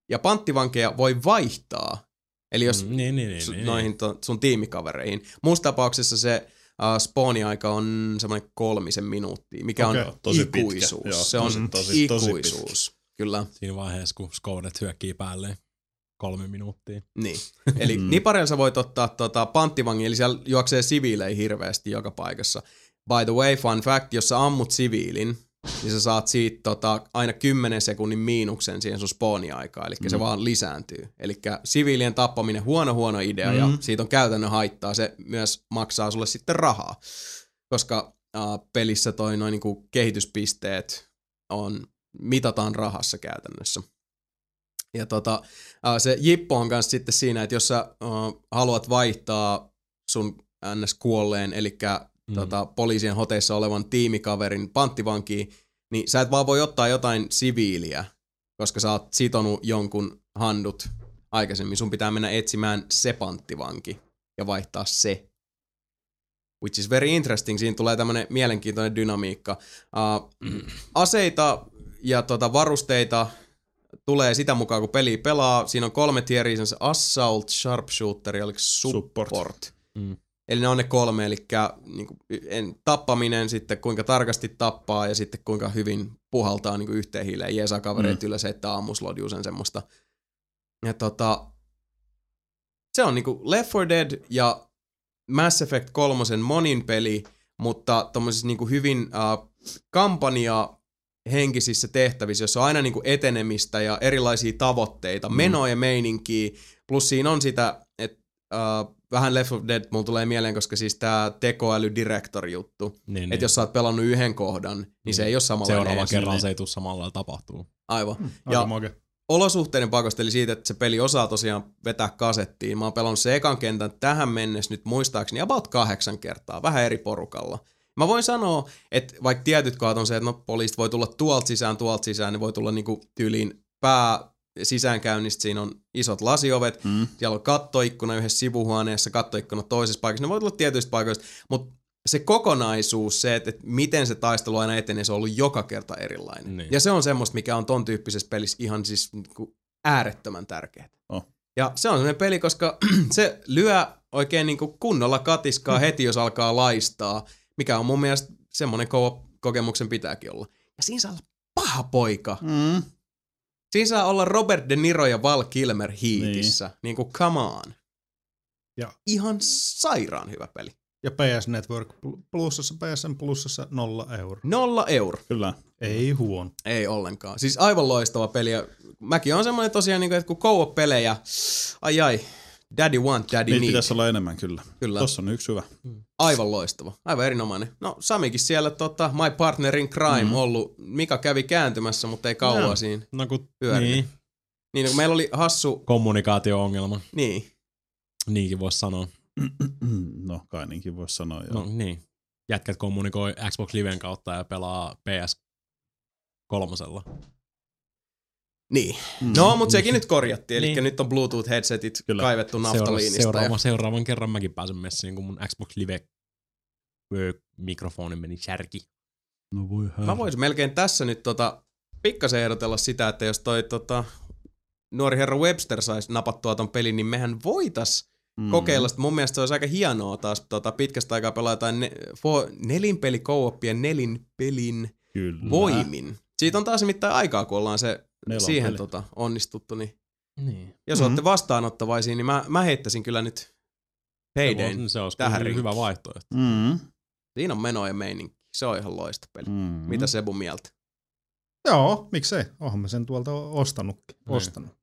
S1: Ja panttivankeja voi vaihtaa. Eli jos
S4: Mm, niin, niin, niin,
S1: su-
S4: niin,
S1: noihin to, sun tiimikavereihin. Muussa tapauksessa se uh, spawni-aika on semmoinen kolmisen minuuttia, mikä
S2: Okei,
S1: on
S3: tosi pitkä.
S1: ikuisuus.
S3: Joo,
S1: se on
S3: tosi, tosi, tosi
S1: ikuisuus. Kyllä,
S4: Siinä vaiheessa, kun Skoudet hyökkii päälle kolme minuuttia.
S1: niin. Eli
S3: Mm.
S1: nipareilla sä voit ottaa tota, panttivangin, eli siellä juoksee siviilejä hirveästi joka paikassa. By the way, fun fact, jos sä ammut siviilin, niin sä saat siitä tota, aina 10 sekunnin miinuksen siihen sun spawni-aikaan, eli mm. se vaan lisääntyy. Eli siviilien tappaminen huono huono idea, mm. ja siitä on käytännön haittaa. Se myös maksaa sulle sitten rahaa, koska äh, pelissä toi noin niinku kehityspisteet on, mitataan rahassa käytännössä. Ja tota, äh, se jippo on kanssa sitten siinä, että jos sä äh, haluat vaihtaa sun ns. kuolleen, eli
S4: Mm.
S1: tota, poliisien hoteissa olevan tiimikaverin panttivankiin, niin sä et vaan voi ottaa jotain siviiliä, koska sä oot sitonut jonkun handut aikaisemmin. Sun pitää mennä etsimään se panttivanki ja vaihtaa se. Which is very interesting. Siinä tulee tämmönen mielenkiintoinen dynamiikka. Uh, aseita ja tota, varusteita tulee sitä mukaan, kun peli pelaa. Siinä on kolme tieriä, Assault, Sharpshooter ja support. support.
S4: Mm.
S1: Eli ne on ne kolme, eli niin kuin, en, tappaminen, sitten kuinka tarkasti tappaa ja sitten kuinka hyvin puhaltaa niin kuin yhteen hiileen. Jeesaa kavereet mm. ylös, että aamuslodjuu sen semmoista. Ja tota, se on niinku Left 4 Dead ja Mass Effect 3 monin peli, mutta tommosissa niinku hyvin uh, kampanja henkisissä tehtävissä, jossa on aina niinku etenemistä ja erilaisia tavoitteita, mm. menoa ja meininkiä, plus siinä on sitä, uh, vähän Left 4 Dead mulla tulee mieleen, koska siis tää tekoäly director juttu,
S4: Niin,
S1: että jos sä oot pelannut yhden kohdan, niin se ei ole samalla
S4: Seuraava kerran se ei tule samalla tapahtuu.
S1: Aivan.
S2: Aika
S1: Ja
S2: moke.
S1: olosuhteiden pakosta, eli siitä, että se peli osaa tosiaan vetää kasettiin. Mä oon pelannut se ekan kentän tähän mennessä nyt muistaakseni about kahdeksan kertaa, vähän eri porukalla. Mä voin sanoa, että vaikka tietyt kohdat on se, että no poliisit voi tulla tuolta sisään, tuolta sisään, ne voi tulla niinku tyyliin pää sisäänkäynnistä, siinä on isot lasiovet,
S3: Mm.
S1: siellä on kattoikkuna yhdessä sivuhuoneessa, kattoikkuna toisessa paikassa, ne voi tulla tietyistä paikoista, mutta se kokonaisuus, se, että, että miten se taistelu aina etenee, se on ollut joka kerta erilainen.
S4: Niin.
S1: Ja se on semmoista, mikä on ton tyyppisessä pelissä ihan siis niinku äärettömän tärkeää.
S3: Oh.
S1: Ja se on sellainen peli, koska se lyö oikein niinku kunnolla katiskaa heti, jos alkaa laistaa, mikä on mun mielestä semmoinen ko- kokemuksen pitääkin olla. Ja siinä saa olla paha poika.
S3: Mm.
S1: Siinä saa olla Robert De Niro ja Val Kilmer hiitissä. Niin. niin kuin come on.
S2: Ja-
S1: Ihan sairaan hyvä peli.
S2: Ja PS Network plussassa, PSN plussassa nolla euro.
S1: Nolla euro.
S3: Kyllä.
S2: Ei huono.
S1: Ei ollenkaan. Siis aivan loistava peli. Ja mäkin on semmoinen tosiaan, niin kuin, että kun co pelejä ai ai, daddy want, daddy
S3: Niitä
S1: need.
S3: pitäisi olla enemmän kyllä.
S1: Kyllä.
S3: Tossa on yksi hyvä.
S1: Aivan loistava. Aivan erinomainen. No Samikin siellä tota, My Partner in Crime mm. ollut. Mika kävi kääntymässä, mutta ei kauan
S4: Joo.
S1: siinä.
S4: No kun,
S1: Pyörinyt.
S4: niin,
S1: Niin kun meillä oli hassu,
S4: kommunikaatio-ongelma,
S1: niin,
S4: niinkin voisi sanoa.
S3: No kai niinkin voisi sanoa. Joo.
S4: No niin. Jätkät kommunikoi Xbox Liven kautta ja pelaa PS kolmosella.
S1: Niin.
S3: Mm.
S1: No, mutta sekin nyt korjattiin. Eli
S4: Niin.
S1: nyt on Bluetooth-headsetit
S3: Kyllä.
S1: kaivettu
S4: Seura-
S1: naftaliinista.
S4: seuraava,
S1: ja...
S4: seuraavan kerran mäkin pääsen messiin, kun mun Xbox Live mikrofoni meni särki.
S3: No voi
S1: Mä voisin melkein tässä nyt tota, pikkasen ehdotella sitä, että jos toi tota, nuori herra Webster saisi napattua ton pelin, niin mehän voitais
S3: mm.
S1: kokeilla sitä. Mun mielestä se olisi aika hienoa taas tota, pitkästä aikaa pelaa jotain ne, fo, nelinpeli co-opia nelinpelin
S3: Kyllä.
S1: voimin. Siitä on taas nimittäin aikaa, kun ollaan se
S3: Nelon
S1: siihen tota, onnistuttu. Niin
S4: Niin.
S1: jos
S3: Mhm.
S1: mm-hmm. olette vastaanottavaisia, niin mä, mä heittäisin kyllä nyt Paydayn.
S4: Se olisi
S1: tähän
S4: kyllä hyvä vaihtoehto.
S3: Mm.
S1: Siinä on meno ja meininki. Se on ihan loista peli.
S3: Mm.
S1: Mitä Sebu mieltä?
S2: Joo, miksei. Onhan mä sen tuolta ostanutkin.
S4: Niin.
S2: Ostanut.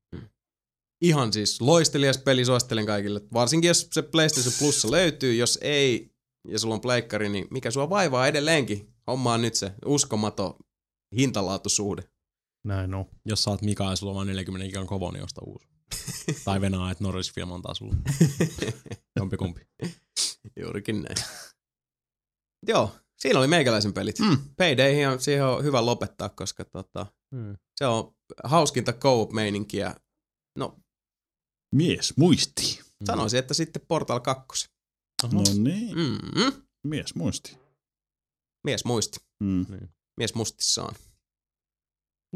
S1: Ihan siis loistelias peli, suosittelen kaikille. Varsinkin jos se PlayStation Plus löytyy, jos ei, ja sulla on pleikkari, niin mikä sua vaivaa edelleenkin? Homma on nyt se uskomaton hintalaatusuhde.
S2: Näin on.
S4: Jos saat Mika ja sulla on vain 40 gigan kovo, niin osta uusi. tai venaa, että Norris Film antaa sulle. Jompi kumpi.
S1: Juurikin näin. Joo, siinä oli meikäläisen pelit.
S3: Mm.
S1: Paydayhin on, siihen on hyvä lopettaa, koska tota,
S4: Hmm.
S1: se on hauskinta co-op-meininkiä. No,
S3: Mies muisti.
S1: sanoisin, että sitten Portal 2.
S3: No niin.
S1: Mm-hmm.
S3: Mies muisti.
S1: Mies muisti.
S3: Mm.
S1: Mies mustissaan.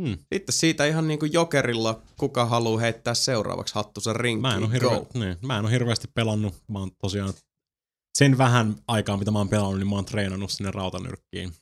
S4: Hmm.
S1: Sitten siitä ihan niinku jokerilla, kuka haluaa heittää seuraavaksi hattusen rinkiin.
S4: Mä en, ole hirve, niin, mä en ole hirveästi pelannut. Mä oon tosiaan sen vähän aikaa, mitä mä oon pelannut, niin mä oon treenannut sinne rautanyrkkiin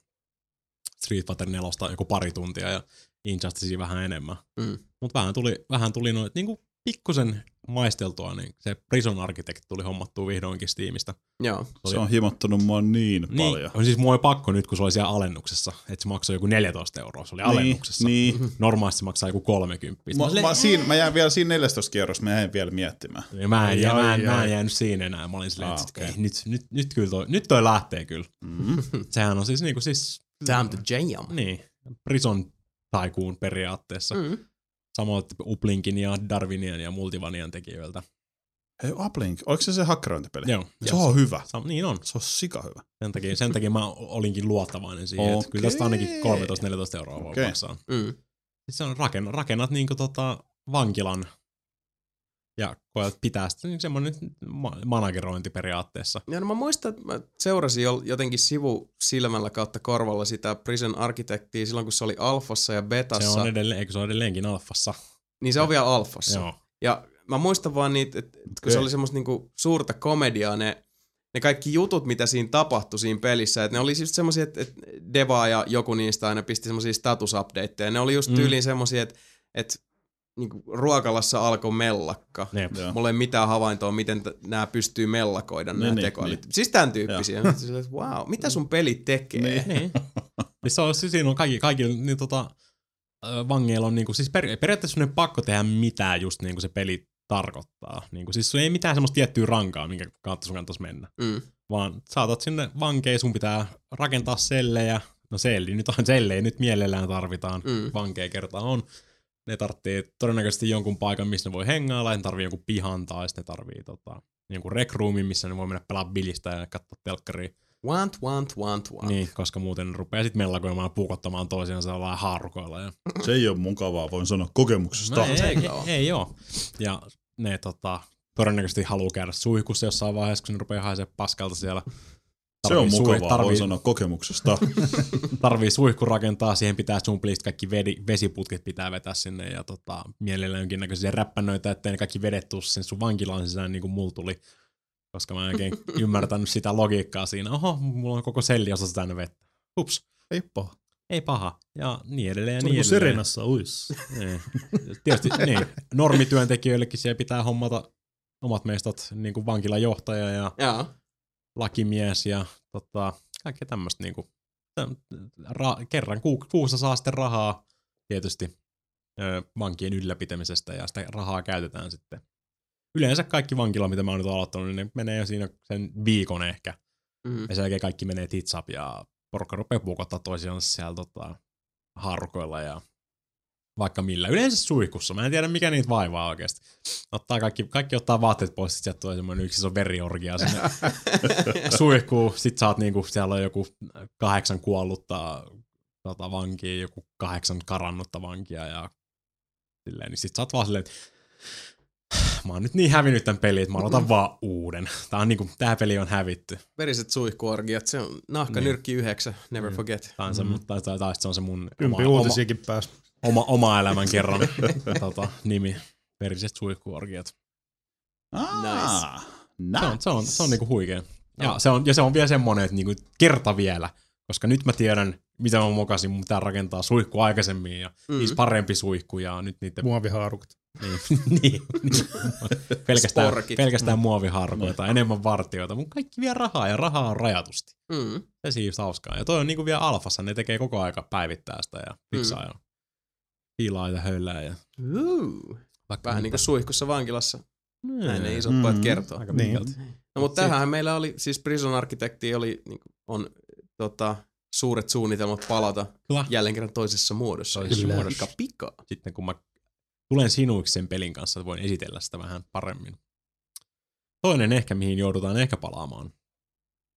S4: Street Fighter 4 joku pari tuntia ja Injusticea vähän enemmän.
S1: Mm.
S4: Mutta vähän tuli, vähän tuli noit niinku pikkusen maisteltua, niin se Prison Architect tuli hommattua vihdoinkin Steamista.
S1: Joo.
S4: oli-
S3: Se on himottanut mua niin,
S4: Niin,
S3: paljon.
S4: on siis mua oli pakko nyt, kun se oli siellä alennuksessa, että se maksoi joku 14 euroa, se oli alennuksessa.
S3: Niin.
S4: Normaalisti se maksaa joku 30.
S3: Mä, mä, siinä, mä jään vielä siinä 14 kierrossa, mä jäin vielä miettimään.
S4: Ja mä, en, ja mä, en, mä en jäänyt siinä enää. Mä olin silleen,
S3: Ah,
S4: ei, nyt, nyt, nyt, kyllä toi, nyt toi lähtee kyllä.
S3: Mm.
S4: Sehän on siis niinku siis,
S1: Time to jam.
S4: niin, Prison Tycoon periaatteessa. Mm. Samoin Uplinkin ja Darwinian ja Multivanian tekijöiltä.
S3: Hei, Uplink, oliko se se hakkerointipeli?
S4: Joo.
S3: Se on hyvä.
S4: Sam, niin on.
S3: Se on sika hyvä.
S4: Sen takia, sen takia mä olinkin luottavainen siihen, okay. että kyllä tästä ainakin 13-14 euroa voi maksaa.
S1: Mm.
S4: Siis se on rakennat, rakennat niinku tota vankilan ja koet pitää sitä niin semmoinen ma- managerointi periaatteessa.
S1: Ja no mä muistan, että mä seurasin jo- jotenkin sivusilmällä kautta korvalla sitä Prison Architectia silloin, kun se oli alfassa ja
S4: Se
S1: betassa.
S4: on edelleen, eikö se ole edelleenkin alfassa?
S1: Niin se on vielä alfassa.
S4: Joo.
S1: Ja mä muistan vaan niitä, että kun
S3: Okei.
S1: se oli semmoista niinku suurta komediaa, ne, ne kaikki jutut, mitä siinä tapahtui siinä pelissä, että ne oli just semmoisia, että, että Deva ja joku niistä aina pisti semmoisia statusupdateja. Ne oli just
S4: Mm.
S1: tyyliin semmoisia, että, että niinku ruokalassa alkoi mellakka.
S4: Jep.
S1: Mulla ei mitään havaintoa, miten t- nämä pystyy mellakoida nämä
S3: Niin, niin,
S1: tekoälyt.
S3: niin.
S1: Siis tämän tyyppisiä. Silleen, että wow, mitä sun peli tekee?
S3: Niin.
S4: Niin. siis se on, siis siinä on kaikki, kaikki niin tota, vangeilla on niinku, siis per, periaatteessa sun ei pakko tehdä mitään just niin kuin se peli tarkoittaa. Niinku, siis sun ei mitään semmoista tiettyä rankaa, minkä kautta sun kannattaisi mennä.
S1: Mm.
S4: Vaan saatat sinne vankeen, sun pitää rakentaa sellejä. No selli, nyt on sellejä, nyt mielellään tarvitaan.
S1: Mm.
S4: Vankeja kertaa on. Ne tarvitsee todennäköisesti jonkun paikan, missä ne voi hengailla, ne tarvii jonkun pihan tai sitten ne tarvii tota, jonkun rekroomin, missä ne voi mennä pelaa bilistä ja katsoa telkkaria.
S1: Want, want, want, want.
S4: Niin, koska muuten ne rupeaa sitten mellakoimaan ja puukottamaan toisiansa jollain haarukoilla. Ja...
S3: Se ei ole mukavaa, voin sanoa kokemuksesta.
S4: No, ei, ei,
S1: ei oo.
S4: Ja ne tota, todennäköisesti haluaa käydä suihkussa jossain vaiheessa, kun ne rupeaa haisee paskalta siellä.
S3: Se on mukavaa,
S4: tarvii-
S3: voi sanoa kokemuksesta.
S4: tarvii suihku rakentaa, siihen pitää sumplista kaikki vedi, vesiputket pitää vetää sinne ja tota, mielellään jonkinnäköisiä räppänöitä, ettei ne kaikki vedet tuu sen sun vankilaan sisään niin kuin mulla tuli. Koska mä en oikein ymmärtänyt sitä logiikkaa siinä. Oho, mulla on koko selli osassa tänne vettä. Ups,
S2: Ei paha.
S4: ei paha. Ja niin edelleen ja
S2: Se on
S4: niin
S2: niin kuin
S4: edelleen.
S2: Serenassa uis.
S4: Niin. Tietysti niin. normityöntekijöillekin siellä pitää hommata omat meistot, niin kuin vankilajohtaja ja
S1: Joo.
S4: Lakimies ja tota, kaikkea tämmöistä niinku, ra- kerran ku- kuussa saa sitten rahaa tietysti ö, vankien ylläpitämisestä ja sitä rahaa käytetään sitten. Yleensä kaikki vankila, mitä mä oon nyt aloittanut, niin ne menee jo siinä sen viikon ehkä.
S1: Mm.
S4: Ja sen jälkeen kaikki menee tits up ja porukka rupeaa puukottaa toisiaan siellä tota, haarukoilla ja vaikka millä. Yleensä suihkussa. Mä en tiedä, mikä niitä vaivaa oikeasti. Ottaa kaikki, kaikki ottaa vaatteet pois, sit sieltä tulee semmoinen yksi iso veriorgia sinne suihkuun. Sit sä oot niinku, siellä on joku kahdeksan kuollutta tota, vankia, joku kahdeksan karannutta vankia ja silleen, niin sit sä oot vaan silleen, että mä oon nyt niin hävinnyt tämän pelin, että mä aloitan vaan uuden. Tää on niinku, tää peli on hävitty.
S1: Veriset suihkuorgiat, se on nahka
S4: Niin.
S1: nyrkki yhdeksän, never
S4: Mm.
S1: forget.
S4: Tai, se, mm. tai, tai, tai sit se on se mun
S2: Kympi
S4: oma, oma,
S2: uutisiakin pääs.
S4: Oma, oma elämän kerran tota, nimi. Veriset suihkuorgiat.
S3: Ah,
S4: Se on, se on, se on niinku huikea. Ja,
S1: Joo.
S4: se on, ja se on vielä semmonen, että niinku kerta vielä. Koska nyt mä tiedän, mitä mä mokasin, mun pitää rakentaa suihku aikaisemmin ja mm.
S1: Mm.
S4: niissä parempi suihku ja nyt niitä...
S2: Muovihaarukat.
S4: Niin, niin, niin. pelkästään,
S1: Sporkit.
S4: pelkästään muoviharkoita, enemmän vartioita, mutta kaikki vie rahaa ja rahaa on rajatusti.
S1: Mm.
S4: Se siis hauskaa. Ja toi on niinku vielä alfassa, ne tekee koko aika päivittää sitä ja fiksaa ja piilaa ja höylää ja
S1: Uh.
S4: vaikka
S1: Vähän niin kuin suihkussa vankilassa. Näin ne isot
S3: Mm.
S1: pojat kertoo.
S4: Aika
S2: Niin.
S1: No mutta tähän meillä oli, siis Prison Architecti oli, niin kuin, on tota, suuret suunnitelmat palata
S4: Kyllä.
S1: jälleen kerran toisessa muodossa.
S4: Toisessa
S1: Kyllä.
S4: muodossa.
S1: Pika pikaa.
S4: sitten kun mä tulen sinuiksi sen pelin kanssa, että voin esitellä sitä vähän paremmin. Toinen ehkä, mihin joudutaan ehkä palaamaan,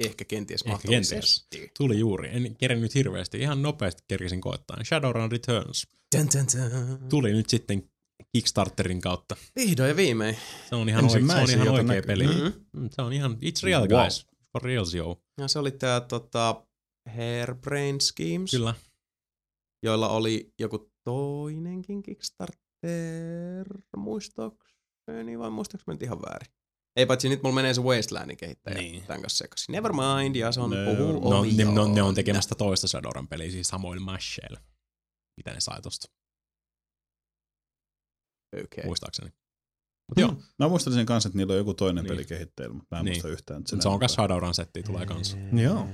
S1: Ehkä kenties
S4: Ehkä
S1: mahdollisesti.
S4: tuli juuri. En kerennyt hirveästi, ihan nopeasti kerkisin koittaa. Shadowrun Returns
S1: Dun, dun, dun.
S4: tuli nyt sitten Kickstarterin kautta.
S1: Vihdoin ja viimein.
S4: Se on ihan, oike- se on ihan oikea
S2: näkyy.
S4: peli.
S1: Mm-hmm.
S4: Mm, Se on ihan, it's real
S3: Wow.
S4: guys. For reals, yo.
S1: Ja se oli tää tota, Hairbrain Schemes,
S4: Kyllä.
S1: joilla oli joku toinenkin Kickstarter, muistaakseni vai muistaaks mä nyt ihan väärin? Ei paitsi nyt mulla menee se Wastelandin kehittäjä
S4: Niin.
S1: tämän kanssa sekaisin. Never mind, ja se on
S3: Never
S1: puhuu.
S4: No, ne, on- ne on tekemästä toista Shadowrun peliä, siis samoin Masheillä. Mitä ne sai tosta,
S1: Okay.
S4: muistaakseni. Mut joo,
S3: Mä muistelin sen kanssa, että niillä on joku toinen
S4: Niin.
S3: peli kehitteillä, mutta mä en
S4: Niin.
S3: muista yhtään. että
S4: se on myös Shadowrun setti tulee kanssa.
S2: Joo.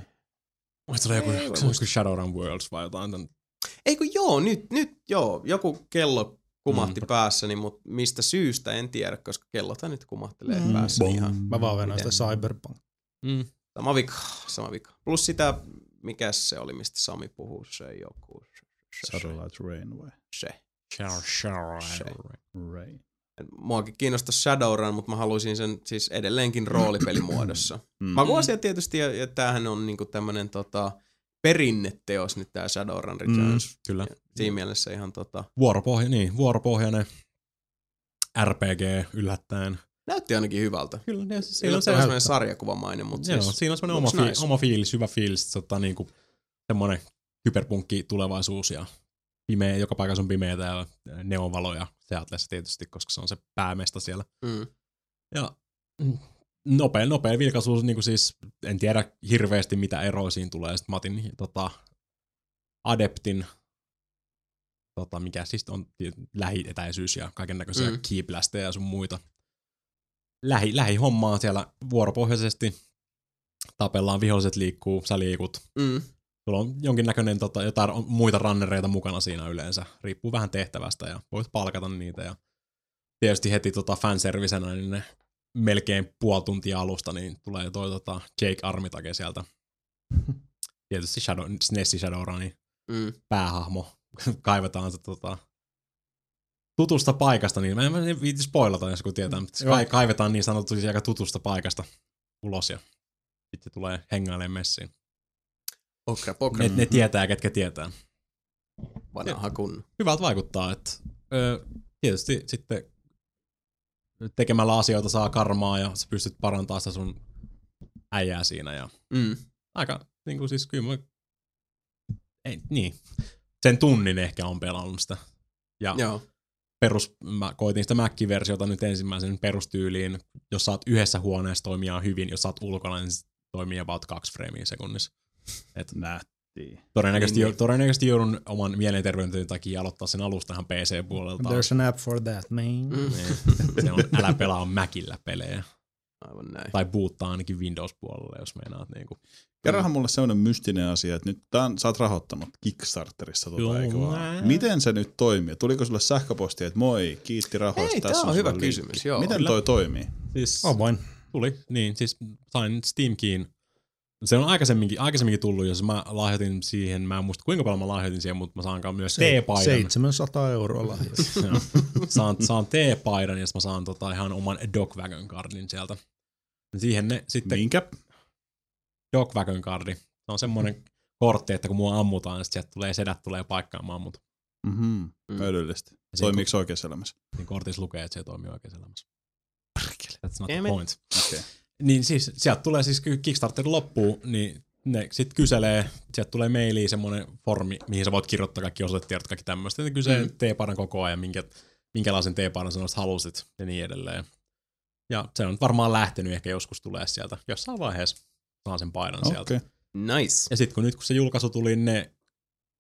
S4: Muista joku,
S1: Ei,
S4: se on joku Shadowrun Worlds vai jotain. Tän,
S1: Eikö joo, nyt, nyt joo, joku kello kumahti
S4: Mm.
S1: päässäni, mutta mistä syystä en tiedä, koska kellothan nyt kumahtelee
S2: Mm.
S1: päässä
S3: Bom.
S1: ihan
S2: Mä vaan venään sitä? Cyberpunk.
S4: mm.
S1: sama vika, sama vika. Plus sitä, mikä se oli, mistä Sami puhuu, se joku, se, se, se,
S3: Satellite Rain vai?
S1: se.
S3: Rain.
S1: Muakin kiinnostaa Shadowrun, mutta mä haluaisin sen siis edelleenkin roolipelimuodossa.
S3: Mm.
S1: Makuasia tietysti, ja, ja tämähän on niinku tämmönen tota, perinneteos nyt tää Shadowrun Returns.
S4: Kyllä.
S1: Ja Siinä mielessä ihan tota,
S4: Vuoropohja, niin, vuoropohjainen RPG yllättäen.
S1: näytti ainakin hyvältä.
S4: Kyllä, ne, siis
S1: Siinä on
S4: se,
S1: semmoinen sarjakuvamainen, mutta
S4: joo,
S1: siis
S4: siinä on semmoinen oma,
S1: nice.
S4: oma fiilis, hyvä fiilis, tota, niinku, semmoinen kyberpunkki tulevaisuus ja pimeä, joka paikassa on pimeätä ja neonvaloja Seattleissa tietysti, koska se on se päämesta siellä.
S1: Mm.
S4: Ja mm, nopea, nopea vilkaisuus, niin kuin siis, en tiedä hirveästi mitä eroa siinä tulee. Sitten mä otin tota, Adeptin, tota, mikä siis on lähietäisyys ja kaiken näköisiä mm. Keyblasteja ja sun muita. Lähi, lähihommaa siellä vuoropohjaisesti. Tapellaan, viholliset liikkuu, sä liikut.
S1: Mm.
S4: Sulla on jonkinnäköinen tota, jotain on muita rannereita mukana siinä yleensä. Riippuu vähän tehtävästä ja voit palkata niitä. Ja tietysti heti tota fanservicenä, niin ne melkein puoli tuntia alusta, niin tulee toi tota Jake Armitage sieltä. Tietysti Shadow, Nessi Shadowrunin
S1: Mm.
S4: päähahmo. Kaivetaan se tota, tutusta paikasta, niin mä en, mä en viiti spoilata, jos kun tietää, mutta se
S2: Joo.
S4: kai, kaivetaan niin sanotusti aika tutusta paikasta ulos ja sitten tulee hengailemaan messiin.
S1: Okra pokra,
S4: Ne, ne tietää, ketkä tietää.
S1: vanha kun.
S4: hyvältä vaikuttaa, että ö, tietysti sitten tekemällä asioita saa karmaa ja sä pystyt parantamaan sitä sun äijää siinä ja
S1: Mm.
S4: aika, niin kuin siis kyllä mä, ei, niin, sen tunnin ehkä on pelannut sitä. Ja
S1: Joo.
S4: perus, mä koitin sitä Mac-versiota nyt ensimmäisen perustyyliin, jos saat yhdessä huoneessa toimia hyvin, jos saat ulkona, niin toimii about kaksi freimiä sekunnissa. Et
S3: Nättiä.
S4: todennäköisesti,
S1: Niin,
S4: niin, todennäköisesti joudun oman mielenterveyden takia aloittaa sen alusta ihan PC-puolelta.
S2: There's an app for that, man.
S1: Mm.
S4: Niin. se on, älä pelaa Macillä pelejä.
S1: Aivan näin.
S4: Tai boottaa ainakin Windows-puolelle, jos meinaat niinku.
S3: Kerrohan mulle sellainen mystinen asia, että nyt tämän, sä oot rahoittanut Kickstarterissa tota,
S4: Joo,
S3: eikö vaan? Miten se nyt toimii? Tuliko sulle sähköpostia, että moi, kiitti rahoista,
S1: Ei,
S3: tässä
S1: on
S3: sulle
S1: hyvä
S3: linkki.
S1: kysymys, joo.
S3: Miten
S4: Kyllä.
S3: toi toimii?
S4: Siis
S2: Avoin.
S4: tuli, niin siis sain Steam Keyin. Se on aikaisemminkin, aikaisemminkin tullut, jos mä lahjoitin siihen, mä en muista kuinka paljon mä lahjoitin siihen, mutta mä saankaan myös T-paidan.
S2: 700 euroa.
S4: Joo. saan, saan T-paidan ja sit mä saan tota ihan oman Dog Wagon cardin sieltä. Siihen ne sitten
S3: Minkä?
S4: Dog Wagon cardi. Se on semmoinen kortti, että kun mua ammutaan, niin sieltä tulee sedät tulee paikkaamaan mut.
S3: Mhm,
S1: Mm.
S3: Toimiiko se oikeassa elämässä?
S4: Niin kortissa lukee, että se toimii oikeassa elämässä. That's not the
S1: Damn it.
S4: point.
S3: Okei.
S4: Niin siis sieltä tulee siis Kickstarter loppuu, niin ne sit kyselee, sieltä tulee mailiin semmoinen formi, mihin sä voit kirjoittaa kaikki osoitetiedot, kaikki tämmöistä. Ne kyselee
S1: Mm.
S4: T-paidan koko ajan, minkä, minkälaisen T-paidan sä halusit ja niin edelleen. Ja se on varmaan lähtenyt, ehkä joskus tulee sieltä. Jossain vaiheessa saan sen paidan sieltä.
S3: Okei.
S1: Nice.
S4: Ja sitten kun nyt kun se julkaisu tuli ne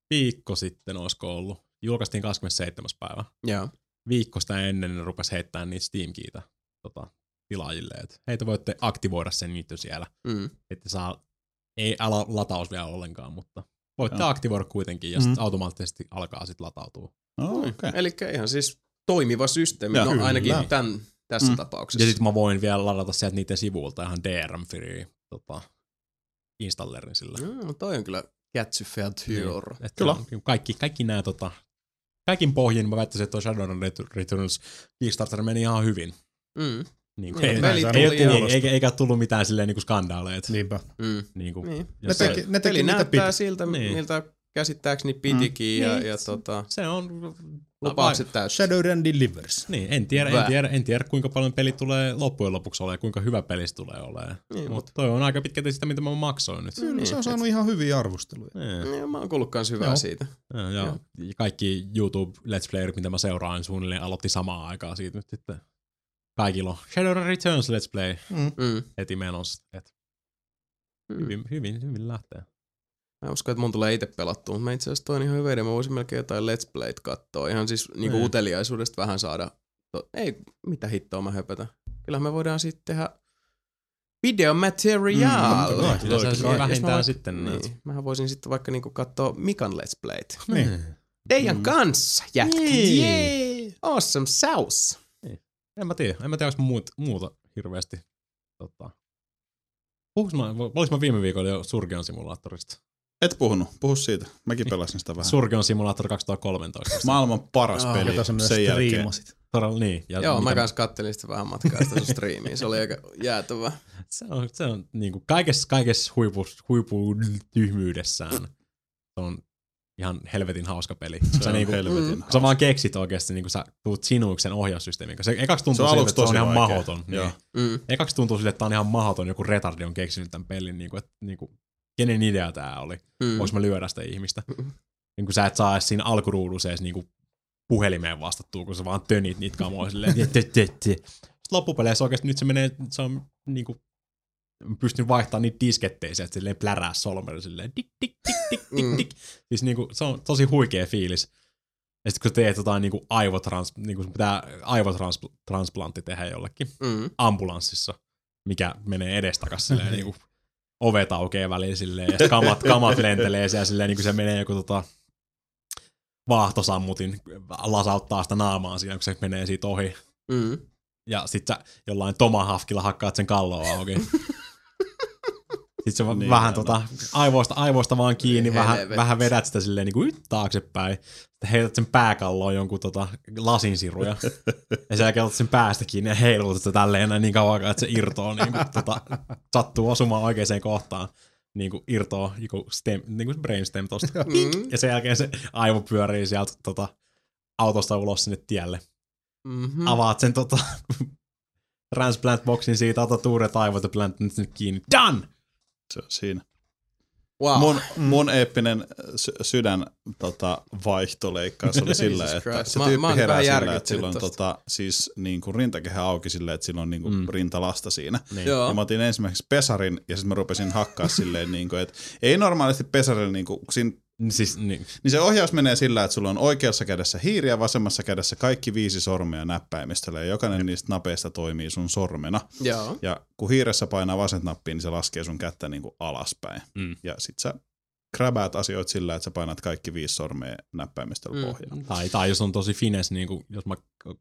S4: viikko sitten, olisiko ollut, julkaistiin 27. päivä.
S1: Joo.
S4: Viikko sitä ennen ne rupesi heittämään niitä Steam-kiitä tota, tilaajille, että hei te voitte aktivoida sen nyt jo siellä
S1: Mm.
S4: että saa, ei ala lataus vielä ollenkaan, mutta voitte
S3: Joo.
S4: aktivoida kuitenkin ja
S2: Mm.
S4: sitten automaattisesti alkaa sitten latautua.
S3: Oh,
S1: Okay.
S3: okay.
S1: Eli ihan siis toimiva systeemi,
S3: Joo,
S1: no
S3: kyllä.
S1: ainakin tämän, tässä
S3: Mm.
S1: tapauksessa.
S4: Ja sitten mä voin vielä ladata sieltä niiden sivuilta ihan DRM-free tota, installerin sillä.
S1: Mm, no toi on kyllä kätsyfeld hyöro.
S4: Niin, että
S3: Kyllä.
S4: on Kaikki, kaikki nämä tota, kaikin pohjin mä väittäisin, että tuo Shadow Returns Kickstarter meni ihan hyvin.
S1: Mm.
S4: Niin
S1: Niin,
S4: ei, ei,
S1: tuli
S4: ei,
S1: ja-
S4: ei, eikä, eikä tullut mitään silleen niinku skandaaleja. että
S2: Niinpä.
S1: Mm.
S4: Niinku,
S1: Niin.
S2: Ne teki, ne teki
S1: Peli
S2: mitä
S1: näyttää
S2: piti.
S1: siltä,
S4: Niin.
S1: miltä käsittääkseni pitikin ja,
S4: Niin,
S1: ja
S4: se-
S1: tota,
S4: se on
S1: lupaukset täysin.
S2: Shadow and Delivers.
S4: Niin, en tiedä, en, tiedä, en tiedä, kuinka paljon peli tulee loppujen lopuksi olemaan, kuinka hyvä peli se tulee olemaan.
S1: Niin,
S4: Niin,
S1: mut-
S4: Mutta toi on aika pitkälti sitä, mitä mä maksoin nyt.
S2: Kyllä,
S1: Niin,
S2: se on
S1: et-
S2: saanut ihan hyviä arvosteluja.
S4: Niin.
S1: Niin, mä oon kuullut kans hyvää
S2: Joo.
S1: siitä.
S4: Ja, ja
S1: Joo.
S4: kaikki YouTube Let's Playerit, mitä mä seuraan, suunnilleen aloitti samaan aikaan siitä nyt sitten. Kaikilla on Shadow Returns Let's Play
S2: Mm.
S1: Mm.
S4: heti menossa. Et
S1: Mm.
S4: hyvin, hyvin, hyvin lähtee.
S1: Mä uskon, että mun tulee itse pelattua, mutta mä itse asiassa toi on ihan hyvä idea. Mä voisin melkein jotain Let's Playt katsoa. Ihan siis niinku
S4: Niin.
S1: uteliaisuudesta vähän saada. To- ei, mitä hittoa mä höpötän. Kyllä me voidaan sitten tehdä video material.
S2: Mm,
S4: se
S2: Totta
S4: on
S2: kai.
S4: vähintään
S1: mä-
S4: sitten. Niin.
S1: Niin. Mähän voisin sitten vaikka niinku katsoa Mikan Let's Playt.
S2: Niin.
S1: Teidän
S3: Mm.
S1: kanssa, jätki.
S4: Niin.
S1: Jee! Awesome sauce.
S4: En mä tiedä, en mä tiedä, onko muuta, muuta hirveästi. Tota. Puhuks mä, olis mä viime viikolla jo Surgeon simulaattorista?
S3: Et puhunut, puhu siitä. Mäkin pelasin sitä vähän.
S4: Surgeon Simulator 2013.
S3: Maailman paras
S1: Ah,
S3: peli
S2: Jota sä myös
S3: sen jälkeen.
S2: striimasit.
S4: Todella niin. Ja
S1: Joo, mä
S4: mitä-
S1: kans kattelin sitä vähän matkaa sitä sun striimiä. Se oli aika jäätävä.
S4: Se on, se on niinku kaikessa, kaikessa huipu, huipu tyhmyydessään. Se on ihan helvetin hauska peli.
S3: Se
S4: Sä
S3: on
S4: niinku,
S3: helvetin
S1: mm.
S4: sä vaan keksit oikeasti, niin kun sä tuut sinuiksen ohjaussysteemin. Se ekaksi
S3: Se
S4: tuntuu
S3: on
S4: siltä, että se on ihan
S3: vaikea.
S4: mahdoton.
S3: Joo.
S4: Niin.
S1: Mm.
S4: Ekaksi tuntuu siltä, että tää on ihan mahdoton. Joku retardi on keksinyt tämän pelin. Niin kuin, että, niin kuin, kenen idea tää oli?
S1: Mm.
S4: Voinko mä lyödä sitä ihmistä?
S1: Mm.
S4: Niin kuin sä et saa edes siinä alkuruudussa edes niin kuin puhelimeen vastattua, kun sä vaan tönit niitä kamoja silleen. Sitten loppupeleissä oikeasti nyt se menee, se on niin kuin, pystyn vaihtamaan niitä diskettejä sieltä silleen plärää solmella silleen dik, dik, dik, dik, dik,
S1: Mm.
S4: dik. Siis niinku, se on tosi huikea fiilis. Ja sitten kun teet jotain niinku aivotrans, niinku sun pitää aivotransplantti tehdä jollekin
S1: Mm.
S4: ambulanssissa, mikä menee edestakas silleen niinku ovet aukeaa väliin silleen, ja kamat, kamat lentelee siellä silleen, niin kuin se menee joku tota, vaahtosammutin lasauttaa sitä naamaa siinä, kun se menee siitä ohi.
S1: Mm.
S4: Ja sit sä jollain tomahafkilla hakkaat sen kalloa auki. Sitten se
S3: Niin,
S4: niin, vähän tota, aivoista, aivoista vaan kiinni, vähän,
S1: Helvetti.
S4: vähän vedät sitä silleen niin kuin taaksepäin. Sitten heität sen pääkalloon jonkun tota, lasinsiruja. ja sen jälkeen sen päästä kiinni ja heilutat sitä tälleen näin niin kauan, että se irtoaa, niin kuin, tota, sattuu osumaan oikeaan kohtaan. Niin kuin irtoaa joku stem, niin kuin brainstem tosta.
S1: Mm.
S4: Ja sen jälkeen se aivo pyörii sieltä tota, autosta ulos sinne tielle.
S1: Mm-hmm.
S4: Avaat sen tota, transplant boxin siitä, otat uudet aivot ja plantat nyt kiinni. Done!
S3: Se on siinä.
S1: Wow.
S3: Mun, mun eeppinen sy- sydän tota, vaihtoleikkaus oli sillä, että se
S1: Mä-
S3: tyyppi
S1: mä oon
S3: herää
S1: vähän
S3: sillä, että sillä on tota, siis niin kuin rintakehä auki sillä, että sillä on niin kuin
S4: Mm.
S3: rintalasta siinä.
S4: Niin.
S1: Joo.
S3: Ja mä otin ensimmäiseksi pesarin ja sitten mä rupesin hakkaa silleen, niin kuin, että ei normaalisti pesarilla, niin kuin, kun siinä
S4: Siis, niin.
S3: niin se ohjaus menee sillä, että sulla on oikeassa kädessä hiiri ja vasemmassa kädessä kaikki viisi sormea näppäimistöllä ja jokainen niistä napeista toimii sun sormena.
S1: Joo.
S3: Ja kun hiiressä painaa vasenta nappia, niin se laskee sun kättä niin kuin alaspäin.
S4: Mm.
S3: Ja sit sä kräbäät asioita sillä, että sä painat kaikki viisi sormea näppäimistöllä
S1: Mm.
S3: pohjaan.
S4: Tai, tai jos on tosi fines, niin kuin, jos mä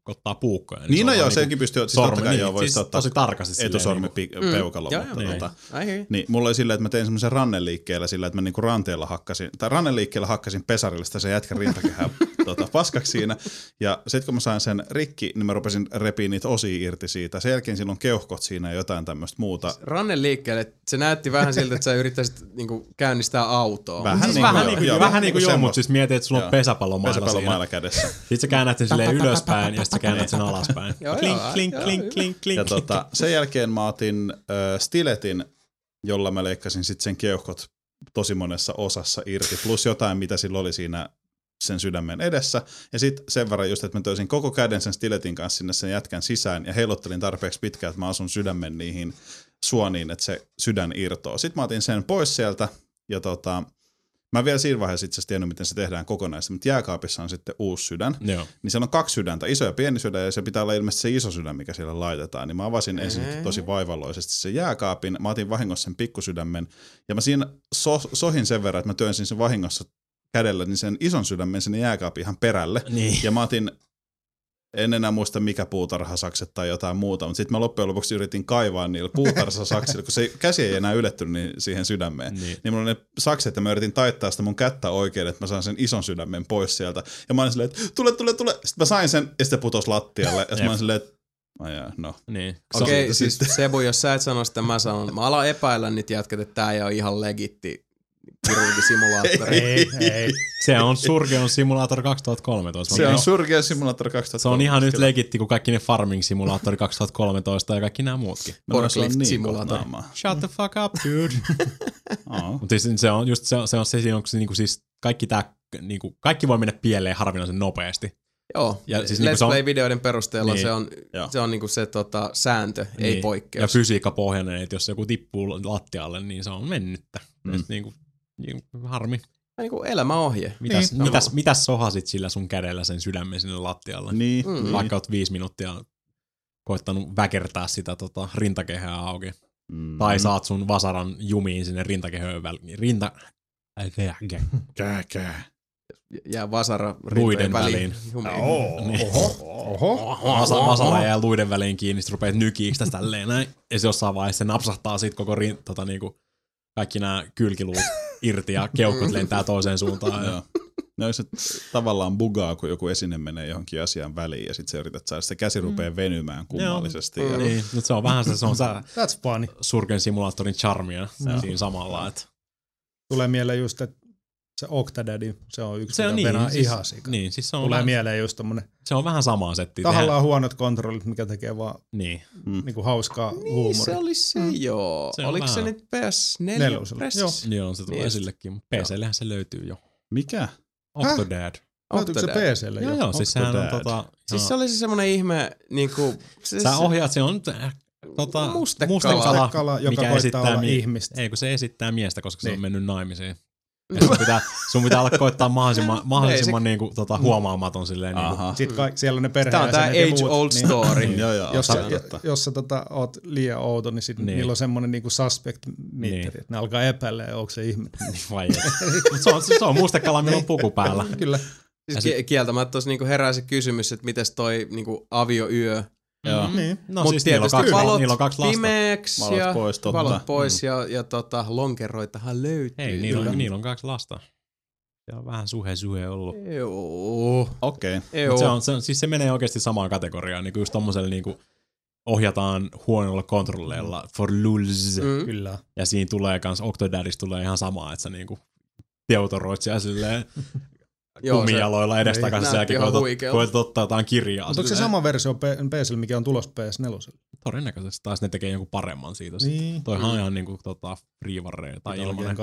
S4: ottaa puukkoja.
S3: Niin,
S4: se
S3: no
S4: on
S3: joo,
S4: vaan
S3: senkin pystyy, siis totta
S4: sormi,
S3: kai
S4: niin,
S3: joo, voisi
S4: siis
S3: ottaa
S4: tosi tarkasti
S3: etusormi
S4: niinku-
S1: Mm.
S3: peukalo,
S1: Joo,
S3: mutta
S1: joo.
S3: tota,
S1: hei.
S3: niin mulla oli silleen, että mä tein semmoisen ranneliikkeellä sillä, että mä niinku ranteella hakkasin, tai ranneliikkeellä hakkasin pesarilla sitä se jätkän rintakehää tota, paskaksi siinä. Ja sitten kun mä sain sen rikki, niin mä rupesin repiä niitä osia irti siitä. Sen jälkeen silloin keuhkot siinä ja jotain tämmöistä muuta.
S1: Rannen liikkeelle, se näytti vähän siltä, että sä yrittäisit niinku käynnistää autoa.
S3: Vähän
S4: Siis
S3: niin
S4: vähän
S3: kuin
S4: niin kuin,
S3: joo,
S4: vähän niin kuin
S3: niinku
S4: joo, mutta siis mietit, että sulla on
S3: Joo.
S4: pesäpallomailla siinä.
S3: Pesäpallomailla kädessä.
S4: Sitten sä käännät sen silleen ylöspäin ja sitten sä käännät sen alaspäin.
S1: Joo,
S4: klink,
S1: joo,
S4: klink,
S1: joo,
S4: klink,
S1: hyvä.
S4: klink, klink.
S3: Ja tota, sen jälkeen mä otin äh, stiletin, jolla mä leikkasin sitten sen keuhkot tosi monessa osassa irti, plus jotain, mitä sillä oli siinä sen sydämen edessä. Ja sitten sen verran just, että mä töisin koko käden sen stiletin kanssa sinne sen jätkän sisään ja heilottelin tarpeeksi pitkään, että mä asun sydämen niihin suoniin, että se sydän irtoo. Sitten mä otin sen pois sieltä ja tota, mä en vielä siinä vaiheessa itse asiassa tiennyt, miten se tehdään kokonaisesti, mutta jääkaapissa on sitten uusi sydän
S4: Joo.
S3: niin siellä on kaksi sydäntä, iso ja pieni sydän, ja se pitää olla ilmeisesti se iso sydän, mikä siellä laitetaan. Niin mä avasin ensin tosi vaivalloisesti sen jääkaapin, mä otin vahingossa sen pikkusydämen, ja mä siinä so, sohin sen verran, että mä työnsin sen vahingossa kädellä, niin sen ison sydämen sinne jääkaapin ihan perälle.
S4: Niin.
S3: Ja mä otin, en enää muista mikä puutarhasakset tai jotain muuta, mutta sitten mä loppujen lopuksi yritin kaivaa niillä puutarhasaksilla, kun se käsi ei enää ylettynyt niin siihen sydämeen.
S4: Niin.
S3: Niin mulla on ne sakset ja mä yritin taittaa sitä mun kättä oikein, että mä saan sen ison sydämen pois sieltä. Ja mä olin silleen, että tule, tule, tule. Sitten mä sain sen ja sitten putos lattialle. Ja mä olin silleen, että Ai jaa, no.
S4: Niin.
S1: Okei, okay,
S3: Se-
S1: siis Sebu, jos sä et sano sitä, mä sanon. Mä alan epäillä niitä jätkät, että tää ei ole ihan legitti kirurgisimulaattori.
S2: Ei, ei.
S4: Se on Surgeon Simulator 2013.
S3: Se on Surgeon Simulator 2000.
S4: se on ihan nyt legitti kuin kaikki ne Farming Simulator 2013 ja kaikki nämä muutkin.
S1: Forklift
S3: niin
S1: Simulator.
S4: Shut the fuck up, dude.
S3: Oh.
S4: Mutta siis se on just se, on- se on se, on se niinku siis kaikki tää, niinku, kaikki voi mennä pieleen harvinaisen nopeasti.
S1: Joo,
S4: Ja siis niinku
S1: Let's
S4: se on-
S1: Play-videoiden perusteella
S4: Niin.
S1: se on,
S3: Joo.
S1: se, on niinku se tota, sääntö, ei
S4: Niin.
S1: poikkeus.
S4: Ja fysiikkapohjainen, että jos joku tippuu lattialle, niin se on mennyttä. Mm. Niinku, niinku, harmi.
S1: niinku elämäohje.
S4: Mitäs,
S1: Niin.
S4: mitäs, mitäs sohasit sillä sun kädellä sen sydämen sinne lattialle?
S3: Niin.
S1: Mm.
S3: niin.
S4: Vaikka oot viisi minuuttia koittanut väkertää sitä tota, rintakehää auki.
S3: Mm.
S4: Tai saat sun vasaran jumiin sinne rintakehöön väliin. Rinta...
S3: Kää, kää.
S1: Jää vasara
S4: Luiden
S1: rintojen
S4: väliin.
S1: Jumiin.
S4: Niin.
S2: Oho.
S4: Vasa, vasara jää luiden väliin kiinni, sit rupeat nykiiksi tästä tälleen näin. Ja se jossain vaiheessa se napsahtaa sit koko rin, tota, niinku, kaikki nämä kylkiluut irti ja keuhkot lentää toiseen suuntaan. Ja,
S3: Joo. No se tavallaan bugaa, kun joku esine menee johonkin asian väliin ja sitten sä yrität saada, se käsi rupeaa venymään kummallisesti. Ja,
S4: niin, mutta se on vähän se, se on se
S2: That's funny.
S4: surken simulaattorin charmia siinä samalla. Että
S2: Tulee mieleen just, että se Octadaddy, se on yksi,
S4: se on niin, siis,
S2: ihan sika.
S4: niin, siis se on,
S2: Tulee
S4: vähän,
S2: mieleen just tommonen
S4: se on vähän samaa settiä.
S2: tahallaan huonot kontrollit, mikä tekee vaan
S4: Niin.
S2: niinku hauskaa
S1: Niin,
S2: huumoria.
S1: se oli se, mm. joo.
S4: Se
S1: Oliko se
S4: vähän-
S1: nyt PS4
S2: Nelosella,
S1: pressissä?
S4: Joo, se tulee
S1: Niin.
S4: esillekin, mutta PCllähän se löytyy jo.
S3: Mikä?
S4: Octodad.
S2: Löytyykö se
S1: Octodad.
S2: PClle
S4: Joo,
S2: jo?
S4: joo, siis sehän on
S3: Octodad.
S4: tota...
S1: Siis se oli se semmonen ihme, niinku... Se,
S4: Sä
S1: se-
S4: ohjaat, se on äh, tota,
S1: Mustekala.
S4: mustekala,
S2: Mustekala, joka
S4: mikä
S2: koittaa
S4: esittää
S2: olla
S4: mie-
S2: ihmistä.
S4: Ei, kun se esittää miestä, koska se on
S2: Niin.
S4: mennyt naimisiin. Ja sun pitää, sun pitää olla koittaa mahdollisimman, mahdollisimman niinku, tota, huomaamaton silleen. Niinku,
S3: Aha.
S2: Sitten kaik, siellä on ne
S1: Tää on tää
S2: perheenjäsenet ja
S1: age
S2: muut,
S1: old
S2: niin-
S1: story.
S3: Joo, joo.
S2: Jos,
S3: tämä on
S2: sä, jos sä tota, oot liian outo, niin, sit
S4: Niin.
S2: niin. niillä on semmoinen niinku suspect mitteri,
S4: Niin.
S2: että ne alkaa epäillä, onko se ihminen.
S4: niin vai se on, se on mustekala, millä on puku päällä.
S2: Kyllä.
S1: Siis ki- kieltämättä tuossa niinku herää se kysymys, että mites toi niinku avioyö.
S3: Joo.
S2: Niin.
S4: No
S1: Mut
S4: siis niillä on, kaksi,
S1: valot
S4: niillä on kaksi lasta.
S1: pimeäksi
S3: Valot
S1: ja
S3: pois, totta.
S1: valot pois ja, ja tota, lonkeroitahan löytyy.
S4: Ei, niillä on, niillä on kaksi lasta. Se on vähän suhe suhe ollut.
S1: Joo.
S3: Okei.
S4: Mut se, on, se, on, siis se menee oikeasti samaan kategoriaan, niin kuin just tommoselle niin kuin ohjataan huonoilla kontrolleilla for lulz. Mm.
S1: Mm.
S2: Kyllä.
S4: Ja siinä tulee kans Octodadissa tulee ihan sama, että sä niinku teutoroit siellä silleen
S1: Joo,
S4: kumijaloilla edestakaisin sen jälkeen,
S1: ihan
S4: koetat, ottaa jotain kirjaa.
S2: Mutta onko se sama versio P- PClle, mikä on tulos PS4?
S4: Todennäköisesti taas ne tekee jonkun paremman siitä. Niin.
S2: Niin.
S4: Toihan on ihan niinku tota freewarre tai ilmanen.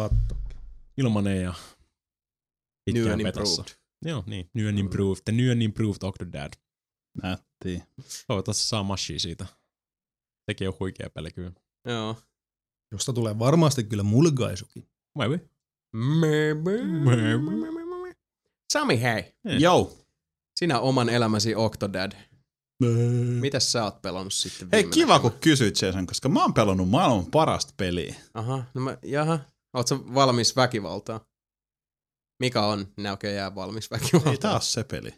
S4: ilmanen ja pitkään
S1: improved.
S4: Joo, niin. New and improved. The new and improved Octodad.
S3: Nätti.
S4: Toivottavasti saa mashia siitä. Sekin on huikea peli kyllä.
S1: Joo.
S2: Josta tulee varmasti kyllä mulgaisukin.
S4: Maybe.
S1: Sami, hei.
S3: Joo.
S1: Sinä oman elämäsi Octodad. Mitäs sä oot pelannut sitten
S3: Hei, kiva
S1: näkemä?
S3: kun kysyit Jason, koska mä oon pelannut maailman parasta peliä.
S1: Aha, no mä, jaha. Oot sä valmis väkivaltaan? Mikä on näköjään valmis väkivaltaan?
S3: Ei taas se peli.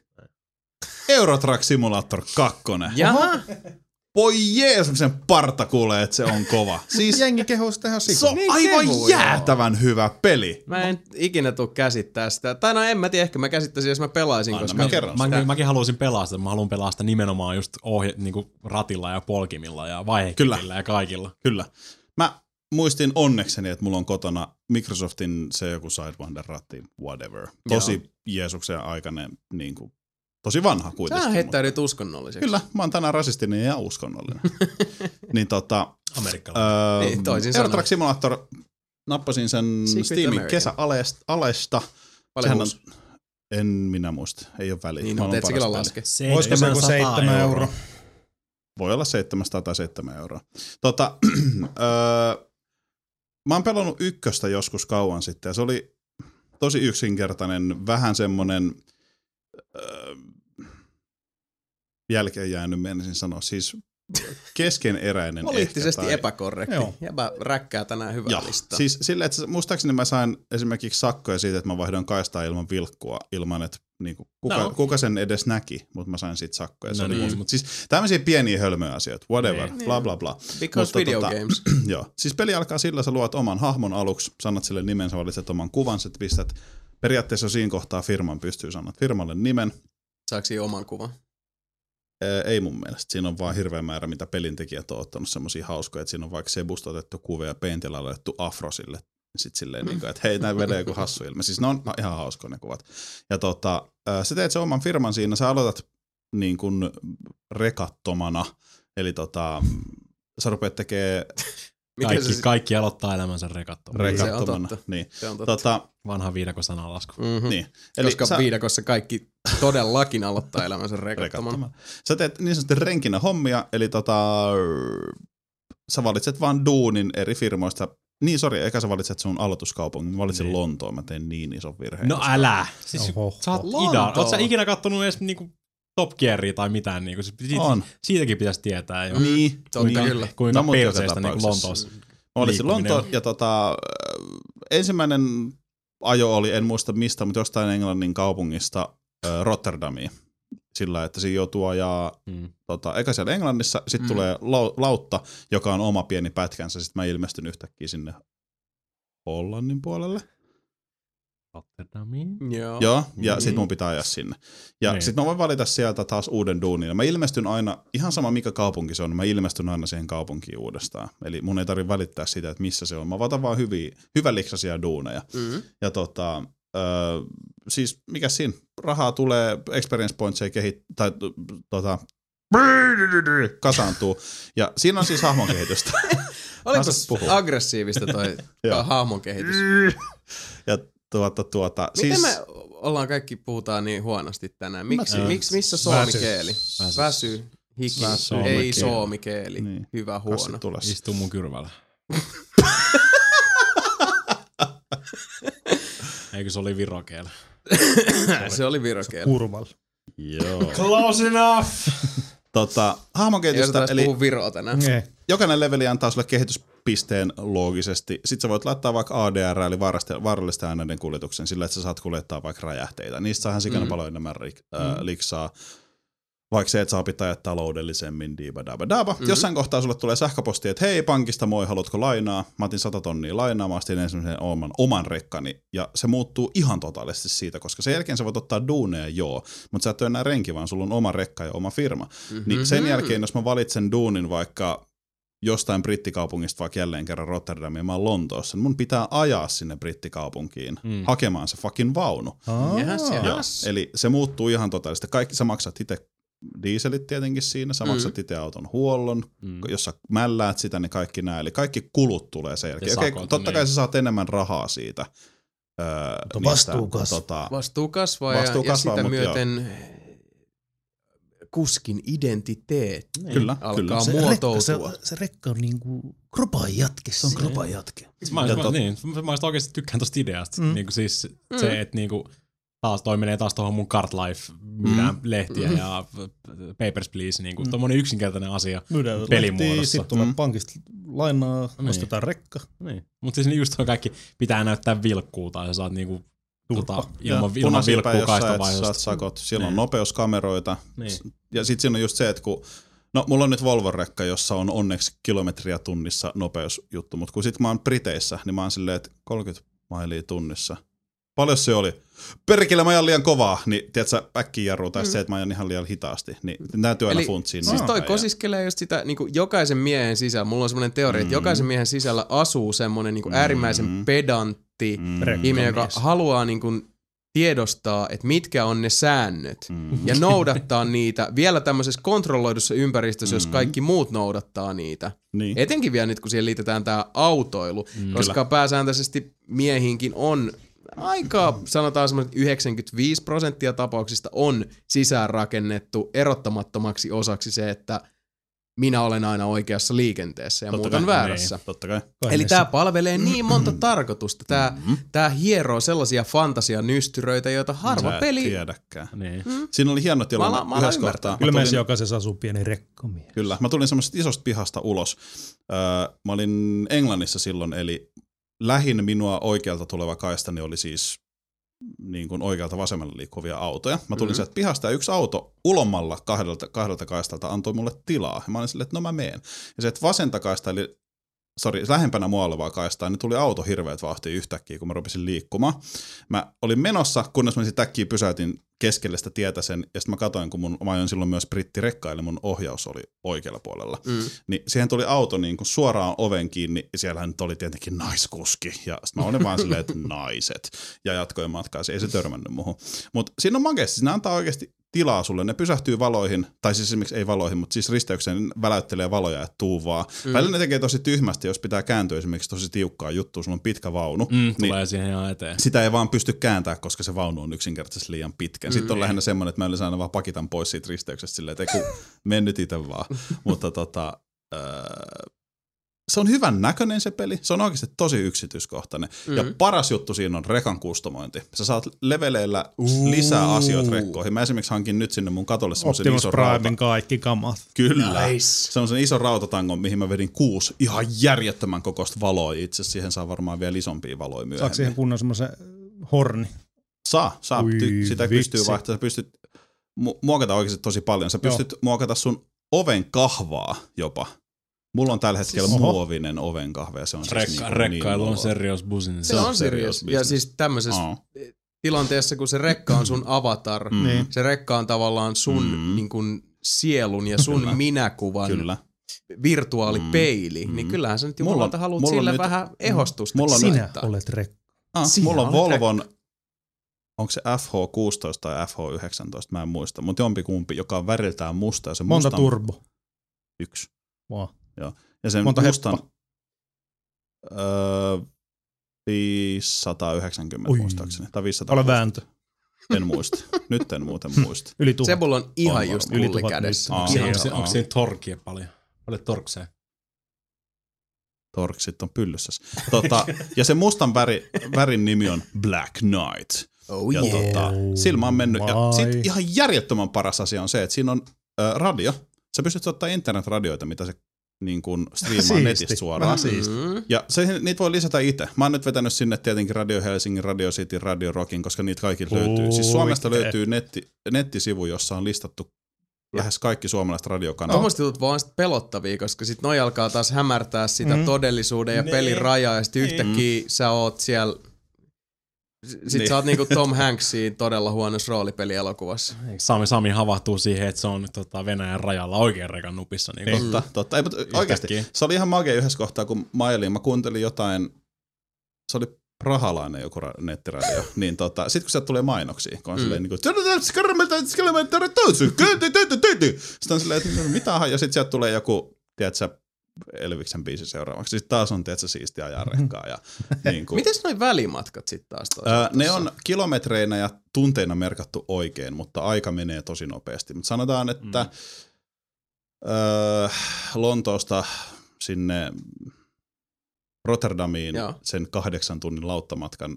S3: Euro Truck Simulator 2.
S1: Jaha,
S3: Voi jeesus, sen parta kuulee, että se on kova. Siis
S2: Jengi kehuu sitä ihan
S3: se
S2: sikana.
S3: on
S1: Niin
S3: aivan
S1: kehuu,
S3: jäätävän hyvä peli.
S1: mä en ikinä tuu käsittää sitä. Tai no en mä tiedä, ehkä mä käsittäisin, jos mä pelaisin,
S3: Anna
S1: koska...
S3: mä kerron
S4: Mä,
S3: sitä.
S4: mäkin haluaisin pelaa sitä. Mä haluan pelaa sitä nimenomaan just ohje, niinku ratilla ja polkimilla ja vaihekivillä ja kaikilla.
S3: Kyllä. Mä muistin onnekseni, että mulla on kotona Microsoftin se joku Sidewinder-ratti, whatever. Tosi Jeesuksen aikainen, niin kuin, tosi vanha kuitenkin.
S1: Sä
S3: mutta-
S1: heittäydyt uskonnolliseksi.
S3: Kyllä, mä oon tänään rasistinen ja uskonnollinen. niin tota,
S4: Amerikkalainen.
S3: öö,
S1: Niin, toisin
S3: Euro
S1: sanoen.
S3: Truck Simulator, nappasin sen
S1: Secret
S3: Steamin
S1: American.
S3: kesäalesta.
S1: Paljon uusi.
S3: En minä muista, ei ole väliä.
S1: Niin,
S3: Maailman
S1: no, teet
S3: peli.
S1: laske.
S2: Olisiko se joku 7 euroa?
S3: Voi olla 700 tai 7 euroa. Tota, öö, mä oon pelannut ykköstä joskus kauan sitten ja se oli tosi yksinkertainen, vähän semmonen öö, jälkeen jäänyt, menisin sanoa, siis keskeneräinen
S1: Poliittisesti
S3: ehkä, tai-
S1: epäkorrekti.
S2: Joo.
S1: Jäbä räkkää tänään hyvää
S3: Joo,
S1: listaa.
S3: siis silleen, että muistaakseni mä sain esimerkiksi sakkoja siitä, että mä vaihdoin kaistaa ilman vilkkua, ilman että niinku, kuka,
S4: No.
S3: kuka sen edes näki, mutta mä sain siitä sakkoja. Se
S4: No niin, mut-
S3: Siis tämmöisiä pieniä hölmöjä asioita, whatever,
S4: Niin.
S3: bla bla bla.
S1: Because
S3: mutta
S1: video
S3: tota-
S1: games.
S3: Joo, siis peli alkaa sillä, sä luot oman hahmon aluksi, sanat sille nimen, sä valitset oman kuvan, sä pistät periaatteessa siinä kohtaa firman pystyy sanat firmalle nimen.
S1: Saako siinä oman kuvan?
S3: Ei mun mielestä. Siinä on vaan hirveä määrä, mitä pelintekijät on ottanut semmosia hauskoja, että siinä on vaikka Sebusta otettu kuva ja Paintilla laitettu afro sille. Sitten silleen, mm. niin kuin, että hei, näin vedee joku hassu ilme. Siis ne on ihan hauskoja ne kuvat. Ja tota, sä teet sen oman firman siinä, sä aloitat niin kuin rekattomana. Eli tota, sä rupeat tekemään
S1: Mikä
S4: Kaikki,
S1: se,
S4: kaikki aloittaa elämänsä rekattomana.
S1: Niin, se on
S3: rekattomana.
S1: totta.
S3: Niin.
S1: se on totta.
S3: Tota,
S4: Vanha viidakon sanalasku.
S1: Mm-hmm.
S3: niin.
S1: Eli Koska sä... viidakossa kaikki todellakin aloittaa elämänsä rekattomana.
S3: rekattomana. Sä teet niin sanotusti renkinä hommia, eli tota, sä valitset vaan duunin eri firmoista. Niin, sori, eikä sä valitset sun aloituskaupungin. Mä valitsin
S4: Niin.
S3: Lontoon, mä tein niin ison virheen.
S4: No älä! Siis
S2: Oho.
S4: sä oot
S1: Lontoo.
S4: ida. Oot sä ikinä kattonut edes niinku Top Gearia tai mitään? Niinku, siis siitä,
S3: On.
S4: Siitäkin pitäisi tietää jo.
S3: Niin,
S1: Totta
S3: niin.
S1: kyllä.
S4: Kuinka
S3: No,
S4: perseestä niinku
S3: tapauksessa.
S4: Lontoossa.
S3: Lontoon
S4: on.
S3: ja tota, ensimmäinen ajo oli, en muista mistä, mutta jostain Englannin kaupungista äh, Rotterdamiin. Sillä, että siinä joutuu ajaa
S4: Mm.
S3: tota, eka siellä Englannissa, sitten
S1: mm.
S3: tulee lau- lautta, joka on oma pieni pätkänsä, sitten mä ilmestyn yhtäkkiä sinne Hollannin puolelle.
S4: Rotterdamiin.
S1: Joo.
S3: Joo, ja
S1: Mm.
S3: sit mun pitää ajaa sinne. Ja
S4: Niin.
S3: sit mä voin valita sieltä taas uuden duunin. Mä ilmestyn aina, ihan sama mikä kaupunki se on, mä ilmestyn aina siihen kaupunkiin uudestaan. Eli mun ei tarvitse välittää sitä, että missä se on. Mä otan vaan hyviä, hyvälliksaisia duuneja.
S1: Mm-hmm.
S3: Ja tota, öö, siis mikä siinä, rahaa tulee, experience points ei kehit, tai tota, kasaantuu. Ja siinä on siis hahmon kehitystä.
S1: Oliko aggressiivista toi hahmon kehitys?
S3: ja tuota, tuota,
S1: Miten
S3: siis,
S1: me ollaan kaikki puhutaan niin huonosti tänään? Miksi,
S3: Mä-
S1: miksi missä
S2: Väsy.
S1: suomikeeli?
S4: Väsy.
S1: Väsy. Hiki.
S3: Väsy.
S1: Ei
S4: Suomikeeli.
S3: Niin.
S1: Hyvä, huono.
S4: Istuu mun kyrvällä. Eikö se oli virokeellä?
S1: Se oli virokeeli.
S2: Kurvalla.
S3: Joo.
S4: Close enough!
S3: tota, hahmon
S1: Ei
S3: kehitystä,
S1: osata
S3: eli
S1: puhua viroa tänään.
S2: Ei.
S3: jokainen leveli antaa sulle kehityspisteen loogisesti. Sitten sä voit laittaa vaikka ADR, eli vaarallisten- aineiden kuljetuksen, sillä että sä saat kuljettaa vaikka räjähteitä. Niistä saa ihan sikana
S1: Mm.
S3: paljon enemmän rik- äh, liksaa. Vaikka se, että saa pitää taloudellisemmin, diiba daba daba.
S1: Mhm.
S3: Mm. Jossain kohtaa sulle tulee sähköposti, että hei pankista moi, haluatko lainaa? Mä otin 100 tonnia lainaa, mä ostin ensimmäisen oman, oman rekkani. Ja se muuttuu ihan totaalisesti siitä, koska sen jälkeen sä voit ottaa duuneja, joo. Mutta sä et ole enää renki, vaan sulla on oma rekka ja oma firma.
S1: Mhm.
S3: Niin sen jälkeen, jos mä valitsen duunin vaikka jostain brittikaupungista, vaikka jälleen kerran Rotterdamiin, mä oon Lontoossa, niin mun pitää ajaa sinne brittikaupunkiin
S4: Mm.
S3: hakemaan se fucking vaunu.
S1: Jahas,
S2: Aa.
S1: jahas.
S3: Eli se muuttuu ihan totaalisesti. Kaikki sä maksat itse dieselit tietenkin siinä, sä
S1: Mm.
S3: maksat itse auton huollon,
S4: Mm.
S3: jos sä mälläät sitä, niin kaikki nämä, eli kaikki kulut tulee sen jälkeen.
S4: Ja
S3: Okei,
S4: sakot,
S3: totta
S4: niin.
S3: kai sä saat enemmän rahaa siitä, Öö,
S2: Mutta
S3: niistä,
S2: vastuu kasvaa.
S3: Tota,
S1: Vastuu kasvaa,
S3: Vastuu
S1: ja,
S3: kasvaa,
S1: ja sitä myöten kuskin identiteetti
S3: kyllä,
S1: alkaa
S3: kyllä.
S2: Se
S1: muotoutua.
S2: rekka, se, se rekka on niinku kropan jatke. Se on kropan jatke.
S4: Mä,
S3: Ja
S4: mä,
S3: tot-
S4: niin, mä just oikeasti tykkään tosta ideasta.
S2: Mm.
S4: Mm. Niin siis
S1: Mm.
S4: se, että niinku, taas toi menee taas tuohon mun Cart Life, myydään
S3: Mm.
S4: lehtiä
S1: Mm.
S4: ja Papers, Please, niinku,
S2: Mm.
S4: mm. tommonen yksinkertainen asia.
S2: Myydään
S4: Pelimuodossa.
S2: Sitten tulee
S3: Mm.
S2: pankista lainaa,
S4: Niin.
S2: ostetaan rekka.
S4: Niin. Mutta siis just toi kaikki pitää näyttää vilkkuu tai sä saat niinku,
S2: Turpa.
S4: tota, ilman,
S3: Ja
S4: ilman vilkkuu
S3: saat sakot. Siellä on
S4: Niin.
S3: nopeuskameroita.
S4: Niin.
S3: Ja sitten siinä on just se, että kun No, mulla on nyt Volvo-rekka, jossa on onneksi kilometriä tunnissa nopeusjuttu, mutta kun sit mä oon Briteissä, niin mä oon silleen, että 30 mailia tunnissa. Paljon se oli? Perkele, mä ajan liian kovaa, niin tiedätkö, äkkijarru tai
S1: Mm.
S3: se, että mä ajan ihan liian hitaasti. Niin täytyy aina
S1: Eli
S3: funtsia
S1: Siis
S3: noin
S1: toi
S3: päin.
S1: kosiskelee just sitä niin kuin jokaisen miehen sisällä. Mulla on semmoinen teoria, että
S3: Mm.
S1: jokaisen miehen sisällä asuu semmoinen niin kuin
S3: Mm.
S1: äärimmäisen pedantti
S3: Mm.
S2: Rekka.
S1: ihminen, joka haluaa niin kuin tiedostaa, että mitkä on ne säännöt.
S3: Mm.
S1: Ja noudattaa niitä vielä tämmöisessä kontrolloidussa ympäristössä, jos
S3: Mm.
S1: kaikki muut noudattaa niitä.
S3: Niin.
S1: Etenkin vielä nyt, kun siihen liitetään tämä autoilu,
S4: Mm.
S1: koska pääsääntöisesti miehinkin on aika, sanotaan semmoinen 95 prosenttia tapauksista on sisäänrakennettu erottamattomaksi osaksi se, että minä olen aina oikeassa liikenteessä ja
S3: Totta
S1: muut
S3: kai,
S1: on väärässä.
S3: Totta kai.
S1: Eli tämä palvelee niin monta tarkoitusta. Tämä
S3: Mm.
S1: tää hieroo sellaisia fantasianystyröitä, joita harva
S3: Sä
S1: peli...
S3: tiedäkään.
S4: Niin.
S1: Mm.
S3: Siinä oli hieno tilanne
S1: Mä mä
S3: yhdessä kohtaa.
S2: Kyllä
S3: tulin-
S2: jokaisessa asuu pieni rekkamies.
S3: Kyllä. Mä tulin semmoisesta isosta pihasta ulos. Öö, mä olin Englannissa silloin, eli lähin minua oikealta tuleva kaistani oli siis niin kuin oikealta vasemmalle liikkuvia autoja. Mä tulin
S1: Mhm.
S3: mm. sieltä pihasta ja yksi auto ulomalla kahdelta, kahdelta kaistalta antoi mulle tilaa. Ja mä olin silleen, että no mä meen. Ja se, että vasenta kaista, eli sori, lähempänä mua olevaa kaistaa, niin tuli auto hirveät vauhtia yhtäkkiä, kun mä rupesin liikkumaan. Mä olin menossa, kunnes mä sitten äkkiä pysäytin keskelle sitä tietä sen, ja sitten mä katsoin, kun mun, mä ajoin silloin myös brittirekka, eli mun ohjaus oli oikealla puolella.
S1: Mm.
S3: Niin siihen tuli auto niin kuin suoraan oven kiinni, ja siellähän nyt oli tietenkin naiskuski, ja sitten mä olin vaan silleen, että naiset, ja jatkoin matkaa, se ei se törmännyt muuhun. Mutta siinä on makeasti, siinä antaa oikeasti tilaa sulle, ne pysähtyy valoihin, tai siis esimerkiksi ei valoihin, mutta siis risteykseen ne väläyttelee valoja, että tuu vaan.
S1: Mm.
S3: Mm. Välillä ne tekee tosi tyhmästi, jos pitää kääntyä esimerkiksi tosi tiukkaa juttua, sulla on pitkä vaunu,
S4: Mm,
S3: niin
S4: tulee siihen ihan eteen.
S3: sitä ei vaan pysty kääntämään, koska se vaunu on yksinkertaisesti liian pitkä. Sitten on
S1: Mm.
S3: lähinnä semmoinen, että mä yleensä aina vaan pakitan pois siitä risteyksestä silleen, että ei kun mennyt itse vaan. Mutta tota, öö, se on hyvän näköinen se peli. Se on oikeasti tosi yksityiskohtainen. Mm. Ja paras juttu siinä on rekan kustomointi. Sä saat leveleillä lisää asioita rekkoihin. Mä esimerkiksi hankin nyt sinne mun katolle semmoisen
S2: Optimus
S3: ison rauta.
S2: Primein kaikki kamat.
S3: Kyllä.
S1: Nice.
S3: Se on sen iso rautatangon, mihin mä vedin kuusi ihan järjettömän kokoista valoa. Itse asiassa siihen saa varmaan vielä isompia valoja myöhemmin.
S2: Saako siihen kunnon semmoisen horni?
S3: Saa, saa.
S2: Ui,
S3: Ty- sitä
S2: vitsi.
S3: pystyy vaihtamaan. Sä pystyt mu- muokata oikeasti tosi paljon. Sä pystyt Joo. muokata sun oven kahvaa jopa. Mulla on tällä hetkellä
S2: Siis-
S3: siis,
S2: Oho.
S3: muovinen oven kahve ja se on siis
S4: Rekka,
S3: niinku
S4: rekkailu
S3: niin
S4: on serious business.
S1: Se on
S3: serious
S1: serious. Ja
S3: business.
S1: siis tämmöisessä
S3: Aa.
S1: tilanteessa, kun se rekka on sun avatar,
S3: Mm.
S2: Niin.
S1: se rekka on tavallaan sun
S3: Mm.
S1: niin kuin sielun ja sun
S3: Kyllä.
S1: minäkuvan
S3: Kyllä.
S1: virtuaalipeili,
S3: Mm.
S1: niin
S3: Mm.
S1: kyllähän sä nyt
S3: Mulla on-
S1: jumalauta haluat
S3: mulla on
S1: sille
S3: nyt-
S1: vähän ehostusta
S3: mulla on
S2: Sinä
S1: laittaa.
S2: olet rekka.
S3: Ah,
S1: Siinä
S3: mulla on
S1: on
S3: Volvon, onko se FH16 tai FH19, mä en muista, mutta jompikumpi, joka on väriltään musta ja se
S2: Monta
S3: mustan
S2: turbo.
S3: yksi.
S2: Wow.
S3: Ja sen
S2: Monta
S3: mustan,
S2: heppa.
S3: öö, 590
S2: Oi.
S3: muistaakseni. Tai 500.
S2: Ole vääntö.
S3: En muista. Nyt en muuten muista.
S2: Yli tuhat.
S1: Sebulla on ihan
S3: On
S1: just kulli
S2: tuhat
S1: kädessä.
S3: Aa,
S4: onko, se, onko siinä torkia paljon? Paljon torkseen?
S3: Torksit on pyllyssä. Tota, ja se mustan väri, värin nimi on Black Knight.
S1: Oh
S3: Ja
S1: yeah.
S3: tota, silmä on mennyt. Ja
S2: my.
S3: sit ihan järjettömän paras asia on se, että siinä on ö, radio. Sä pystyt ottaa internetradioita, mitä se niin kuin striimaa
S2: Siisti.
S3: netistä suoraan.
S2: Vähän siisti.
S1: Mm.
S3: Ja se, niitä voi lisätä itse. Mä oon nyt vetänyt sinne tietenkin Radio Helsingin, Radio City, Radio Rockin, koska niitä kaikki löytyy. Siis Suomesta löytyy netti, nettisivu, jossa on listattu lähes kaikki suomalaiset radiokanavat.
S1: Tuommoista jutut vaan sit pelottavia, koska sit noi alkaa taas hämärtää sitä
S2: Mm.
S1: todellisuuden ja
S4: Niin.
S1: pelin rajaa, ja sit yhtäkkiä sä oot siellä sit
S3: Niin.
S1: sä oot niinku Tom Hanksin todella huonossa roolipelielokuvassa.
S4: Eikö Sami, Sami havahtuu siihen, että se on tota, Venäjän rajalla oikein rekan nupissa. Niin kuin,
S3: Totta, totta. Ei, mutta oikeasti, se oli ihan magia yhdessä kohtaa, kun mä ajelin, mä kuuntelin jotain, se oli prahalainen joku ra- nettiradio, niin tota, sit kun sieltä tulee mainoksia, kun on
S1: Mm.
S3: silleen niinku, sitten on silleen, että mitä, ja sit sieltä tulee joku, tiedätkö, Elviksen biisi seuraavaksi. Sitten taas on tietysti siistiä ajaa rekkaa. Ja, niin kuin,
S1: Mites noi välimatkat sitten taas
S3: Öö, ne on kilometreinä ja tunteina merkattu oikein, mutta aika menee tosi nopeasti. Mutta sanotaan, että mm. öö, Lontoosta sinne Rotterdamiin
S1: Joo.
S3: sen kahdeksan tunnin lauttamatkan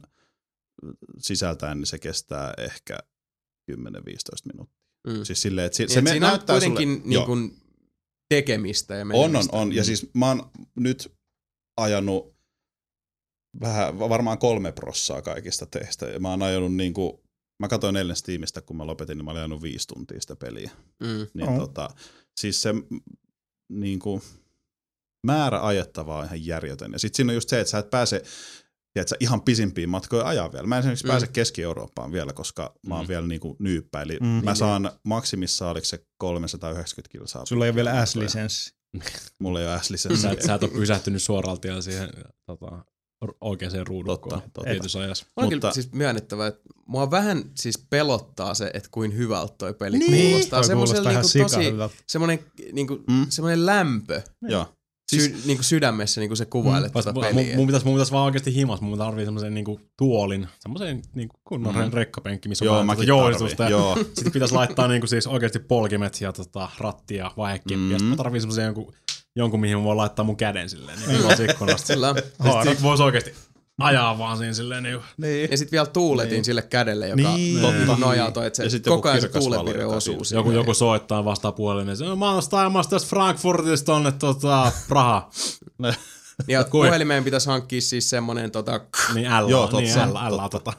S3: sisältäen, niin se kestää ehkä 10-15 minuuttia.
S1: Mm.
S3: Siis silleen, että se,
S1: Niin,
S3: se
S1: et
S3: me,
S1: siinä on
S3: näyttää
S1: kuitenkin
S3: sulle,
S1: niin kuin tekemistä ja
S3: On, on, on. Ja siis mä oon nyt ajanut vähän, varmaan kolme prossaa kaikista teistä. Ja mä oon ajanut niinku, mä katsoin eilen Steamista, kun mä lopetin, niin mä olin ajanut viisi tuntia sitä peliä.
S1: Mm.
S3: Niin
S2: Oh.
S3: tota, siis se mm, niinku, määrä ajettavaa on ihan järjetön. Ja sit siinä on just se, että sä et pääse tiedätkö, ihan pisimpiin matkoja ajaa vielä. Mä en esimerkiksi
S1: Mm.
S3: mm. pääse Keski-Eurooppaan vielä, koska mä oon
S4: Mm.
S3: vielä niinku nyyppä. Eli
S2: Mm.
S3: mm. mä
S1: Niin,
S3: saan maksimissa, oliko se 390 kilsaa.
S2: Sulla ei ole vielä. S-lisenssi.
S3: Mulla ei ole s
S4: Sä, et- sä et ole pysähtynyt suoralta ja siihen tota, oikeaan ruudukkoon
S3: Totta, totta.
S4: tietyssä ajassa.
S1: Mä on
S3: Mutta-
S1: kyllä siis myönnettävä, että mua vähän siis pelottaa se, että kuin hyvältä toi peli
S3: Niin.
S1: kuulostaa.
S2: Toi kuulostaa ihan
S1: niinku tosi,
S2: sikahyvältä.
S1: semmoinen niinku,
S3: Mm.
S1: semmoinen lämpö
S3: Joo.
S1: Siis, sy, niinku sydämessä, niinku se kuvailet tota
S4: mun,
S1: peliä.
S4: mun, pitäisi, mun pitäisi vaan oikeasti himas, mun tarvii semmoisen niinku tuolin, semmoisen niinku kunnon
S3: Mhm.
S4: mm. rekkapenkki, missä
S3: Joo,
S4: on
S3: tarviin.
S4: Ja
S3: Joo.
S4: Sitten pitäisi laittaa niinku siis oikeasti polkimet ja tota, ratti ja vaihekippi. Mm. Ja sitten mä tarviin semmoisen jonkun, jonkun, mihin mä voin laittaa mun käden silleen, niin ulos ikkunasta.
S1: Sillä on.
S4: Sitten voisi oikeasti ajaa vaan siinä silleen niin
S3: Niin.
S1: Ja sitten vielä tuuletin
S3: Niin.
S1: sille kädelle, joka
S3: Niin.
S1: niin.
S3: Totta.
S1: nojaa toi, että se
S3: Ja
S1: ja koko ajan se tuulepire osuu
S4: joku, joku soittaa vastaan puolelle, niin mä oon ajamassa tästä Frankfurtista tonne tota, Praha.
S1: Ja puhelimeen pitäisi hankkia siis semmonen tota,
S4: Niin L,
S3: Joo,
S4: niin
S3: totta,
S4: L, L,
S3: totta.
S4: tota.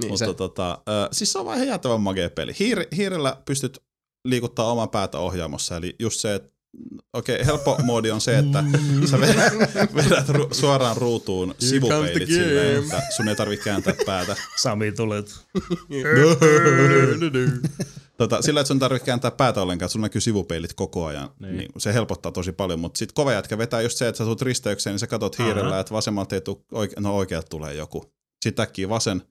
S1: niin
S3: Mutta
S1: se,
S3: tota, äh, siis se on vaan ihan jäätävän magea peli. Hiir, hiirellä pystyt liikuttaa omaa päätä ohjaamossa, eli just se, että okei, okay, helppo moodi on se, että sä vedät, vedät ru, suoraan ruutuun sivupeilit silleen, että sun ei tarvitse kääntää päätä.
S2: Sami tulet.
S3: Tota, sillä, että sun ei tarvitse kääntää päätä ollenkaan, että sun näkyy sivupeilit koko ajan.
S4: Niin.
S3: Niin. se helpottaa tosi paljon, mutta sitten kova jätkä vetää just se, että sä tulet risteykseen, niin sä katot hiirellä,
S4: Aha.
S3: että vasemmalta ei tule, oike- no oikealta tulee joku. Sitten äkkiä vasen,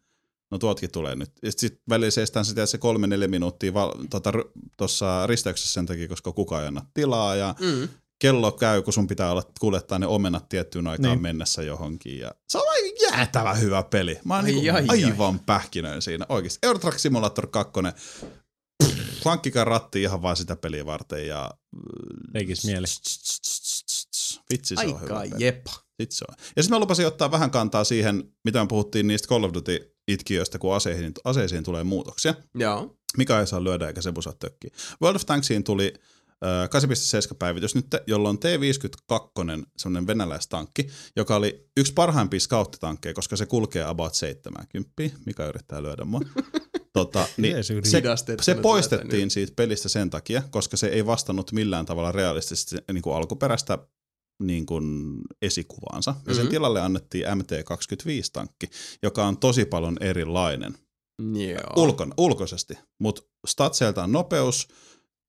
S3: no tuotkin tulee nyt. Ja sitten välillä seistään sitä se kolme neljä minuuttia tuossa tota, tossa risteyksessä sen takia, koska kukaan ei anna tilaa ja
S1: mm.
S3: kello käy, kun sun pitää olla kuljettaa ne omenat tiettyyn aikaan
S2: Niin.
S3: mennessä johonkin. Ja se on aivan jäätävän hyvä peli. Mä oon
S1: Ai,
S3: niinku
S1: ai, ai.
S3: aivan pähkinöin siinä oikeasti. Euro Truck Simulator 2. Klankkikaa ratti ihan vaan sitä peliä varten ja...
S4: Tekis mieli.
S3: Vitsi se on hyvä
S1: Aika
S3: peli.
S1: jepa.
S3: Sit se on. Ja sitten mä lupasin ottaa vähän kantaa siihen, mitä me puhuttiin niistä Call of Duty itkiöistä, kun aseihin, aseisiin tulee muutoksia.
S1: Joo.
S3: Mika ei saa lyödä eikä Sebu saa tökkiä. World of Tanksiin tuli äh, 8.7 päivitys nyt, jolloin T-52, semmoinen venäläistankki, joka oli yksi parhaimpia scouttitankkeja, koska se kulkee about 70. Mika yrittää lyödä mua. tota, niin se, se poistettiin
S1: nyt.
S3: siitä pelistä sen takia, koska se ei vastannut millään tavalla realistisesti niin kuin alkuperäistä niin kuin esikuvaansa. Ja sen
S1: Mhm.
S3: tilalle annettiin MT-25-tankki, joka on tosi paljon erilainen
S1: Joo.
S3: ulkon, ulkoisesti, mutta statseiltaan nopeus,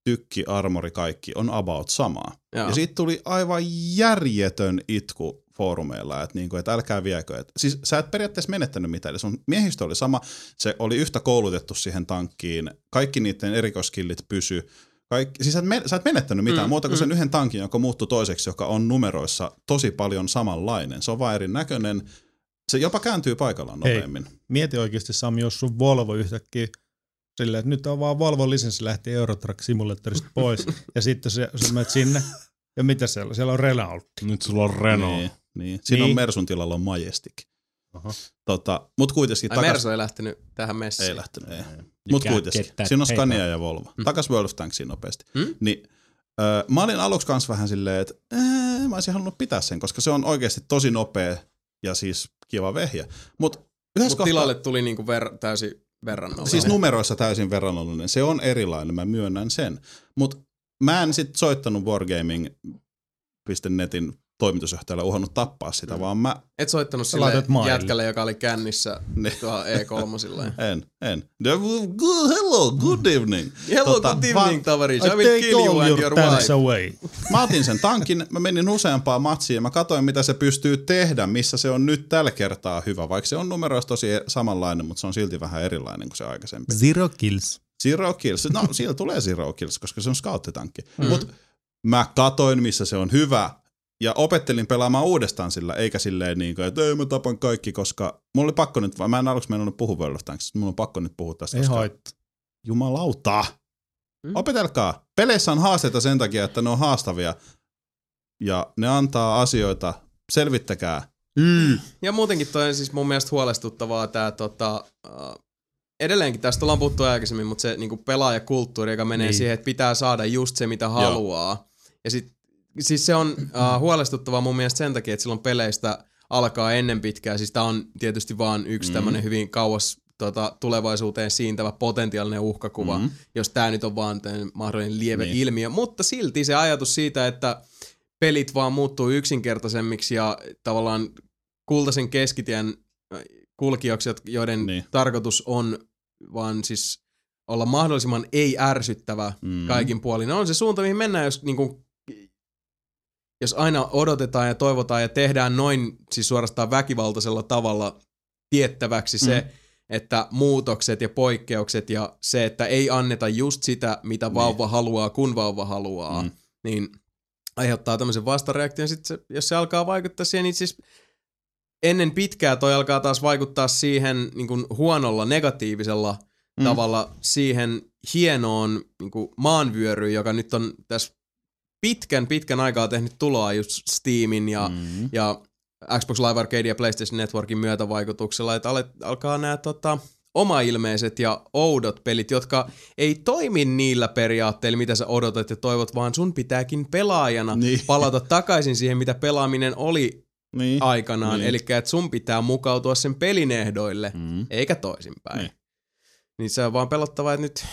S3: tykki, armori, kaikki on about samaa.
S1: Joo.
S3: Ja siitä tuli aivan järjetön itku foorumeilla, että, niinku, että älkää viekö. Et, siis sä et periaatteessa menettänyt mitään, eli sun miehistö oli sama, se oli yhtä koulutettu siihen tankkiin, kaikki niiden erikoiskillit pysy, kaikki, siis sä et, me, sä et menettänyt mitään
S1: Mm,
S3: muuta kuin
S1: mm.
S3: sen yhden tankin, joka muuttui toiseksi, joka on numeroissa tosi paljon samanlainen. Se on vaan erinäköinen, se jopa kääntyy paikallaan
S2: Hei.
S3: nopeammin.
S2: Mieti oikeasti Sami, jos sun Volvo yhtäkkiä silleen, että nyt on vaan Volvo lisenssi lähti Eurotruck Simulatorista pois ja sitten se, sä menet sinne ja mitä siellä? Siellä on Renault.
S4: Nyt sulla on Renault.
S3: Niin, niin. Siinä
S2: Niin.
S3: on Mersun tilalla on Majestic.
S4: Aha.
S3: Tota, mut kuitenkin
S1: Ai
S3: takas...
S1: Mersu ei lähtenyt tähän messiin.
S3: Ei lähtenyt, ei. Mut
S4: can't
S3: kuitenkin. Siinä on. Scania ja Volvo.
S1: Mm.
S3: Takas World of Tanksiin nopeasti.
S1: Mm?
S3: Niin, öö, mä olin aluksi kanssa vähän silleen, että ää, mä olisin halunnut pitää sen, koska se on oikeasti tosi nopea ja siis kiva vehjä. Mut yhdessä
S1: Mutta tilalle tuli niinku ver- täysin verrannollinen.
S3: Siis numeroissa täysin verrannollinen. Se on erilainen, mä myönnän sen. Mutta mä en sit soittanut Wargaming.netin toimitusjohtajalle uhannut tappaa sitä,
S1: Mm.
S3: vaan mä
S1: Et soittanut sille jätkälle, joka oli kännissä tuohon E3.
S3: en, en. Good, hello, good evening.
S1: Hello,
S3: Tota,
S1: good evening, toveris.
S2: I
S1: I will
S2: take
S1: kill you
S2: all
S1: and
S2: your
S1: wife.
S2: away.
S3: Mä otin sen tankin, mä menin useampaan matsiin ja mä katsoin, mitä se pystyy tehdä, missä se on nyt tällä kertaa hyvä. Vaikka se on numeroissa tosi samanlainen, mutta se on silti vähän erilainen kuin se aikaisempi.
S2: Zero kills.
S3: Zero kills. No, siellä tulee zero kills, koska se on scouttitankki. Mm. Mutta mä katoin, missä se on hyvä. Ja opettelin pelaamaan uudestaan sillä, eikä silleen niin kuin, että ei mä tapan kaikki, koska mulla oli pakko nyt, mä en aluksi mennyt puhua World of Tanksista, mulla on pakko nyt puhua tästä,
S2: Ei
S3: koska
S2: haittaa.
S3: jumalauta.
S1: Mm.
S3: Opetelkaa. Peleissä on haasteita sen takia, että ne on haastavia ja ne antaa asioita, selvittäkää. Mm.
S1: Ja muutenkin toi on siis mun mielestä huolestuttavaa tää tota, uh, edelleenkin tästä ollaan puhuttu aikaisemmin, mutta se niinku pelaajakulttuuri, joka menee
S2: Niin.
S1: siihen, että pitää saada just se, mitä haluaa. Ja sit, siis se on uh, huolestuttavaa mun mielestä sen takia, että silloin peleistä alkaa ennen pitkää. Siis tää on tietysti vaan yksi
S3: Mm.
S1: mm. tämmönen hyvin kauas tota, tulevaisuuteen siintävä potentiaalinen uhkakuva,
S3: Mm.
S1: jos tämä nyt on vaan mahdollinen lieve
S3: Niin.
S1: ilmiö. Mutta silti se ajatus siitä, että pelit vaan muuttuu yksinkertaisemmiksi ja tavallaan kultaisen keskitien äh, kulkijoiksi, jot- joiden
S3: Niin.
S1: tarkoitus on vaan siis olla mahdollisimman ei-ärsyttävä
S3: mm.
S1: kaikin puolin. No on se suunta, mihin mennään, jos, niin kuin, jos aina odotetaan ja toivotaan ja tehdään noin siis suorastaan väkivaltaisella tavalla tiettäväksi se,
S3: Mm.
S1: että muutokset ja poikkeukset ja se, että ei anneta just sitä, mitä
S3: Niin.
S1: vauva haluaa, kun vauva haluaa,
S3: Mm.
S1: niin aiheuttaa tämmöisen vastareaktion. Sitten se, jos se alkaa vaikuttaa siihen, niin siis ennen pitkää toi alkaa taas vaikuttaa siihen niin kuin huonolla, negatiivisella
S3: mm.
S1: tavalla siihen hienoon niin kuin maanvyöryyn, joka nyt on tässä pitkän, pitkän aikaa tehnyt tuloa just Steamin ja, mm. Ja Xbox Live Arcade ja PlayStation Networkin myötävaikutuksella, että alet, alkaa nämä tota, omailmeiset ja oudot pelit, jotka ei toimi niillä periaatteilla, mitä sä odotat ja toivot, vaan sun pitääkin pelaajana
S3: Niin.
S1: palata takaisin siihen, mitä pelaaminen oli
S3: Niin.
S1: aikanaan.
S3: Niin.
S1: Eli että sun pitää mukautua sen pelin ehdoille, mm. Eikä toisinpäin.
S3: Niin.
S1: Niin. niin se on vaan pelottavaa, että nyt...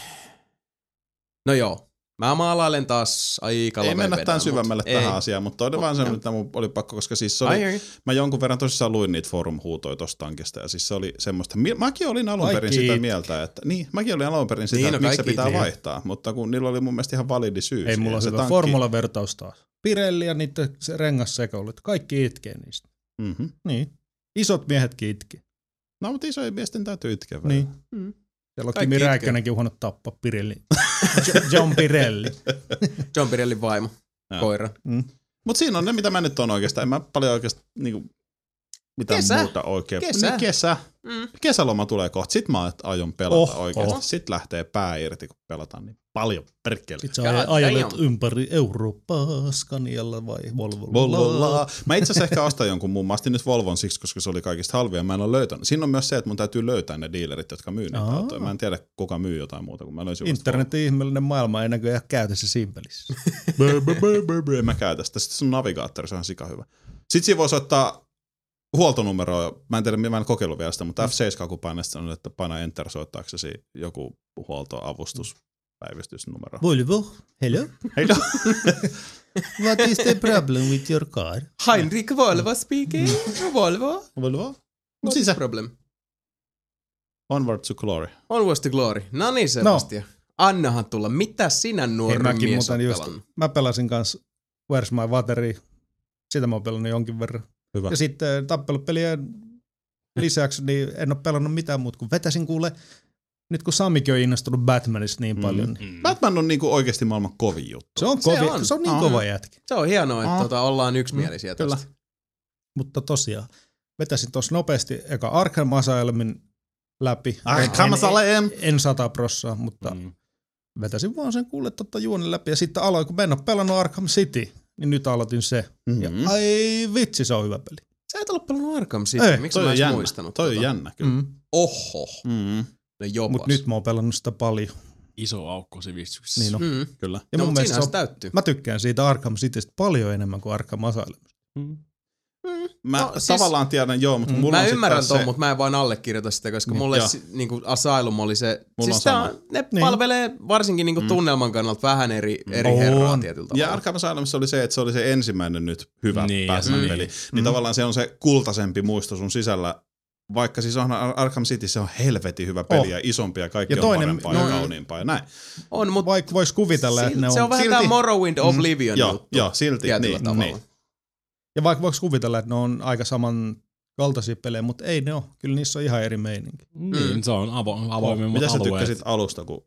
S1: No joo, mä maalailen taas aika
S3: Ei mennä tämän
S1: mut
S3: syvemmälle
S1: ei.
S3: tähän asiaan, mutta oli vaan se,
S1: Joo.
S3: mitä mun oli pakko, koska siis se oli,
S1: Ai, ai.
S3: mä jonkun verran tosissaan luin niitä forum-huutoja tosta tankista, ja siis se oli semmoista, mäkin olin alun
S2: Kaikki
S3: perin sitä
S2: it.
S3: mieltä, että, niin, mäkin olin alun perin sitä,
S1: Niin, no
S3: että miksi se pitää
S1: it, niin.
S3: vaihtaa, mutta kun niillä oli mun mielestä ihan validi syy.
S2: Ei
S3: siihen.
S2: mulla
S3: Se
S2: hyvä
S3: tankki-
S2: formulavertaus taas. Pirelli ja niiden se rengassekoulut. Kaikki itkee niistä.
S3: Mhm.
S2: Niin. Isot miehetkin itki.
S3: No, mutta isojen miesten täytyy itkeä
S2: Niin.
S1: Mm.
S2: Siellä on
S1: Kaikki
S2: Kimi. Räikkönenkin uhannut tappaa Pirelli. Jo- John Pirelli.
S1: John Pirellin vaimo, koira.
S3: Mutta siinä on ne, mitä mä nyt on oikeastaan. En mä paljon oikeasti niinku, mitään
S1: Kesä.
S3: muuta oikein.
S1: Kesä.
S3: Niin, kesä.
S1: Mm.
S3: Kesäloma tulee kohta. Sitten mä aion pelata
S2: Oh,
S3: oikeasti.
S2: oh.
S3: Sitten lähtee pää irti, kun pelataan niin paljon perkele.
S2: Sitten sä ajelet ympäri Eurooppaa Scanialla vai Volvolla.
S3: Volvolla. Mä itse asiassa ehkä ostan jonkun muun. Mä nyt Volvon siksi, koska se oli kaikista halvia. Mä en ole löytänyt. Siinä on myös se, että mun täytyy löytää ne dealerit, jotka myy niitä autoja. Mä en tiedä, kuka myy jotain muuta, kun mä löysin vasta
S2: Internetin ihmeellinen maailma ei näköjään käytä se simpelissä.
S3: Mä käytä sitä. Sitten sun navigaattori, se on sika hyvä. Sitten siinä voisi ottaa huoltonumeroa. Mä en tiedä, mä en kokeillut vielä sitä, mutta F7 kun painat sitä, on, että paina enter soittaaksesi joku huoltoavustus päivystysnumero.
S2: Volvo, hello.
S3: Hello.
S2: What is the problem with your car?
S1: Heinrich Volvo speaking. Volvo.
S3: Volvo.
S1: What's
S3: Mut siis
S1: the
S3: se
S1: problem?
S3: Onward to Glory.
S1: Onwards to Glory. No niin Sebastian. Annahan tulla. Mitä sinä
S2: Hei,
S1: nuori
S2: mäkin
S1: mies
S2: muuten just,
S1: pelannut?
S2: mä pelasin kanssa Where's My Watery. Sitä mä oon pelannut jonkin verran.
S3: Hyvä.
S2: Ja sitten tappelupelien lisäksi niin en ole pelannut mitään muuta kuin vetäsin kuule. Nyt kun Samikin on innostunut Batmanista niin
S3: Mm.
S2: paljon, niin
S3: Batman on niinku oikeasti maailman kovin juttu.
S2: se on,
S1: Se
S2: kovi,
S1: on.
S2: se on niin
S3: Aa.
S2: kova jätkä.
S1: Se on hienoa, että
S3: Ah.
S1: tota, ollaan yksimielisiä
S3: Kyllä.
S1: tästä.
S2: Mutta tosiaan, vetäsin tuossa nopeasti eka Arkham Asylumin läpi.
S3: Arkham
S2: en,
S3: Asylum.
S2: en, en sata prossaa, mutta mm. vetäsin vaan sen kuule totta juonen läpi. Ja sitten aloin, kun mä en ole pelannut Arkham City, niin nyt aloitin se.
S3: Mm-hmm.
S2: Ja ai vitsi, se on hyvä peli.
S1: Sä et ole pelannut Arkham City.
S2: Ei,
S1: Miksi mä
S3: on
S1: en
S3: jännä.
S1: muistanut
S3: Toi on
S1: tota?
S3: jännä kyllä.
S2: Mm.
S1: Oho.
S3: Mm-hmm.
S1: No jopas.
S2: Mutta nyt mä oon pelannut sitä paljon.
S4: Iso aukko sivistyksessä.
S2: Niin on.
S1: Mm.
S3: Kyllä.
S2: Ja
S1: no,
S2: mun mielestä se on,
S1: täyttyy.
S2: mä tykkään siitä Arkham Citystä paljon enemmän kuin Arkham Asylumista.
S4: Mm.
S3: Mä
S1: No, siis-
S3: tavallaan tiedän, joo, mutta
S2: Mm.
S3: mulla
S1: Mä
S3: on
S1: ymmärrän ton,
S3: se,
S1: mutta mä en vaan allekirjoita sitä, koska
S2: Niin,
S1: mulle si, niinku Asylum oli se...
S3: Mulla
S1: siis
S3: on
S1: tää
S3: sama.
S1: ne
S2: Niin.
S1: palvelee varsinkin niinku tunnelman kannalta vähän eri, eri
S2: On.
S1: herraa tietyllä tavalla.
S3: Ja Arkham Asylumissa oli se, että se oli se ensimmäinen nyt hyvä
S4: Niin,
S3: Batman-peli.
S4: niin.
S3: Niin tavallaan se on se kultaisempi muisto sun sisällä. Vaikka siis on Ar- Arkham City, se on helvetin hyvä peli
S2: Oh.
S3: ja isompi ja kaikki
S2: Ja
S3: on
S2: toinen-
S3: parempaa
S2: no-
S3: ja kauniimpaa ja näin.
S1: On, mutta
S2: Vaikka vois kuvitella, että ne on,
S1: se on vähän
S3: silti-
S1: tää Morrowind Oblivion
S3: Joo,
S1: juttu.
S3: joo, silti.
S1: Tietyllä
S3: Niin,
S1: tavalla.
S3: niin.
S2: Ja vaikka voisi kuvitella, että ne on aika saman kaltaisia pelejä, mutta ei ne ole. Kyllä niissä on ihan eri meininki.
S4: Niin, se on avo, avoimemmat
S3: Mitä sä
S4: alueet.
S3: tykkäsit alusta, kun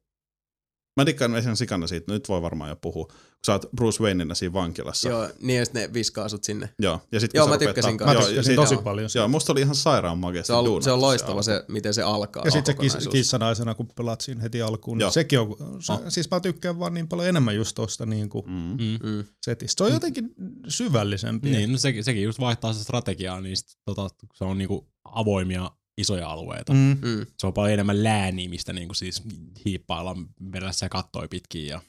S3: Mä dikkaan ihan sikana siitä, nyt voi varmaan jo puhua, kun sä oot Bruce Wayneina siinä vankilassa.
S1: Joo, niin ja sitten ne viskaa sut sinne.
S3: Joo, ja sit, kun
S1: Joo, mä tykkäsin kanssa.
S2: Mä
S3: Joo,
S2: tykkäsin
S3: sit-
S2: tosi
S1: joo.
S2: paljon siitä.
S3: Joo, musta oli ihan sairaan makeasti
S1: Se on, se on loistava
S3: alku.
S1: se, miten se alkaa.
S2: Ja sitten se
S1: kokonaisuus.
S2: kissanaisena, kun pelaat siinä heti alkuun,
S3: Joo.
S2: niin sekin on, se,
S3: Oh.
S2: siis mä tykkään vaan niin paljon enemmän just tosta niin kuin
S3: Mm.
S4: Mm.
S1: Mm.
S2: setistä. Se on jotenkin syvällisempi.
S4: Niin, no sekin, sekin just vaihtaa se strategiaa, niin sit, tota, se on niinku avoimia isoja alueita. Mm.
S2: Mm.
S1: Mm.
S4: Se on paljon enemmän lääniä, mistä niinku siis hiippaillaan vedessä kattoi pitkin ja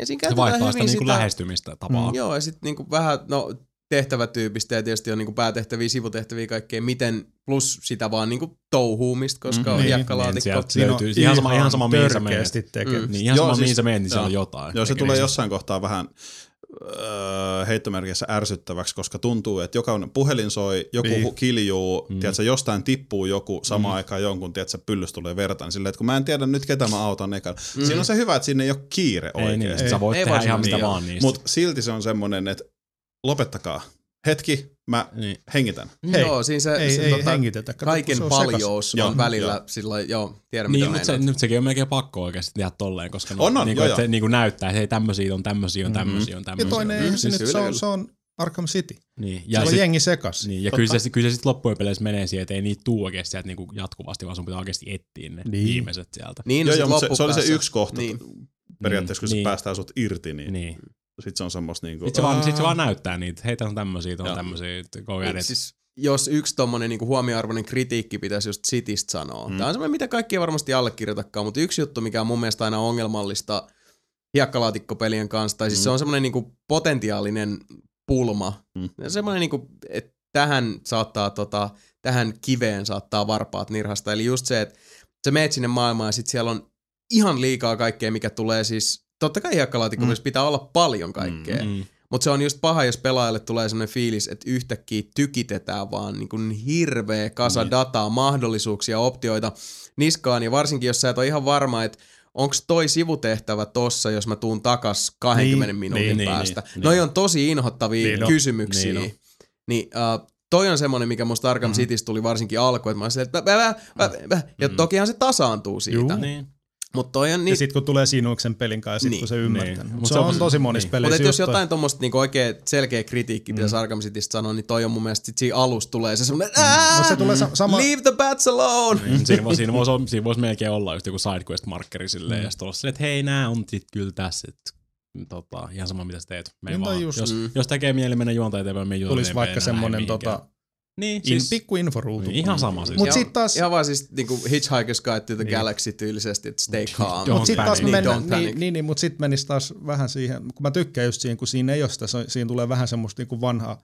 S1: Ja siinä
S4: se
S1: käytetään
S4: vaihtaa sitä niinku
S1: sitä,
S4: lähestymistä tapaa.
S2: Mm.
S1: Joo, ja sitten niinku vähän, no tehtävätyypistä ja tietysti on niinku päätehtäviä, sivutehtäviä kaikkea, miten plus sitä vaan niinku touhuumista, koska on
S2: Niin.
S1: hiekkalaatikko.
S4: Niin, sieltä
S2: Siinä on
S4: löytyy ihan sama, ihan sama mihin sä menet.
S1: Mm.
S4: Niin ihan
S3: Joo,
S4: sama
S3: siis-
S4: mihin sä menet, niin siellä
S3: joo.
S4: on jotain.
S3: Joo, se tulee jossain kohtaa vähän öö, heittomerkissä ärsyttäväksi, koska tuntuu, että jokainen puhelin soi, joku
S2: Niin.
S3: hu- kiljuu,
S4: Mm.
S3: tiedätkö, jostain tippuu joku samaan
S4: Mm.
S3: aikaan jonkun, tiedätkö, pyllys tulee verta, niin silleen, että kun mä en tiedä nyt ketä mä autan ekana. Mm. Siinä on se hyvä, että siinä ei ole kiire
S4: Ei, niin,
S3: oikeasti.
S2: Ei.
S4: sä voit
S1: Ei
S4: tehdä ihan mitä vaan niistä.
S3: Mutta silti se on semmoinen, että lopettakaa. Hetki, mä
S4: niin.
S3: hengitän.
S2: Hei,
S1: joo, siinä se,
S2: ei,
S1: se
S2: ei
S1: tota,
S2: hengitetä. Kato,
S1: kaiken
S2: se on sekas.
S1: paljous
S3: Joo,
S1: on välillä
S3: joo.
S1: sillä joo, tiedän mitä
S4: Niin, mutta se, nyt sekin on melkein pakko oikeasti tehdä tolleen, koska
S3: On, on,
S4: niin kuin, että
S3: joo.
S4: se niin kuin näyttää, että hei tämmösiä on, tämmösiä on, tämmösiä on,
S2: Ja
S4: tämmösiä on.
S2: toinen ei
S1: Mm,
S2: se
S1: siis
S2: nyt, se on, se on Arkham City.
S4: Niin,
S2: Ja
S4: ja,
S2: se
S4: sit,
S2: jengi sekas.
S4: niin, ja kyllä se, kyllä se sitten loppujen peleissä menee siihen, että ei niitä tuu oikeasti sieltä niinku jatkuvasti, vaan sun pitää oikeasti etsiä ne
S2: Niin.
S4: viimeiset sieltä.
S1: Niin, no
S3: Joo, se, se oli se yksi kohta.
S1: Niin.
S3: Periaatteessa, kun se
S4: Niin.
S3: päästää sut irti, niin,
S4: Niin.
S3: Sit se on semmoista niinku...
S4: Sitten se, vaan, sit se
S3: "Aa."
S4: vaan näyttää niitä, heitä on tämmösiä, on
S3: Joo.
S4: tämmösiä, go at it.
S1: Siis, jos yksi tommonen niinku huomioarvoinen kritiikki pitäisi just Citystä sanoa. Mm. Tämä on semmoinen, mitä kaikki ei varmasti allekirjoitakaan, mutta yksi juttu, mikä on mun mielestä aina ongelmallista hiekkalaatikkopelien kanssa, tai siis
S3: Mm.
S1: se on semmoinen niinku potentiaalinen pulma.
S3: Mm.
S1: Semmoinen, niinku, että tähän saattaa tota, tähän kiveen saattaa varpaat nirhasta. Eli just se, että sä meet sinne maailmaan ja sit siellä on ihan liikaa kaikkea, mikä tulee siis, totta kai hiekkalaatikko-pelissä pitää olla paljon kaikkea.
S4: Mm.
S1: Mutta se on just paha, jos pelaajalle tulee sellainen fiilis, että yhtäkkiä tykitetään vaan niin kuin hirveä kasa
S3: Niin.
S1: dataa, mahdollisuuksia, optioita niskaan. Ja varsinkin, jos sä et ole ihan varma, että onko toi sivutehtävä tossa, jos mä tuun takas 20
S2: Niin,
S1: minuutin
S3: niin,
S1: päästä.
S3: niin,
S1: Noi
S3: niin.
S1: on tosi inhottavia
S2: Niin on,
S1: kysymyksiä.
S4: niin on.
S1: Niin, uh, toi on semmoinen, mikä musta Arkham
S2: Mhm.
S1: Citystä tuli varsinkin alku, että mä olin silleen, että mä, mä, mä, mä, mä. ja
S4: Mhm.
S1: tokihan se tasaantuu siitä.
S2: Juu.
S4: Niin.
S1: Mutta toi on
S2: Ja
S1: niin,
S2: sitten kun tulee sinuksen pelin kanssa, ja sitten
S1: Niin.
S2: kun se ymmärtää.
S4: Niin.
S2: Mut
S4: Mut
S2: se,
S4: se
S2: on,
S4: on-
S2: tosi monissa
S4: niin.
S2: peleissä.
S1: Mutta jos
S2: toi-
S1: jotain tuommoista niinku oikein selkeä kritiikki pitäisi
S2: Mm.
S1: Arkham Citystä sanoa, niin toi on mun mielestä sit siinä alussa tulee se semmoinen,
S2: Mut se tulee sa- sama...
S1: leave the bats alone!
S4: Niin, siinä, voisi, siinä, voisi, siinä voisi melkein olla just joku sidequest-markkeri silleen, mm. ja sitten olla silleen, että hei, nää on sit kyllä tässä, että tota, ihan sama mitä sä teet. Me
S2: Niin,
S4: vaan,
S2: just-
S4: jos,
S1: Mm.
S4: jos tekee mieli mennä juonta eteenpäin, me juonta
S2: tulisi vaikka
S4: mihinkään.
S2: tota,
S4: Niin,
S2: in,
S4: siis,
S2: pikku inforuutu.
S4: niin, ihan sama siis.
S2: Mut sit taas-
S1: Ihan vaan siis niinku Hitchhiker's Guide to the
S4: Niin.
S1: Galaxy tyylisesti, että stay calm.
S2: Mut sit taas
S4: panic.
S1: Niin,
S2: mennä, niin, niin, niin, mutta sitten menisi taas vähän siihen, kun mä tykkään just siihen, kun siinä ei ole sitä, siinä tulee vähän semmoista niinku vanhaa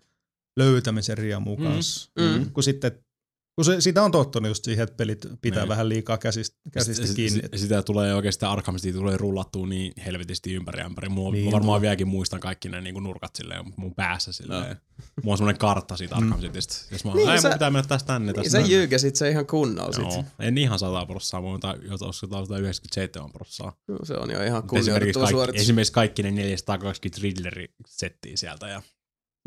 S2: löytämisen riemua
S4: Mm.
S2: kanssa.
S1: Mm.
S2: Kun sitten, kun se, sitä on tottunut just siihen, että pelit pitää
S4: Niin.
S2: vähän liikaa käsistä, käsistä
S4: S-
S2: kiinni.
S4: s- Sitä tulee oikeastaan Arkham City tulee rullattua niin helvetisti ympäri ämpäri. Mulla
S2: Niin
S4: varmaan
S2: tulee.
S4: vieläkin muistan kaikki ne niin nurkat silleen mun päässä silleen. Mulla on semmonen kartta siitä Arkham Citystä. Jos mä
S1: Niin,
S4: niin,
S1: sä-
S4: pitää mennä tästä tänne.
S1: Niin,
S4: tästä
S1: sä
S4: tänne.
S1: jyykäsit se ihan kunnolla
S4: Joo,
S1: sit.
S4: en ihan 100 prossaa, mutta jotain 97 prossaa.
S1: No, se on jo ihan kunnioitettu
S4: kaikki,
S1: suoritus.
S4: esimerkiksi kaikki ne 420 Riddleri-settiä sieltä. Ja,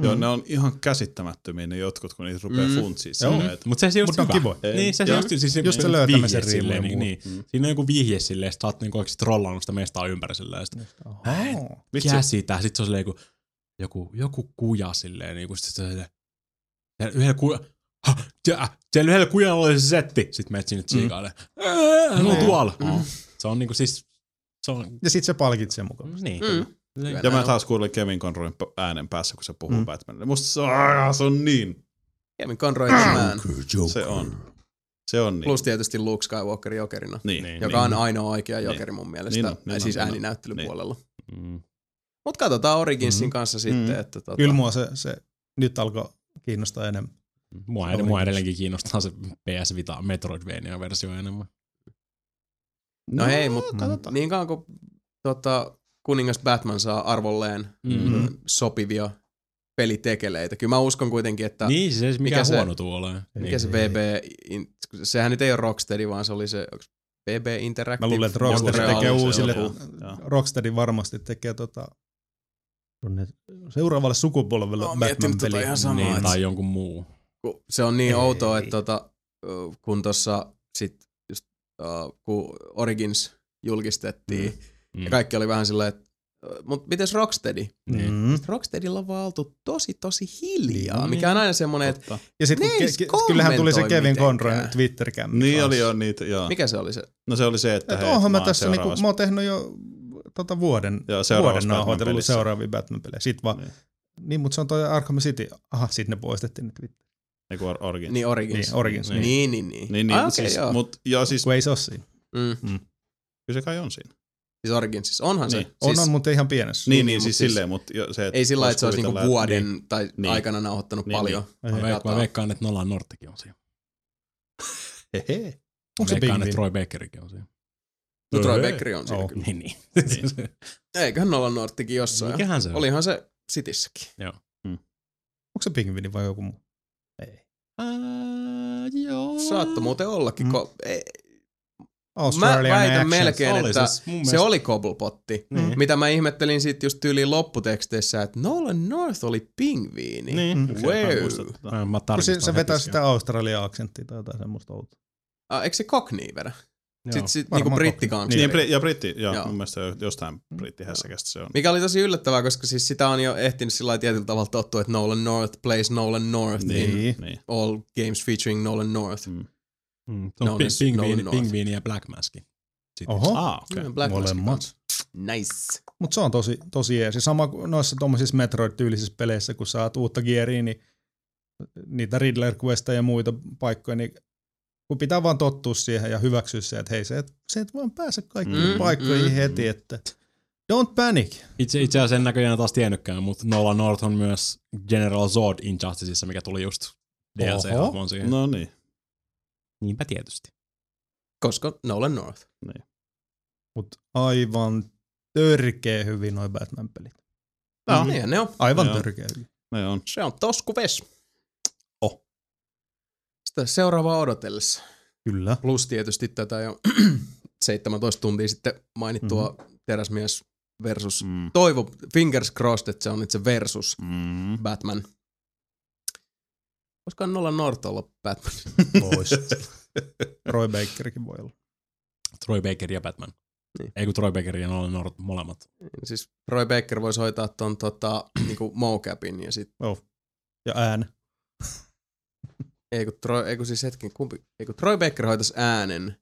S3: Joo,
S2: Mm.
S3: ne on ihan käsittämättömiä ne jotkut, kun niitä rupeaa
S1: Mm.
S3: mm. funtsiin silleen,
S4: mutta se, se just
S2: Mut on kivoja.
S4: Niin, se, se just, siis
S2: Just se
S4: vihje
S2: löytämisen
S4: silleen,
S2: riimu ja
S4: niin, niin. Siinä on joku vihje silleen, että sä oot niinku oikeesti trollannut sitä mestaa ympäri silleen. Sit,
S2: Oho.
S3: vitsi,
S4: käsitä. Sitten se on silleen joku, joku, joku kuja silleen, niinku sit se on silleen, yhdellä kuja, ha, siellä, siellä yhdellä kujalla oli se setti. Sitten menet sinne tsiikaille. Mm. Se on
S1: Mm.
S4: tuolla.
S1: Mm.
S4: Se on niinku siis, se on,
S2: Ja sitten se palkitsee mukaan.
S4: niin.
S1: Mm.
S4: Se-
S3: ja mä taas kuulin Kevin Conroyn äänen päässä, kun se puhuu
S2: Mm.
S3: mm. Batmanille. Musta se on, se on niin.
S1: Kevin Conroy man.
S3: Se on. Se on niin.
S1: Plus tietysti Luke Skywalker jokerina,
S3: niin.
S4: Niin.
S1: joka on ainoa oikea jokeri mun mielestä,
S3: Niin niin
S1: siis
S3: niin on.
S1: ääninäyttelypuolella.
S4: Mm.
S1: Mutta katsotaan Originsin
S2: Mhm.
S1: kanssa sitten,
S3: Mhm.
S1: että tota,
S2: Kyllä mua se, se nyt alkoi kiinnostaa enemmän.
S4: Mua, ed- mua edelleenkin kiinnostaa se PS Vita Metroidvania-versio enemmän.
S1: No hei, mut
S2: katsotaan.
S1: niin kauan kun tota, kuningas Batman saa arvolleen
S4: Mm.
S1: sopivia pelitekeleitä. Kyllä mä uskon kuitenkin, että
S4: Niin, siis ei se
S1: mikä
S4: mikään
S1: se-
S4: huono tuo ole.
S1: mikä
S2: Ei,
S1: se VB, in, sehän nyt ei ole Rocksteady, vaan se oli se VB Interactive.
S2: Mä luulen, että Rocksteady tekee
S1: se
S2: uusille. Rocksteady varmasti tekee tota, tonne seuraavalle sukupolvelle
S1: Mä oon miettinyt tota
S2: Batman-peli.
S1: ihan samaa.
S4: Niin, tai jonkun muu.
S1: se on niin
S2: Ei.
S1: outoa, että tota, kun tuossa sit just, uh, kun Origins julkistettiin,
S4: Mm.
S1: Ja kaikki oli vähän silleen, että mutta mites Rocksteady?
S4: Niin.
S2: Mm.
S1: Rocksteadilla on vaan oltu tosi tosi hiljaa,
S2: Niin.
S1: mikä on aina semmoinen, että.
S2: Ja sitten
S1: Ne
S2: ke- ke- kyllähän tuli se Kevin. Conroyn Twitter-kämmi.
S3: Niin oli jo niitä, joo.
S1: mikä se oli se?
S3: No se oli se, että
S2: Et
S3: hei,
S2: oonhan mä tässä, niinku, mä oon tehnyt jo tota vuoden,
S3: Joo, seuraavassa
S2: vuoden nauhoitellut seuraavia Batman-pelejä. Sitten vaan,
S3: Niin.
S2: niin. niin mutta se on toi Arkham City. Aha, sitten ne poistettiin ne Twitter.
S3: Eiku Or- Origins.
S1: Niin Origins.
S2: Niin, Origins.
S3: Niin.
S1: Niin, niin, niin.
S3: Niin, niin
S1: Ah,
S3: ah,
S1: okei,
S3: siis,
S1: joo.
S3: mut, joo, siis,
S2: Kun ei se ole siinä.
S1: Mm.
S3: kyllä se kai on siinä.
S1: Siis Originsissa. Onhan se.
S3: Niin.
S2: On,
S1: Siis,
S2: on, mutta ihan pienessä.
S3: Niin,
S1: niin,
S3: niin,
S1: mut
S3: siis
S1: siis-
S3: silleen, mutta se, että
S1: ei sillä lailla, että se olisi niinku vuoden
S3: Niin.
S1: tai
S3: Niin.
S1: aikana nauhoittanut
S3: Niin,
S1: paljon.
S2: Ei.
S4: Mä, veik-
S1: dataa.
S4: mä veikkaan, että Nolan Norttikin on siinä.
S3: Hehe.
S2: Onko se
S4: veikkaan, että Troy Bakerikin on siinä.
S1: No Troy
S3: Ei.
S1: Beckeri on siinä
S2: Oh.
S1: kyllä.
S4: Niin, niin.
S1: Eiköhän Nolan Norttikin jossain.
S4: Mikähän se on?
S1: Olihan se Citissäkin.
S2: Onko se pingviini vai joku muu? Ei.
S4: Uh, joo.
S1: Saatto muuten ollakin.
S2: Mm.
S1: Ko- ei, mä
S2: Australian
S1: väitän
S2: Actions.
S1: melkein,
S4: Oli
S1: että
S4: siis
S1: se
S4: mielestä-
S1: oli Cobblepotti.
S4: Niin.
S1: Mitä mä ihmettelin siitä just tyyliin lopputeksteissä, että Nolan North oli pingviini.
S4: Niin.
S2: Mm.
S3: Mä
S1: Wow.
S4: Mä, mä
S2: se, se vetää sitä Australian aksenttia tai jotain semmoista outoa.
S1: Ah, eikö se Cockney vedä? Sitten sit, niinku brittikansleri.
S3: Niin, ja britti, joo,
S1: Joo.
S3: mun mielestä jo- jostain brittihässäkästä se on.
S1: Mikä oli tosi yllättävää, koska siis sitä on jo ehtinyt sillä lailla tietyllä tavalla tottua, että Nolan North plays Nolan North
S3: Niin,
S1: in
S2: niin.
S1: all games featuring Nolan North.
S3: Mm.
S4: Mm, se on pi- pingviini,
S1: North.
S4: pingviini ja Black Mask. Sitten.
S2: Oho,
S3: Ah, okei.
S1: Mm, Black
S2: molemmat.
S1: Nice.
S2: Mutta se on tosi, tosi jees. Ja sama kuin noissa tuommoisissa Metroid-tyylisissä peleissä, kun saat uutta gearia, niin niitä Riddler Questa ja muita paikkoja, niin kun pitää vaan tottua siihen ja hyväksyä se, että hei, se et, se et vaan pääse kaikkiin
S1: Mm,
S2: paikkoihin
S1: mm,
S2: heti,
S1: mm.
S2: että don't panic.
S4: Itse, itse asiassa en näköjään taas tiennytkään, mutta Nolan North on myös General Zod Injusticeissa, mikä tuli just DLC-hahmon siihen.
S3: No niin.
S4: Niinpä tietysti.
S1: Koska Nolan North.
S2: Mutta aivan törkeä hyvin noin Batman-pelit.
S3: No,
S1: Mm. Niin ne on.
S2: Aivan
S3: Joo.
S2: törkeä hyvin.
S3: ne on.
S1: Se on tosku ves.
S3: Oh.
S1: Sitä seuraavaa odotellessa.
S2: Kyllä.
S1: Plus tietysti tätä jo 17 tuntia sitten mainittua
S2: Mhm.
S1: mm-hmm. teräsmies versus
S3: Mm.
S1: Toivo, fingers crossed, että se on itse versus
S3: Mm.
S1: Batman. Koska Nolan North olla Batman.
S2: Pois. Roy Bakerkin voi olla.
S4: Troy Baker ja Batman.
S1: Niin.
S4: Ei kun Troy Baker ja Nolan North molemmat.
S1: siis Roy Baker voisi hoitaa ton tota, niinku mocapin ja sit,
S2: Ja ään.
S1: ei kun, Troy, ei kun siis hetken, kumpi, ei kun Troy Baker hoitaisi äänen,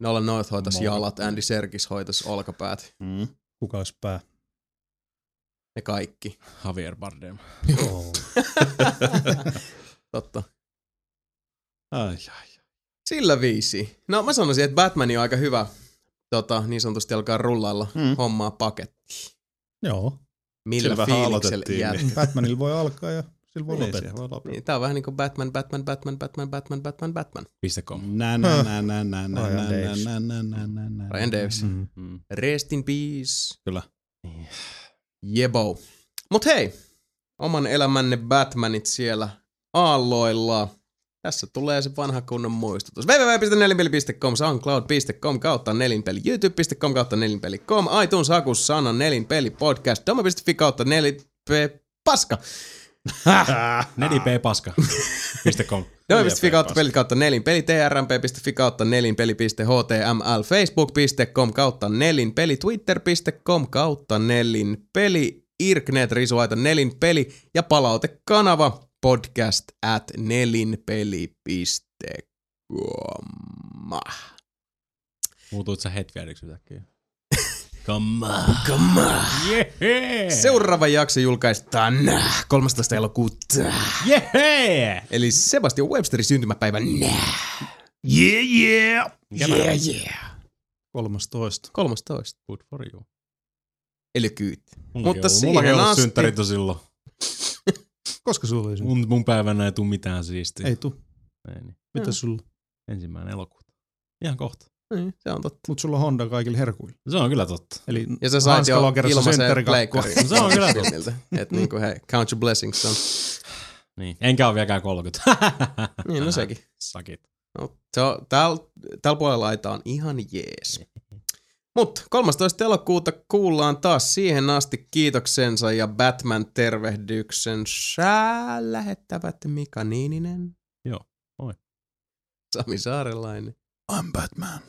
S1: Nolan North hoitaisi
S4: Mocap.
S1: jalat, Andy Serkis hoitaisi olkapäät,
S3: Mm.
S2: Kuka olisi pää?
S1: ne kaikki.
S4: Javier Bardem.
S2: Oh.
S1: Totta.
S3: Ai, ai.
S1: Sillä viisi. No mä sanoisin, että Batman on aika hyvä tota, niin sanotusti alkaa rullailla
S3: Mm.
S1: mm. hommaa paketti.
S2: Joo.
S1: Millä
S3: Sillä vähän
S1: fiiliksellä
S3: niin.
S2: Batmanilla voi alkaa ja sillä voi
S3: Niin,
S2: lopettaa.
S3: siihen voi lopettaa.
S1: niin, tää on vähän niin kuin Batman, Batman, Batman, Batman, Batman, Batman, Batman.
S4: .com.
S3: Nä, nä, nä, nä, nä, nä, nä, nä, nä, nä, nä, nä,
S1: Ryan Davis. Rest in peace.
S3: Kyllä.
S1: Jebo. Mut hei, oman elämänne Batmanit siellä aalloilla. Tässä tulee se vanha kunnon muistutus. www.nelinpeli.com, soundcloud.com kautta nelinpeli, youtube.com kautta nelinpeli.com, iTunes hakus sana nelinpeli podcast, doma.fi kautta nelinpeli, paska.
S4: Nelipaska.com.
S1: Doma.fi kautta pelit kautta nelinpeli, trmp.fi kautta nelinpeli.html, facebook.com kautta nelinpeli, twitter.com kautta nelinpeli, irknet risuaita nelinpeli ja palautekanava podcast at nelinpeli.com.
S4: Muutuit sä hetviädiksi yhtäkkiä?
S1: Come on, come on.
S4: Yeah!
S1: Seuraava jakso julkaistaan 13. elokuuta.
S4: Yeah!
S1: Eli Sebastian Websterin syntymäpäivä.
S5: Yeah, yeah.
S1: Yeah, yeah.
S2: 13.
S1: 13.
S4: Good for you.
S1: Eli kyyt. Mutta
S4: on- mullakin
S1: siihen
S4: on ollut
S1: asti-
S4: synttärit silloin.
S2: Koska sulla oli
S4: Mun, mun päivänä ei tuu mitään siistiä.
S2: Ei tuu.
S4: Ei niin.
S2: Mitä
S1: Joo.
S2: sulla?
S4: Ensimmäinen elokuuta. Ihan kohta.
S1: Niin, se on totta.
S2: Mut sulla on Honda kaikille herkuille.
S4: Se on kyllä totta.
S2: Eli
S1: Ja sä sait
S2: Hanska
S1: jo ilmaisen
S2: synttärikakkua.
S1: pleikkari.
S4: Se on kyllä totta.
S1: Että niinku hei, count your blessings on.
S4: Niin. Enkä ole vieläkään 30.
S1: Niin, no sekin.
S4: Sakit.
S1: No, se on, täällä, täällä puolella laita on ihan jees. Mutta 13. elokuuta kuullaan taas siihen asti kiitoksensa ja Batman tervehdyksen sää lähettävät Mika Niininen.
S4: Joo, moi.
S1: Sami Saarelainen.
S3: I'm Batman.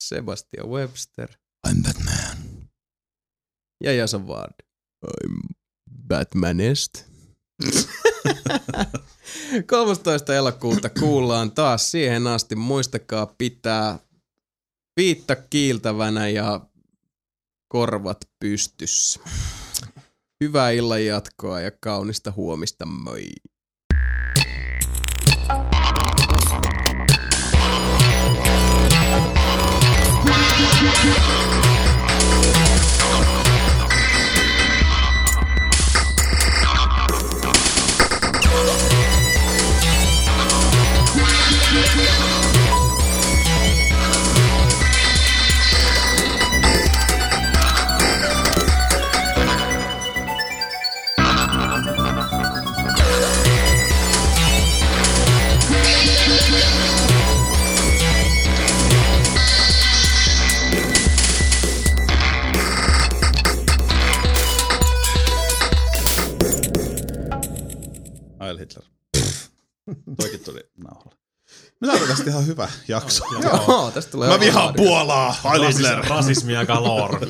S1: Sebastian Webster.
S5: I'm Batman.
S1: Ja Jason Ward. I'm Batmanest. 13. elokuuta kuullaan taas siihen asti. Muistakaa pitää viitta kiiltävänä ja korvat pystyssä. Hyvää illan jatkoa ja kaunista huomista. Moi.
S3: Heil Hitler. Toikin tuli nauhalle. Me saadaan tästä ihan hyvä jakso.
S1: Joo, tästä tulee
S3: Mä vihaan Puolaa. Heil Hitler!
S4: Rasismia galore.